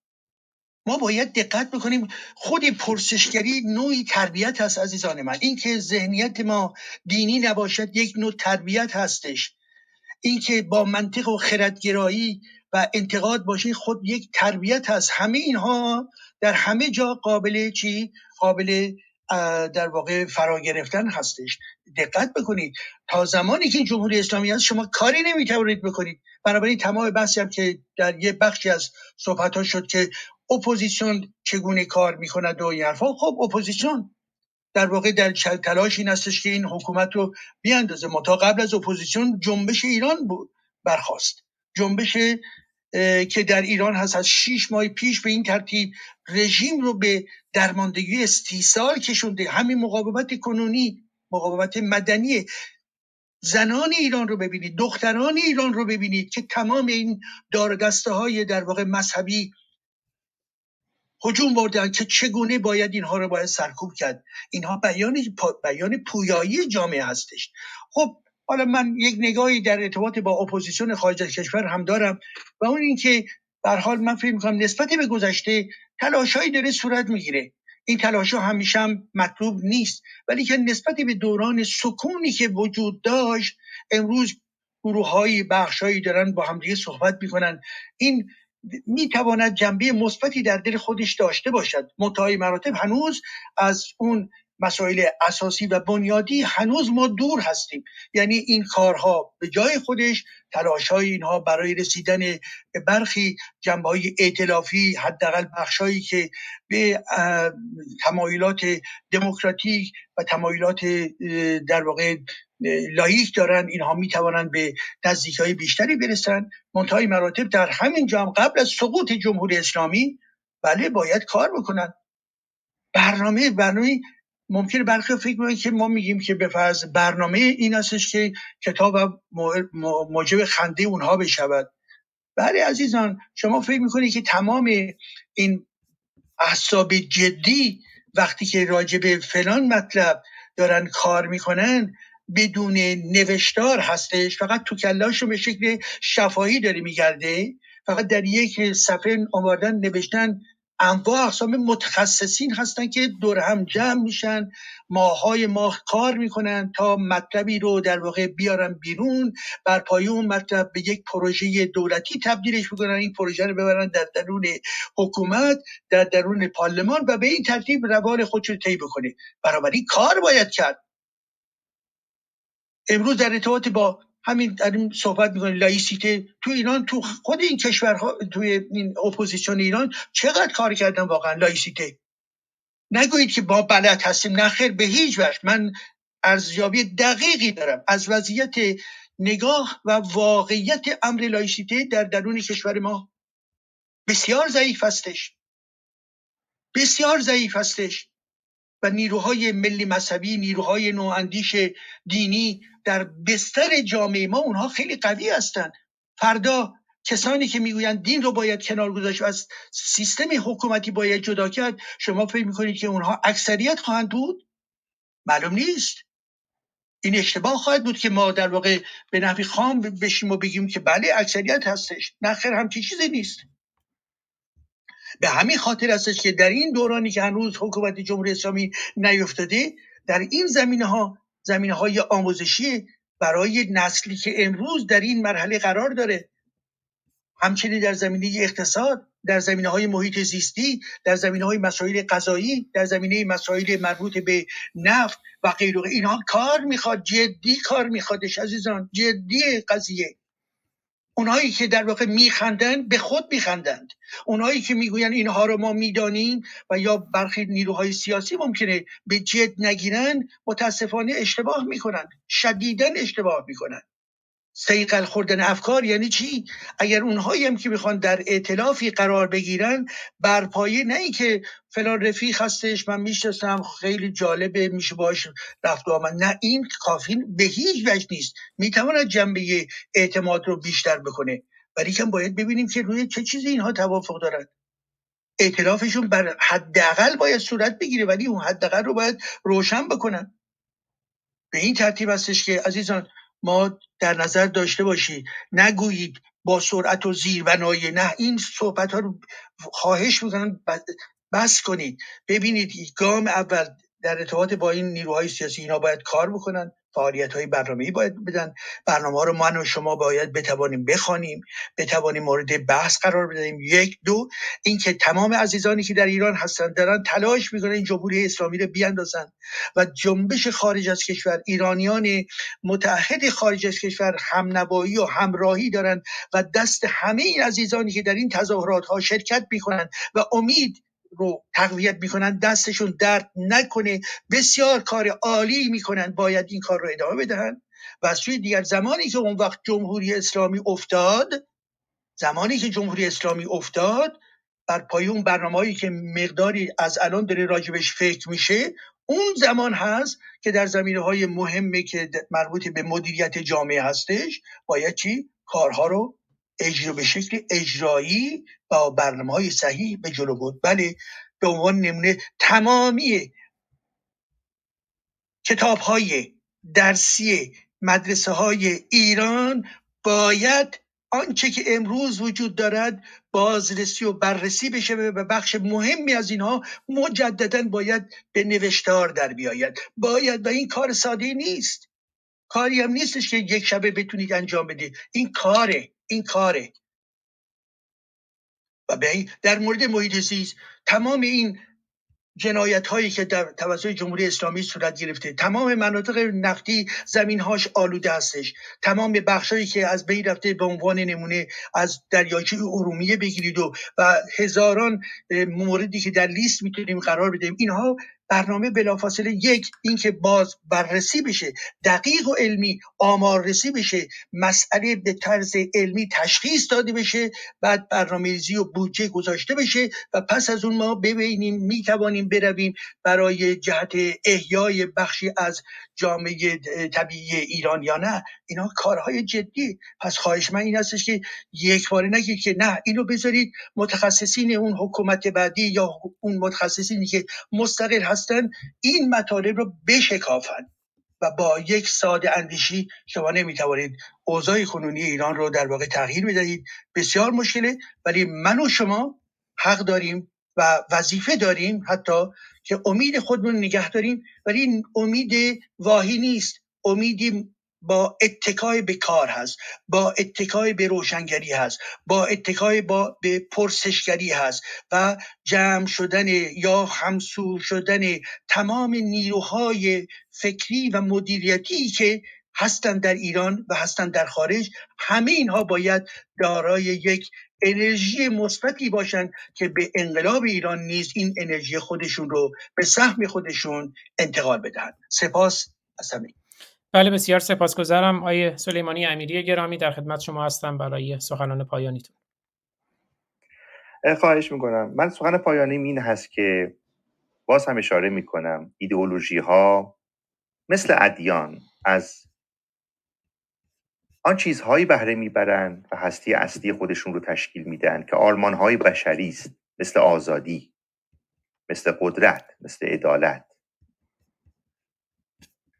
ما باید دقت بکنیم. خود پرسشگری نوعی تربیت هست عزیزان من. اینکه ذهنیت ما دینی نباشد یک نوع تربیت هستش. اینکه با منطق و خردگرایی و انتقاد باشه خود یک تربیت هست همه اینها در همه جا قابل چی؟ قابل در واقع فرا گرفتن هستش. دقت بکنید. تا زمانی که جمهوری اسلامی هست شما کاری نمی‌توانید بکنید. بنابراین تمام بحثی هم که در یه بخشی از صحبت ها شد که اپوزیسیون چگونه کار می‌کند و این خب اپوزیسیون در واقع در تلاش این هستش که این حکومت رو بیاندازه. تا قبل از اپوزیسیون جنبش ایران بود برخواست جنبش که در ایران هست. از شیش ماه پیش به این ترتیب رژیم رو به درماندگی استیصال کشونده. همین مقاومت کنونی مقاومت مدنی زنان ایران رو ببینید دختران ایران رو ببینید که تمام این دارگسته های در واقع مذهبی هجوم بردن که چگونه باید اینها رو باید سرکوب کرد. اینها بیان بیان پویایی جامعه هستش. خب حالا من یک نگاهی در ارتباط با اپوزیسیون خارج از کشور هم دارم و اون اینکه به حال من فکر می‌کنم نسبت به گذشته تلاشهایی داره صورت می‌گیره. این تلاش همیشه هم مطلوب نیست. ولی که نسبت به دوران سکونی که وجود داشت امروز گروه های بخشهایی دارن با همدیگه صحبت می‌کنن. این می‌تواند جنبه مثبتی در دل خودش داشته باشد. منتهای مراتب هنوز از اون مسائل اساسی و بنیادی هنوز ما دور هستیم. یعنی این کارها به جای خودش تلاش های اینها برای رسیدن به برخی جنبه های اعتلافی حداقل بخشهایی که به تمایلات دموکراتیک و تمایلات در واقع لایک دارن اینها می‌توانند به نزدیک های بیشتری برسن. منتهای مراتب در همین جام قبل از سقوط جمهوری اسلامی بله باید کار بکنن. برنامه برنامه ممکنه برخی فکر کنید که ما میگیم که به فرض برنامه این هستش که کتاب موجب خنده اونها بشود. بله عزیزان شما فکر می‌کنید که تمام این احساب جدی وقتی که راجع به فلان مطلب دارن کار می‌کنن بدون نوشتار هستش؟ فقط تو کلاشون به شکل شفاهی داره میگرده فقط در یک صفحه آوردن نوشتن انواع اقسام متخصصین هستن که دور هم جمع میشن ماهای ماه کار می‌کنن تا مطلبی رو در واقع بیارن بیرون بر پایه اون مطلب به یک پروژه دولتی تبدیلش می‌کنن این پروژه رو ببرن در درون حکومت در درون پارلمان و به این ترتیب روان خودش رو طی بکنه. این کار باید کرد. امروز در ارتباط با همین داریم صحبت می‌کنیم لایسیته تو ایران تو خود این کشورها توی این اپوزیسیون ایران چقدر کار کردن واقعا لایسیته نگویید که با بلد هستیم نخیر به هیچ وجه. من ارزیابی دقیقی دارم. از وضعیت نگاه و واقعیت امر لایسیته در درون کشور ما بسیار ضعیف هستش. بسیار ضعیف هستش. نیروهای ملی مذهبی نیروهای نواندیش دینی در بستر جامعه ما اونها خیلی قوی هستند فردا کسانی که می‌گویند دین رو باید کنار گذاشت و از سیستم حکومتی باید جدا کرد شما فکر می‌کنید که اونها اکثریت خواهند بود؟ معلوم نیست. این اشتباه خواهد بود که ما در واقع به نحوی خام بشیم و بگیم که بله اکثریت هستش. نخیر همچی چیزی نیست. به همین خاطر هستش که در این دورانی که هنوز حکومت جمهوری اسلامی نیفتاده در این زمینه ها زمینه های آموزشی برای نسلی که امروز در این مرحله قرار داره همچنین در زمینه اقتصاد در زمینه های محیط زیستی در زمینه های مسائل غذایی در زمینه مسائل مربوط به نفت و غیره اینها کار می‌خواد جدی کار میخوادش عزیزان جدی قضیه. اونهایی که در واقع میخندند به خود میخندند. اونهایی که می‌گویند اینها رو ما می‌دانیم و یا برخی نیروهای سیاسی ممکنه به جد نگیرن متاسفانه اشتباه می‌کنند. شدیدا اشتباه می‌کنند. سیقل خوردن افکار یعنی چی؟ اگر اونهایی هم که می‌خوان در ائتلافی قرار بگیرن بر پایه نه ای که فلان رفیق هستش من می‌شناسم خیلی جالبه میشه باش رفت نه این کافی به هیچ وجه نیست. می‌تواند جنبه اعتماد رو بیشتر بکنه. ولی کم باید ببینیم که روی چه چیزی اینها توافق دارن. ائتلافشون بر حداقل باید صورت بگیره ولی اون حداقل رو باید روشن بکنن. به این ترتیب هستش که عزیزان ما در نظر داشته باشید. نگویید با سرعت و زیر و نایه نه. این صحبت ها رو خواهش می‌کنم بس کنید. ببینید گام اول در ارتباط با این نیروهای سیاسی اینا باید کار بکنن. فعالیت های برنامه‌ای باید بدن. برنامه ها رو من و شما باید بتوانیم بخوانیم بتوانیم مورد بحث قرار بدهیم. یک دو اینکه تمام عزیزانی که در ایران هستند دارن تلاش می‌کنن جمهوری اسلامی رو بیاندازن و جنبش خارج از کشور. ایرانیان متحد خارج از کشور همنوایی و همراهی دارند و دست همه این عزیزانی که در این تظاهرات ها شرکت می‌کنند و امید رو تقویت می‌کنن دستشون درد نکنه بسیار کار عالی می‌کنن باید این کار رو ادامه بدهن و از سوی دیگر زمانی که اون وقت جمهوری اسلامی افتاد زمانی که جمهوری اسلامی افتاد بر پای اون برنامه که مقداری از الان داره راجبش فکر میشه اون زمان هست که در زمینه های مهمه که مربوط به مدیریت جامعه هستش باید چی؟ کارها رو اجرا به شکل اجرایی با برنامه های صحیح به جلو بود بله به عنوان نمونه تمامی کتاب های درسی مدرسه های ایران باید آنچه که امروز وجود دارد بازرسی و بررسی بشه و بخش مهمی از اینها مجددا باید به نوشتار در بیاید. باید و این کار ساده نیست. کاری هم نیستش که یک شبه بتونید انجام بدید. این کاره. این کاره. و در مورد محیط زیست تمام این جنایت هایی که در توسط جمهوری اسلامی صورت گرفته تمام مناطق نفتی زمین هاش آلوده هستش. تمام بخشهایی که از بین رفته به عنوان نمونه از دریاچه ارومیه بگیرید و و هزاران موردی که در لیست می‌تونیم قرار بدیم اینها برنامه بلافاصله یک اینکه باز بررسی بشه دقیق و علمی آمار رسی بشه مسئله به طرز علمی تشخیص داده بشه بعد برنامه‌ریزی و بودجه گذاشته بشه و پس از اون ما ببینیم می‌توانیم برویم برای جهت احیای بخشی از جامعه طبیعی ایران یا نه. اینا کارهای جدی پس خواهش من این هستش که یک باره نگید که نه اینو بذارید متخصصین اون حکومت بعدی یا اون متخصصینی که مستقل هستن این مطالب رو بشکافن و با یک ساده اندیشی شما نمی‌توانید اوضاع کنونی ایران رو در واقع تغییر بدهید. بسیار مشکله ولی من و شما حق داریم و وظیفه داریم حتی که امید خودمون نگه داریم ولی این امید واهی نیست. امیدی با اتکای به کار هست با اتکای به روشنگری هست با اتکای با به پرسشگری هست و جمع شدن یا همسو شدن تمام نیروهای فکری و مدیریتی که هستند در ایران و هستند در خارج همه اینها باید دارای یک انرژی مثبتی باشند که به انقلاب ایران نیز این انرژی خودشون رو به سهم خودشون انتقال بدهند. سپاس از همه. بله بسیار سپاسگزارم آیه سلیمانی امیری گرامی. در خدمت شما هستم برای سخنان پایانیتون. خواهش می‌کنم. من سخن پایانی این هست که باز هم اشاره می‌کنم. ایدئولوژی ها مثل ادیان از آن چیزهایی بهره می‌برند و هستی اصلی خودشون رو تشکیل میدن که آرمانهای بشری است. مثل آزادی مثل قدرت مثل عدالت.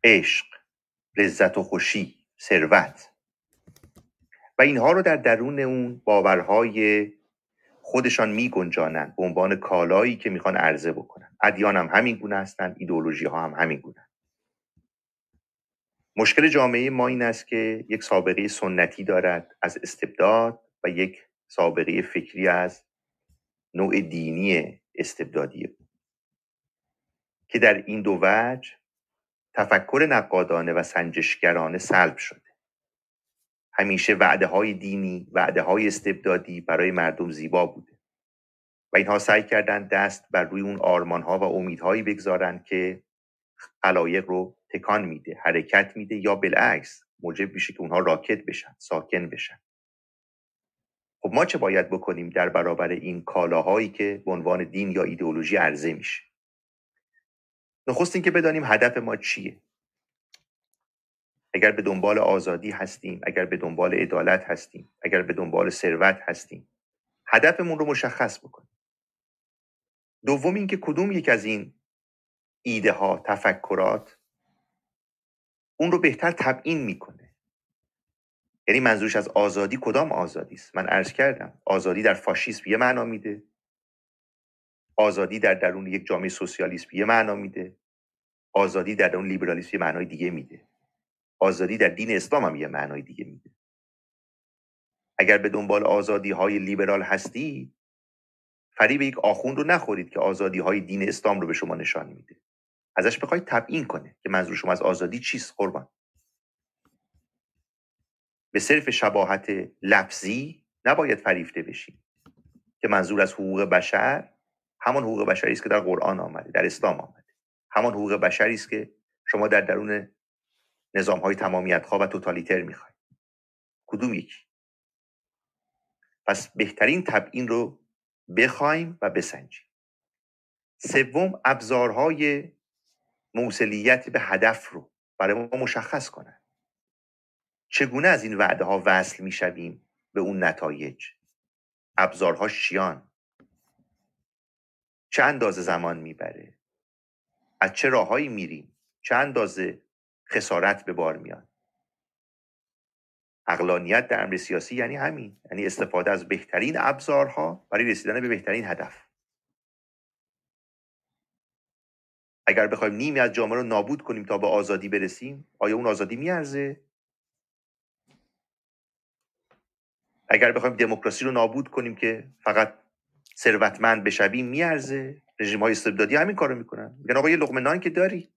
عشق. لذت و خوشی ثروت. و اینها رو در درون اون باورهای خودشان می گنجانند به عنوان کالایی که می‌خوان عرضه بکنن. ادیان هم همین گونه هستند ایدئولوژی ها هم همین گونه. مشکل جامعه ما این است که یک سابقه سنتی دارد از استبداد و یک سابقه فکری از نوع دینی استبدادی. که در این دو وجه تفکر نقادانه و سنجشگرانه سلب شده. همیشه وعده های دینی وعده های استبدادی برای مردم زیبا بوده. و اینها سعی کردن دست بر روی اون آرمان ها و امیدهایی بگذارند که خلایق رو تکان میده حرکت میده یا بالعکس موجب میشه که اونها راکت بشن ساکن بشن. خب ما چه باید بکنیم در برابر این کالاهایی که به عنوان دین یا ایدئولوژی عرضه میشه؟ نخست که بدانیم هدف ما چیه. اگر به دنبال آزادی هستیم اگر به دنبال عدالت هستیم اگر به دنبال ثروت هستیم هدفمون رو مشخص بکنیم. دوم اینکه کدوم یک از این ایده ها تفکرات اون رو بهتر تبیین می‌کنه. یعنی منظورش از آزادی کدام آزادی است؟ من عرض کردم آزادی در فاشیسم یه معنا میده. آزادی در درون یک جامعه سوسیالیسم یه معنا میده. آزادی در درون لیبرالیسم یه معنای دیگه میده. آزادی در دین اسلام هم یه معنای دیگه میده. اگر به دنبال آزادی های لیبرال هستی فریب یک آخوند رو نخورید که آزادی های دین اسلام رو به شما نشان میده. ازش بخواید تبیین کنه که منظور شما از آزادی چیست قربان؟ به صرف شباهت لفظی نباید فریفته بشیم که منظور از حقوق بشر همان حقوق بشری است که در قرآن آمده در اسلام آمده. همان حقوق بشری است که شما در درون نظام های تمامیت خواه و توتالیتر می‌خواید کدوم یکی؟ پس بهترین تبیین رو بخوایم و بسنجیم. سوم ابزارهای موصلیت به هدف رو برای ما مشخص کنند چگونه از این وعده ها وصل می‌شویم به اون نتایج؟ ابزارها چیان؟ چه اندازه زمان می‌بره؟ از چه راههایی میریم؟ چه اندازه خسارت به بار میاد؟ اقلانیت در امر سیاسی یعنی همین یعنی استفاده از بهترین ابزارها برای رسیدن به بهترین هدف. اگر بخوایم نیمی از جامعه رو نابود کنیم تا به آزادی برسیم آیا اون آزادی میارزه؟ اگر بخوایم دموکراسی رو نابود کنیم که فقط ثروتمند بشویم میارزه. رژیم های استبدادی همین کارو می‌کنن. میگن آقا یه لقمه نان که داری.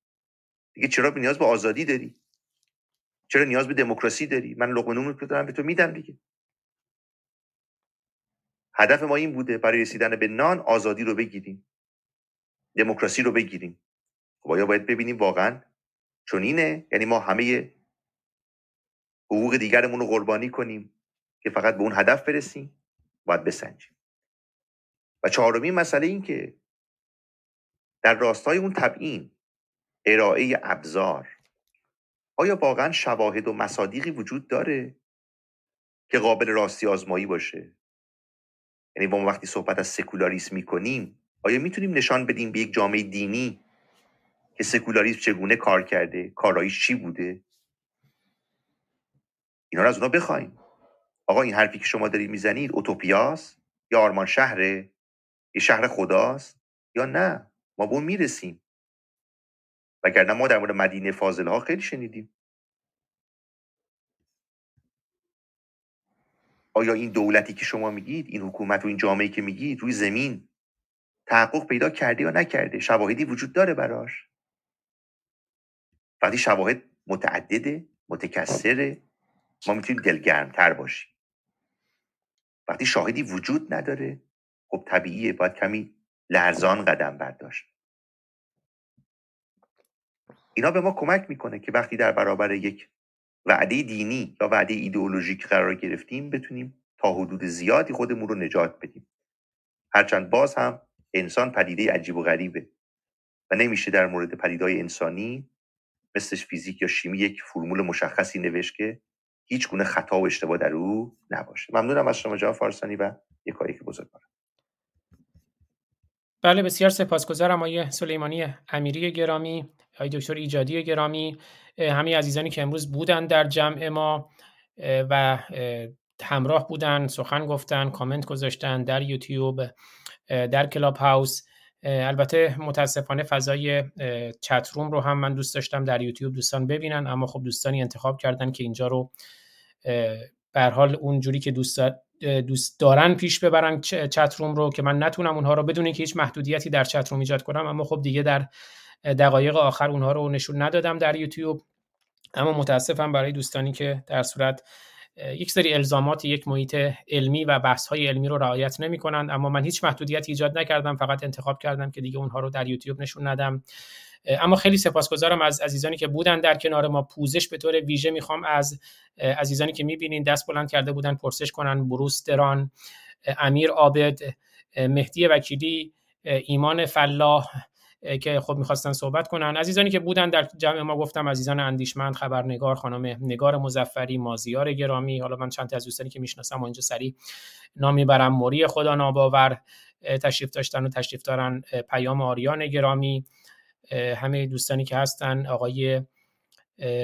دیگه چرا نیاز به آزادی داری؟ چرا نیاز به دموکراسی داری؟ من لقمه نون رو دارم به تو میدم دیگه. هدف ما این بوده برای رسیدن به نان آزادی رو بگیریم. دموکراسی رو بگیریم. خب آیا باید ببینیم واقعا چون اینه یعنی ما همه حقوق دیگرمون رو قربانی کنیم که فقط به اون هدف برسیم؟ باید بسنجیم. و چهارمین مسئله این که در راستای اون تبیین ارائه ابزار آیا واقعا شواهد و مصادیقی وجود داره که قابل راستی آزمایی باشه؟ یعنی ما وقتی صحبت از سکولاریسم می‌کنیم آیا می‌تونیم نشان بدیم به یک جامعه دینی که سکولاریسم چگونه کار کرده کاراییش چی بوده؟ اینا رو از اونا بخوایم. آقا این حرفی که شما دارید می‌زنید اوتوپیاست یا آرمان شهره؟ یه شهر خداست یا نه؟ ما به اون می‌رسیم. وگرنه ما در مورد مدینه فاضله ها خیلی شنیدیم. آیا این دولتی که شما میگید این حکومت و این جامعه که میگید روی زمین تحقق پیدا کرده یا نکرده؟ شواهدی وجود داره براش. وقتی شواهد متعدده متکثره. ما می‌تونیم دلگرمتر باشیم. وقتی شاهدی وجود نداره خب طبیعیه باید کمی لرزان قدم برداشت. اینا به ما کمک می‌کنه که وقتی در برابر یک وعده دینی یا وعده ایدئولوژیک قرار گرفتیم بتونیم تا حدود زیادی خودمون رو نجات بدیم. هرچند باز هم انسان پدیده عجیب و غریبه و نمیشه در مورد پدیدهای انسانی مثل فیزیک یا شیمی یک فرمول مشخصی نوشت که هیچ گونه خطا و اشتباه در او نباشه. ممنونم از شما جناب فارسانی و کاری که بزرگ بارم بله بسیار سپاسگزارم آقای سلیمانی امیری گرامی آقای دکتر ایجادی گرامی همه عزیزانی که امروز بودن در جمع ما و همراه بودن سخن گفتن کامنت گذاشتن در یوتیوب در کلاب هاوس البته متاسفانه فضای چت روم رو هم من دوست داشتم در یوتیوب دوستان ببینن اما خب دوستانی انتخاب کردن که اینجا رو به حال اونجوری که دوست دوست دارن پیش ببرن چت روم رو که من نتونم اونها رو بدون که هیچ محدودیتی در چت روم ایجاد کنم اما خب دیگه در دقایق آخر اونها رو نشون ندادم در یوتیوب. اما متاسفم برای دوستانی که در صورت یک سری الزامات یک محیط علمی و بحث های علمی رو رعایت نمی کنند اما من هیچ محدودیت ایجاد نکردم فقط انتخاب کردم که دیگه اونها رو در یوتیوب نشون ندم. اما خیلی سپاسگزارم از عزیزانی که بودن در کنار ما. پوزش به طور ویژه می‌خوام از عزیزانی که می‌بینین دست بلند کرده بودن پرسش کنن. بروس دران امیر عابد مهدی وکیلی ایمان فلاح که خب می‌خواستن صحبت کنن. عزیزانی که بودن در جمع ما گفتم عزیزان اندیشمند خبرنگار خانم نگار مزفری مازیار گرامی. حالا من چند تا از دوستانی که می‌شناسم و اینجا سری نام می‌برم. موری خدا ناباور تشریف داشتن و تشریف دارن پیام آریان گرامی. همه دوستانی که هستن آقای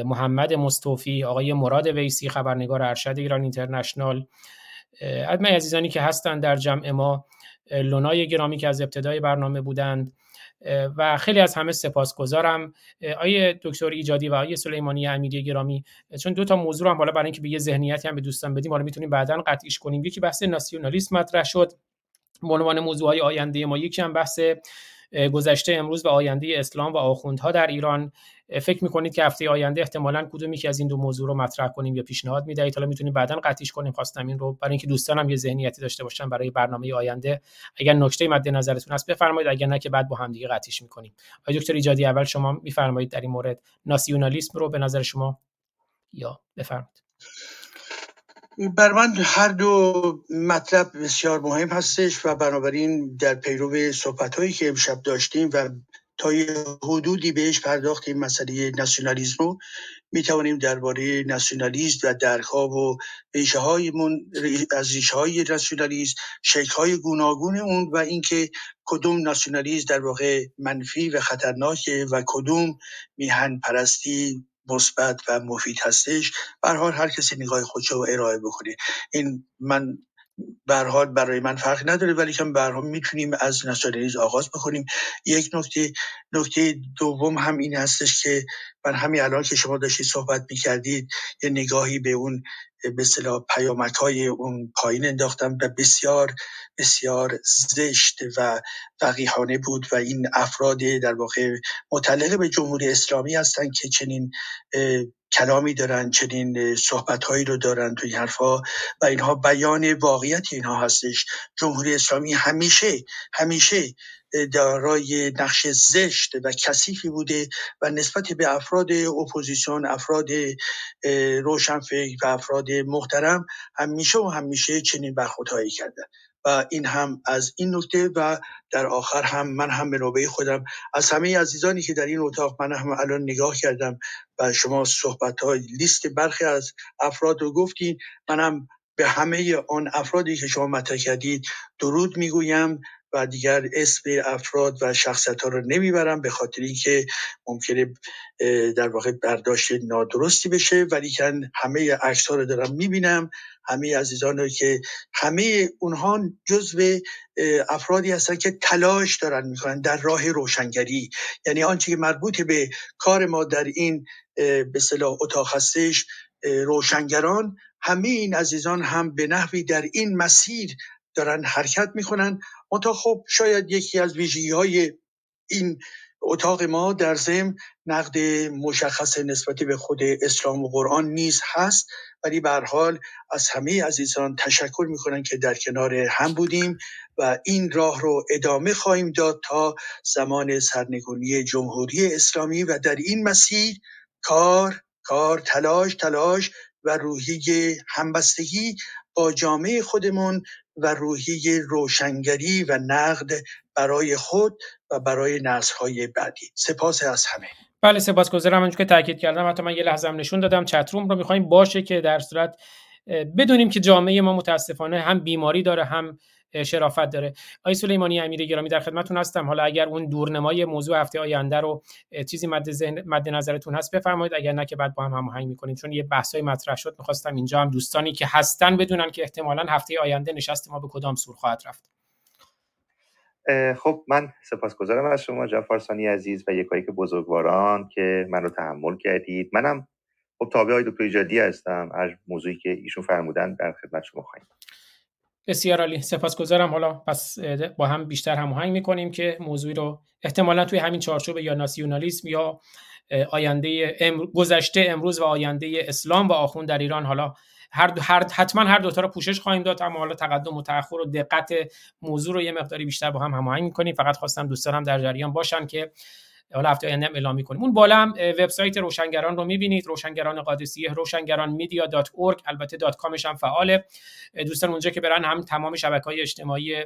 محمد مستوفی آقای مراد ویسی خبرنگار ارشد ایران اینترنشنال. ادمه عزیزانی که هستن در جمع ما لونای گرامی که از ابتدای برنامه بودند. و خیلی از همه سپاسگزارم. آیه دکتر ایجادی و آیه سلیمانی امیری گرامی چون دو تا موضوع هم بالا برای اینکه به یه ذهنیتی هم به دوستان بدیم حالا می‌تونیم بعدا قطعیش کنیم. یکی بحث ناسیونالیسم مطرح شد. به عنوان موضوع های آینده ما یکی هم بحث گذشته امروز و آینده اسلام و آخوندها در ایران. فکر می‌کنید که هفته آینده احتمالا کدومی که از این دو موضوع رو مطرح کنیم یا پیشنهاد می‌دهید؟ حالا می‌تونیم بعدا قطعیش کنیم. خواستم این رو برای اینکه دوستانم یه ذهنیتی داشته باشن برای برنامه آینده. اگر نکته مد نظرتون هست بفرمایید اگر نه که بعد با هم دیگه قطعیش می‌کنیم. آقای دکتر ایجادی اول شما میفرمایید در این مورد ناسیونالیسم رو به نظر شما یا بفرمایید. بر من هر دو مطلب بسیار مهم هستش و بنابراین در پیرو صحبت هایی که امشب داشتیم و تا یه حدودی بهش پرداختیم مسئله ناسیونالیزم رو می توانیم درباره ناسیونالیسم و درخواب و ریشه از ریشه های ناسیونالیسم شکل های گوناگون اون و اینکه کدوم ناسیونالیسم در واقع منفی و خطرناکه و کدوم میهن پرستی مثبت و مفید هستش. به هر کسی نگاه خودش رو ارائه بکنه. این من به حال برای من فرق نداره ولی کم به می‌تونیم از ناسیونالیسم آغاز بکنیم. یک نکته نکته دوم هم این هستش که من همین الان که شما داشتید صحبت می‌کردید یه نگاهی به اون به اصطلاح پیامک های اون پایین انداختم و بسیار بسیار زشت و وقیحانه بود و این افراد در واقع متعلق به جمهوری اسلامی هستند که چنین کلامی دارن چنین صحبتهایی رو دارن توی حرفها و اینها بیان واقعیت اینها هستش. جمهوری اسلامی همیشه همیشه دارای نقش زشت و کثیفی بوده و نسبت به افراد اپوزیسیون افراد روشنفکر و افراد محترم همیشه و همیشه چنین برخوردهایی کردن. و این هم از این نکته و در آخر هم من هم به نوبه خودم. از همه عزیزانی که در این اتاق من هم الان نگاه کردم و شما صحبت های لیست برخی از افراد رو گفتین منم به همه آن افرادی که شما مطرح کردید درود می‌گویم. و دیگر اسم افراد و شخصیت ها رو نمی‌برم به خاطر اینکه ممکنه در واقع برداشت نادرستی بشه. ولی که همه عکس ها رو دارم می‌بینم. همه عزیزان رو که همه اونها جزو افرادی هستن که تلاش دارن می‌کنن در راه روشنگری. یعنی آنچه که مربوط به کار ما در این به صلاح اتاق هستش روشنگران همه این عزیزان هم به نحوی در این مسیر دارن حرکت می‌کنن. منتها خب شاید یکی از ویژگی های این اتاق ما در ضمن نقد مشخص نسبتی به خود اسلام و قرآن نیز هست ولی به حال از همه عزیزان تشکر می‌کنن که در کنار هم بودیم و این راه رو ادامه خواهیم داد تا زمان سرنگونی جمهوری اسلامی و در این مسیر کار کار تلاش تلاش و روحیه همبستگی با جامعه خودمون و روحیه روشنگری و نقد برای خود و برای نسل‌های بعدی. سپاس از همه. بله سپاسگزارم. همونجور که تاکید کردم حتی من یه لحظه هم نشون دادم. چتروم رو می‌خوایم باشه که در صورت بدونیم که جامعه ما متاسفانه هم بیماری داره هم شرافت داره. آقای سلیمانی امیر گرامی در خدمتتون هستم. حالا اگر اون دورنمای موضوع هفته آینده رو چیزی مد ذهن مد نظرتون هست بفرمایید. اگر نه که بعد با هم هماهنگ می‌کنیم. چون یه بحثای مطرح شد می‌خواستم اینجا هم دوستانی که هستن بدونن که احتمالا هفته آینده نشست ما به کدام سور خواهد رفت. خب من سپاسگزارم از شما جعفر عزیز و یکایی که بزرگواران که من رو تحمل کردید. منم خب تابع های دکتر ایجادی هستم. از موضوعی که ایشون فرمودن در خدمت شما خواهیم. بسیار عالی. سپاسگزارم. حالا پس با هم بیشتر هماهنگ می‌کنیم که موضوعی رو احتمالا توی همین چارچوب یا ناسیونالیسم یا آینده گذشته امروز و آینده اسلام و آخوند در ایران. حالا هر, هر حتما هر دوتا رو پوشش خواهیم داد اما حالا تقدم و تاخر و دقت موضوع رو یه مقداری بیشتر با هم هماهنگ می‌کنیم. فقط خواستم دوستانم در جریان باشن که حالا هفته آینده اعلام می‌کنیم. اون بالا هم وبسایت روشنگران رو می‌بینید. روشنگران قادسیه روشنگران media dot البته dot com ش هم فعاله. دوستان اونجا که برن هم تمام شبکه های اجتماعی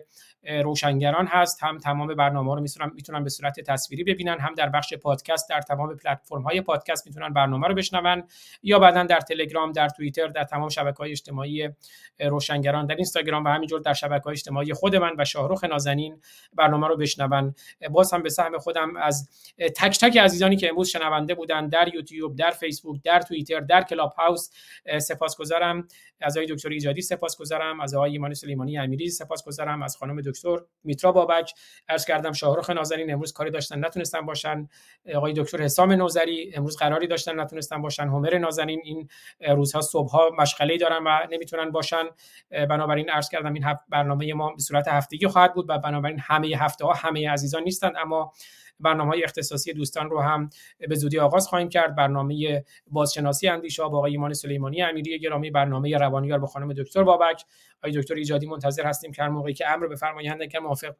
روشنگران هست هم تمام برنامه رو می‌تونن می‌تونن به صورت تصویری ببینن هم در بخش پادکست در تمام پلتفرم های پادکست می‌تونن برنامه رو بشنون یا بعدا در تلگرام در توییتر در تمام شبکه های اجتماعی روشنگران در اینستاگرام و همینجور در شبکه های اجتماعی خود من و شاهرخ نازنین برنامه رو بشنون. باز هم به سهم خودم از تک تک عزیزانی که امروز شنونده بودن در یوتیوب در فیسبوک در توییتر در کلاب هاوس سپاسگزارم. از آقای دکتر ایجادی سپاسگزارم. از آقای ایمان سلیمانی امیری سپاسگزارم. از خانم دکتر میترا بابک. عرض کردم شاهرخ نازنین امروز کاری داشتن نتونستن باشن. آقای دکتر حسام نوزری امروز قراری داشتن نتونستن باشن. همر نازنین این روزها صبحها مشغله دارن و نمی‌تونن باشن. بنابراین عرض کردم این برنامه ما به صورت هفتگی خواهد بود و بنابراین همه هفته ها همه عزیزان نیستند اما برنامه های اختصاصی دوستان رو هم به زودی آغاز خواهیم کرد. برنامه بازشناسی اندیشه با آقای ایمان سلیمانی امیری گرامی برنامه روانیار با خانم دکتر بابک. آقای دکتر ایجادی منتظر هستیم که هر موقعی که امر بفرمایند که موافق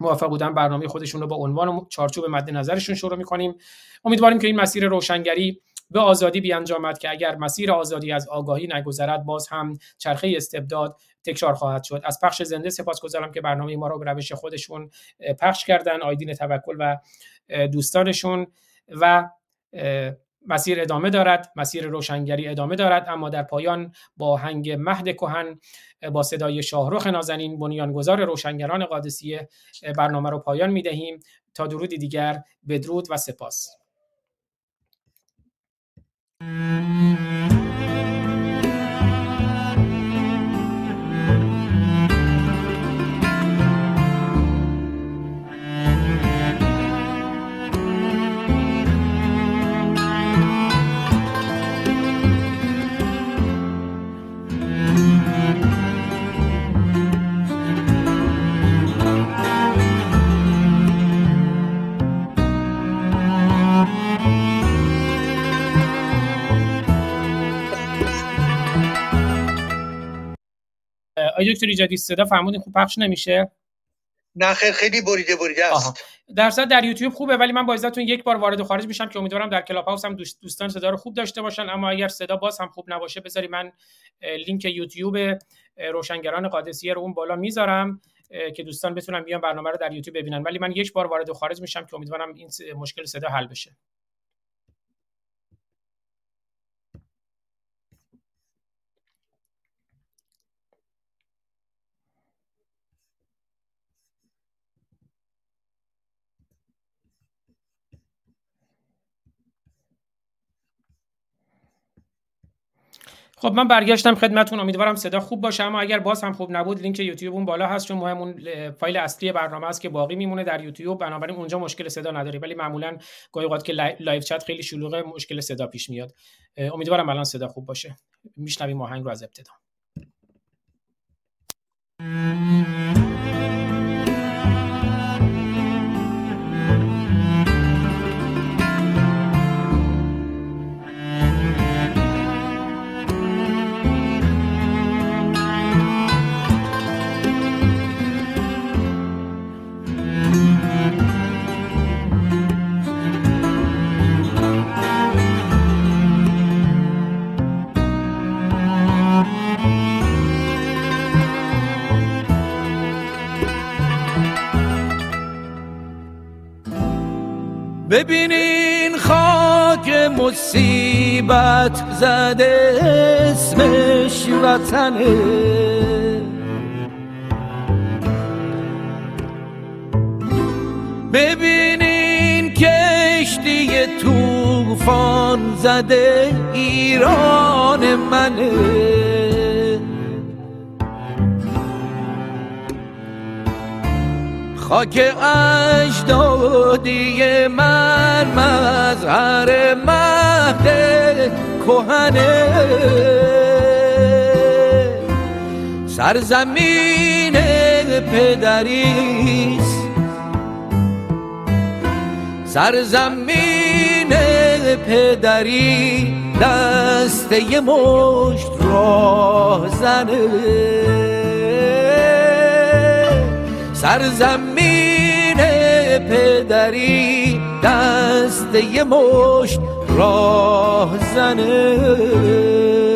موافق بودن برنامه خودشون رو با عنوان چارچوب مد نظرشون شروع می‌کنیم. امیدواریم که این مسیر روشنگری به آزادی بیانجامد که اگر مسیر آزادی از آگاهی نگذرد باز هم چرخه استبداد تکرار خواهد شد. از پخش زنده سپاسگزارم که برنامه ما رو به روش خودشون پخش کردن آیدین توکل و دوستانشون و مسیر ادامه دارد مسیر روشنگری ادامه دارد. اما در پایان با هنگ مهد کهن با صدای شاهرخ نازنین بنیانگذار روشنگران قادسیه برنامه رو پایان می دهیم تا درودی دیگر بدرود و سپاس. Música آیا دکتر ایجادی صدا فرمودین خوب پخش نمیشه؟ نه خیلی خیلی بریده بریده است. در در یوتیوب خوبه ولی من با عزتون یک بار وارد و خارج میشم که امیدوارم در کلاب هاوس هم دوستان صدا رو خوب داشته باشن. اما اگر صدا باز هم خوب نباشه بذاری من لینک یوتیوب روشنگران قادسیه رو اون بالا می‌ذارم که دوستان بتونن بیان برنامه رو در یوتیوب ببینن. ولی من یک بار وارد و خارج میشم که امیدوارم این مشکل صدا حل بشه. خب من برگشتم خدمتون. امیدوارم صدا خوب باشه. اما اگر باز هم خوب نبود لینک یوتیوب اون بالا هست چون مهم اون فایل اصلی برنامه است که باقی میمونه در یوتیوب. بنابراین اونجا مشکل صدا نداریم. ولی معمولا گاهی اوقات که live chat خیلی شلوغه مشکل صدا پیش میاد. امیدوارم الان صدا خوب باشه. میشنویم آهنگ رو از ابتدا. ببینین خاک مصیبت زده اسمش وطنه. ببینین کشتی توفان زده ایران منه. خاک اجدادی من مظهر مهد کهنه. سرزمین پدریست. سرزمین پدری دست یه مشت راه زنه. سرزمین پدری دست یه مشت راه زنه.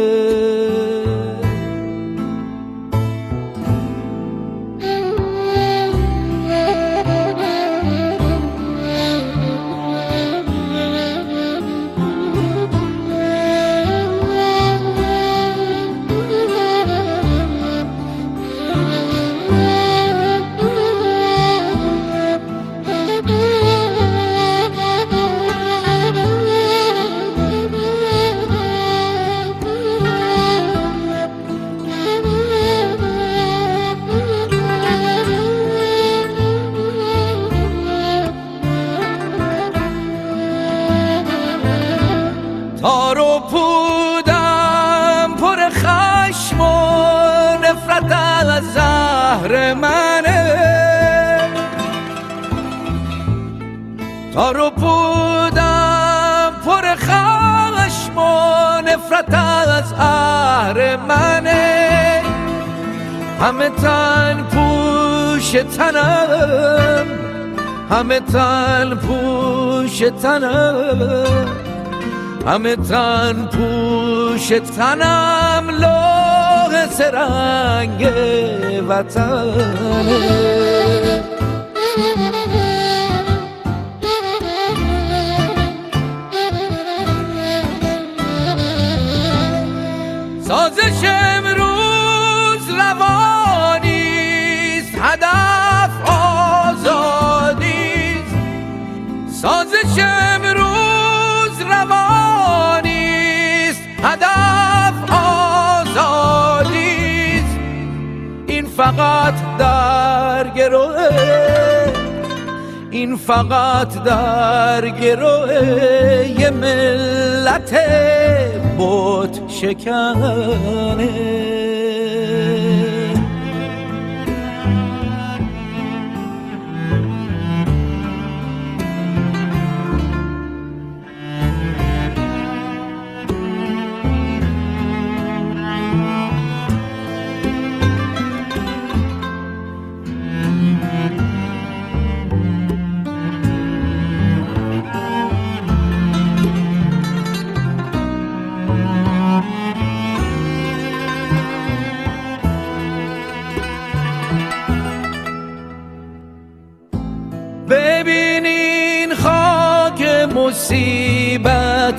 رو بودم پر خشم و نفرت از اهر منه. همه تن پوش تنم همه تن پوش تنم همه تن پوش تنم لوح سرنگ وطنه. سازش امروز روانیست هدف آزادیست سازش امروز روانیست هدف آزادیست این فقط در گروه این فقط در گروه ملت بود شکنه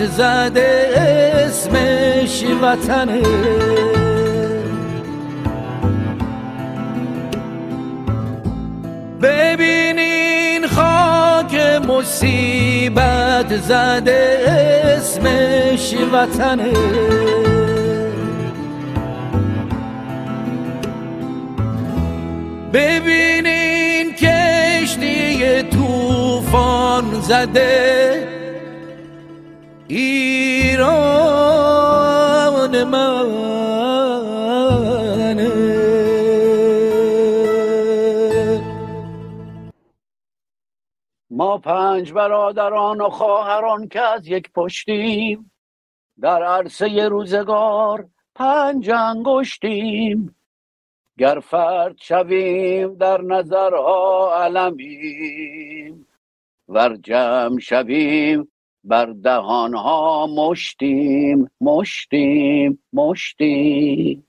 زده اسمش وطنه ببینین خاک مصیبت زده اسمش وطنه ببینین کشتی توفان زده ایران منه ما پنج برادران و خواهران که از یک پشتیم در عرصه روزگار پنج انگشتیم. گر فرد شویم در نظرها علمیم ور جمع شویم بر دهانها مشتیم مشتیم مشتیم.